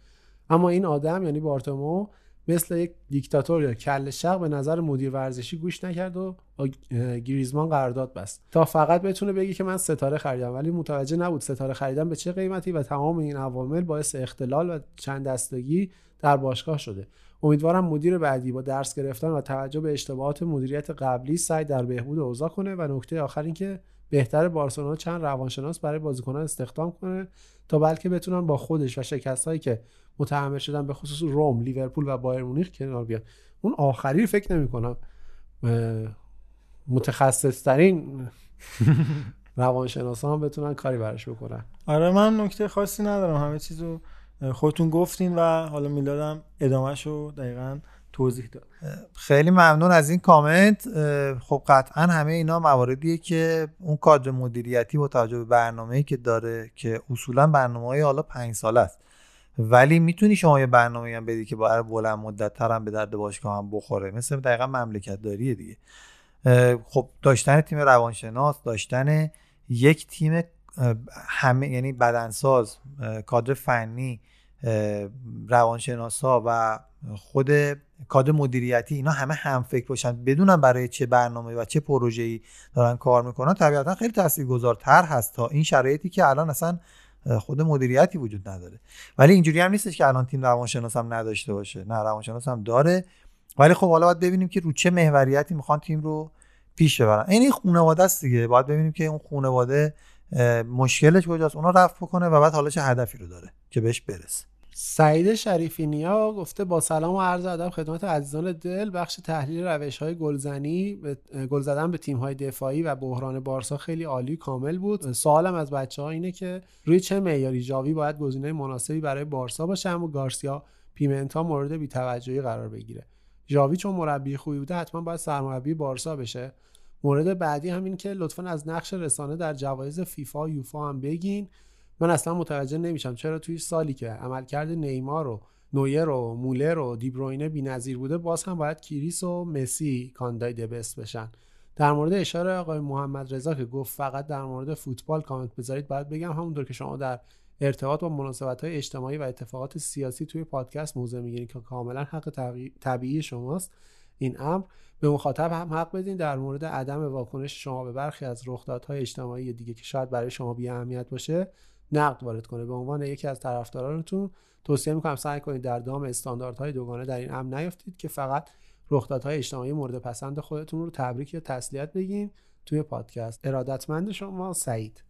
اما این آدم یعنی بارتومئو مثل یک دیکتاتور یا کل شق به نظر مدیر ورزشی گوش نکرد و با گریزمان قرارداد بست. تا فقط بتونه بگه که من ستاره خریدم. ولی متوجه نبود ستاره خریدن به چه قیمتی و تمام این عوامل باعث اختلال و چند دستگی در باشگاه شده. امیدوارم مدیر بعدی با درس گرفتن و توجه به اشتباهات مدیریت قبلی سعی در بهبود اوضاع کنه و نکته آخر این که بهتر بارسلونا چند روانشناس برای بازیکنان استخدام کنه تا بلکه بتونن با خودش و شکستهایی که متحمل شدن به خصوص روم لیورپول و بایر مونیخ کنار بیان. اون آخری رو فکر نمی کنم. متخصص ترین روانشناسا هم بتونن کاری براش بکنن. آره من نکته خاصی ندارم. همه چیزو خودتون گفتین و حالا میلادم ادامهشو دقیقا توضیح داد. خیلی ممنون از این کامنت. خب قطعا همه اینا مواردیه که اون کادر مدیریتی با توجه به برنامه‌ای که داره که اصولا برنامه های حالا پنج ساله است. ولی می‌تونی شما یه برنامه هم بدی که برای بلند مدت تر هم به درد باشگاه هم بخوره. مثل دقیقا مملکت داریه دیگه خب داشتن تیم روانشناس داشتن یک تیم همه یعنی بدنساز کادر فنی روانشناسا و خود کادر مدیریتی اینا همه هم فکر باشن. بدونن برای چه برنامه و چه پروژه‌ای دارن کار می‌کنن. طبیعتا خیلی تاثیرگذارتر هست تا این شرایطی که الان اصلا خود مدیریتی وجود نداره. ولی اینجوری هم نیستش که الان تیم روانشناس هم نداشته باشه. نه روانشناس هم داره. ولی خب حالا باید ببینیم که رو چه محوریتی می‌خوان تیم رو پیش ببرن. این خانواده است دیگه. باید ببینیم که اون خانواده مشکلش کجاست؟ اونا رفت بکنه و بعد حالا چه هدفی رو داره که بهش برسه. سعید شریفی نیا گفته با سلام و عرض ادب خدمت عزیزان دل بخش تحلیل روش های گلزنی گل زدن به تیم های دفاعی و بحران بارسا خیلی عالی کامل بود. سوالم از بچه ها اینه که روی چه معیاری جاوی باید گزینه مناسبی برای بارسا باشه اما گارسیا پیمنتا مورد بی‌توجهی قرار بگیره؟ ژاوی چون مربی خوبی بوده حتما باید سرمربی بارسا بشه. مورد بعدی همین که لطفا از نقش رسانه در جوایز فیفا و یوفا هم بگین. من اصلا متوجه نمیشم چرا توی سالی که عملکرد نیمار و نویر و مولر و دیبروینه بی‌نظیر بوده باز هم باید کریس و مسی کاندای بست بشن. در مورد اشاره آقای محمد رضا که گفت فقط در مورد فوتبال کامنت بذارید باید بگم همونطور که شما در ارتباط با مناسبت های اجتماعی و اتفاقات سیاسی توی پادکست موضع می‌گیرین که کاملا حق طبیعی شماست. این امر. به مخاطب هم حق بدین در مورد عدم واکنش شما به برخی از رخدادهای اجتماعی دیگه که شاید برای شما بی اهمیت باشه نقد وارد کنه. به عنوان یکی از طرفدارانتون توصیه می‌کنم سعی کنید در دام استانداردهای دوگانه در این امر نیفتید که فقط رخدادهای اجتماعی مورد پسند خودتون رو تبریک یا تسلیت بگین. توی پادکست ارادتمند شما سعید.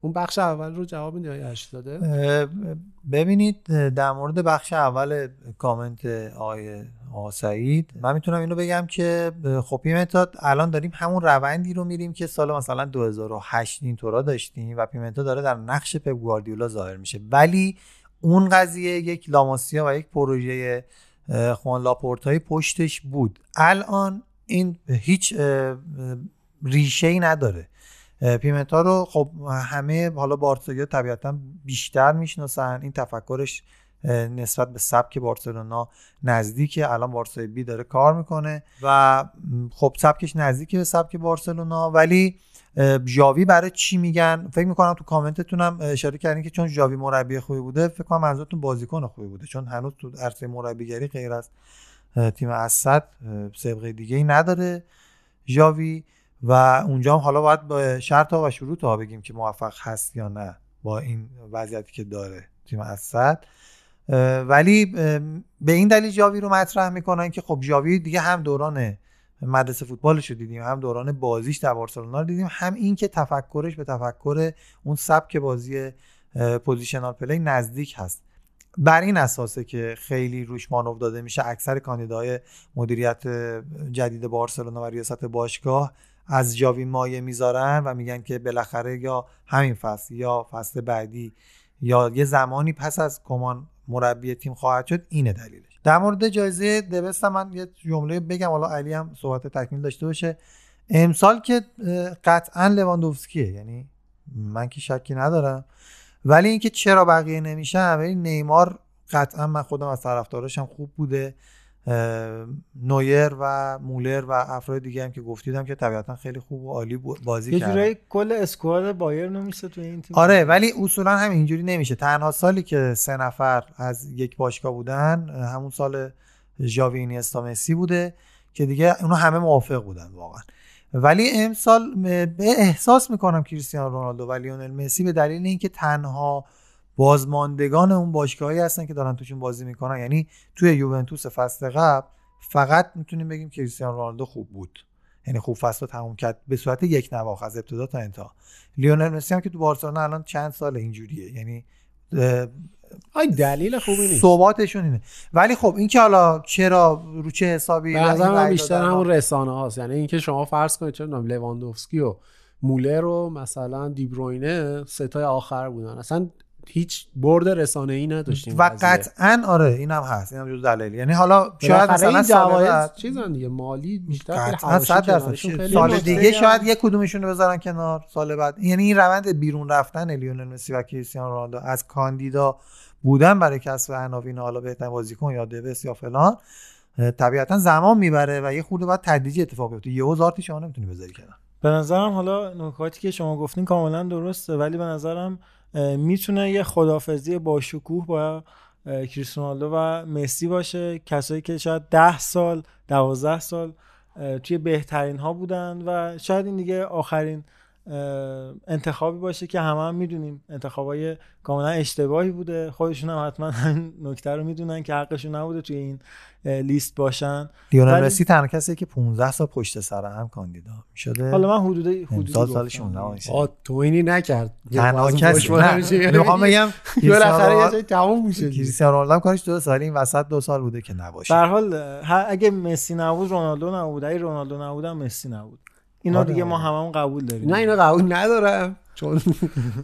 اون بخش اول رو جواب میدی آقای اه، ببینید در مورد بخش اول کامنت آقای آقا سعید من می‌تونم اینو بگم که خب پیمنتا الان داریم همون روندی رو میریم که سال مثلا 2008 اینطورا داشتیم و پیمنتا داره در نقش پپ گواردیولا ظاهر میشه. ولی اون قضیه یک لاماسیا و یک پروژه خوان لاپورتای پشتش بود. الان این هیچ ریشه ای نداره. پیمنتا رو خب همه حالا بارسلونا طبیعتا بیشتر می‌شناسن. این تفکرش نسبت به سبک بارسلونا نزدیکه. الان بارسای بی داره کار می‌کنه و خب سبکش نزدیکه به سبک بارسلونا. ولی اه، ژاوی برای چی میگن؟ فکر می‌کنم تو کامنتتونم اشاره کردین که چون ژاوی مربی خوبی بوده فکر کنم منظورتون بازیکن خوبی بوده. چون هنوز تو عرصه مربیگری غیر از تیم السد سابقه دیگه ای نداره ژاوی. و اونجا هم حالا باید با شرط ها و شروط ها بگیم که موفق هست یا نه با این وضعیتی که داره تیم السد. ولی به این دلیل جاوی رو مطرح می‌کنن که خب جاوی دیگه هم دوران مدرسه فوتبالش رو دیدیم هم دوران بازیش در بارسلونا رو دیدیم هم این که تفکرش به تفکر اون سبک بازی positional play نزدیک هست. بر این اساسه که خیلی روش مانور داده میشه اکثر کاندیدای مدیریت جدید بارسلونا و ریاست باشگاه از جاوی مایه می‌ذارن و میگن که بالاخره یا همین فصل یا فصل بعدی یا یه زمانی پس از کمان مربی تیم خواهد شد اینه دلیلش. در مورد جایزه دبست من یه جمله بگم حالا علی هم صحبت تکمیل داشته باشه. امسال که قطعا لواندوفسکیه یعنی من که شکی ندارم. ولی اینکه چرا بقیه نمیشن ولی نیمار قطعا من خودم از طرفداراشم خوب بوده. نویر و مولر و افراد دیگه هم که گفتیدم که طبیعتا خیلی خوب و عالی بازی یه کردن. جورایی کل اسکواد بایرن رو میسه تو این تیم. آره ولی اصولا هم اینجوری نمیشه. تنها سالی که سه نفر از یک باشگاه بودن همون سال ژاوی اینیستا مسی بوده که دیگه اونو همه موافق بودن واقعا. ولی امسال به احساس می‌کنم کریستیانو رونالدو و لیونل مسی به دلیل اینکه تنها بازماندگان اون باشگاهی هستن که دارن توشون بازی می‌کنن. یعنی توی یوونتوس فصل قبل فقط می‌تونیم بگیم کریستیانو رونالدو خوب بود. یعنی خوب فصل رو تموم کرد به صورت یک نواخت از ابتدا تا انتها. لیونل مسی هم که تو بارسلونا الان چند سال اینجوریه. یعنی آی دلیل خوبی نیست. ثباتشون اینه. ولی خب این که حالا چرا رو چه حسابی رأی بیشتر همون رسانه هاست. یعنی اینکه شما فرض کنید چه می‌دونم لواندوفسکی و مولر و مثلا دیبروینه ستای آخر بودن. اصلا هیچ برد رسانه ای نداشتیم و قطعا آره این هم هست این هم جز دلیل. یعنی حالا شاید مثلا این سال چیزن دیگه مالی بیشتر سال دیگه هم- شاید یک کدومشون رو بذارن کنار سال بعد. یعنی این روند بیرون رفتن لیونل مسی و کریستیانو رونالدو از کاندیدا بودن برای کسب عناوین حالا بهترین بازیکن یا دبس یا فلان طبیعتا زمان می‌بره و یه خورده باید تدریجی اتفاق بیفته یهو زارتی شما نمی‌تونی بذاری کنار. به نظرم حالا نکاتی که شما گفتین کاملا درسته ولی به نظرم می‌تونه یه خدافزی با شکوه با کریستیانو و مسی باشه. کسایی که شاید ده سال دوازده سال توی بهترین ها بودن و شاید این دیگه آخرین انتخابی باشه که همه هم می‌دونیم. انتخابای کاملا اشتباهی بوده. خودشون هم حتما همین نکته رو می‌دونن که حقشون نبوده توی این لیست باشن. لیونل ولی- مسی تنها کسیه که 15 سال پشت سر هم کاندیدا شده حالا من حدود گفتم. سالش 19 میشه. آه توینی نکرد. تنها کسی. می‌خوام بگم بالاخره یه جایی تموم میشه. کریستیانو رونالدو کارش دو سالی این وسط دو سال بوده که به نباشه هر حال اگه مسی نبود رونالدو نبود. اگه رونالدو نبود مسی نبود. اینا آره، دیگه ما. هممون قبول داریم. نه اینو قبول ندارم. چون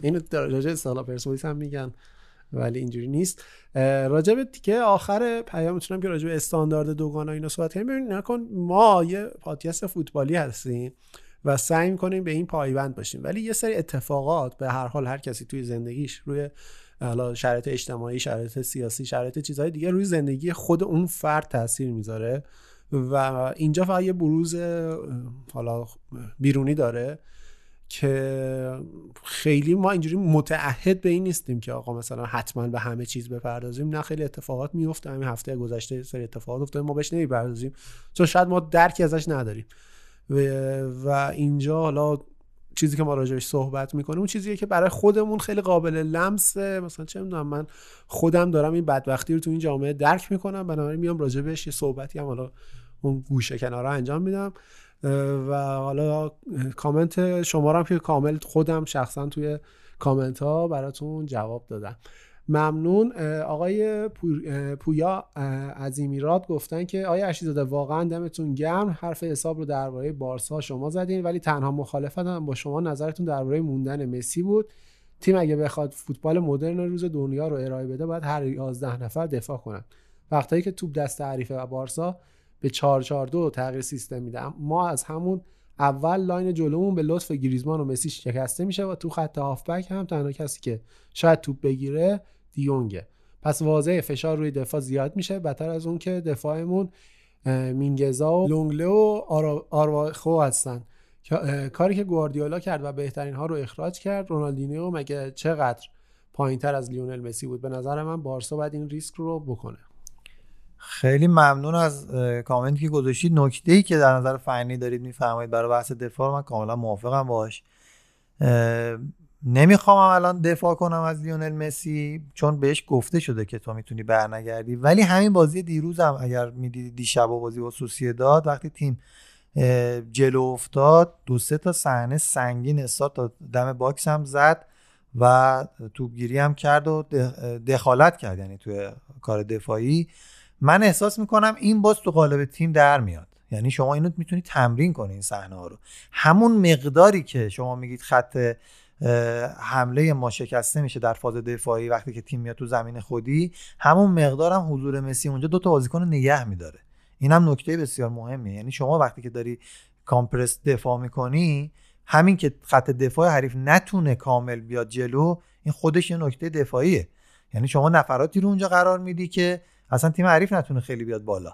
اینو راجع سالا پرسپولیس هم میگن ولی اینجوری نیست. اه، راجع به تیکه آخر پیام می‌تونم که راجع به استاندارد دوگانه اینا صحبت کنیم. ببینید نکن ما یه پادکست فوتبالی هستیم و سعی می‌کنیم به این پایبند باشیم. ولی یه سری اتفاقات به هر حال هر کسی توی زندگیش روی حالا شرایط اجتماعی شرایط سیاسی شرایط چیزهای دیگه روی زندگی خود اون فرد تاثیر می‌ذاره. و اینجا فقط یه بروز حالا بیرونی داره که خیلی ما اینجوری متعهد به این نیستیم که آقا مثلا حتما به همه چیز بپردازیم. نه خیلی اتفاقات میفته. همین هفته گذشته سری اتفاقات افتاده. ما بهش نمی‌پردازیم. چون شاید ما درکی ازش نداریم. و, و اینجا حالا چیزی که ما راجعش صحبت می‌کنیم اون چیزیه که برای خودمون خیلی قابل لمسه. مثلا چه می‌دونم من خودم دارم این بدبختی رو تو این جامعه درک می‌کنم بنابراین میام راجبش یه صحبتی هم حالا اون گوشه کنارا انجام میدم. و حالا کامنت شما رو هم که کامل خودم شخصا توی کامنت ها براتون جواب دادم. ممنون. آقای پویا ایمیرات گفتن که آیا اشیزاده واقعا دمتون گرم؟ حرف حساب رو درباره بارسا شما زدین ولی تنها مخالفت هم با شما نظرتون درباره موندن مسی بود. تیم اگه بخواد فوتبال مدرن روز دنیا رو ارائه بده باید هر 11 نفر دفاع کنن. وقتایی که توپ دست حریفه و بارسا به 442 تغییر سیستم میده. ما از همون اول line جلومون به لطف گریزمان و مسی شکسته میشه و تو خط هافبک هم تنها کسی که شاید توپ بگیره دی‌یونگه پس واضح فشار روی دفاع زیاد میشه بدتر از اون که دفاعمون مینگسا و لونگله و آرائوخو هستن. کاری که گواردیولا کرد و بهترین ها رو اخراج کرد رونالدینیو مگه چقدر پایین تر از لیونل مسی بود؟ به نظر من بارسا باید این ریسک رو بکنه. خیلی ممنون از کامنتی که گذاشتید. نکته ای که در نظر فنی دارید میفرمایید برای بحث دفاع من کاملا موافقم باهاش نمی‌خوام الان دفاع کنم از لیونل مسی چون بهش گفته شده که تو می‌تونی برنگردی. ولی همین بازی دیروزم اگر می‌دیدی دیشب و بازی با داد وقتی تیم جلو افتاد دو سه تا صحنه سنگین استارت تا دم box هم زد و توپگیری هم کرد و دخالت کرد یعنی توی کار دفاعی. من احساس می‌کنم این باز تو قالب تیم در میاد. یعنی شما اینو می‌تونید تمرین کنید این صحنه ها رو. همون مقداری که شما میگید خط حمله ما شکسته میشه در فاز دفاعی وقتی که تیم میاد تو زمین خودی. همون مقدار هم حضور مسی اونجا دو تا بازیکن نگه میداره. این هم نکته بسیار مهمه یعنی شما وقتی که داری کامپرس دفاع می‌کنی همین که خط دفاع حریف نتونه کامل بیاد جلو این خودش یه نکته دفاعیه. یعنی شما نفراتی رو اونجا قرار میدی که اصلا تیم حریف نتونه خیلی بیاد بالا.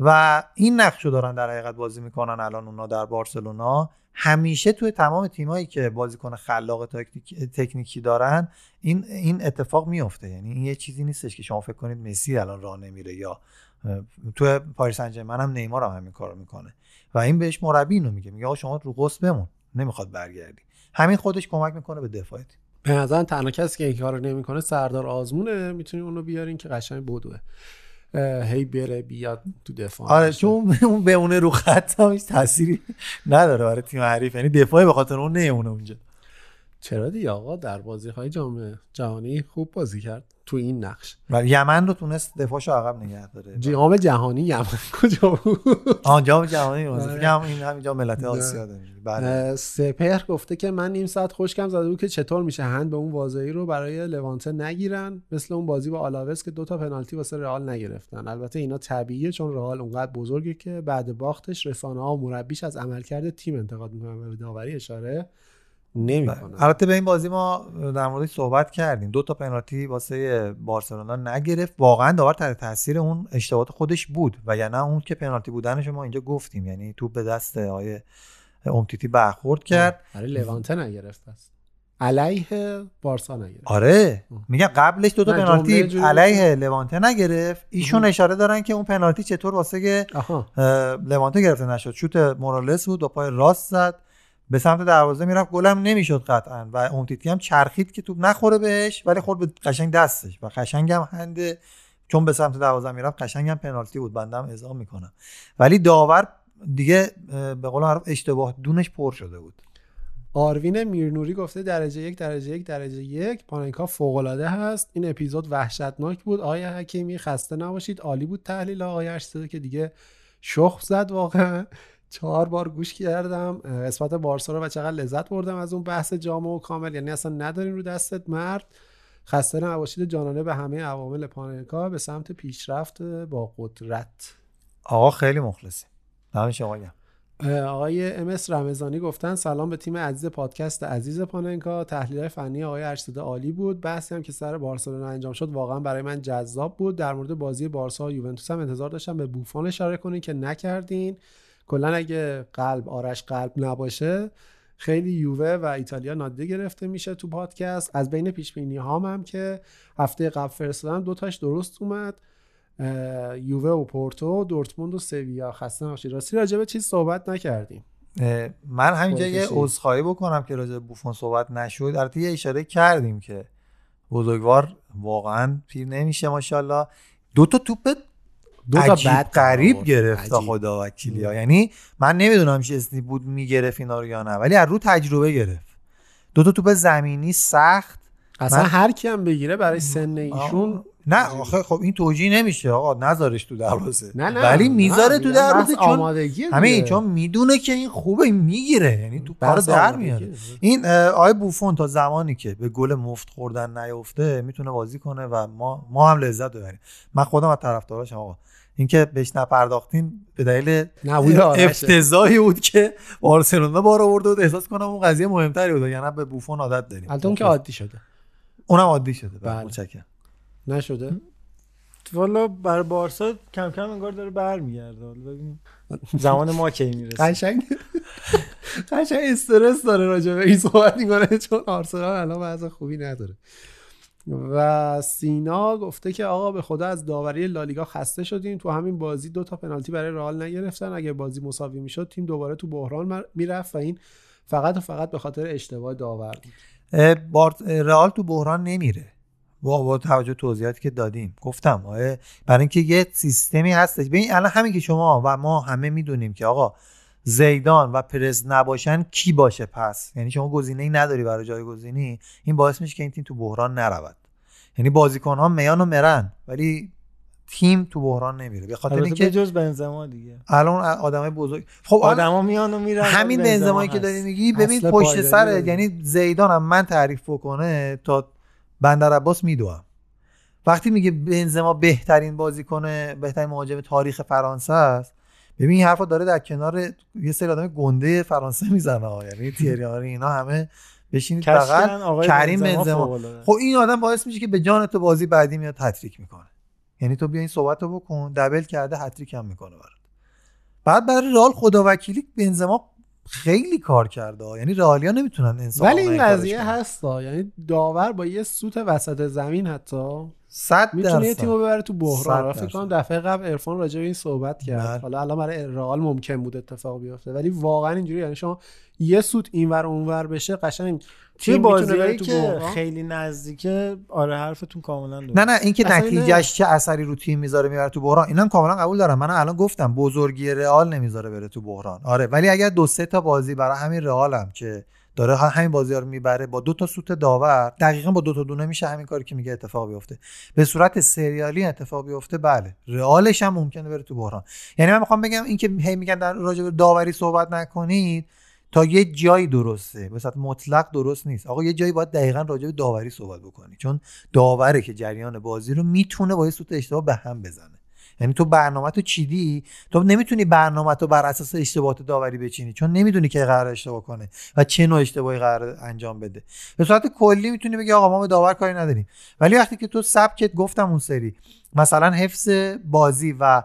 و این نقش رو دارن در حقیقت بازی می‌کنن الان اونا در بارسلونا. همیشه توی تمام تیمایی که بازیکن خلاق تکنیکی دارن این این اتفاق میفته یعنی این یه چیزی نیستش که شما فکر کنید مسی الان راه نمیره یا تو پاریس سن ژرمن هم نیمار هم همین کارو می‌کنه. و این بهش مربی اینو میگه. میگه آقا شما رو قصد بمون. نمی‌خواد برگردی. همین خودش کمک می‌کنه به دفاع به نظر تنها کسی که این کارو نمی‌کنه سردار آزمونه. می‌تونیم اونو بیارین که قشنگ بدوه. هی بره بیاد تو دفاع. آره چون اون بمونه رو خط تأثیری نداره برای تیم حریف. یعنی دفاعی به خاطر اون نمونه اونجا. چرا دیگه آقا در بازی های جام جهانی خوب بازی کرد تو این نقش؟ و یمن رو تونست دفاعشو عقب نگه داره. جام جهانی یمن کجا بود؟ آه جام جهانی بود. آره. کنم این همینجا ملت آسیا داره. بله. سپهر گفته که من نیم ساعت خوشکم زده بود که چطور میشه هند به اون واضعی رو برای لوانته نگیرن مثل اون بازی با آلاوس که دوتا پنالتی واسه رئال نگرفتن. البته اینا طبیعیه چون رئال اونقدر بزرگه که بعد باختش رسانه ها و مربیش از عملکرد تیم انتقاد می‌کنن و به داوری اشاره نمی‌کنن البته به این بازی ما در موردش صحبت کردیم. دو تا پنالتی واسه بارسلونا نگرفت. واقعا داور تحت تاثیر اون اشتباهات خودش بود و یعنی اون که پنالتی بودنش ما اینجا گفتیم. یعنی تو به دست آیه امتیتی برخورد کرد. برای لوانته نگرفت است علیه بارسا نگرفت. آره. میگم قبلش دو تا پنالتی علیه لوانته نگرفت. ایشون اشاره دارن که اون پنالتی چطور واسه لوانته گرفته نشد. شوت مورالس بود با پای راست زد. به سمت دروازه می‌رفت گلم نمی‌شد قطعا و امتیتی هم چرخید که توپ نخوره بهش ولی خورد به قشنگ دستش و قشنگ هم هنده. چون به سمت دروازه می‌رفت قشنگ هم پنالتی بود هم اضافه می‌کنم. ولی داور دیگه به قول معروف اشتباه دونش پر شده بود. آروین میرنوری گفته درجه یک درجه یک درجه یک. پاننکا فوق العاده هست. این اپیزود وحشتناک بود. آقای حکیمی خسته نباشید. عالی بود تحلیل آقای که دیگه شخم زد واقعا. چهار بار گوش کردم قسمت بارسا رو و چقدر لذت بردم از اون بحث جامع و کامل. یعنی اصلا نداریم رو دستت مرد. خسته نباشید جانانه به همه عوامل پاننکا به سمت پیشرفت با قدرت. آقا خیلی مخلصی دم شما گرم. اه، آقای امس رمضانی گفتن سلام به تیم عزیز پادکست عزیز پاننکا تحلیل فنی آقای ارشد عالی بود. بحثی هم که سر بارسلونا انجام شد واقعا برای من جذاب بود. در مورد بازی بارسا و یوونتوس هم انتظار داشتم به بوفون اشاره کنین که نکردین. کلا اگه قلب آرش قلب نباشه خیلی یووه و ایتالیا نادیده گرفته میشه تو پادکست. از بین پیش بینی هام هم که هفته قبل فرستادم دو تاش درست اومد. یووه و پورتو دورتموند و سویا. خسته نباشید. راستی راجع به چیز صحبت نکردیم. من همینجا یه. عذرخواهی بکنم که راجع بوفون صحبت نشد. البته یه اشاره کردیم که بزرگوار واقعا پیر نمیشه ماشاءالله. دو تا توپ دو تا بد غریب آورد. گرفت تا. خدا وکیلی ها. یعنی من نمی‌دونم چه اسمی بود می‌گرفت اینا رو یا نه ولی از رو تجربه گرفت. دو تا توپ زمینی سخت. اصلا من- هر کی هم بگیره برای سن ایشون نه آخه خب این توجیه نمیشه آقا نذارش تو دروازه. نه نه. ولی می‌ذاره تو دروازه چون همین. چون می‌دونه که این خوبه این می‌گیره. یعنی تو بحث در. میاره. این آقای بوفون تا زمانی که به گل مفت خوردن نیفته می‌تونه بازی کنه و ما ما هم لذت ببریم. من خودم از طرفداراشم آقا. اینکه بهش نپرداختین به دلیل. افتضاحی بود که بارسلونا بار آورده بود. احساس کنم اون قضیه مهمتری بود. یعنی به بوفون عادت داریم. البته اون که عادی شده. اونم عادی شده. بله بله. متشکرم. نشده؟ والا برای بارسا کم کم انگار داره برمیگرده. حالا ببینیم زمان ما کی می‌رسه؟ قشنگ. قشنگ استرس داره راجع به این صحبت می‌کنه چون آرسنال الان وضع خوبی نداره. و سینا گفته که آقا به خدا از داوری لالیگا خسته شدیم. تو همین بازی دو تا پنالتی برای رئال نگرفتن. اگه بازی مساوی می‌شد تیم دوباره تو بحران می‌رفت و این فقط و فقط به خاطر اشتباه داور بود. رئال تو بحران نمیره. با با توجه توضیحاتی که دادیم. گفتم برای اینکه یه سیستمی هستش. ببین الان همین که شما و ما همه می‌دونیم که آقا زیدان و پرز نباشن کی باشه پس؟ یعنی شما گزینه ای نداری برای جایگزینی. این باعث میشه که این تیم تو بحران نرود. یعنی بازیکن ها میان و مرن ولی تیم تو بحران نمیره. به خاطر اینکه جز بنزما دیگه. الان آدمای بزرگ. خب آدما میان و میرن همین بنزمایی که. داری میگی ببین پشت سر. یعنی زیدان هم من تعریف بکنه تا بندر عباس میدوم وقتی میگه بنزما بهترین بازیکن بهترین مهاجم تاریخ فرانسه است ببین این حرفا داره در کنار یه سری آدم گنده فرانسه می‌زنه ها. یعنی تیری اینا همه بشینید آقای کریم بنزما. خب این آدم باعث میشه که به جان تو بازی بعدی میاد هتریک می‌کنه یعنی تو بیا این صحبت رو بکن دبل کرده هتریک هم می‌کنه برات بعد برای رئال خدا وکیلی بنزما خیلی کار کرده. یعنی رئالیا نمی‌تونن انصاف ولی این قضیه هست ها. یعنی داور با یه سوت وسط زمین حتی صد می‌تونه یه. تیمو ببره تو بحران حالا فکر. کنم دفعه قبل عرفان راجع به این صحبت کرد بله. حالا الان برای رئال ممکن بود اتفاق بیفته ولی واقعا اینجوری یعنی شما یه سوت اینور اونور بشه قشنگ توی بازیایی تو که بحران. خیلی نزدیکه آره حرفتون کاملا درست نه نه اینکه نتیجهش چه اثری رو تیم می‌ذاره می‌بره تو بحران اینم کاملا قبول دارم من الان گفتم بزرگی رئال نمی‌ذاره بره تو بحران آره ولی اگر دو سه تا بازی برای همین رئالم که داره همین بازی ها رو می‌بره با دو تا سوت داور. دقیقا با دو تا دونه میشه همین کاری که میگه اتفاق بیفته. به صورت سریالی اتفاق بیفته بله. رئالش هم ممکنه بره تو بحران. یعنی من می‌خوام بگم اینکه هی میگن در راجع به داوری صحبت نکنید تا یه جایی درسته. به صورت مطلق درست نیست. آقا یه جایی باید دقیقا راجع به داوری صحبت بکنی. چون داوره که جریان بازی رو می‌تونه با یه سوت اشتباه به هم بزنه. یعنی تو برنامه تو چیدی؟ تو نمی‌تونی برنامه تو بر اساس اشتباهات داوری بچینی چون نمی‌دونی که قرار اشتباه کنه و چه نوع اشتباهی قرار انجام بده. به صورت کلی می‌تونی بگی آقا ما به داور کاری نداریم. ولی وقتی که تو سبکت گفتم اون سری مثلا حفظ بازی و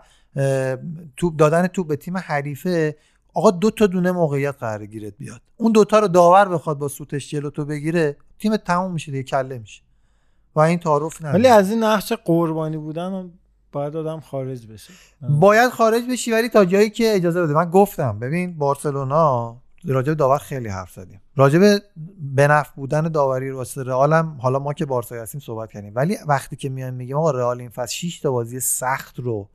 توپ دادن توپ به تیم حریفه آقا دو تا دونه موقعیت قرار گیرت بیاد. اون دوتا رو داور بخواد با سوتش جلو تو بگیره تیم تموم میشه دیگه کله میشه. و این تعارف نداره. ولی از این نقش قربانی بودن باید آدم خارج بشه. باید خارج بشی ولی تا جایی که اجازه بده. من گفتم ببین بارسلونا راجع به داور خیلی حرف زدیم. راجع به بنفع بودن داوری واسه رئال هم حالا ما که بارسا هستیم صحبت کردیم. ولی وقتی که میایم میگیم آقا رئال این فصل 6 تا بازی سخت رو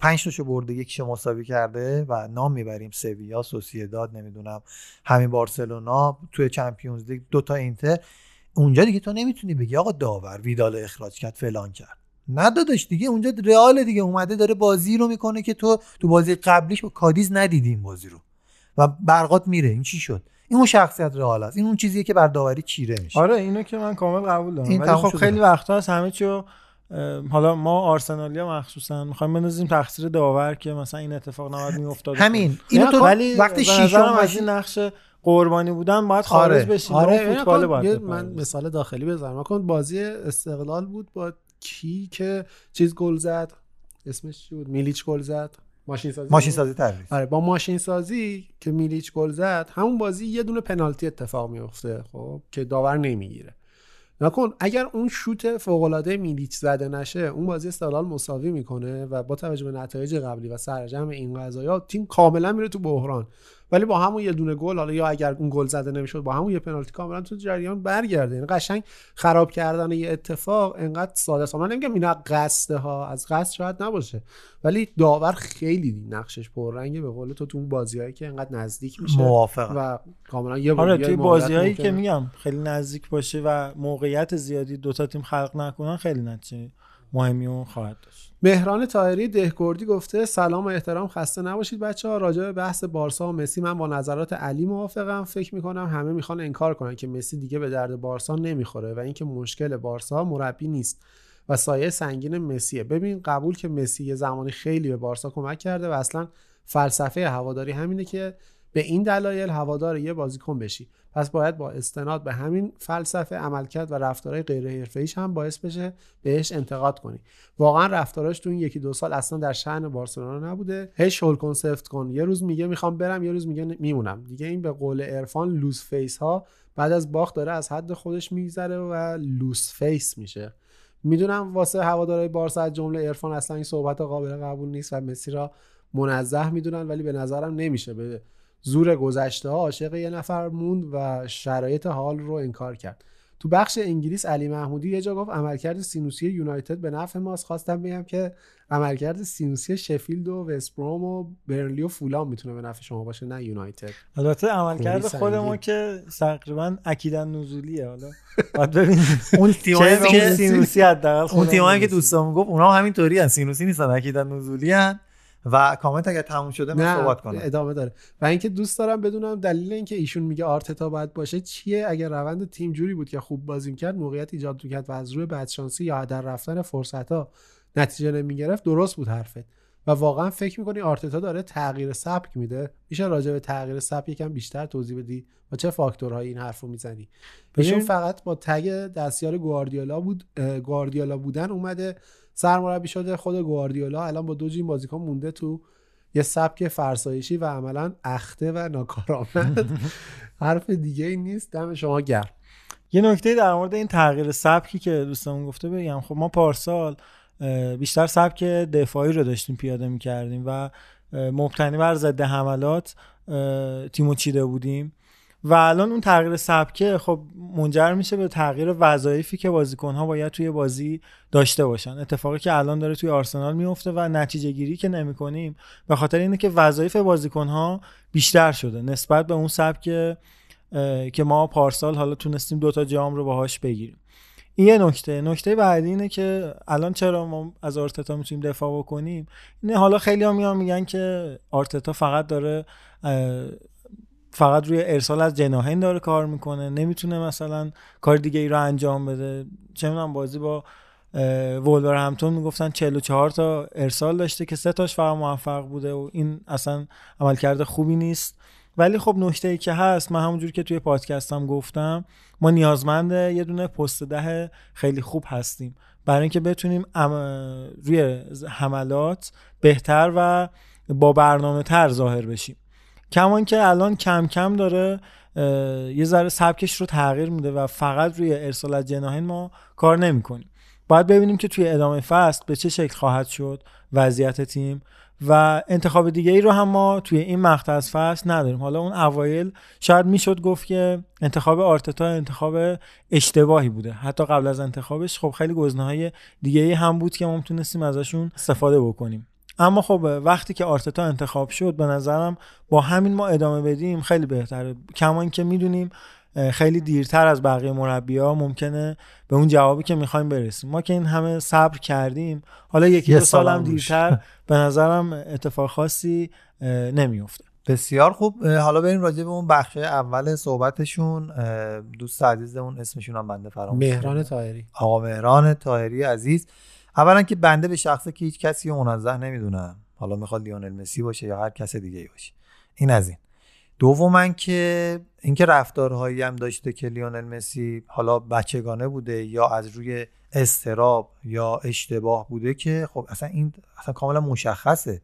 5 تاشو برده یکیشو مساوی کرده و نام می‌بریم. سویا سوسییداد نمی‌دونم. همین بارسلونا توی چمپیونز لیگ دو تا اینتر. اونجا دیگه تو نمی‌تونی بگی آقا داور ویدال اخراج کرد فلان کرد. نداداش دیگه اونجا رئال دیگه. اومده داره بازی رو می‌کنه که تو تو بازی قبلیش با کادیز ندیدی این بازی رو. و برقات میره. این چی شد؟ این اون شخصیت رئال است. این اون چیزیه که بر داوری چیره میشه. آره اینو که من کامل قبول دارم. این ولی خب. خیلی وقتا هست همه چی رو اه، حالا ما آرسنالیا مخصوصا می‌خوایم بندازیم تقصیر داور که مثلا این اتفاق نباید میافتاد. همین. اینو تو ولی وقتی شیشم از این نقش قربانی بودن باید خارج آره. بشیم. آره آره فوتبال باید. من مثال داخلی بزنم. کن بازی استقلال بود با کی که چیز گل زد. اسمش چی بود؟ میلیچ گل زد. ماشین سازی ماشین؟ سازی تعریف آره با ماشین سازی که میلیچ گل زد همون بازی یه دونه پنالتی اتفاق میفته خب که داور نمی‌گیره. نکن اگر اون شوت فوق العاده میلیچ زده نشه اون بازی استقلال مساوی می‌کنه و با توجه به نتایج قبلی و سرجم این قضایا تیم کاملا میره تو بحران. ولی با همون یه دونه گل حالا یا اگر اون گل زده نمی‌شد با همون یه پنالتی کاملا تو جریان برگرده یعنی قشنگ خراب کردن یه اتفاق انقدر ساده است من نمیگم اینا قصده ها از قصد شاید نباشه ولی داور خیلی نقشش پررنگه به قول تو تو اون بازیایی که انقدر نزدیک میشه موافقم. و کاملا یه آره توی موقعیت بازیهایی که. میگم خیلی نزدیک باشه و موقعیت زیادی دوتا تیم خلق نکنن خیلی نتیجه مهمی اون خواهد داشت. مهران تاهری دهکردی گفته سلام و احترام خسته نباشید بچه ها راجع به بحث بارسا و مسی من با نظرات علی موافقم. فکر می‌کنم همه می‌خوان انکار کنن که مسی دیگه به درد بارسا نمی‌خوره و اینکه مشکل بارسا مربی نیست و سایه سنگین مسیه. ببین قبول که مسی یه زمانی خیلی به بارسا کمک کرده و اصلا فلسفه هواداری همینه که به این دلایل هوادار یه بازیکن بشی. پس باید با استناد به همین فلسفه عملکرد و رفتارهای غیر حرفه‌ایش هم باعث بشه بهش انتقاد کنی. واقعا رفتاراش تو این یکی دو سال اصلا در شأن بارسلونا نبوده. هی شل کن سفت کن. یه روز میگه می‌خوام برم یه روز میگه میمونم. دیگه این به قول عرفان loose face ها بعد از باخت داره از حد خودش میگذره و loose face میشه. می‌دونم واسه هوادارهای بارسا از جمله عرفان اصلا این صحبت قابل قبول نیست و مسی را منزه می‌دونن ولی به نظرم نمیشه به زور گذشته ها عاشق یه نفر موند و شرایط حال رو انکار کرد. تو بخش انگلیس علی محمودی یه جا گفت عملکرد سینوسی یونایتد به نفع ماست. خواستم بگم که عملکرد سینوسی شفیلد و وست‌بروم و برنلی و فولام می‌تونه به نفع شما باشه نه یونایتد. البته عملکرد خیلی خود ما سنگین. که تقریبا اکیداً نزولیه. حالا باید ببینیم. اون تیمایی که سینوسی حداقل اون خودمون تیمایی که. دوستامون گفت اونا هم همینطوری ان سینوسی نیستن اکیدن نزولی ان و کامنت اگر تموم شده من صحبت کنم. ادامه داره. و اینکه دوست دارم بدونم دلیل اینکه ایشون میگه آرتتا باید باشه چیه؟ اگر روند تیم جوری بود که خوب بازی کرد موقعیت ایجاد می‌کرد و از روی بدشانسی یا در رفتن فرصت ها نتیجه نمی‌گرفت درست بود حرفت. و واقعا فکر می‌کنی آرتتا داره تغییر سبک میده؟ میشه راجع به تغییر سبک یکم بیشتر توضیح بدی؟ و چه فاکتورهایی این حرفو می‌زنی؟ ایشون فقط با تگ دستیار گواردیولا بود گواردیولا بودن اومده سرمربی شده خود گواردیولا. الان با دو جیم بازیکن مونده تو یه سبک فرسایشی و عملا اخته و ناکارآمد. حرف دیگه ای نیست. دم شما گرم. یه نکته در مورد این تغییر سبکی که دوستمون گفته بگم خب ما پارسال بیشتر سبک دفاعی رو داشتیم پیاده می‌کردیم و مبتنی بر ضد حملات تیمو چیده بودیم. و الان اون تغییر سبکه خب منجر میشه به تغییر وظایفی که بازیکنها باید توی بازی داشته باشن. اتفاقی که الان داره توی آرسنال میفته و نتیجه گیری که نمی‌کنیم. به خاطر اینه که وظایف بازیکنها بیشتر شده نسبت به اون سبک که ما پارسال حالا تونستیم دوتا جام رو باهاش بگیریم. این یه نکته. نکته بعدی اینه که الان چرا ما از آرتتا می‌تونیم دفاع بکنیم؟ اینه حالا خیلی ها میگن که آرتتا فقط داره فقط روی ارسال از جناهین داره کار می‌کنه نمی‌تونه مثلا کار دیگه ای رو انجام بده. چه می‌دونم بازی با وولور همتون می‌گفتن 44 تا ارسال داشته که سه تاش فقط موفق بوده و این اصلا عملکرد خوبی نیست. ولی خب نکته ای که هست من همونجور که توی پادکستم گفتم ما نیازمند یه دونه پست ده خیلی خوب هستیم. برای اینکه بتونیم روی حملات بهتر و با برنامه تر ظاهر بشیم. کمان که الان کم کم داره یه ذره سبکش رو تغییر میده و فقط روی ارسال از جناحین ما کار نمی‌کنیم. باید ببینیم که توی ادامه فصل به چه شکل خواهد شد وضعیت تیم و انتخاب دیگه ای رو هم ما توی این مقطع از فصل نداریم. حالا اون اوایل شاید می‌شد گفت که انتخاب آرتتا انتخاب اشتباهی بوده. حتی قبل از انتخابش خب خیلی گزینه‌های دیگه ای هم بود که ما می‌تونستیم ازشون استفاده بکنیم. اما خب وقتی که آرتتا انتخاب شد به نظرم با همین ما ادامه بدیم خیلی بهتره. کما اینکه می‌دونیم خیلی دیرتر از بقیه مربی ها ممکنه به اون جوابی که می‌خوایم برسیم. ما که این همه صبر کردیم حالا یکی دو سال هم. دیرتر به نظرم اتفاق خاصی نمیفته بسیار خوب. حالا بریم راجع به اون بخش اول صحبتشون. دوست عزیزمون اسمشون هم بنده فراموش مهران. طاهری. آقا مهران طاهری عزیز. اولا که بنده به شخصه که هیچ کسی منزه نمی‌دونم حالا می‌خواد لیونل مسی باشه یا هر کس دیگه ای باشه. این از این. دوما که اینکه رفتارهایی هم داشته که لیونل مسی حالا بچگانه بوده یا از روی استراب یا اشتباه بوده که خب اصلا این اصلا کاملا مشخصه.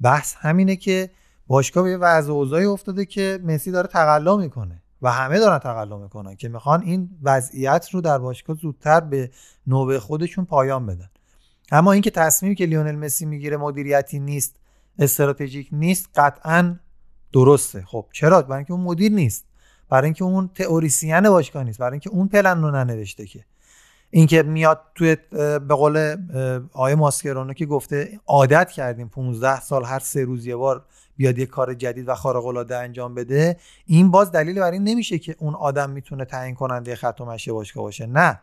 بحث همینه که باشگاه به یه وضع اوضاعی افتاده که مسی داره تقلا می‌کنه. و همه دارن تقلا می‌کنن که می‌خوان این وضعیت رو در باشگاه زودتر به نوبه خودشون پایان بدن. اما اینکه تصمیمی که لیونل مسی می‌گیره مدیریتی نیست استراتژیک نیست قطعا درسته. خب چرا؟ برای اینکه اون مدیر نیست. برای اینکه اون تئوریسین باشگاه نیست. برای اینکه اون پلن رو ننوشته که. اینکه میاد توی به قول اه، آقای ماسکرونو که گفته عادت کردیم 15 سال هر سه روز یه بار بیاد یه کار جدید و خارق العاده انجام بده این باز دلیل بر این نمیشه که اون آدم می‌تونه تعیین کننده خط و مشی باشگاه باشه نه.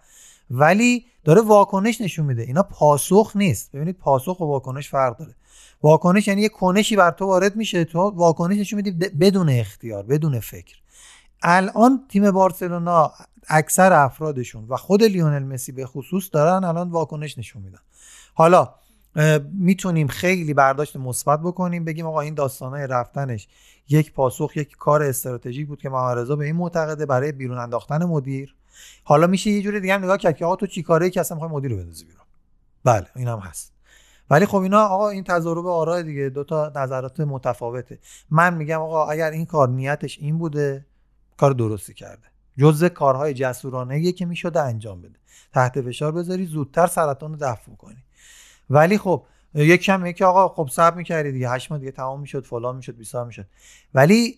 ولی داره واکنش نشون میده. اینا پاسخ نیست. ببینید پاسخ و واکنش فرق داره. واکنش یعنی یه کنشی بر تو وارد میشه تو واکنش نشون میدی بدون اختیار بدون فکر. الان تیم بارسلونا اکثر افرادشون و خود لیونل مسی به خصوص دارن الان واکنش نشون میدن. حالا می‌تونیم خیلی برداشت مثبت بکنیم بگیم آقا این داستانه رفتنش یک پاسخ یک کار استراتژیک بود که محمد رضا به این معتقده برای بیرون انداختن مدیر. حالا میشه یه جوری دیگه هم نگاه کرد که آقا تو چی کاره؟ که اصلا می‌خوای مدیر رو بندازی بیرون. بله این هم هست. ولی خب اینا آقا این تضارب آرای دیگه دو تا نظرات متفاوته. من میگم آقا اگر این کار نیتش این بوده کار درستی کرده. جزء کارهای جسورانه که می‌شده انجام بده. تحت فشار بذاری زودتر سرطان رو دفع کنی. ولی خب یک کم که آقا خب صبر می‌کردی دیگه هشت ماه دیگه تمام می‌شد فلان می‌شد بیسار می‌شد. ولی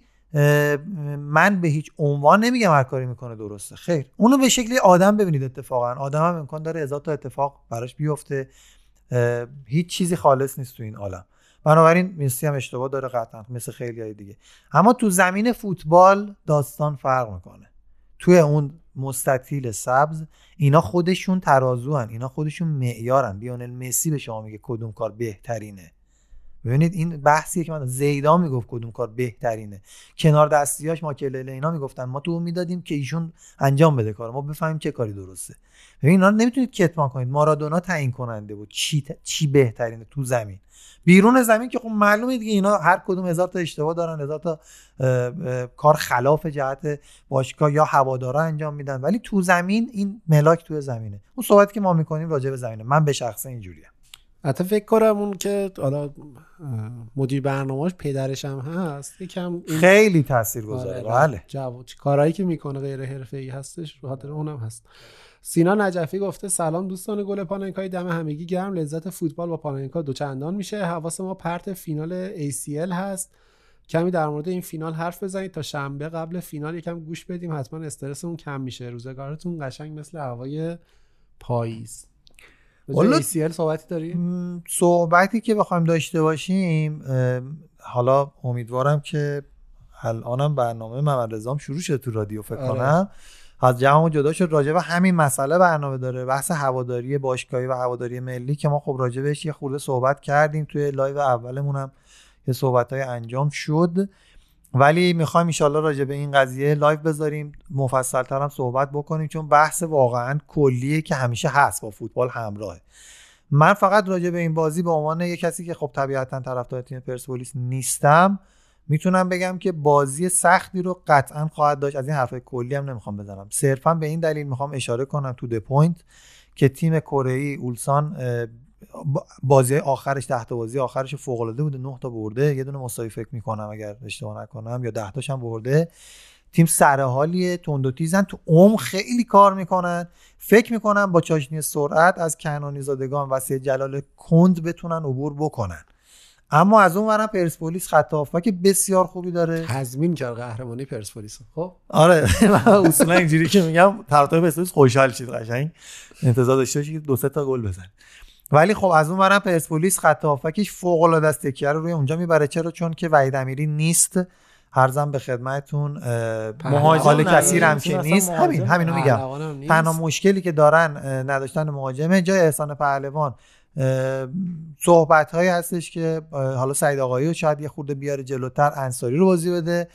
من به هیچ عنوان نمیگم هر کاری می‌کنه درسته. خیر. اونو به شکلی آدم ببینید اتفاقا. آدم هم امکان داره هزار تا اتفاق براش بیفته. هیچ چیزی خالص نیست تو این عالم. بنابراین مسی هم اشتباه داره قطعا مثل خیلی های دیگه. اما تو زمین فوتبال داستان فرق می‌کنه. توی اون مستطیل سبز اینا خودشون ترازو هن. اینا خودشون معیارن لیونل مسی به شما میگه کدوم کار بهترینه ببینید این بحثیه که من زیدان می‌گفت کدوم کار بهترینه. کنار دستیاش ماکلله اینا می‌گفتن ما تو می‌دادیم که ایشون انجام بده کار ما بفهمیم چه کاری درسته. ببین اینا نمی‌تونید کتمان کنید. مارادونا تعیین کننده بود. چی ت- چی بهترینه تو زمین؟ بیرون زمین که خب معلومه دیگه اینا هر کدوم هزار تا اشتباه دارن هزار تا اه، اه، کار خلاف جهت باشگاه یا هوادارا انجام میدن. ولی تو زمین این ملاک تو زمینه. اون صحبتی که ما می‌کنیم راجع به زمینه. من به شخصه اینجوریه حتی فکر کنم اون که حالا مدیر برنامه‌اش پدرش هم هست یکم این- خیلی تاثیرگذاره. آره، بله. جواب کارهایی که می‌کنه غیر حرفه‌ای هستش به خاطر اونم هست. سینا نجفی گفته سلام دوستان گل پاننکای دم همگی گرم لذت فوتبال با پاننکا دوچندان میشه. حواس ما پرت فینال ACL هست. کمی در مورد این فینال حرف بزنید تا شنبه قبل فینال یکم گوش بدیم. حتما استرسمون کم میشه. روزگارتون قشنگ مثل هوای پاییز. والا- ACL صحبتی داری؟ صحبتی که بخوایم داشته باشیم حالا امیدوارم که الانم برنامه محمد رضام شروع شد تو رادیو فکر آره. کنم از جمع جدا شد راجع به همین مسئله برنامه داره بحث هواداری باشگاهی و هواداری ملی که ما خب راجع بهش یه خورده صحبت کردیم توی لایو اولمون هم یه صحبت های انجام شد ولی می‌خوایم ایشالله راجع به این قضیه لایو بذاریم مفصل هم صحبت بکنیم چون بحث واقعا کلیه که همیشه هست با فوتبال همراهه. من فقط راجع به این بازی به عنوان یه کسی که خب طبیعتا طرفدار تیم پرسپولیس نیستم می‌تونم بگم که بازی سختی رو قطعا خواهد داشت. از این حرفای کلی هم نمی‌خوام بزنم صرفا به این دلیل می‌خوام اشاره کنم تو the point که تیم کره ای اولسان بازی آخرش ده تا بازی آخرش فوق العاده بوده. 9 تا برده. یه دونه مساوی فکر می‌کنم اگر اشتباه نکنم یا 10 تاشم برده. تیم سر حالیه تند و تیزن. تو عمق خیلی کار می‌کنن. فکر می‌کنم با چاشنی سرعت از کنانی زادگان و سید جلال کند بتونن عبور بکنن. اما از اون ورم پرسپولیس خط هافبک بسیار خوبی داره؟ تضمین کرد قهرمانی پرسپولیس. خب. آره. اصولا اینجوری که میگم طرفدار پرسپولیس خوشحال شید قشنگ. انتظار داشته باشید که دو سه تا گل بزنه. ولی خب از اون ورم پرسپولیس خط هافبکش فوق العاده است. تکیه رو روی اونجا می‌بره. چرا؟ چون که وحید امیری نیست. هرزم به خدمتتون مهاجم. کثیر هم که نیست. مهاجم همین همینو میگم. تنها مشکلی که دارن نداشتن مهاجمه جای احسان پهلوان. صحبت هایی هستش که حالا سعید آقایی رو شاید یه خورده بیاره جلوتر انصاری رو بازی بده.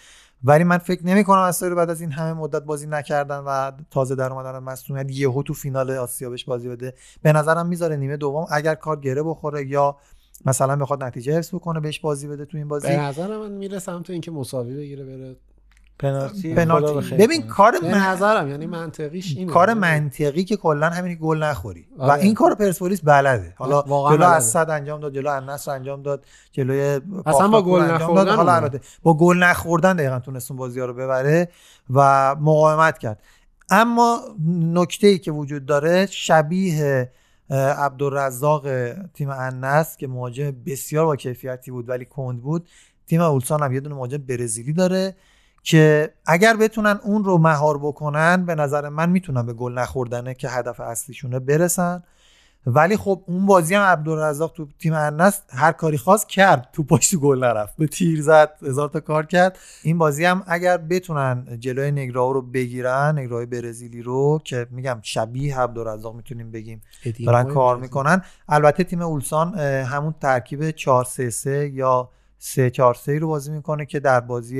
ولی من فکر نمی کنم رو بعد از این همه مدت بازی نکردن و تازه در اومدن مصونیت یهو تو فینال آسیا بهش بازی بده. به نظرم می‌ذاره نیمه دوم. اگر کار گره بخوره یا مثلا بخواد نتیجه حفظ بکنه بهش بازی بده تو این بازی. به نظر من میره سمت اینکه مساوی بگیره بره پنالتی پنالتی. خدا بخیر ببین. کار من- نظرم یعنی منطقیش اینه کار منطقی که کلا همین که گل نخوری و آره. این کار پرسپولیس بلده حالا جلو بلده. اسد انجام داد جلو النصر انجام داد جلوی با پافتاکور گل انجام نخوردن داد. حالا. البته با گل نخوردن دقیقا تونست اون بازی ها رو ببره و مقاومت کرد اما نکته ای که وجود داره شبیه عبدالرزاق تیم انس که مهاجم بسیار با کیفیتی بود ولی کند بود تیم اولسان هم یه دونه مهاجم برزیلی داره که اگر بتونن اون رو مهار بکنن به نظر من می‌تونن به گل نخوردنه که هدف اصلیشونه برسن. ولی خب اون بازی هم عبدالرزاق تو تیم انس هر کاری خواست کرد. تو پاش تو گل نرفت. به تیر زد هزار تا کار کرد. این بازی هم اگر بتونن جلوی نگراو رو بگیرن نگراهای برزیلی رو که میگم شبیه عبدالرزاق می‌تونیم بگیم دارن کار. می‌کنن. البته تیم اولسان همون ترکیب 4 3 3 یا 3 4 3 رو بازی می‌کنه که در بازی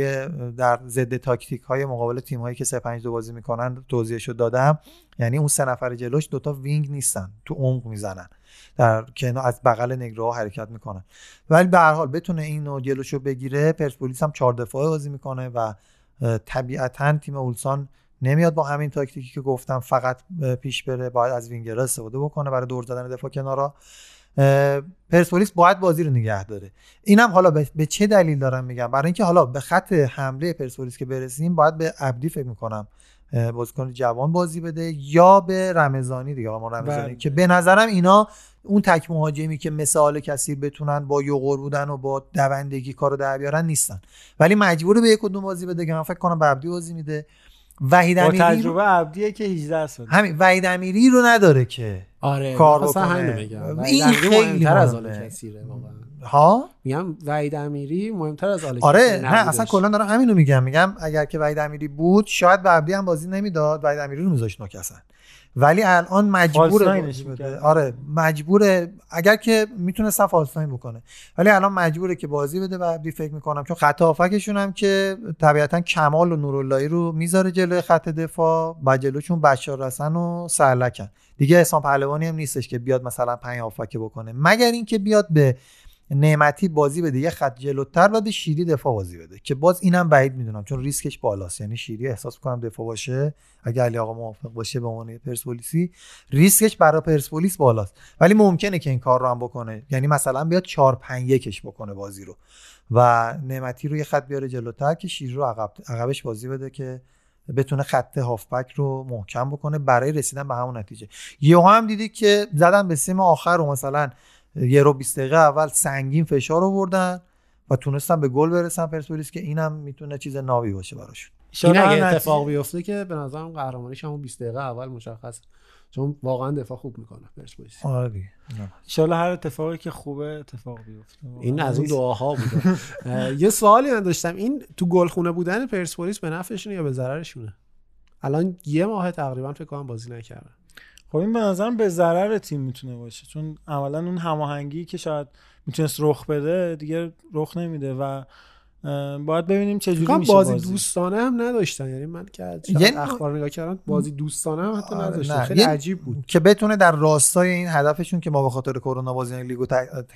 در ضد تاکتیک های مقابل تیم هایی که 3 5 2 بازی می‌کنن توضیحشو دادم. یعنی اون سه نفر جلوش دوتا wing نیستن تو عمق می‌زنن. در کنار از بغل وینگرها حرکت می‌کنن. ولی به هر حال بتونه اینو جلوشو بگیره پرسپولیس هم چهار دفاعه بازی می‌کنه و طبیعتا تیم اولسان نمیاد با همین تاکتیکی که گفتم فقط پیش بره باید از وینگرها استفاده بکنه برای دور زدن دفاع کنارا. پرسپولیس باید بازی رو نگه داره. اینم حالا به چه دلیل دارم میگم؟ برای اینکه حالا به خط حمله پرسپولیس که برسیم باید به عبدی فکر می‌کنم بازیکن جوان بازی بده یا به رمضانی دیگه. آقا رمضانی بله. که به نظرم اینا اون تک مهاجمی که مثال کثیر بتونن با یوغور بودن و با دوندگی کارو در بیارن نیستن. ولی مجبور به یک کدوم بازی بده که من فکر کنم به عبدی بازی میده. وحید امیری رو- تجربه عبدیه که 18 سال همین وحید امیری رو نداره که آره کار بکنه. همینو بگم این خیلی از. آل واقعا. ها؟ میگم وحید امیری مهمتر از آل آره نه اصلا. کلا دارم همینو میگم. میگم اگر که وحید امیری بود شاید به عبدی هم بازی نمی‌داد. وحید امیری رو میذاشت نوک اصلا ولی الان. می‌کرد. آره مجبوره اگر که می‌تونست فالساین بکنه ولی الان مجبوره که بازی بده به عبدی فکر می‌کنم چون خط هافکشون هم که طبیعتا کمال و نوراللهی رو می‌ذاره جلوی خط دفاع و جلوشون بشار رسن و سرلکن دیگه احسان پهلوانی هم نیستش که بیاد مثلا پنج هافکه بکنه مگر اینکه بیاد به نعمتی بازی بده یه خط جلوتر و شیری دفاع بازی بده. که باز اینم بعید می‌دونم چون ریسکش بالاست. یعنی شیری احساس کنم دفاع باشه. اگه علی آقا موافق باشه به عنوان پرسپولیسی ریسکش برای پرسپولیس بالاست. ولی ممکنه که این کار رو هم بکنه. یعنی مثلا بیاد 4 5 1 بکنه بازی رو و نعمتی رو یه خط بیاره جلوتر که شیری رو عقب عقبش بازی بده که بتونه خط هافبک رو محکم بکنه. برای رسیدن به همون نتیجه. یهو هم دیدی که زدن به سیم آخر رو مثلا یه رو 20 دقیقه اول سنگین فشار آوردن و تونستن به گل برسن پرسپولیس که اینم می‌تونه چیز ناوی باشه براشون. این اگه اتفاق بیفته که به نظرم قهرمانیش همون 20 دقیقه اول مشخصه. چون واقعا دفاع خوب می‌کنه پرسپولیس. آره دیگه. هر اتفاقی که خوبه اتفاق بیفته. این از اون دعاها بود. یه سوالی من داشتم. این تو گلخونه بودن پرسپولیس به نفعشونه یا به ضررشونه؟ الان یه ماه تقریبا فکر کنم بازی نکردن. خب این به نظرم به ضرر تیم می‌تونه باشه. چون عملا اون هماهنگی که شاید می‌تونست رخ بده دیگه رخ نمیده و باید ببینیم چه جوری میشه بازی, بازی, دوستانه هم نداشتن. یعنی من که نوع- اخبار نگاه کردم بازی دوستانه هم حتی آره، نداشتن. نه. خیلی یه- عجیب بود. که بتونه در راستای این هدفشون که ما به خاطر کرونا بازی لیگو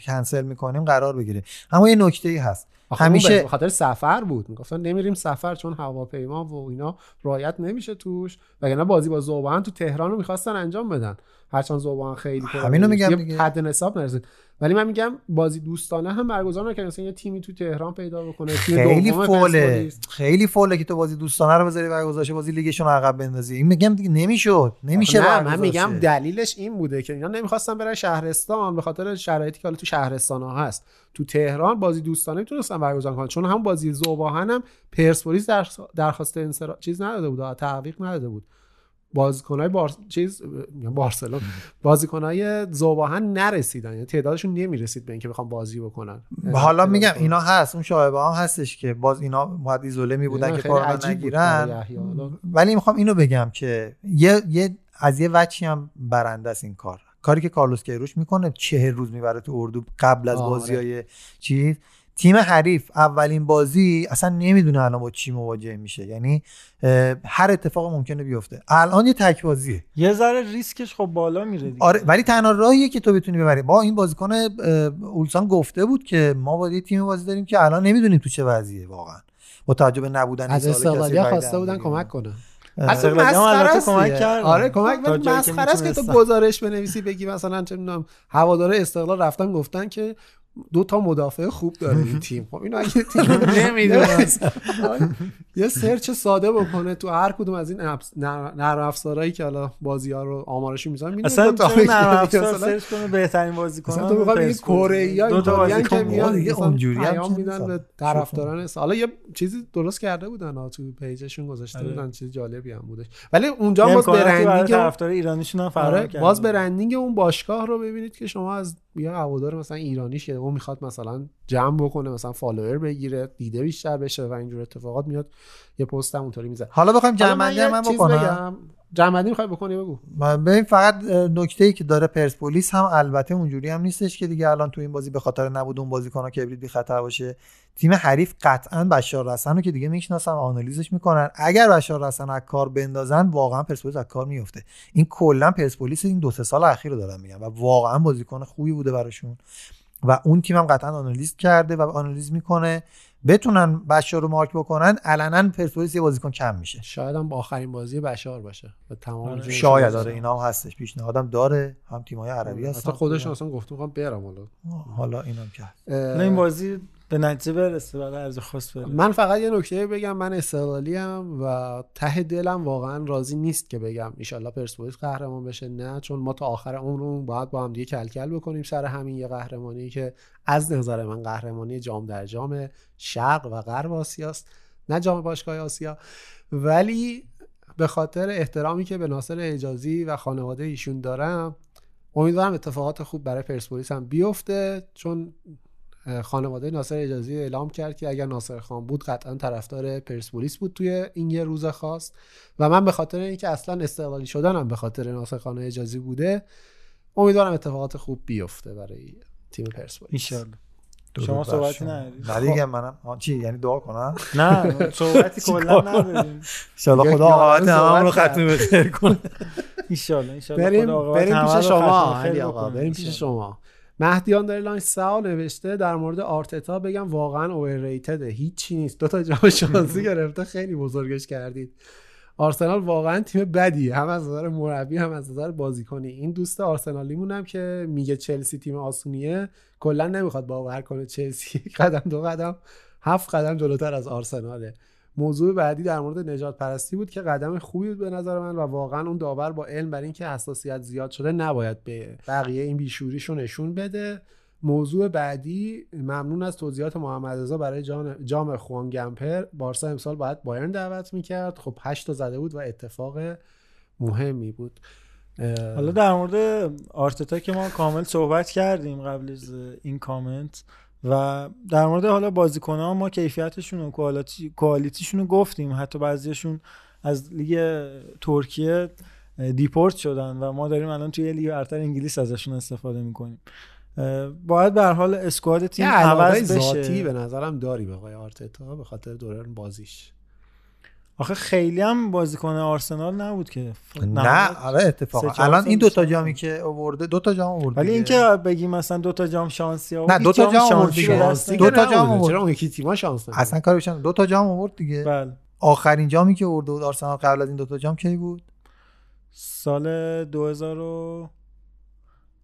کنسل می‌کنیم قرار بگیره. اما یه نکته ای هست. همیشه- به خاطر سفر بود می‌گفتن نمیریم سفر چون هواپیما و اینا رعایت نمیشه توش وگرنه بازی با زوبان تو تهران رو می‌خواستن انجام بدن هرچند زوبان خیلی همینو. میگم. حد نصاب نرسید ولی من میگم بازی دوستانه هم برگزار نکنه مثلا یه تیمی تو تهران پیدا بکنه تیم خیلی فوله. خیلی فوله که تو بازی دوستانه رو بذاری برگذاشته بازی لیگشون عقب بندازی این میگم دیگه نمی‌شد نمیشه نه من. میگم دلیلش این بوده که اینا نمی‌خواستن برن شهرستان به خاطر شرایطی که حالا تو شهرستان ها هست تو تهران بازی دوستانه می‌تونستن برگزار کنن چون هم بازی زوباهن هم پرسپولیس در درخواست انصراف چیز نداده بود تعویق نداده بود. بازیکنای بار... چیز میگم بارسلون بازیکنای زوباهن نرسیدن. یعنی تعدادشون نمی‌رسید به اینکه بخوام بازی بکنن. حالا میگم اینا هست. اون شایبه هم هستش که باز اینا باید ایزوله می بودن که برای نگیرن. حالا. ولی می‌خوام اینو بگم که یه, یه از یه وجهی هم برنده است این کار. کاری که کارلوس کیروش می‌کنه چهل روز می‌بره تو اردو قبل از آره. بازی های چیز. تیم حریف اولین بازی اصلا نمی‌دونه الان با چی مواجه میشه یعنی هر اتفاق ممکنه بیفته الان یه تک بازیه یه ذره ریسکش خب بالا میره دیگه آره ولی تنها راهیه که تو بتونی ببری با این بازیکن اولسان گفته بود که ما با یه تیم بازی داریم که الان نمی‌دونیم تو چه وضعیه واقعا با توجه به نبودن از استقلالیا خواسته بودن دیگه. کمک کنه هم مسخره کمک. کردن. آره کمک ولی مسخره است که تو. گزارش بنویسی بگی مثلا چه می‌دونم هواداره استقلال رفتن گفتن که دو تا مدافع خوب داره این تیم خب اینو اگه تیم نمی‌دونن. یه سرچ ساده بکنه تو هر کدوم از این نرم افزارهایی که حالا بازی ها رو آمارشو می‌ذارن اصلا چرا نرم افزار search کنه بهترین بازیکن مثلا تو می‌خوای بگی کره ای دو تا بازیکن دیگه اونجوری هم میدن. به طرفداران. حالا یه چیزی درست کرده بودن ها تو پیجشون گذاشته آره. بودن چیز جالبی هم بودش ولی اونجا باز branding طرفدار ایرانیشون هم فراهم آره کرده باز. branding اون باشگاه رو ببینید که شما از یه هوادار مثلا ایرانیش که اون می‌خواد مثلا جمع بکنه مثلا follower بگیره دیده بیشتر بشه و اینجور اتفاقات میاد یه پست هم اونطوری می‌زنه. حالا بخوایم جمع یه من بکنم. بگم. جمع می‌خوای بکنی؟ بگو. من- ببین فقط نکته ای که داره پرسپولیس هم البته اونجوری هم نیستش که دیگه الان تو این بازی به خاطر نبود اون بازیکن‌ها کبریت بی خطر باشه تیم حریف قطعا بشار رسن رو که دیگه می‌شناسن و آنالیزش می‌کنن. اگر بشار رسن از کار بندازن واقعا پرسپولیس از کار میفته این کلا پرسپولیس این دو سه سال اخیر رو دارم میگم و واقعا بازیکن خوبی بوده براشون. و اون تیم هم قطعا آنالیز کرده و آنالیز می‌کنه. بتونن بشار رو مارک بکنن علنا پرسپولیس یه بازیکن کم میشه. شاید هم با آخرین بازی بشار باشه. به تمام جونش شاید. داره اینا هم هستش. پیشنهادم داره. هم تیم‌های عربی هستن. حتی خودشون اصلا گفت می‌خوام برم حالا. حالا اینم کرد این بازی به نتیجه برسه بعد عرض خواست بره. من فقط یه نکته بگم من استقلالی ام و ته دلم واقعا راضی نیست که بگم ایشالله پرسپولیس قهرمان بشه. نه چون ما تا آخر عمرمون باید با هم دیگه کلکل بکنیم سر همین یه قهرمانی که از نظر من قهرمانی جام در جام شرق و غرب آسیاست. نه جام باشگاه آسیا. ولی به خاطر احترامی که به ناصر اجازی و خانواده ایشون دارم امیدوارم اتفاقات خوب برای پرسپولیس هم بیفته چون خانواده ناصر اجازی اعلام کرد که اگر ناصر خان بود قطعا طرفدار پرسپولیس بود توی این یه روز خاص. و من به خاطر اینکه اصلا استقلالی شدنم به خاطر ناصر خان اجازی بوده امیدوارم اتفاقات خوب بیفته برای تیم پرسپولیس ان شما صحبتی شما. ندارید نه دیگه منم. چی؟ یعنی دعا کنم؟ نه صحبتی کلا نداریم. یک خدا آقابت همه رو ختم به خیر کنه. ایشالله ایشالله بریم خدا عاقبت بریم همه پیش شما. بریم پیش. شما. مهدیان داره لاین سال نوشته در مورد آرتتا بگم واقعا اوورریتده هیچی نیست. دو تا جام شانسی گرفته. خیلی بزرگش کردید. آرسنال واقعا تیم بدیه. هم از نظر مربی هم از نظر بازیکنی این دوست آرسنالیمون هم که میگه چلسی تیم آسونیه کلا نمی‌خواد باور کنه چلسی یک قدم دو قدم هفت قدم جلوتر از آرسناله. موضوع بعدی در مورد نجات پرستی بود که قدم خوبی بود به نظر من و واقعا اون داور با علم بر اینکه حساسیت زیاد شده نباید به بقیه این بیشوریشو نشون بده. موضوع بعدی ممنون از توضیحات محمد رضا برای جام خوان گمپر. بارسا امسال باید بایرن دعوت می‌کرد. خب 8 تا زده بود و اتفاق مهمی بود. حالا در مورد آرتتا که ما کامل صحبت کردیم قبل از این کامنت و در مورد حالا بازیکن ها ما کیفیتشون و quality quality شون رو گفتیم. حتی بعضیشون از لیگ ترکیه deport شدن و ما داریم الان توی لیگ برتر انگلیس ازشون استفاده می‌کنیم. باید به حال اسکواد تیم عوض ذاتی بشه به نظرم داری به آقای آرتتا به خاطر دوران بازیش. آخه خیلی هم بازیکن آرسنال نبود که. نه آره اتفاقا. الان این دوتا بیشتر. جامی که آورده دوتا جام آورد ولی دیگه. اینکه بگیم مثلا دو تا جام شانسی آورد نه دو تا جام آورد دو تا. جام آورد. چرا اون یکی تیما شانس اصلا کارش. دو تا جام آورد دیگه. بله. آخرین جامی که آورده بود آرسنال قبل از این دو تا جام کی بود؟ سال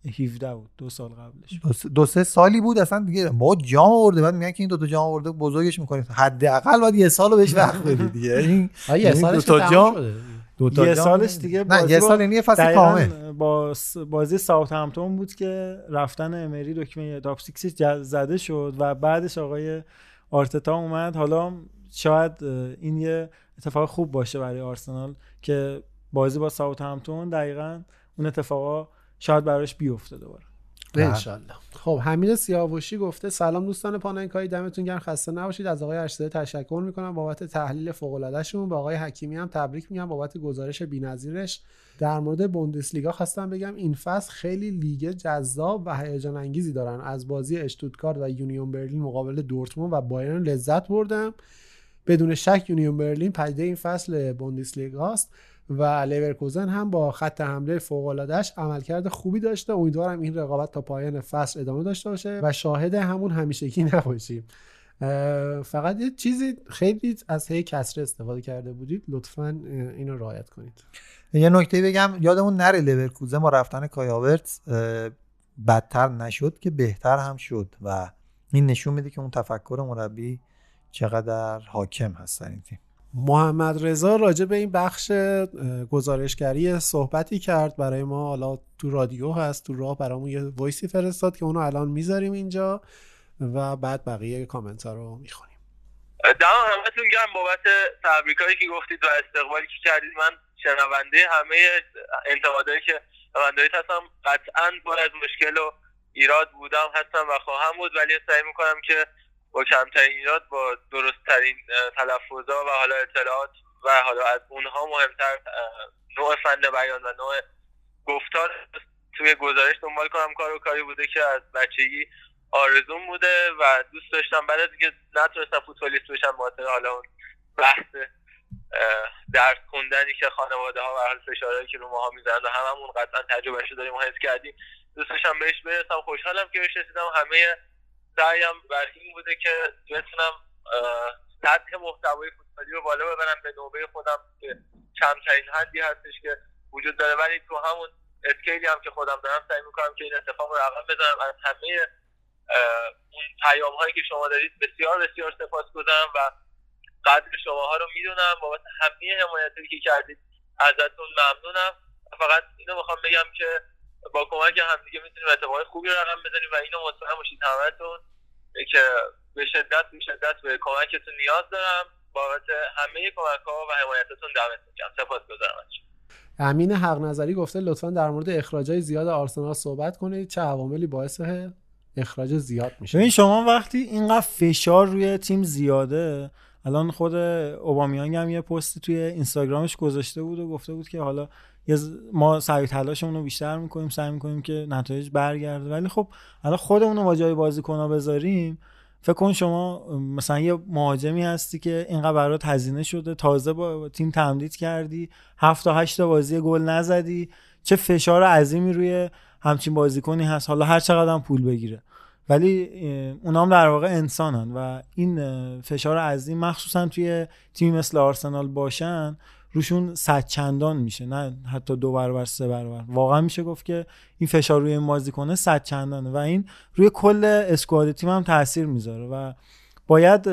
2017 بود دو سال قبلش. دو سه- دو سه سالی بود اصلا دیگه ما جام آورده بعد میگن که این دو تا جام آورده بزرگش می‌کنید حداقل باید یه سالو بهش وقت بدید دیگه. این یه یعنی سالش دو تا جام شده. دو تا یه سالش دیگه نه یه سال یعنی یه فصل کامل. با بازی ساوت‌همپتون بود که رفتن امری دکمه top six ج- زده شد و بعدش آقای آرتتا اومد. حالا شاید این یه اتفاق خوب باشه برای آرسنال که بازی با ساوت همتون دقیقا اون اتفاقا شاید براش بیفته دوباره. انشالله. خب حمید سیاوشی گفته سلام دوستان پاننکایی دمتون گرم خسته نباشید. از آقای ارشده تشکر می‌کنم. بابت تحلیل فوق العاده شون به آقای حکیمی هم تبریک میگم. بابت گزارش بی‌نظیرش در مورد بوندسلیگا خواستم بگم این فصل خیلی لیگ جذاب و هیجان انگیزی دارن. از بازی اشتوتگارت و یونیون برلین مقابل دورتموند و بایرن لذت بردم. بدون شک یونیون برلین پدیده این فصل بوندسلیگا است و لورکوزن هم با خط حمله فوق العاده‌اش عملکرد خوبی داشته. امیدوارم این رقابت تا پایان فصل ادامه داشته باشه و شاهد همون همیشگی نباشیم. فقط یه چیزی خیلی از هکسره استفاده کرده بودید. لطفا اینو رعایت کنید. یه نکته بگم. یادمون نره لورکوزن با رفتن کای هاورتز اه، بدتر نشد که بهتر هم شد و این نشون میده که اون تفکر مربی چقدر حاکم هست در این تیم. محمد رضا راجع به این بخش گزارشگری صحبتی کرد. برای ما حالا تو رادیو هست تو راه برامون یه وایسی فرستاد که اونو الان می‌ذاریم اینجا و بعد بقیه کامنت ها رو می‌خونیم. دم همتون گرم. بابت تبریکایی که گفتید و استقبالی که کردید. من شنونده همه انتقادایی که شنوندهایت هستم. قطعا پر از مشکل و ایراد بودم هستم و خواهم بود. ولی سعی می‌کنم که با کمترین ایراد با درستترین اه، تلفظا و حالا اطلاعات و حالا از اونها مهمتر نوع فن بیان و نوع گفتار توی گزارش دنبال کنم. کارو کاری بوده که از بچگی آرزوم بوده و دوست داشتم. بعد از اینکه نتونستم فوتبالیست بشم بخاطر حالا اون بحث درس خوندنی که خانواده ها و حال فشارهایی که رو ماها می‌زنن و هممون قطعا تجربهش رو داریم و حس کردیم دوست داشتم بهش برسم. خوشحالم که بهش رسیدم. همه سعیم بر این بوده که بتونم سطح محتوای فوتبالی رو بالا ببرم. به نوبه خودم که کمترین حدی هستش که وجود داره. ولی تو همون اسکیلی هم که خودم دارم سعی می‌کنم که این اتفاق رو رقم بزنم از همه اون پیام هایی که شما دارید بسیار بسیار سپاس گذارم و قدر شماها رو می‌دونم. بابت همه حمایتی که کردید ازتون ممنونم. فقط اینو می‌خوام بگم که با کمک همدیگه می‌تونیم اتفاقای خوبی رقم بزنیم و اینو مطمئن باشید همتون. که به شدت به شدت به کمکتون نیاز دارم. بابت همه کمک ها و حمایتتون دمتون گرم. سپاس گذارم امین حق نظری گفته لطفا در مورد اخراجای زیاد آرسنال صحبت کنید. چه عواملی باعث اخراج زیاد میشه؟ ببین شما وقتی اینقدر فشار روی تیم زیاده الان خود اوبامیانگ هم یه پستی توی اینستاگرامش گذاشته بود و گفته بود که حالا یه ما سعی تلاشمون رو بیشتر می‌کنیم سعی می‌کنیم که نتایج برگرده. ولی خب الان خودمون رو با جای بازیکن‌ها بذاریم. فکر کن شما مثلا یه مهاجمی هستی که اینقدر برات هزینه شده تازه با تیم تمدید کردی هفت تا هشت بازی گل نزدی. چه فشار عظیمی روی همچین بازیکنی هست. حالا هر چقدر هم پول بگیره. ولی اونا هم در واقع انسانن و این فشار عظیم مخصوصا توی تیم مثل آرسنال باشن. روشون صد چندان میشه نه حتی دو برابر سه برابر واقعا میشه گفت که این فشار روی این بازیکنه صد چندانه و این روی کل اسکواد تیم هم تاثیر می‌ذاره و باید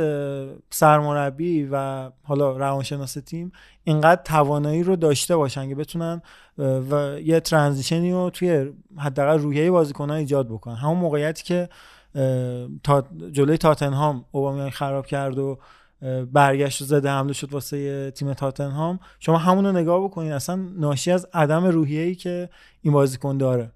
سرمربی و حالا روانشناس تیم اینقدر توانایی رو داشته باشن که بتونن و یه ترانزیشنی رو توی حداقل روحیه بازیکن‌ها ایجاد بکنن. همون موقعیتی که تا جلوی تاتنهام اوبامیان خراب کرد و برگشت زده حمله شد واسه تیم تاتنهام. شما همون رو نگاه بکنید اصلا ناشی از عدم روحیه‌ای که این بازیکن داره.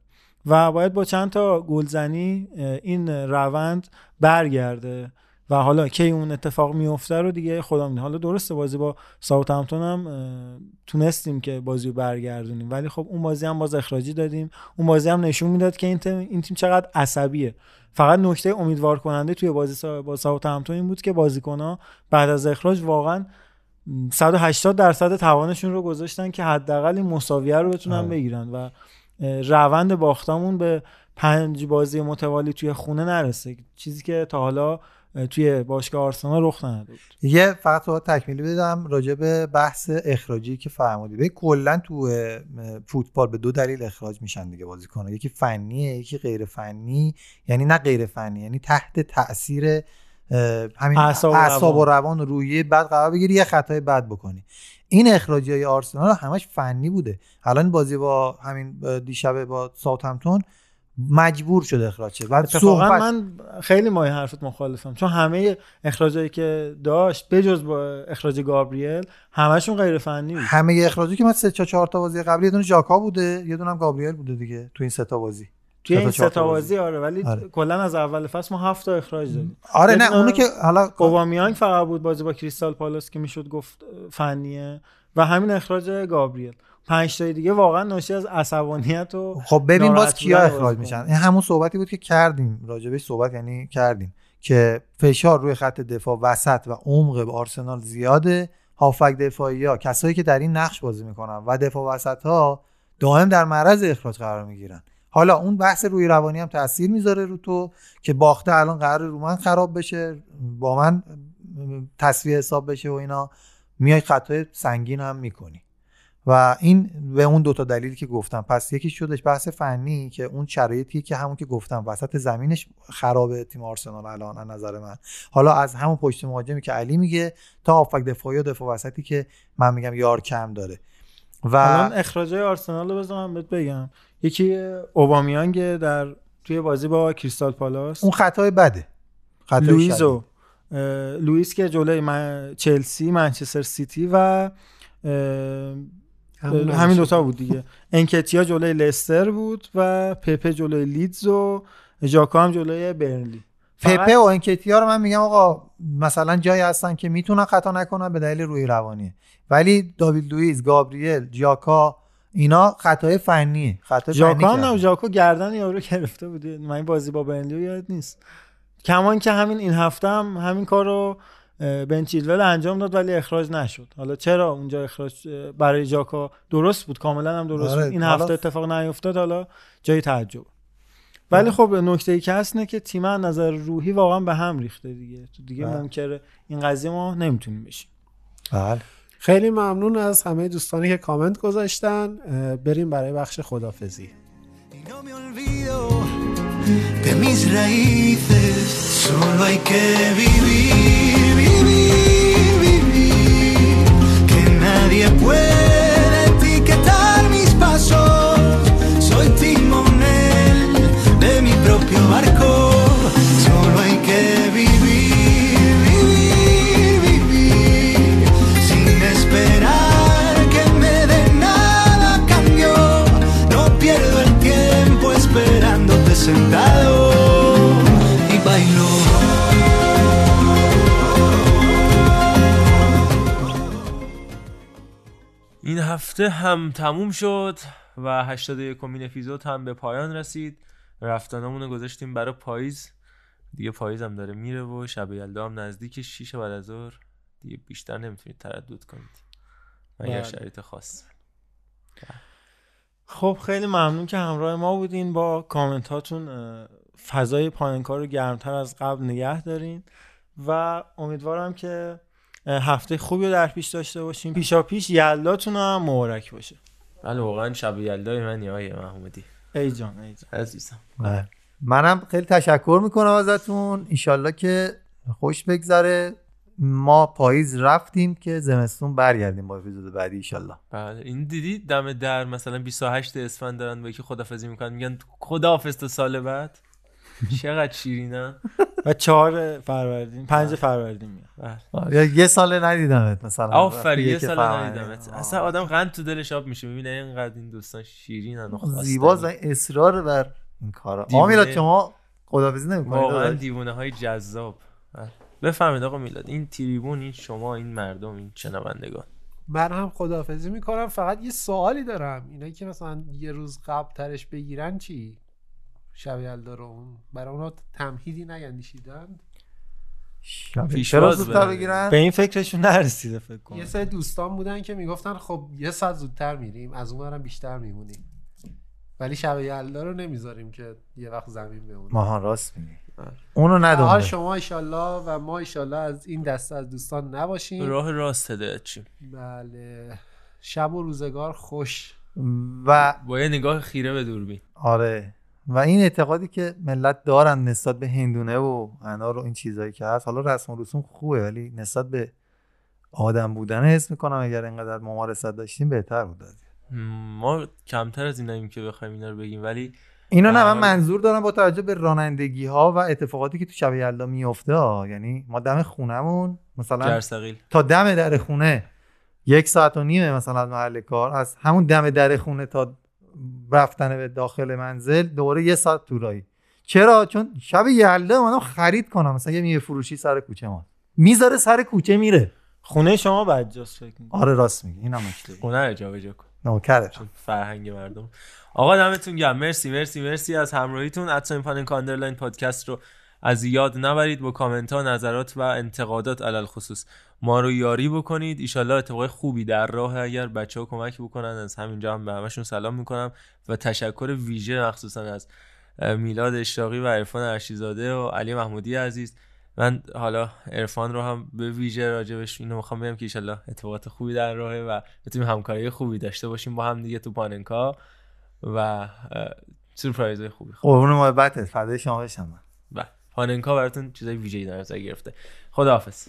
و باید با چند تا گلزنی این روند برگرده و حالا کی اون اتفاق میفته رو دیگه خدا می‌دونه. حالا درسته بازی با ساوثهامپتون هم اه، تونستیم که بازی رو برگردونیم ولی خب اون بازی هم باز اخراجی دادیم. اون بازی هم نشون می‌داد که این این تیم چقدر عصبیه. فقط نکته امیدوار کننده توی بازی سا- با ساوثهامپتون این بود که بازیکن‌ها بعد از اخراج واقعا 180 درصد توانشون رو گذاشتن که حداقل این مساویه رو بتونن آره. بگیرن و روند باختمون به پنج بازی متوالی توی خونه نرسه چیزی که تا حالا توی باشگاه آرسنال رخ نداده بود. یه فقط تو تکمیلی بدم راجع به بحث اخراجی که فرمودی. ببین کلا تو فوتبال به دو دلیل اخراج میشن دیگه بازیکن‌ها. یکی فنیه یکی غیر فنی. یعنی نه غیر فنی یعنی تحت تاثیر همین اعصاب و روان. و روحیه بد قرار بگیری یه خطای بد بکنی. این اخراجی های آرسنال همش فنی بوده. الان بازی با همین دیشب با ساوثهمپتون مجبور شد اخراج شه. بعد اتفاقا صحبت من خیلی ماه حرفت مخالفم چون همه اخراجایی که داشت بجز با اخراج گابریل همشون غیر فنی بود. همه اخراجی که من سه چهار چهار تا بازی قبلی یه دونه ژاکا بوده یه دونه هم گابریل بوده دیگه تو این سه تا بازی. توی این سه تا بازی. آره ولی آره. کلا از اول فصل ما هفت تا اخراج دادیم. آره نه اونو که حالا اوبامیانگ فقط بود بازی با کریستال پالاس که می‌شد گفت فنیه. و همین اخراج گابریل. پنج تای دیگه واقعا ناشی از عصبانیت و خب ببین باز کیا اخراج. میشن؟ این همون صحبتی بود که کردیم راجبش صحبت یعنی کردیم که فشار روی خط دفاع وسط و عمق آرسنال زیاده. هافک دفاعی ها کسایی که در این نقش بازی می‌کنن و دفاع وسط ها دائم در معرض اخراج قرار می‌گیرن. حالا اون بحث روی روانی هم تاثیر می‌ذاره رو تو که باخته الان قرار رو من خراب بشه با من تصویه حساب بشه و اینا. میای خطای سنگین هم می‌کنی. و این به اون دوتا دلیلی که گفتم. پس یکی شدش بحث فنی که اون شرایطی که همون که گفتم وسط زمینش خرابه تیم آرسنال الان از نظر من. حالا از همون پشت مهاجمی که علی میگه تا هافک دفاعی و دفاع وسطی که من میگم یار کم داره. و الان اخراجای آرسنال رو من بهت بگم. یکی اوبامیانگ در توی بازی با کریستال پالاس. اون خطای بده. خطای لوئیز و شدید. اه، لوئیس که جلوی من... چلسی منچستر سیتی و همون همین. دوتا بود دیگه. انکتیا جلوی لستر بود و پپه جلوی لیدز و ژاکا هم جلوی برنلی. پپه و انکتیا رو من میگم آقا مثلا جایی هستن که می‌تونن خطا نکنن به دلیل روی روانیه ولی داوید لوئیس گابریل جاکا اینا خطای خطای فنی هم کردن. نه ژاکا گردن یارو گرفته بود. من این بازی با برنلی یاد نیست. کمان که همین این هفته هم همین کار رو اه، بن چیلول انجام داد ولی اخراج نشد. حالا چرا اونجا اخراج برای ژاکا درست بود؟ کاملا هم درست آره، بود این حالا- هفته اتفاق نیفتاد حالا جای تعجب. ولی خب نکته ای که هست اینه که تیم از نظر روحی واقعا به هم ریخته دیگه. تو دیگه بله. منکر این قضیه ما نمی‌تونیم بشیم. بله. خیلی ممنون از همه دوستانی که کامنت گذاشتن. بریم برای بخش خدافزی de mis raíces. Solo hay que vivir, Viví, que nadie puede etiquetar mis pasos. Soy timonel de mi propio barco. هفته هم تموم شد و 81 کمین اپیزود هم به پایان رسید. رفتنامون رو گذاشتیم برای پاییز. دیگه پاییز هم داره میره و شب یلدا هم نزدیک 6 بعد از ظهر. دیگه بیشتر نمی‌تونید تردد کنید. مگر بله. شرایط خاص. خب خیلی ممنون که همراه ما بودین. با کامنت هاتون فضای پایانکار رو گرمتر از قبل نگه دارین. و امیدوارم که هفته خوبی رو در پیش داشته باشیم. پیشا پیش یلداتون هم مبارک باشه. بله واقعا شب یلدای منی آیه محمودی. ای جان ای جان. عزیزم. بله. منم خیلی تشکر می‌کنم ازتون. ایشالله که خوش بگذره. ما پاییز رفتیم که زمستون برگردیم با اپیزود بعدی ایشالله بله. این دیدی دم در مثلا 28 اسفند دارن با یکی خدافزی می‌کنن میگن خداحافظ تا سال بعد. چقدر شیرینه؟ و چهار فروردین پنج فروردین میاد. بله. یا یه سال ندیدمت مثلا. آفرین یه سال. ندیدمت. اصلا آدم قند تو دلش آب میشه. می‌بینه اینقدر این دوستان شیرینن و اصرار بر این کارا. میلاد شما خدافزی نمی‌کنید واقعا؟ دیوونه های جذاب. بفهمید آقا میلاد این تریبون این شما این مردم این شنوندگان. من هم خداحافظی می‌کنم. فقط یه سوالی دارم. اینایی که مثلا یه روز قبل ترش بگیرن چی؟ شب یلدا رو اون برای اونا تمهیدی نیندیشیدن شب- پیش چرا زودتر. بگیرن؟ به این فکرشون نرسیده فکر کنم. یه سری دوستان بودن که می‌گفتن خب یه ساعت زودتر میریم از اون برم بیشتر میمونیم. ولی شب یلدا رو نمی‌ذاریم که یه وقت زمین بمونه. ماها راست میگی. اونو حال ندونه شما ایشالله و ما ایشالله از این دسته از دوستان نباشیم. راه راست هدایت چیم بله. شب و روزگار خوش. و با یه نگاه خیره به دوربین. آره. و این اعتقادی که ملت دارن نسبت به هندونه و انار و این چیزایی که هست حالا رسم و رسوم خوبه ولی نسبت به آدم بودن حس می‌کنم اگر اینقدر ممارست داشتیم بهتر بود ما کمتر از ایناییم که بخوایم اینا رو بگیم ولی اینو نه من منظور دارم با توجه به رانندگی ها و اتفاقاتی که تو شب یلدا میفته. یعنی ما دم خونمون مثلا جرثقیل. تا دم در خونه یک ساعت و نیمه مثلا از محل کار از همون دم در خونه تا رفتن به داخل منزل دوباره یه ساعت طولایی. چرا؟ چون شب یلدا اومدم خرید کنم. مثلا یه میوه فروشی سر کوچه ما می‌ذاره سر کوچه میره. خونه شما بجاست فکر می‌کنم. آره راست میگی. اینم مشکلی. خونه رو جابجا کن. نوکره. فرهنگ مردم. آقا دمتون گرم. مرسی مرسی مرسی از همراهیتون. at sign پاننکا underline podcast رو از یاد نبرید. با کامنت ها نظرات و انتقادات علی‌الخصوص ما رو یاری بکنید. ایشالله اتفاق خوبی در راه اگر بچه ها کمک بکنن. از همینجا هم به همشون سلام می‌کنم و تشکر ویژه مخصوصا از میلاد اشتاقی و عرفان ارشیزاده و علی محمودی عزیز. من حالا عرفان رو هم به ویژه راجبش اینو می‌خوام بگم که ایشالله اتفاقات خوبی در راهه و بتونیم همکاری خوبی داشته باشیم با هم دیگه تو پاننکا و سورپرایز خوبی قربون محبتت. فدای شما بشم من. و پاننکا براتون چیزای ویژه‌ای در نظر گرفته. خداحافظ.